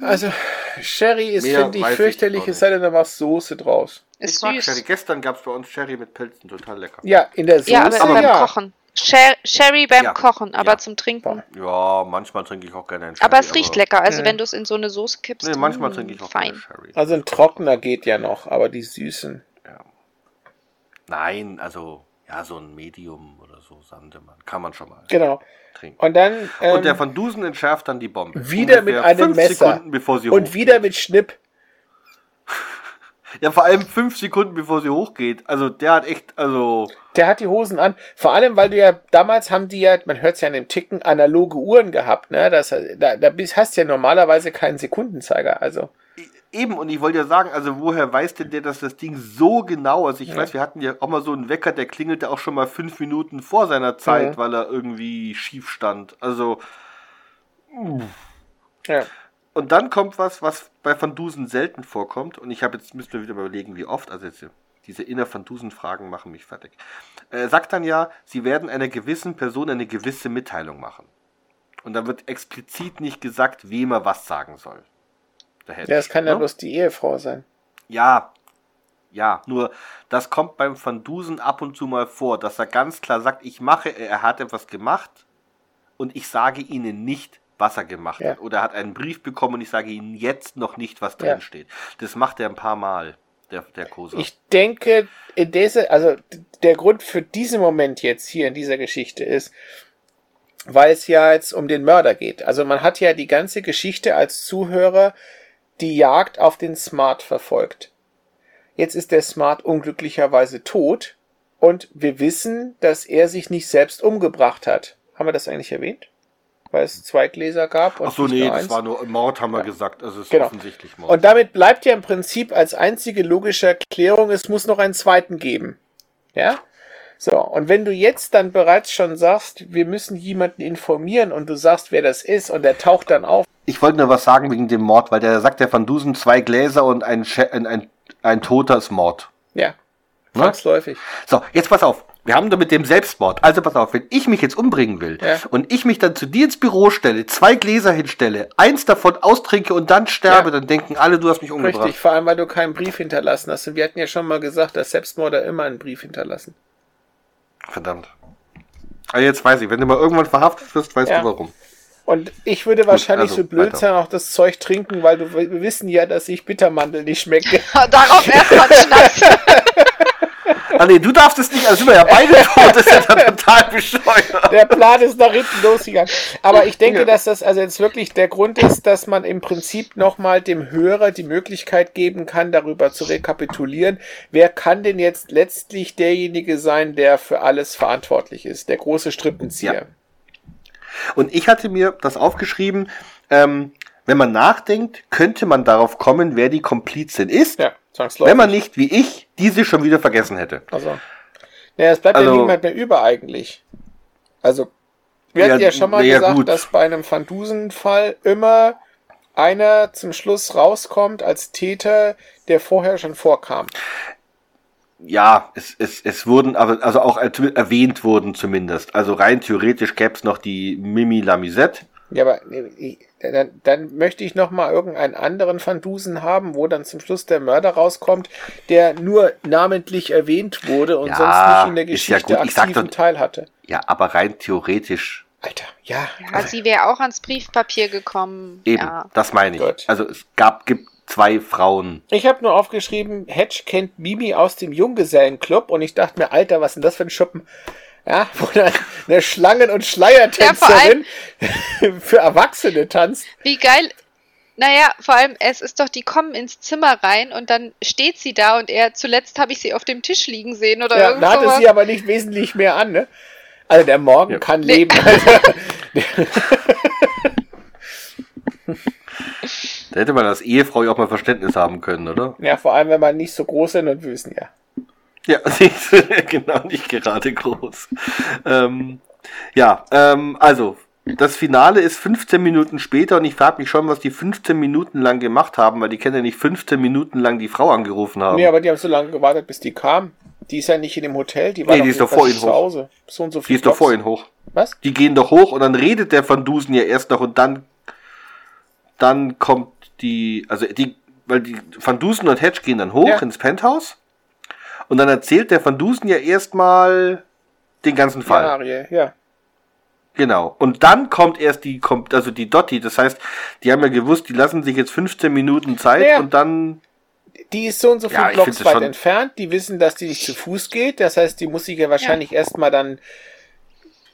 [SPEAKER 4] Also, Sherry ist, finde ich, fürchterlich, es sei denn, da war Soße draus.
[SPEAKER 3] Ist
[SPEAKER 2] ich mag
[SPEAKER 3] süß.
[SPEAKER 2] Sherry. Gestern gab es bei uns Sherry mit Pilzen, total lecker.
[SPEAKER 4] Ja, in der Soße,
[SPEAKER 3] Ja, aber,
[SPEAKER 2] Aber
[SPEAKER 3] beim
[SPEAKER 4] ja.
[SPEAKER 3] Kochen. Sher Sherry beim
[SPEAKER 2] Ja.
[SPEAKER 3] Kochen, aber
[SPEAKER 2] Ja.
[SPEAKER 3] zum Trinken.
[SPEAKER 2] Ja, manchmal trinke ich auch gerne einen Sherry.
[SPEAKER 3] Aber es riecht lecker. Also
[SPEAKER 4] Mhm.
[SPEAKER 3] wenn du es in so eine Soße kippst.
[SPEAKER 2] Nee, manchmal
[SPEAKER 3] mm,
[SPEAKER 2] trinke ich auch
[SPEAKER 3] fein.
[SPEAKER 2] gerne Sherry.
[SPEAKER 4] Also ein trockener geht ja noch, aber die süßen.
[SPEAKER 2] Nein, also ja, so ein Medium oder so Sandemann kann man schon mal
[SPEAKER 4] Genau.
[SPEAKER 2] trinken.
[SPEAKER 4] Und dann ähm,
[SPEAKER 2] und der Van Dusen entschärft dann die Bombe.
[SPEAKER 4] wieder mit einem Messer.
[SPEAKER 2] Sekunden, bevor sie
[SPEAKER 4] und
[SPEAKER 2] hochgeht.
[SPEAKER 4] wieder mit Schnipp.
[SPEAKER 2] Ja, vor allem fünf Sekunden, bevor sie hochgeht. Also der hat echt, also
[SPEAKER 4] Der hat die Hosen an. Vor allem, weil du ja, damals haben die ja, man hört es ja an dem Ticken, analoge Uhren gehabt, ne? Das, da, da hast ja normalerweise keinen Sekundenzeiger. Also,
[SPEAKER 2] eben. Und ich wollte ja sagen, also woher weiß denn der, dass das Ding so genau ist? Ich
[SPEAKER 4] Ja.
[SPEAKER 2] weiß, wir hatten ja auch mal so einen Wecker, der klingelte auch schon mal fünf Minuten vor seiner Zeit,
[SPEAKER 4] Mhm.
[SPEAKER 2] weil er irgendwie schief stand. Also
[SPEAKER 4] ja.
[SPEAKER 2] Und dann kommt was, was bei Van Dusen selten vorkommt. Und ich habe jetzt, müssen wir wieder überlegen, wie oft. Also jetzt, diese inner Van Dusen-Fragen machen mich fertig. Er sagt dann ja, sie werden einer gewissen Person eine gewisse Mitteilung machen. Und dann wird explizit nicht gesagt, wem er was sagen soll. Hedge,
[SPEAKER 4] ja, das kann ja
[SPEAKER 2] ne?
[SPEAKER 4] bloß die Ehefrau sein.
[SPEAKER 2] Ja, ja, nur das kommt beim Van Dusen ab und zu mal vor, dass er ganz klar sagt, ich mache, er hat etwas gemacht und ich sage Ihnen nicht, was er gemacht
[SPEAKER 4] Ja.
[SPEAKER 2] hat. Oder er hat einen Brief bekommen und ich sage Ihnen jetzt noch nicht, was
[SPEAKER 4] Ja.
[SPEAKER 2] drin steht. Das macht er ein paar Mal, der, der Kosa.
[SPEAKER 4] Ich denke, in dieser, also der Grund für diesen Moment jetzt hier in dieser Geschichte ist, weil es ja jetzt um den Mörder geht. Also man hat ja die ganze Geschichte als Zuhörer die Jagd auf den Smart verfolgt. Jetzt ist der Smart unglücklicherweise tot und wir wissen, dass er sich nicht selbst umgebracht hat. Haben wir das eigentlich erwähnt? Weil es zwei Gläser gab und
[SPEAKER 2] Ach so, nee, das
[SPEAKER 4] eins?
[SPEAKER 2] war nur Mord, haben wir gesagt. Also es ist
[SPEAKER 4] Genau.
[SPEAKER 2] offensichtlich Mord.
[SPEAKER 4] Und damit bleibt ja im Prinzip als einzige logische Erklärung, es muss noch einen zweiten geben. Ja? So, und wenn du jetzt dann bereits schon sagst, wir müssen jemanden informieren und du sagst, wer das ist und der taucht dann auf.
[SPEAKER 2] Ich wollte nur was sagen wegen dem Mord, weil der sagt der Van Dusen zwei Gläser und ein, ein, ein, ein Toter ist Mord.
[SPEAKER 4] Ja,
[SPEAKER 2] Ne?
[SPEAKER 4] zwangsläufig.
[SPEAKER 2] So, jetzt pass auf. Wir haben da mit dem Selbstmord. Also pass auf, wenn ich mich jetzt umbringen will
[SPEAKER 4] Ja.
[SPEAKER 2] und ich mich dann zu dir ins Büro stelle, zwei Gläser hinstelle, eins davon austrinke und dann sterbe,
[SPEAKER 4] Ja.
[SPEAKER 2] dann denken alle, du hast mich umgebracht.
[SPEAKER 4] Richtig, vor allem, weil du keinen Brief hinterlassen hast. Und wir hatten ja schon mal gesagt, dass Selbstmörder immer einen Brief hinterlassen.
[SPEAKER 2] Verdammt. Aber jetzt weiß ich, wenn du mal irgendwann verhaftet wirst, weißt
[SPEAKER 4] Ja.
[SPEAKER 2] du warum.
[SPEAKER 4] Und ich würde wahrscheinlich
[SPEAKER 2] also,
[SPEAKER 4] so blöd
[SPEAKER 2] weiter.
[SPEAKER 4] sein, auch das Zeug trinken, weil du, wir wissen ja, dass ich Bittermandel nicht schmecke.
[SPEAKER 3] Darauf erstmal Schnaps.
[SPEAKER 2] Ah nee, du darfst es nicht, also sind wir ja beide tot, das ist ja dann total bescheuert.
[SPEAKER 4] Der Plan ist nach hinten losgegangen. Aber ich denke,
[SPEAKER 2] Ja.
[SPEAKER 4] dass das also jetzt wirklich der Grund ist, dass man im Prinzip nochmal dem Hörer die Möglichkeit geben kann, darüber zu rekapitulieren. Wer kann denn jetzt letztlich derjenige sein, der für alles verantwortlich ist? Der große Strippenzieher.
[SPEAKER 2] Ja. Und ich hatte mir das aufgeschrieben, ähm, wenn man nachdenkt, könnte man darauf kommen, wer die Komplizin ist,
[SPEAKER 4] Ja,
[SPEAKER 2] wenn man nicht, wie ich, diese schon wieder vergessen hätte.
[SPEAKER 4] Also, naja, es bleibt ja
[SPEAKER 2] Also-
[SPEAKER 4] niemand mehr über eigentlich. Also, wir
[SPEAKER 2] Ja,
[SPEAKER 4] hatten ja schon mal
[SPEAKER 2] ja,
[SPEAKER 4] gesagt,
[SPEAKER 2] gut.
[SPEAKER 4] dass bei einem Van Dusen-Fall immer einer zum Schluss rauskommt als Täter, der vorher schon vorkam.
[SPEAKER 2] Ja, es, es, es wurden, aber also auch er- erwähnt wurden zumindest. Also rein theoretisch gäbe es noch die Mimi Lamisette.
[SPEAKER 4] Ja, aber dann, dann möchte ich noch mal irgendeinen anderen Van Dusen haben, wo dann zum Schluss der Mörder rauskommt, der nur namentlich erwähnt wurde und
[SPEAKER 2] Ja,
[SPEAKER 4] sonst nicht in der
[SPEAKER 2] ja
[SPEAKER 4] Geschichte
[SPEAKER 2] sag
[SPEAKER 4] aktiven
[SPEAKER 2] doch-
[SPEAKER 4] Teil hatte.
[SPEAKER 2] Ja, aber rein theoretisch
[SPEAKER 4] Alter, ja.
[SPEAKER 3] Ja, sie wäre auch ans Briefpapier gekommen.
[SPEAKER 2] eben.
[SPEAKER 3] Ja.
[SPEAKER 2] Das meine ich.
[SPEAKER 4] Gut.
[SPEAKER 2] Also es gab, gibt zwei Frauen.
[SPEAKER 4] Ich habe nur aufgeschrieben, Hedge kennt Mimi aus dem Junggesellenclub und ich dachte mir, Alter, was ist denn das für ein Schuppen? Ja, wo dann eine Schlangen- und Schleiertänzerin für Erwachsene tanzt.
[SPEAKER 3] Wie geil. Naja, vor allem, es ist doch, die kommen ins Zimmer rein und dann steht sie da und er, zuletzt habe ich sie auf dem Tisch liegen sehen oder
[SPEAKER 4] Ja,
[SPEAKER 3] irgend
[SPEAKER 4] da hatte sie aber nicht wesentlich mehr an, ne? Also der Morgen
[SPEAKER 2] Ja.
[SPEAKER 4] kann
[SPEAKER 3] Nee.
[SPEAKER 4] leben. Alter.
[SPEAKER 2] Da hätte man als Ehefrau ja auch mal Verständnis haben können, oder?
[SPEAKER 4] Ja, vor allem, wenn man nicht so groß sind und wüsen, ja.
[SPEAKER 2] Ja, sie ist genau nicht gerade groß. Ähm, ja, ähm, also, das Finale ist 15 Minuten später und ich frage mich schon, was die 15 Minuten lang gemacht haben, weil die können ja nicht 15 Minuten lang die Frau angerufen haben.
[SPEAKER 4] Nee, aber die haben so lange gewartet, bis die kam. Die ist ja nicht in dem Hotel, die war
[SPEAKER 2] Nee,
[SPEAKER 4] doch
[SPEAKER 2] die ist doch vor ihnen
[SPEAKER 4] zu
[SPEAKER 2] hoch.
[SPEAKER 4] Hause. So und so
[SPEAKER 2] die ist doch
[SPEAKER 4] Blocks.
[SPEAKER 2] vor ihnen hoch.
[SPEAKER 4] Was?
[SPEAKER 2] Die gehen doch hoch und dann redet der Van Dusen ja erst noch und dann, dann kommt die, also die, weil die Van Dusen und Hedge gehen dann hoch
[SPEAKER 4] Ja.
[SPEAKER 2] ins Penthouse und dann erzählt der Van Dusen ja erstmal den ganzen Fall.
[SPEAKER 4] Szenarie, ja.
[SPEAKER 2] Genau. Und dann kommt erst die, kommt, also die Dotti. Das heißt, die haben ja gewusst, die lassen sich jetzt 15 Minuten Zeit
[SPEAKER 4] Naja.
[SPEAKER 2] und dann,
[SPEAKER 4] Die ist so und so
[SPEAKER 2] Ja,
[SPEAKER 4] viele
[SPEAKER 2] ich
[SPEAKER 4] Blocks weit entfernt. Die wissen, dass die nicht zu Fuß geht. Das heißt, die muss sich ja wahrscheinlich erstmal dann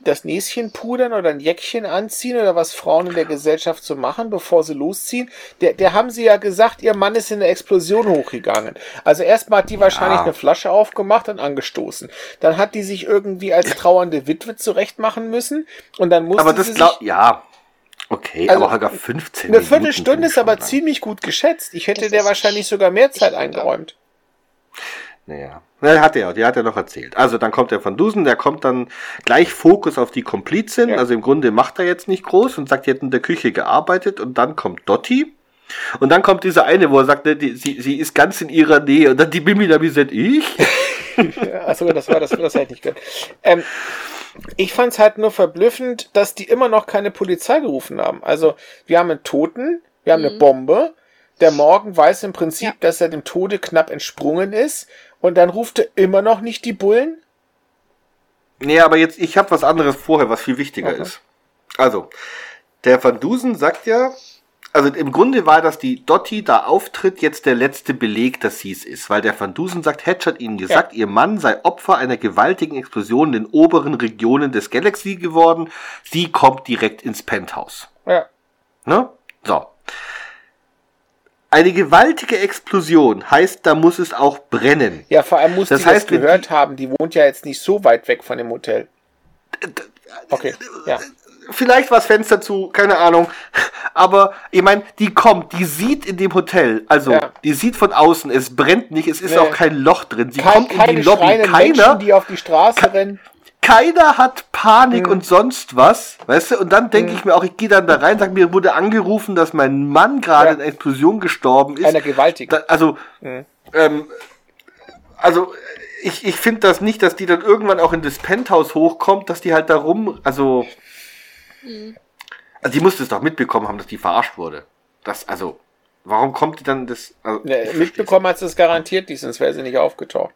[SPEAKER 4] das Näschen pudern oder ein Jäckchen anziehen oder was Frauen in der Gesellschaft so machen, bevor sie losziehen. Der, der haben sie ja gesagt, ihr Mann ist in der Explosion hochgegangen. Also erstmal hat die wahrscheinlich
[SPEAKER 2] Ja.
[SPEAKER 4] eine Flasche aufgemacht und angestoßen. Dann hat die sich irgendwie als trauernde Witwe zurechtmachen müssen und dann musste
[SPEAKER 2] aber
[SPEAKER 4] sie
[SPEAKER 2] das
[SPEAKER 4] sich
[SPEAKER 2] glaub, ja. Okay,
[SPEAKER 4] Also,
[SPEAKER 2] aber sogar 15
[SPEAKER 4] eine. Viertelstunde ist aber
[SPEAKER 2] lang.
[SPEAKER 4] ziemlich gut geschätzt. Ich hätte
[SPEAKER 3] Das
[SPEAKER 4] der wahrscheinlich sogar mehr Zeit eingeräumt.
[SPEAKER 2] Naja. Na, hat er, die hat er noch erzählt. Also dann kommt der Van Dusen, der kommt dann gleich Fokus auf die Komplizin.
[SPEAKER 4] Ja.
[SPEAKER 2] Also im Grunde macht er jetzt nicht groß und sagt, die hat in der Küche gearbeitet und dann kommt Dotti. Und dann kommt dieser eine, wo er sagt, ne, die, sie, sie ist ganz in ihrer Nähe. Und dann die Mimi Lamisette, ich?
[SPEAKER 4] Ja, Achso, das war das, das hätte ich nicht gehört. Ähm, ich fand es halt nur verblüffend, dass die immer noch keine Polizei gerufen haben. Also, wir haben einen Toten, wir haben eine Bombe. Der Morgen weiß im Prinzip,
[SPEAKER 3] Ja.
[SPEAKER 4] dass er dem Tode knapp entsprungen ist. Und dann ruft er immer noch nicht die Bullen.
[SPEAKER 2] Nee, aber jetzt, ich habe was anderes vorher, was viel wichtiger
[SPEAKER 4] Okay.
[SPEAKER 2] ist. Also, Der Van Dusen sagt ja, also im Grunde war, dass die Dotti da auftritt, jetzt der letzte Beleg, dass sie es ist, weil der Van Dusen sagt, Hedge hat ihnen gesagt, ihr Mann sei Opfer einer gewaltigen Explosion in den oberen Regionen des Galaxy geworden. Sie kommt direkt ins Penthouse.
[SPEAKER 4] Ja.
[SPEAKER 2] Ne? So. Eine gewaltige Explosion heißt, da muss es auch brennen.
[SPEAKER 4] Ja, vor allem muss
[SPEAKER 2] Das
[SPEAKER 4] die
[SPEAKER 2] heißt,
[SPEAKER 4] das gehört haben. Die wohnt ja jetzt nicht so weit weg von dem Hotel. Okay, ja.
[SPEAKER 2] Vielleicht war das Fenster zu, keine Ahnung. Aber ich meine, die kommt, die sieht in dem Hotel, also
[SPEAKER 4] Ja.
[SPEAKER 2] die sieht von außen, es brennt nicht, es ist
[SPEAKER 4] Nee.
[SPEAKER 2] auch kein Loch drin. Sie
[SPEAKER 4] Kein,
[SPEAKER 2] kommt in die Lobby, keiner,
[SPEAKER 4] Menschen, die auf die Straße rennen.
[SPEAKER 2] Keiner hat Panik
[SPEAKER 4] Mhm.
[SPEAKER 2] und sonst was, weißt du? Und dann denke ich mir auch, ich gehe dann da rein, sag mir wurde angerufen, dass mein Mann gerade
[SPEAKER 4] Ja.
[SPEAKER 2] in einer Explosion gestorben ist.
[SPEAKER 4] Einer gewaltigen.
[SPEAKER 2] Da, also,
[SPEAKER 4] Mhm.
[SPEAKER 2] ähm, also ich, ich finde das nicht, dass die dann irgendwann auch in das Penthouse hochkommt, dass die halt da rum, also, also die musste es doch mitbekommen haben, dass die verarscht wurde. Das, also, warum kommt die dann das? Also,
[SPEAKER 4] Ne,
[SPEAKER 2] ich
[SPEAKER 4] mitbekommen hat sie es garantiert nicht, sonst wäre sie nicht aufgetaucht.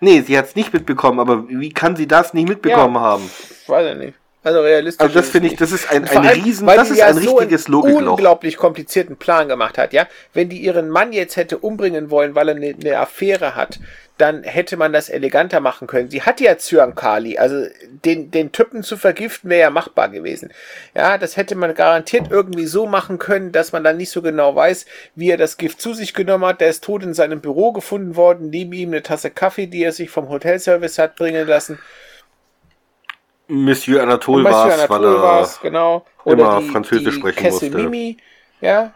[SPEAKER 2] Nee, sie hat es nicht mitbekommen, aber wie kann sie das nicht mitbekommen
[SPEAKER 4] Ja.
[SPEAKER 2] haben?
[SPEAKER 4] Weiß ich nicht. Also realistisch.
[SPEAKER 2] Also das finde ich, das ist ein, ein
[SPEAKER 4] allem,
[SPEAKER 2] riesen, das ist
[SPEAKER 4] ja
[SPEAKER 2] ein
[SPEAKER 4] so
[SPEAKER 2] richtiges
[SPEAKER 4] einen
[SPEAKER 2] Logikloch.
[SPEAKER 4] unglaublich komplizierten Plan gemacht hat, ja. Wenn die ihren Mann jetzt hätte umbringen wollen, weil er eine, eine Affäre hat, dann hätte man das eleganter machen können. Sie hat ja Zyankali, also den, den Typen zu vergiften wäre ja machbar gewesen. Ja, das hätte man garantiert irgendwie so machen können, dass man dann nicht so genau weiß, wie er das Gift zu sich genommen hat. Der ist tot in seinem Büro gefunden worden, neben ihm eine Tasse Kaffee, die er sich vom Hotelservice hat bringen lassen.
[SPEAKER 2] Monsieur Anatole war es, weil er
[SPEAKER 4] genau.
[SPEAKER 2] immer Französisch sprechen
[SPEAKER 4] Kessel
[SPEAKER 2] musste.
[SPEAKER 4] Mimi, ja.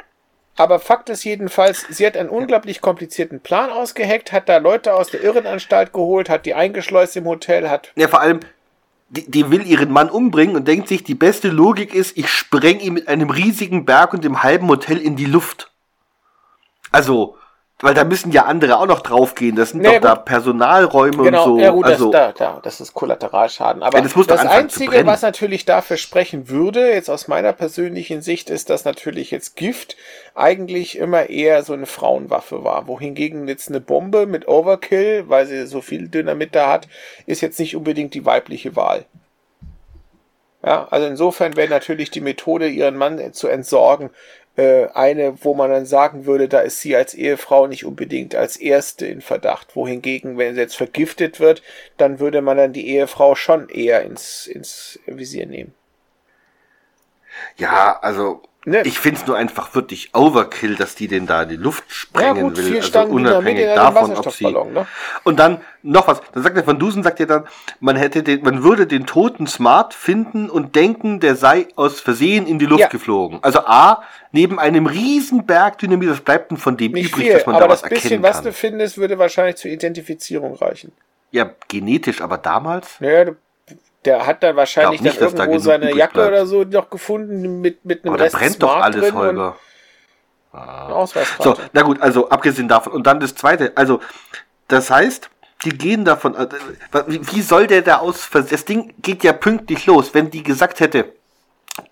[SPEAKER 4] Aber Fakt ist jedenfalls, sie hat einen unglaublich komplizierten Plan ausgeheckt, hat da Leute aus der Irrenanstalt geholt, hat die eingeschleust im Hotel, hat
[SPEAKER 2] Ja, vor allem, die, die will ihren Mann umbringen und denkt sich, die beste Logik ist, ich spreng ihn mit einem riesigen Berg und dem halben Hotel in die Luft. Also, weil da müssen ja andere auch noch draufgehen. Das sind
[SPEAKER 4] Nee,
[SPEAKER 2] doch da
[SPEAKER 4] gut.
[SPEAKER 2] Personalräume
[SPEAKER 4] Genau,
[SPEAKER 2] und so.
[SPEAKER 4] ja gut,
[SPEAKER 2] also,
[SPEAKER 4] das, da, da, das ist Kollateralschaden. Aber
[SPEAKER 2] Ja, das
[SPEAKER 4] das Einzige, was natürlich dafür sprechen würde, jetzt aus meiner persönlichen Sicht, ist, dass natürlich jetzt Gift eigentlich immer eher so eine Frauenwaffe war. Wohingegen jetzt eine Bombe mit Overkill, weil sie so viel Dynamit da hat, ist jetzt nicht unbedingt die weibliche Wahl. Ja, also insofern wäre natürlich die Methode, ihren Mann zu entsorgen, äh, eine, wo man dann sagen würde, da ist sie als Ehefrau nicht unbedingt als erste in Verdacht. Wohingegen, wenn sie jetzt vergiftet wird, dann würde man dann die Ehefrau schon eher ins, ins Visier nehmen.
[SPEAKER 2] ja, also,
[SPEAKER 4] Ne?
[SPEAKER 2] ich find's nur einfach wirklich Overkill, dass die den da in die Luft sprengen
[SPEAKER 4] gut,
[SPEAKER 2] will. Also unabhängig davon, ob sie.
[SPEAKER 4] Ne?
[SPEAKER 2] Und dann noch was. Dann sagt der Van Dusen, sagt ja dann, man hätte den, man würde den toten Smart finden und denken, der sei aus Versehen in die Luft
[SPEAKER 4] Ja.
[SPEAKER 2] geflogen. Also A, neben einem riesen Berg Dynamit, was bleibt denn von dem
[SPEAKER 4] Nicht
[SPEAKER 2] übrig,
[SPEAKER 4] viel,
[SPEAKER 2] dass man
[SPEAKER 4] aber
[SPEAKER 2] da was
[SPEAKER 4] das bisschen,
[SPEAKER 2] erkennen
[SPEAKER 4] was
[SPEAKER 2] kann?
[SPEAKER 4] du findest, würde wahrscheinlich zur Identifizierung reichen.
[SPEAKER 2] Ja, genetisch, aber damals?
[SPEAKER 4] Naja, du- der hat dann wahrscheinlich
[SPEAKER 2] nicht,
[SPEAKER 4] dann
[SPEAKER 2] da
[SPEAKER 4] irgendwo
[SPEAKER 2] genug
[SPEAKER 4] seine Jacke
[SPEAKER 2] bleibt.
[SPEAKER 4] oder so noch gefunden mit, mit einem
[SPEAKER 2] Aber da
[SPEAKER 4] Rest
[SPEAKER 2] brennt doch
[SPEAKER 4] Smart
[SPEAKER 2] alles,
[SPEAKER 4] drin und
[SPEAKER 2] Holger.
[SPEAKER 4] eine Ausweiskarte.
[SPEAKER 2] So, na gut, also abgesehen davon. Und dann das zweite, also, das heißt, die gehen davon, äh, wie wie soll der da aus, das Ding geht ja pünktlich los, wenn die gesagt hätte,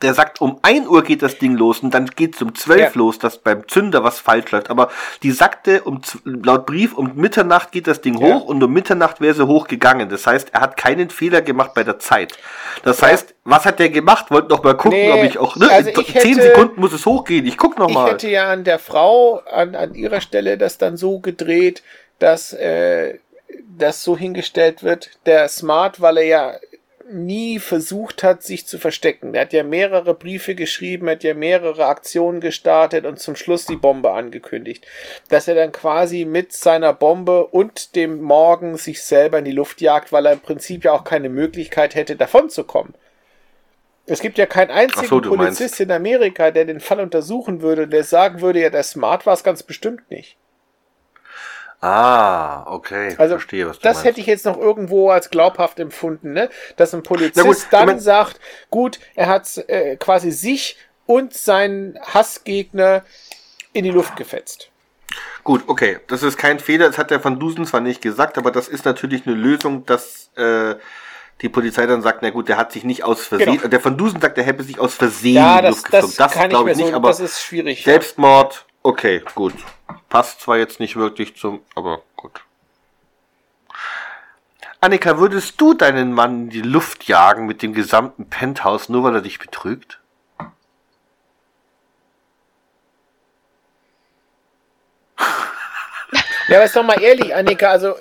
[SPEAKER 2] der sagt, um 1 Uhr geht das Ding los und dann geht es um 12
[SPEAKER 4] Ja.
[SPEAKER 2] los, dass beim Zünder was falsch läuft. Aber die sagte, um, laut Brief, um Mitternacht geht das Ding
[SPEAKER 4] Ja.
[SPEAKER 2] hoch und um Mitternacht wäre sie hochgegangen. Das heißt, er hat keinen Fehler gemacht bei der Zeit. Das heißt, was hat der gemacht? Wollt noch mal gucken,
[SPEAKER 4] Nee,
[SPEAKER 2] ob ich auch, ne?
[SPEAKER 4] also ich
[SPEAKER 2] 10
[SPEAKER 4] hätte-
[SPEAKER 2] Sekunden muss es hochgehen. Ich guck noch
[SPEAKER 4] Ich
[SPEAKER 2] mal.
[SPEAKER 4] hätte ja an der Frau, an, an ihrer Stelle das dann so gedreht, dass äh, das so hingestellt wird, der Smart, weil er ja nie versucht hat, sich zu verstecken. Er hat ja mehrere Briefe geschrieben, hat ja mehrere Aktionen gestartet und zum Schluss die Bombe angekündigt. Dass er dann quasi mit seiner Bombe und dem Morgen sich selber in die Luft jagt, weil er im Prinzip ja auch keine Möglichkeit hätte, davon zu kommen. Es gibt ja keinen einzigen
[SPEAKER 2] so, du meinst-
[SPEAKER 4] Polizist in Amerika, der den Fall untersuchen würde der sagen würde, ja, der Smart war es ganz bestimmt nicht.
[SPEAKER 2] Ah, okay.
[SPEAKER 4] Also
[SPEAKER 2] Verstehe, was du
[SPEAKER 4] das
[SPEAKER 2] meinst.
[SPEAKER 4] hätte ich jetzt noch irgendwo als glaubhaft empfunden, ne? Dass ein Polizist
[SPEAKER 2] gut, ich
[SPEAKER 4] dann
[SPEAKER 2] mein-
[SPEAKER 4] sagt, gut, er hat äh, quasi sich und seinen Hassgegner in die Luft gefetzt.
[SPEAKER 2] Gut, okay. Das ist kein Fehler. Das hat der Van Dusen zwar nicht gesagt, aber das ist natürlich eine Lösung, dass äh, die Polizei dann sagt, na gut, der hat sich nicht aus Versehen.
[SPEAKER 4] Genau.
[SPEAKER 2] Der Van Dusen sagt, der hätte sich aus Versehen
[SPEAKER 4] Ja,
[SPEAKER 2] in die
[SPEAKER 4] das,
[SPEAKER 2] Luft geflogen.
[SPEAKER 4] das,
[SPEAKER 2] Das,
[SPEAKER 4] ich
[SPEAKER 2] glaube ich
[SPEAKER 4] so,
[SPEAKER 2] nicht, aber
[SPEAKER 4] das ist schwierig.
[SPEAKER 2] Selbstmord, okay, gut. Passt zwar jetzt nicht wirklich zum, aber gut. Annika, würdest du deinen Mann in die Luft jagen mit dem gesamten Penthouse, nur weil er dich betrügt?
[SPEAKER 4] Ja, aber ist doch mal ehrlich, Annika, also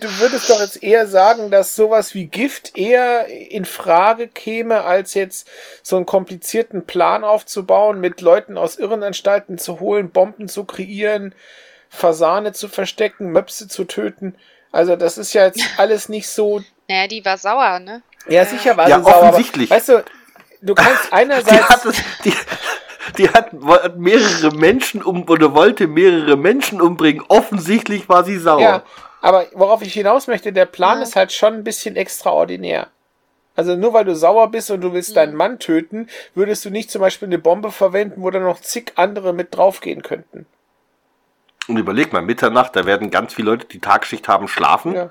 [SPEAKER 4] du würdest doch jetzt eher sagen, dass sowas wie Gift eher in Frage käme, als jetzt so einen komplizierten Plan aufzubauen, mit Leuten aus Irrenanstalten zu holen, Bomben zu kreieren, Fasane zu verstecken, Möpse zu töten. Also das ist ja jetzt alles nicht so.
[SPEAKER 3] Naja, die war sauer, ne?
[SPEAKER 4] Ja, sicher war
[SPEAKER 2] Ja,
[SPEAKER 4] sie sauer. aber,
[SPEAKER 2] offensichtlich.
[SPEAKER 4] Weißt du, du kannst
[SPEAKER 2] Die
[SPEAKER 4] einerseits.
[SPEAKER 2] hat, es- die, die hat hat mehrere Menschen um oder wollte mehrere Menschen umbringen. Offensichtlich war sie sauer.
[SPEAKER 4] Ja, aber worauf ich hinaus möchte, der Plan
[SPEAKER 3] Ja.
[SPEAKER 4] ist halt schon ein bisschen extraordinär. Also nur weil du sauer bist und du willst deinen Mann töten, würdest du nicht zum Beispiel eine Bombe verwenden, wo dann noch zig andere mit draufgehen könnten.
[SPEAKER 2] Und überleg mal, Mitternacht, da werden ganz viele Leute, die Tagschicht haben, schlafen.
[SPEAKER 4] Ja.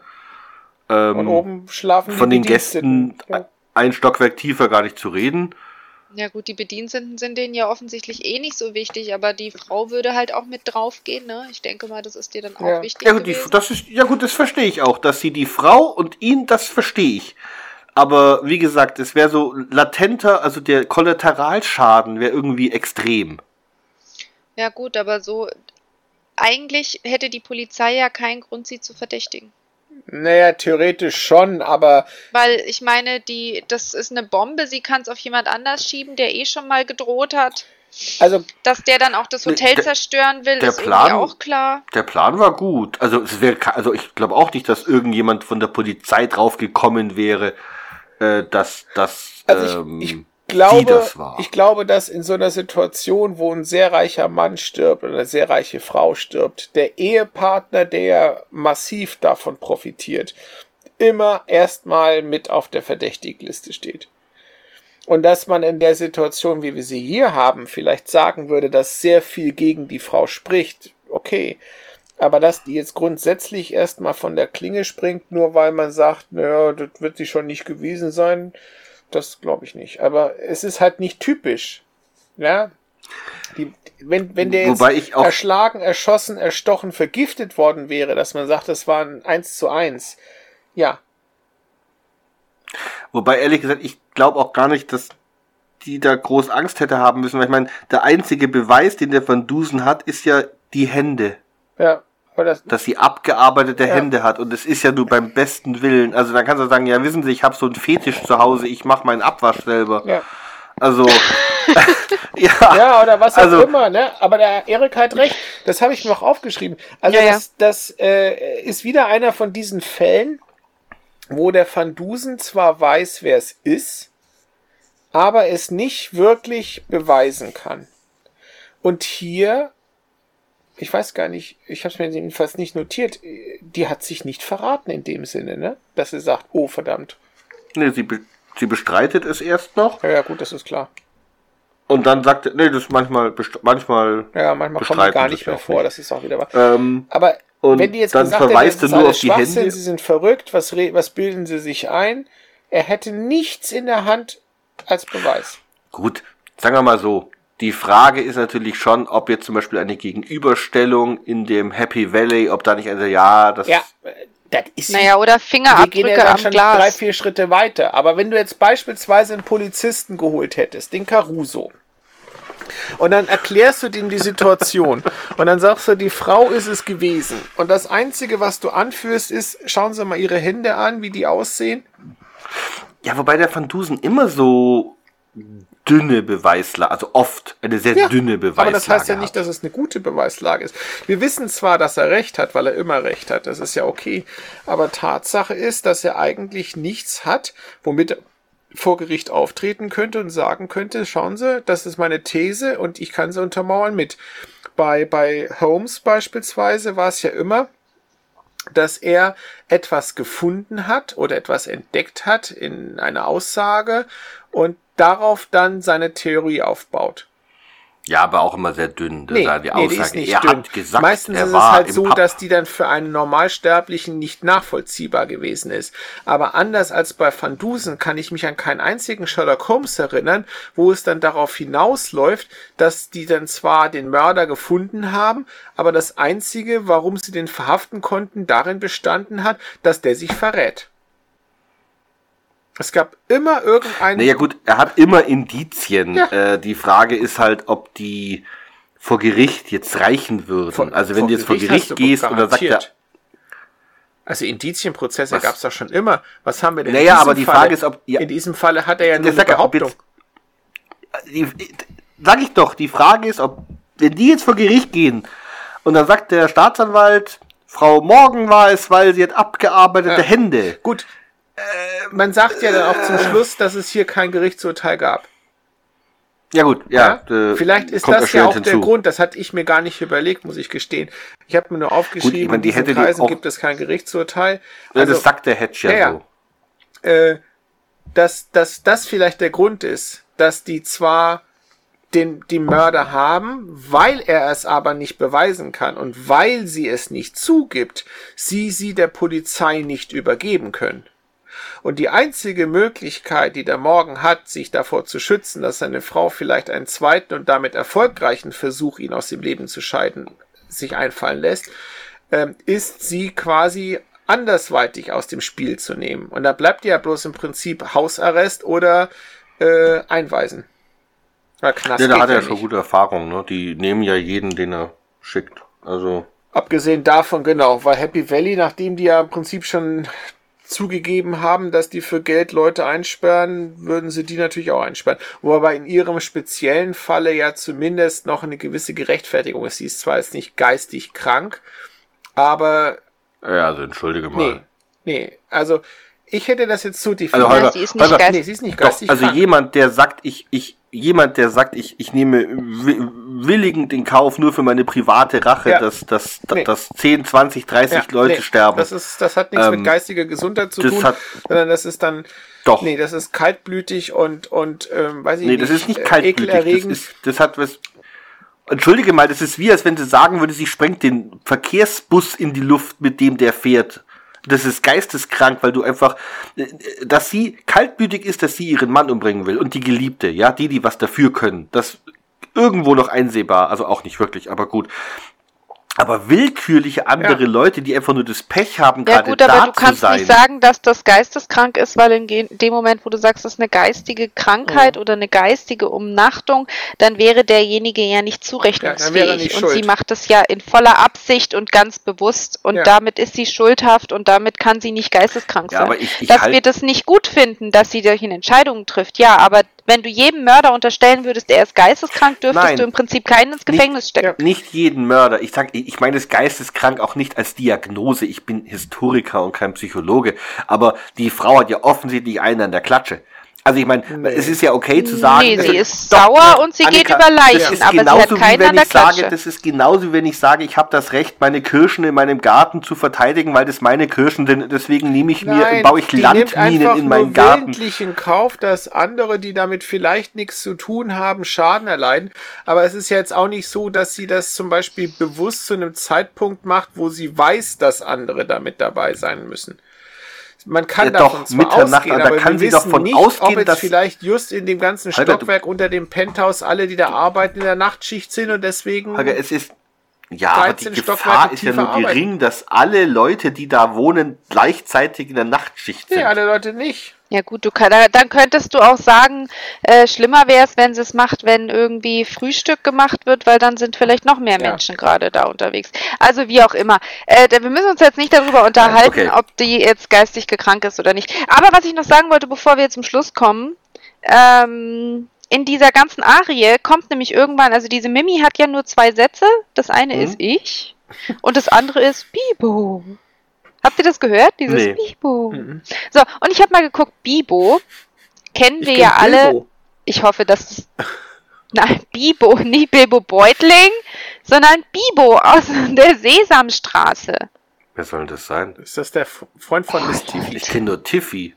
[SPEAKER 2] Ähm,
[SPEAKER 4] Und oben schlafen die
[SPEAKER 2] von den. Gästen
[SPEAKER 4] Ja.
[SPEAKER 2] ein Stockwerk tiefer gar nicht zu reden.
[SPEAKER 3] Ja gut, die Bediensteten sind denen ja offensichtlich eh nicht so wichtig, aber die Frau würde halt auch mit draufgehen, ne? Ich denke mal, das ist dir dann auch
[SPEAKER 4] Ja.
[SPEAKER 3] wichtig
[SPEAKER 2] Ja gut, die, das ist, ja gut, das verstehe ich auch, dass sie die Frau und ihn, das verstehe ich. Aber wie gesagt, es wäre so latenter, also der Kollateralschaden wäre irgendwie extrem.
[SPEAKER 3] Ja gut, aber so eigentlich hätte die Polizei ja keinen Grund, sie zu verdächtigen.
[SPEAKER 4] Naja, theoretisch schon, aber
[SPEAKER 3] Weil ich meine, die, das ist eine Bombe, sie kann es auf jemand anders schieben, der eh schon mal gedroht hat.
[SPEAKER 4] also
[SPEAKER 3] Dass der dann auch das
[SPEAKER 2] Nee,
[SPEAKER 3] Hotel
[SPEAKER 2] der-
[SPEAKER 3] zerstören will,
[SPEAKER 2] der
[SPEAKER 3] ist
[SPEAKER 2] Plan-
[SPEAKER 3] auch klar.
[SPEAKER 2] Der Plan war gut. Also es wäre, ke- also ich glaube auch nicht, dass irgendjemand von der Polizei drauf gekommen wäre, äh, dass das
[SPEAKER 4] Also ich-
[SPEAKER 2] ähm,
[SPEAKER 4] ich glaube, ich glaube, dass in so einer Situation, wo ein sehr reicher Mann stirbt oder eine sehr reiche Frau stirbt, der Ehepartner, der massiv davon profitiert, immer erstmal mit auf der Verdächtigliste steht. Und dass man in der Situation, wie wir sie hier haben, vielleicht sagen würde, dass sehr viel gegen die Frau spricht, okay. Aber dass die jetzt grundsätzlich erstmal von der Klinge springt, nur weil man sagt, naja, das wird sie schon nicht gewesen sein, das glaube ich nicht. Aber es ist halt nicht typisch. Ja. Die, wenn, wenn der jetzt
[SPEAKER 2] Wobei ich auch-
[SPEAKER 4] erschlagen, erschossen, erstochen, vergiftet worden wäre, dass man sagt, das war ein 1 zu 1. Ja.
[SPEAKER 2] Wobei ehrlich gesagt, ich glaube auch gar nicht, dass die da groß Angst hätte haben müssen, weil ich meine, der einzige Beweis, den der Van Dusen hat, ist ja die Hände.
[SPEAKER 4] Ja. Das,
[SPEAKER 2] dass sie abgearbeitete
[SPEAKER 4] Ja.
[SPEAKER 2] Hände hat und es ist ja nur beim besten Willen. Also dann kannst du sagen, ja wissen Sie, ich habe so einen Fetisch zu Hause, ich mache meinen Abwasch selber.
[SPEAKER 4] ja.
[SPEAKER 2] Also ja,
[SPEAKER 4] Ja, oder was auch
[SPEAKER 2] Also-
[SPEAKER 4] immer, ne? Aber der Erik hat recht. Das habe ich mir auch aufgeschrieben. Also
[SPEAKER 3] Ja, ja.
[SPEAKER 4] das, das äh, ist wieder einer von diesen Fällen, wo der Van Dusen zwar weiß, wer es ist, aber es nicht wirklich beweisen kann. Und hier, ich weiß gar nicht, ich habe es mir jedenfalls nicht notiert, die hat sich nicht verraten in dem Sinne, ne? Dass sie sagt, oh verdammt.
[SPEAKER 2] nee, sie, be sie bestreitet es erst noch
[SPEAKER 4] Ja, ja gut, das ist klar.
[SPEAKER 2] und dann sagt, er, nee, das ist manchmal manchmal
[SPEAKER 4] Ja, manchmal kommt gar nicht mehr vor,
[SPEAKER 2] nicht.
[SPEAKER 4] das ist auch wieder wahr.
[SPEAKER 2] ähm,
[SPEAKER 4] Aber wenn die jetzt
[SPEAKER 2] dann
[SPEAKER 4] gesagt
[SPEAKER 2] verweist er
[SPEAKER 4] ist
[SPEAKER 2] nur auf die Hände.
[SPEAKER 4] sie sind verrückt, was, was bilden sie sich ein? Er hätte nichts in der Hand als Beweis.
[SPEAKER 2] gut, sagen wir mal so. Die Frage ist natürlich schon, ob jetzt zum Beispiel eine Gegenüberstellung in dem Happy Valley, ob da nicht eine, ja, das
[SPEAKER 4] Ja, das ist
[SPEAKER 3] Naja, oder
[SPEAKER 4] wir gehen ja
[SPEAKER 3] Fingerabdrücke am
[SPEAKER 4] schon drei,
[SPEAKER 3] Glas.
[SPEAKER 4] vier Schritte weiter. Aber wenn du jetzt beispielsweise einen Polizisten geholt hättest, den Caruso, und dann erklärst du dem die Situation und dann sagst du, die Frau ist es gewesen. Und das Einzige, was du anführst, ist, schauen Sie mal Ihre Hände an, wie die aussehen.
[SPEAKER 2] Ja, wobei der Van Dusen immer so dünne Beweislage, also oft eine sehr
[SPEAKER 4] Ja,
[SPEAKER 2] dünne Beweislage
[SPEAKER 4] Aber das heißt ja
[SPEAKER 2] hat.
[SPEAKER 4] nicht, dass es eine gute Beweislage ist. Wir wissen zwar, dass er recht hat, weil er immer recht hat, das ist ja okay, aber Tatsache ist, dass er eigentlich nichts hat, womit er vor Gericht auftreten könnte und sagen könnte, schauen Sie, das ist meine These und ich kann sie untermauern mit. Bei, bei Holmes beispielsweise war es ja immer, dass er etwas gefunden hat oder etwas entdeckt hat in einer Aussage und darauf dann seine Theorie aufbaut.
[SPEAKER 2] Ja, aber auch immer sehr dünn. Das
[SPEAKER 4] Nee,
[SPEAKER 2] war die
[SPEAKER 4] nee, die
[SPEAKER 2] Aussage.
[SPEAKER 4] ist nicht
[SPEAKER 2] er
[SPEAKER 4] dünn.
[SPEAKER 2] hat gesagt,
[SPEAKER 4] Meistens ist es halt so,
[SPEAKER 2] Pub.
[SPEAKER 4] dass die dann für einen Normalsterblichen nicht nachvollziehbar gewesen ist. Aber anders als bei Van Dusen kann ich mich an keinen einzigen Sherlock Holmes erinnern, wo es dann darauf hinausläuft, dass die dann zwar den Mörder gefunden haben, aber das einzige, warum sie den verhaften konnten, darin bestanden hat, dass der sich verrät. Es gab immer irgendeinen
[SPEAKER 2] Naja gut, er hat immer Indizien.
[SPEAKER 4] Ja.
[SPEAKER 2] Äh, die Frage ist halt, ob die vor Gericht jetzt reichen würden.
[SPEAKER 4] Vor-
[SPEAKER 2] also wenn du jetzt vor
[SPEAKER 4] Gericht
[SPEAKER 2] gehst und dann sagt er.
[SPEAKER 4] Also Indizienprozesse gab es doch schon immer. Was haben wir denn? in
[SPEAKER 2] naja,
[SPEAKER 4] diesem
[SPEAKER 2] aber die
[SPEAKER 4] Falle?
[SPEAKER 2] Frage ist, ob, ja,
[SPEAKER 4] In diesem Falle hat er ja nur eine Behauptung.
[SPEAKER 2] jetzt- die, sag ich doch, die Frage ist, ob, wenn die jetzt vor Gericht gehen und dann sagt der Staatsanwalt, Frau Morgen war es, weil sie hat abgearbeitete
[SPEAKER 4] Ja.
[SPEAKER 2] Hände.
[SPEAKER 4] Gut, man sagt ja dann auch zum Schluss, dass es hier kein Gerichtsurteil gab.
[SPEAKER 2] Ja gut, ja. äh,
[SPEAKER 4] Vielleicht ist das ja auch
[SPEAKER 2] erschwerend
[SPEAKER 4] der
[SPEAKER 2] hinzu.
[SPEAKER 4] Grund. Das hatte ich mir gar nicht überlegt, muss ich gestehen. Ich habe mir nur aufgeschrieben,
[SPEAKER 2] Gut, ich meine, die
[SPEAKER 4] in diesen Kreisen gibt es kein Gerichtsurteil.
[SPEAKER 2] Ja,
[SPEAKER 4] Also,
[SPEAKER 2] das sagt der Hedge ja,
[SPEAKER 4] ja, ja.
[SPEAKER 2] so.
[SPEAKER 4] äh, dass, dass das vielleicht der Grund ist, dass die zwar den, die Mörder haben, weil er es aber nicht beweisen kann und weil sie es nicht zugibt, sie sie der Polizei nicht übergeben können. Und die einzige Möglichkeit, die der Morgen hat, sich davor zu schützen, dass seine Frau vielleicht einen zweiten und damit erfolgreichen Versuch, ihn aus dem Leben zu scheiden, sich einfallen lässt, ähm, ist sie quasi andersweitig aus dem Spiel zu nehmen. Und da bleibt ja bloß im Prinzip Hausarrest oder äh, Einweisen. Weil Knast
[SPEAKER 2] Ja, da hat er
[SPEAKER 4] ja
[SPEAKER 2] schon gute Erfahrungen, ne? Die nehmen ja jeden, den er schickt. Also,
[SPEAKER 4] Abgesehen davon, genau, weil Happy Valley, nachdem die ja im Prinzip schon zugegeben haben, dass die für Geld Leute einsperren, würden sie die natürlich auch einsperren. Wobei in ihrem speziellen Falle ja zumindest noch eine gewisse Gerechtfertigung ist. Sie ist zwar jetzt nicht geistig krank, aber
[SPEAKER 2] ja, also entschuldige mal.
[SPEAKER 4] nee, nee, also ich hätte das jetzt so
[SPEAKER 2] Also
[SPEAKER 4] definiert.
[SPEAKER 2] Holger,
[SPEAKER 3] Ja, sie ist nicht
[SPEAKER 2] Holger,
[SPEAKER 3] geistig-
[SPEAKER 4] nee, sie ist nicht
[SPEAKER 2] Doch,
[SPEAKER 4] geistig
[SPEAKER 2] also
[SPEAKER 4] krank.
[SPEAKER 2] jemand, der sagt, ich, ich, jemand, der sagt, ich, ich nehme wi- willigend in Kauf nur für meine private Rache,
[SPEAKER 4] Ja.
[SPEAKER 2] dass, dass,
[SPEAKER 4] Nee.
[SPEAKER 2] dass 10, 20, 30
[SPEAKER 4] Ja,
[SPEAKER 2] Leute
[SPEAKER 4] nee,
[SPEAKER 2] sterben.
[SPEAKER 4] Das, ist, das hat nichts
[SPEAKER 2] Ähm,
[SPEAKER 4] mit geistiger Gesundheit zu tun,
[SPEAKER 2] hat-
[SPEAKER 4] sondern das ist dann,
[SPEAKER 2] Doch.
[SPEAKER 4] nee, das ist kaltblütig und, und ähm, weiß ich
[SPEAKER 2] nee,
[SPEAKER 4] nicht,
[SPEAKER 2] das ist nicht kaltblütig. Das, ist, das hat was. Entschuldige mal, das ist wie, als wenn du sagen würdest, sie sprengt den Verkehrsbus in die Luft, mit dem der fährt. Das ist geisteskrank, weil du einfach, äh, dass sie kaltblütig ist, dass sie ihren Mann umbringen will und die Geliebte, ja, die, die was dafür können. Das irgendwo noch einsehbar, also auch nicht wirklich, aber gut. Aber willkürliche andere
[SPEAKER 4] Ja.
[SPEAKER 2] Leute, die einfach nur das Pech haben,
[SPEAKER 3] Ja
[SPEAKER 2] gerade
[SPEAKER 3] gut, aber
[SPEAKER 2] da
[SPEAKER 3] du kannst
[SPEAKER 2] sein.
[SPEAKER 3] nicht sagen, dass das geisteskrank ist, weil in dem Moment, wo du sagst, das ist eine geistige Krankheit
[SPEAKER 4] Mhm.
[SPEAKER 3] oder eine geistige Umnachtung, dann wäre derjenige ja nicht
[SPEAKER 4] Ja,
[SPEAKER 3] zurechnungsfähig.
[SPEAKER 4] nicht
[SPEAKER 3] und
[SPEAKER 4] schuld.
[SPEAKER 3] sie macht das ja in voller Absicht und ganz bewusst und
[SPEAKER 4] Ja.
[SPEAKER 3] damit ist sie schuldhaft und damit kann sie nicht geisteskrank
[SPEAKER 2] Ja,
[SPEAKER 3] sein.
[SPEAKER 2] ich, ich
[SPEAKER 3] dass
[SPEAKER 2] halt-
[SPEAKER 3] wir das nicht gut finden, dass sie solche Entscheidungen trifft, ja, aber wenn du jedem Mörder unterstellen würdest, er ist geisteskrank, dürftest
[SPEAKER 2] Nein.
[SPEAKER 3] du im Prinzip keinen ins Gefängnis stecken.
[SPEAKER 2] nicht jeden Mörder. Ich sag, ich meine das geisteskrank auch nicht als Diagnose. Ich bin Historiker und kein Psychologe. Aber die Frau hat ja offensichtlich einen an der Klatsche. Also ich meine, es ist ja okay zu sagen.
[SPEAKER 3] Nee, sie ist sauer und sie geht über Leichen,
[SPEAKER 2] das ist
[SPEAKER 3] aber sie hat
[SPEAKER 2] genauso wie
[SPEAKER 3] keinen
[SPEAKER 2] wenn
[SPEAKER 3] an der
[SPEAKER 2] ich sage,
[SPEAKER 3] Klatsche.
[SPEAKER 2] das ist genauso wie wenn ich sage, ich habe das Recht, meine Kirschen in meinem Garten zu verteidigen, weil das meine Kirschen sind. Deswegen nehme ich mir,
[SPEAKER 4] Nein,
[SPEAKER 2] baue ich Landminen in meinen Garten.
[SPEAKER 4] willentlich in Kauf, dass andere, die damit vielleicht nichts zu tun haben, Schaden erleiden. Aber es ist ja jetzt auch nicht so, dass sie das zum Beispiel bewusst zu einem Zeitpunkt macht, wo sie weiß, dass andere damit dabei sein müssen. Man kann
[SPEAKER 2] Ja, doch,
[SPEAKER 4] davon zwar
[SPEAKER 2] Mitternacht,
[SPEAKER 4] ausgehen,
[SPEAKER 2] da
[SPEAKER 4] aber
[SPEAKER 2] kann
[SPEAKER 4] wir
[SPEAKER 2] sie doch
[SPEAKER 4] wissen
[SPEAKER 2] von
[SPEAKER 4] nicht,
[SPEAKER 2] ausgehen,
[SPEAKER 4] ob jetzt
[SPEAKER 2] dass-
[SPEAKER 4] vielleicht just in dem ganzen
[SPEAKER 2] du-
[SPEAKER 4] Stockwerk unter dem Penthouse alle, die da arbeiten, in der Nachtschicht sind und deswegen...
[SPEAKER 2] Holger, es ist. Ja, aber die
[SPEAKER 4] 13
[SPEAKER 2] Gefahr ist ja nur
[SPEAKER 4] arbeiten.
[SPEAKER 2] gering, dass alle Leute, die da wohnen, gleichzeitig in der Nachtschicht sind.
[SPEAKER 4] nee, alle Leute nicht.
[SPEAKER 3] Ja gut, du kann, da- dann könntest du auch sagen, äh, schlimmer wäre es, wenn sie es macht, wenn irgendwie Frühstück gemacht wird, weil dann sind vielleicht noch mehr
[SPEAKER 4] Ja.
[SPEAKER 3] Menschen gerade da unterwegs. Also wie auch immer. Äh, wir müssen uns jetzt nicht darüber unterhalten,
[SPEAKER 2] okay.
[SPEAKER 3] ob die jetzt geistig gekrankt ist oder nicht. Aber was ich noch sagen wollte, bevor wir zum Schluss kommen, ähm, in dieser ganzen Arie kommt nämlich irgendwann, also diese Mimi hat ja nur zwei Sätze. Das eine
[SPEAKER 2] Mhm.
[SPEAKER 3] ist ich und das andere ist Bibo. Habt ihr das gehört? Dieses
[SPEAKER 2] Nee.
[SPEAKER 3] Bibo.
[SPEAKER 4] Mhm.
[SPEAKER 3] So, und ich habe mal geguckt, Bibo kennen
[SPEAKER 4] Ich
[SPEAKER 3] wir
[SPEAKER 4] kenn
[SPEAKER 3] ja alle.
[SPEAKER 4] Bilbo.
[SPEAKER 3] Ich hoffe, dass es. Nein, Bibo, nicht Bilbo Beutling, sondern Bibo aus der Sesamstraße.
[SPEAKER 2] Wer soll denn das sein?
[SPEAKER 4] Ist das der Freund von Miss Tiffy?
[SPEAKER 2] Ich kenne nur Tiffy.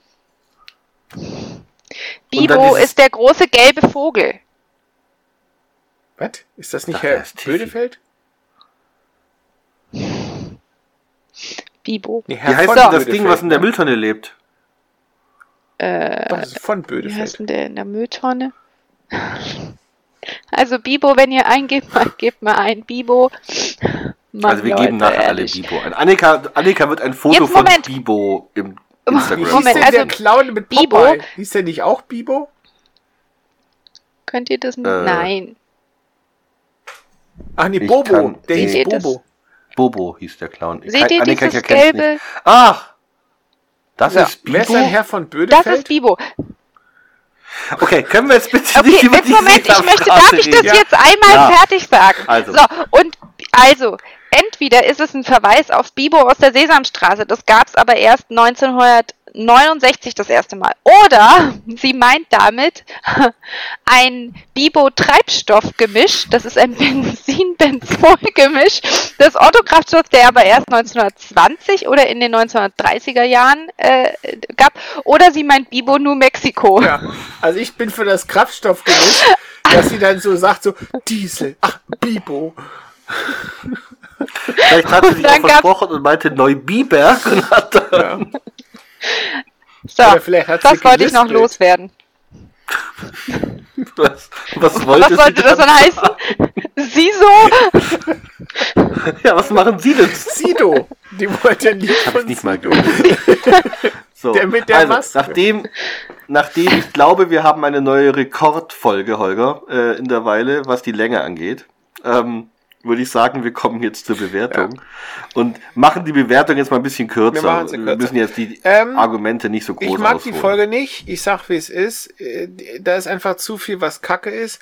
[SPEAKER 3] Bibo
[SPEAKER 2] dieses-
[SPEAKER 3] ist der große gelbe Vogel.
[SPEAKER 4] Was? Ist das nicht Herr
[SPEAKER 2] er ist.
[SPEAKER 4] Bödefeld?
[SPEAKER 3] Bibo.
[SPEAKER 4] Nee,
[SPEAKER 2] Wie
[SPEAKER 4] Herr
[SPEAKER 2] heißt
[SPEAKER 4] von
[SPEAKER 2] denn das
[SPEAKER 4] Bödefeld,
[SPEAKER 2] Ding, was in der
[SPEAKER 4] ne?
[SPEAKER 2] Mülltonne lebt?
[SPEAKER 3] Äh,
[SPEAKER 4] Doch, das ist von
[SPEAKER 3] wie
[SPEAKER 4] Bödefeld.
[SPEAKER 3] heißt denn der in der Mülltonne? Also Bibo, wenn ihr eingebt, gebt mal ein Bibo. Mann,
[SPEAKER 2] also wir
[SPEAKER 3] Leute,
[SPEAKER 2] geben nachher alle
[SPEAKER 3] ehrlich.
[SPEAKER 2] Bibo ein. Annika, Annika wird ein Foto
[SPEAKER 3] Jetzt,
[SPEAKER 2] von. Bibo im
[SPEAKER 4] Wie
[SPEAKER 2] Instagram.
[SPEAKER 4] hieß
[SPEAKER 3] Moment,
[SPEAKER 4] denn
[SPEAKER 3] also
[SPEAKER 4] der Clown mit
[SPEAKER 3] Bibo-
[SPEAKER 4] Popeye? Hieß der nicht auch Bibo?
[SPEAKER 3] Könnt ihr das nicht?
[SPEAKER 2] Äh.
[SPEAKER 3] Nein.
[SPEAKER 4] Ach nee,
[SPEAKER 2] Ich
[SPEAKER 4] Bobo.
[SPEAKER 2] kann-
[SPEAKER 4] Der hieß
[SPEAKER 3] Seht es?
[SPEAKER 4] Bobo.
[SPEAKER 2] Bobo hieß der Clown.
[SPEAKER 3] Seht ihr
[SPEAKER 2] Annika,
[SPEAKER 3] dieses
[SPEAKER 2] ich erkenn's
[SPEAKER 3] gelbe?
[SPEAKER 2] Nicht. Ach! Das
[SPEAKER 3] Ja.
[SPEAKER 2] ist
[SPEAKER 4] Wer ist
[SPEAKER 2] Bibo?
[SPEAKER 4] ein Herr von
[SPEAKER 3] Das
[SPEAKER 4] Bödefeld?
[SPEAKER 3] ist Bibo.
[SPEAKER 2] Okay, können wir jetzt bitte
[SPEAKER 3] Okay,
[SPEAKER 2] nicht über
[SPEAKER 3] jetzt
[SPEAKER 2] die
[SPEAKER 3] Moment, ich möchte, darf ich das
[SPEAKER 2] reden?
[SPEAKER 3] jetzt einmal
[SPEAKER 2] Ja.
[SPEAKER 3] fertig sagen?
[SPEAKER 2] Also.
[SPEAKER 3] So, und also, entweder ist es ein Verweis auf Bibo aus der Sesamstraße, das gab es aber erst 1969 das erste Mal. Oder sie meint damit ein Bibo-Treibstoffgemisch, das ist ein Benzin-Benzol-Gemisch, das Otto-Kraftstoff, der aber erst 1920 oder in den 1930er Jahren äh, gab. Oder sie meint Bibo New Mexico.
[SPEAKER 4] Ja, also ich bin für das Kraftstoffgemisch, dass sie dann so sagt, so Diesel, ach, Bibo.
[SPEAKER 2] Vielleicht hat sie
[SPEAKER 3] Und
[SPEAKER 2] sich auch versprochen und meinte Neubiberg und hat dann
[SPEAKER 4] Ja.
[SPEAKER 3] So,
[SPEAKER 4] Oder vielleicht hat sie
[SPEAKER 3] das wollte ich noch loswerden.
[SPEAKER 2] was, was wollte
[SPEAKER 3] Was sollte das
[SPEAKER 2] dann
[SPEAKER 3] heißen? Sie so?
[SPEAKER 2] Ja, was machen Sie denn?
[SPEAKER 4] Sido. Die wollte ein Lied
[SPEAKER 2] Hab ich
[SPEAKER 4] von
[SPEAKER 2] nicht mal gehört. So,
[SPEAKER 4] Der mit der
[SPEAKER 2] also,
[SPEAKER 4] Maske.
[SPEAKER 2] nachdem, nachdem ich glaube, wir haben eine neue Rekordfolge, Holger, äh, in der Weile, was die Länge angeht, ähm, würde ich sagen, wir kommen jetzt zur Bewertung und machen die Bewertung jetzt mal ein bisschen kürzer.
[SPEAKER 4] Wir sie
[SPEAKER 2] Wir
[SPEAKER 4] kürzer.
[SPEAKER 2] müssen jetzt die
[SPEAKER 4] Ähm,
[SPEAKER 2] Argumente nicht so groß
[SPEAKER 4] Ich mag
[SPEAKER 2] ausholen.
[SPEAKER 4] die Folge nicht. Ich sag, wie es ist. Äh, Da ist einfach zu viel, was Kacke ist.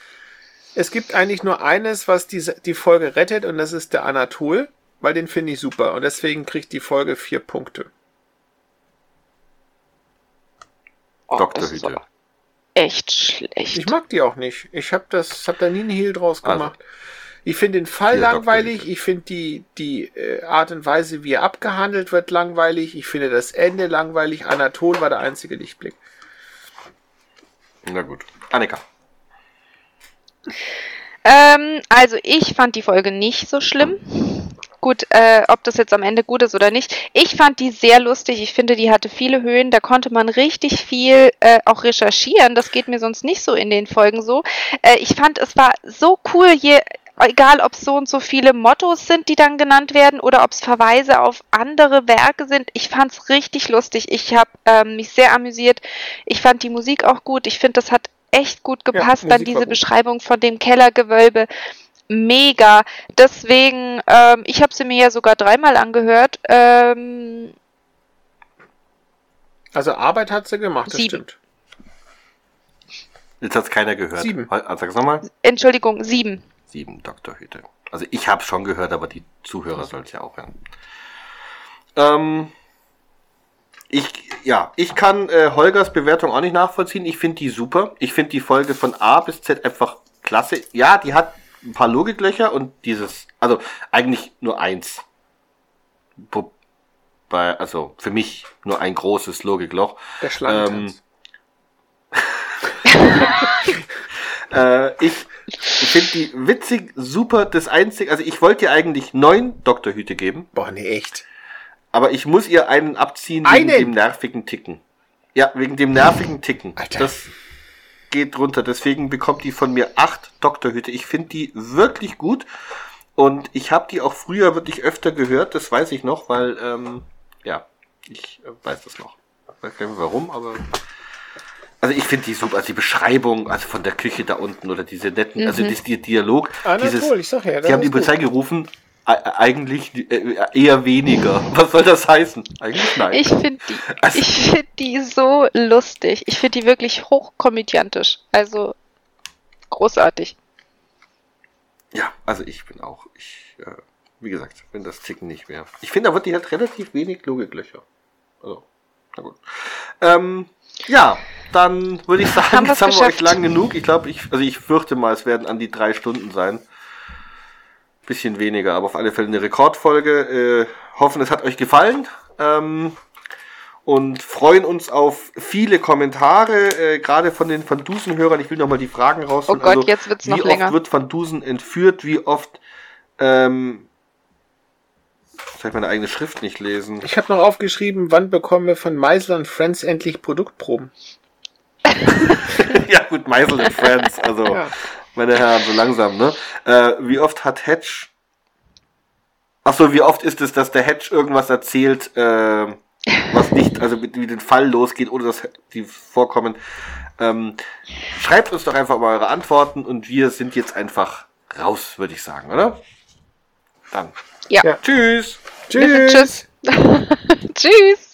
[SPEAKER 4] Es gibt eigentlich nur eines, was die, die Folge rettet, und das ist der Anatol, weil den finde ich super. Und deswegen kriegt die Folge vier Punkte.
[SPEAKER 3] Oh,
[SPEAKER 2] Dr.
[SPEAKER 3] aber echt schlecht.
[SPEAKER 4] Ich mag die auch nicht. Ich habe das, hab da nie einen Hehl draus
[SPEAKER 2] Also,
[SPEAKER 4] gemacht. Ich finde den Fall
[SPEAKER 2] ja,
[SPEAKER 4] langweilig. Ich finde die, die äh, Art und Weise, wie er abgehandelt wird, langweilig. Ich finde das Ende langweilig. Anatol war der einzige Lichtblick.
[SPEAKER 2] Na gut. Annika.
[SPEAKER 3] Ähm, also ich fand die Folge nicht so schlimm. Gut, äh, ob das jetzt am Ende gut ist oder nicht. Ich fand die sehr lustig. Ich finde, die hatte viele Höhen. Da konnte man richtig viel äh, auch recherchieren. Das geht mir sonst nicht so in den Folgen so. Äh, ich fand, es war so cool, je, egal ob es so und so viele Mottos sind, die dann genannt werden, oder ob es Verweise auf andere Werke sind. Ich fand es richtig lustig. Ich habe ähm, mich sehr amüsiert. Ich fand die Musik auch gut. Ich finde, das hat echt gut gepasst, dann
[SPEAKER 4] Musik war
[SPEAKER 3] diese. Beschreibung von dem Kellergewölbe. Mega. Deswegen, ähm, ich habe sie mir ja sogar dreimal angehört. Ähm,
[SPEAKER 4] Also Arbeit hat sie gemacht, das
[SPEAKER 3] Sieben.
[SPEAKER 4] stimmt.
[SPEAKER 2] Jetzt hat's keiner gehört.
[SPEAKER 4] Sieben.
[SPEAKER 2] Ah, Sag's nochmal.
[SPEAKER 3] Entschuldigung, sieben.
[SPEAKER 2] Sieben Dr. Hüte. Also ich habe schon gehört, aber die Zuhörer sollen es ja auch hören. Ähm, ich, ja, ich kann äh, Holgers Bewertung auch nicht nachvollziehen. Ich finde die super. Ich finde die Folge von A bis Z einfach klasse. Ja, die hat ein paar Logiklöcher und dieses, also eigentlich nur eins. Wobei, also für mich nur ein großes Logikloch.
[SPEAKER 4] Der Schlangentanz.
[SPEAKER 2] Äh, ich ich finde die witzig, super, das einzige, also ich wollte ihr eigentlich neun Doktorhüte geben,
[SPEAKER 4] Boah, nee, echt.
[SPEAKER 2] aber ich muss ihr einen abziehen wegen
[SPEAKER 4] Einen?
[SPEAKER 2] dem nervigen Ticken. Ja, wegen dem nervigen Ticken.
[SPEAKER 4] Alter.
[SPEAKER 2] Das geht runter, deswegen bekommt die von mir acht Doktorhüte. Ich finde die wirklich gut und ich habe die auch früher wirklich öfter gehört, das weiß ich noch, weil, ähm, ja, ich äh, weiß das noch. Ich weiß gar nicht warum, aber also ich finde die super, also die Beschreibung, also von der Küche da unten oder diese netten, also das, die Dialog,
[SPEAKER 4] Anatol,
[SPEAKER 2] dieses,
[SPEAKER 4] ich sag ja, das
[SPEAKER 2] die haben die
[SPEAKER 4] ist gut.
[SPEAKER 2] Polizei gerufen, eigentlich äh, eher weniger. Was soll das heißen? Eigentlich nein.
[SPEAKER 3] Ich finde die,
[SPEAKER 2] Also-
[SPEAKER 3] ich finde die so lustig. Ich finde die wirklich hochkomödiantisch. Also großartig.
[SPEAKER 2] ja, also ich bin auch, ich, äh, wie gesagt, wenn das Ticken nicht mehr. Ich finde, da wird die halt relativ wenig Logiklöcher. Also, na gut. Ähm, ja, dann würde ich sagen,
[SPEAKER 3] Haben
[SPEAKER 2] jetzt haben wir euch
[SPEAKER 3] geschafft.
[SPEAKER 2] lang genug. Ich glaube, ich, also ich fürchte mal, es werden an die drei Stunden sein. Bisschen weniger, aber auf alle Fälle eine Rekordfolge. Äh, hoffen, es hat euch gefallen. Ähm, und freuen uns auf viele Kommentare, äh, gerade von den Van Dusen-Hörern. Ich will nochmal die Fragen raus.
[SPEAKER 3] Oh Gott, jetzt wird's noch
[SPEAKER 2] Wie
[SPEAKER 3] länger.
[SPEAKER 2] oft wird Van Dusen entführt? Wie oft, ähm, ich meine eigene Schrift nicht lesen.
[SPEAKER 4] Ich habe noch aufgeschrieben, wann bekommen wir von Meisel und Friends endlich Produktproben?
[SPEAKER 2] ja, gut, Meisel and Friends, also,
[SPEAKER 4] Ja.
[SPEAKER 2] meine Herren, so langsam, ne? Äh, wie oft hat Hedge, ach so, wie oft ist es, dass der Hedge irgendwas erzählt, äh, was nicht, also mit, wie den Fall losgeht, ohne dass die vorkommen. Ähm, schreibt uns doch einfach mal eure Antworten und wir sind jetzt einfach raus, würde ich sagen, oder? Dann.
[SPEAKER 3] Ja.
[SPEAKER 4] Ja.
[SPEAKER 2] Tschüss.
[SPEAKER 4] Tschüss.
[SPEAKER 3] Tschüss. Tschüss.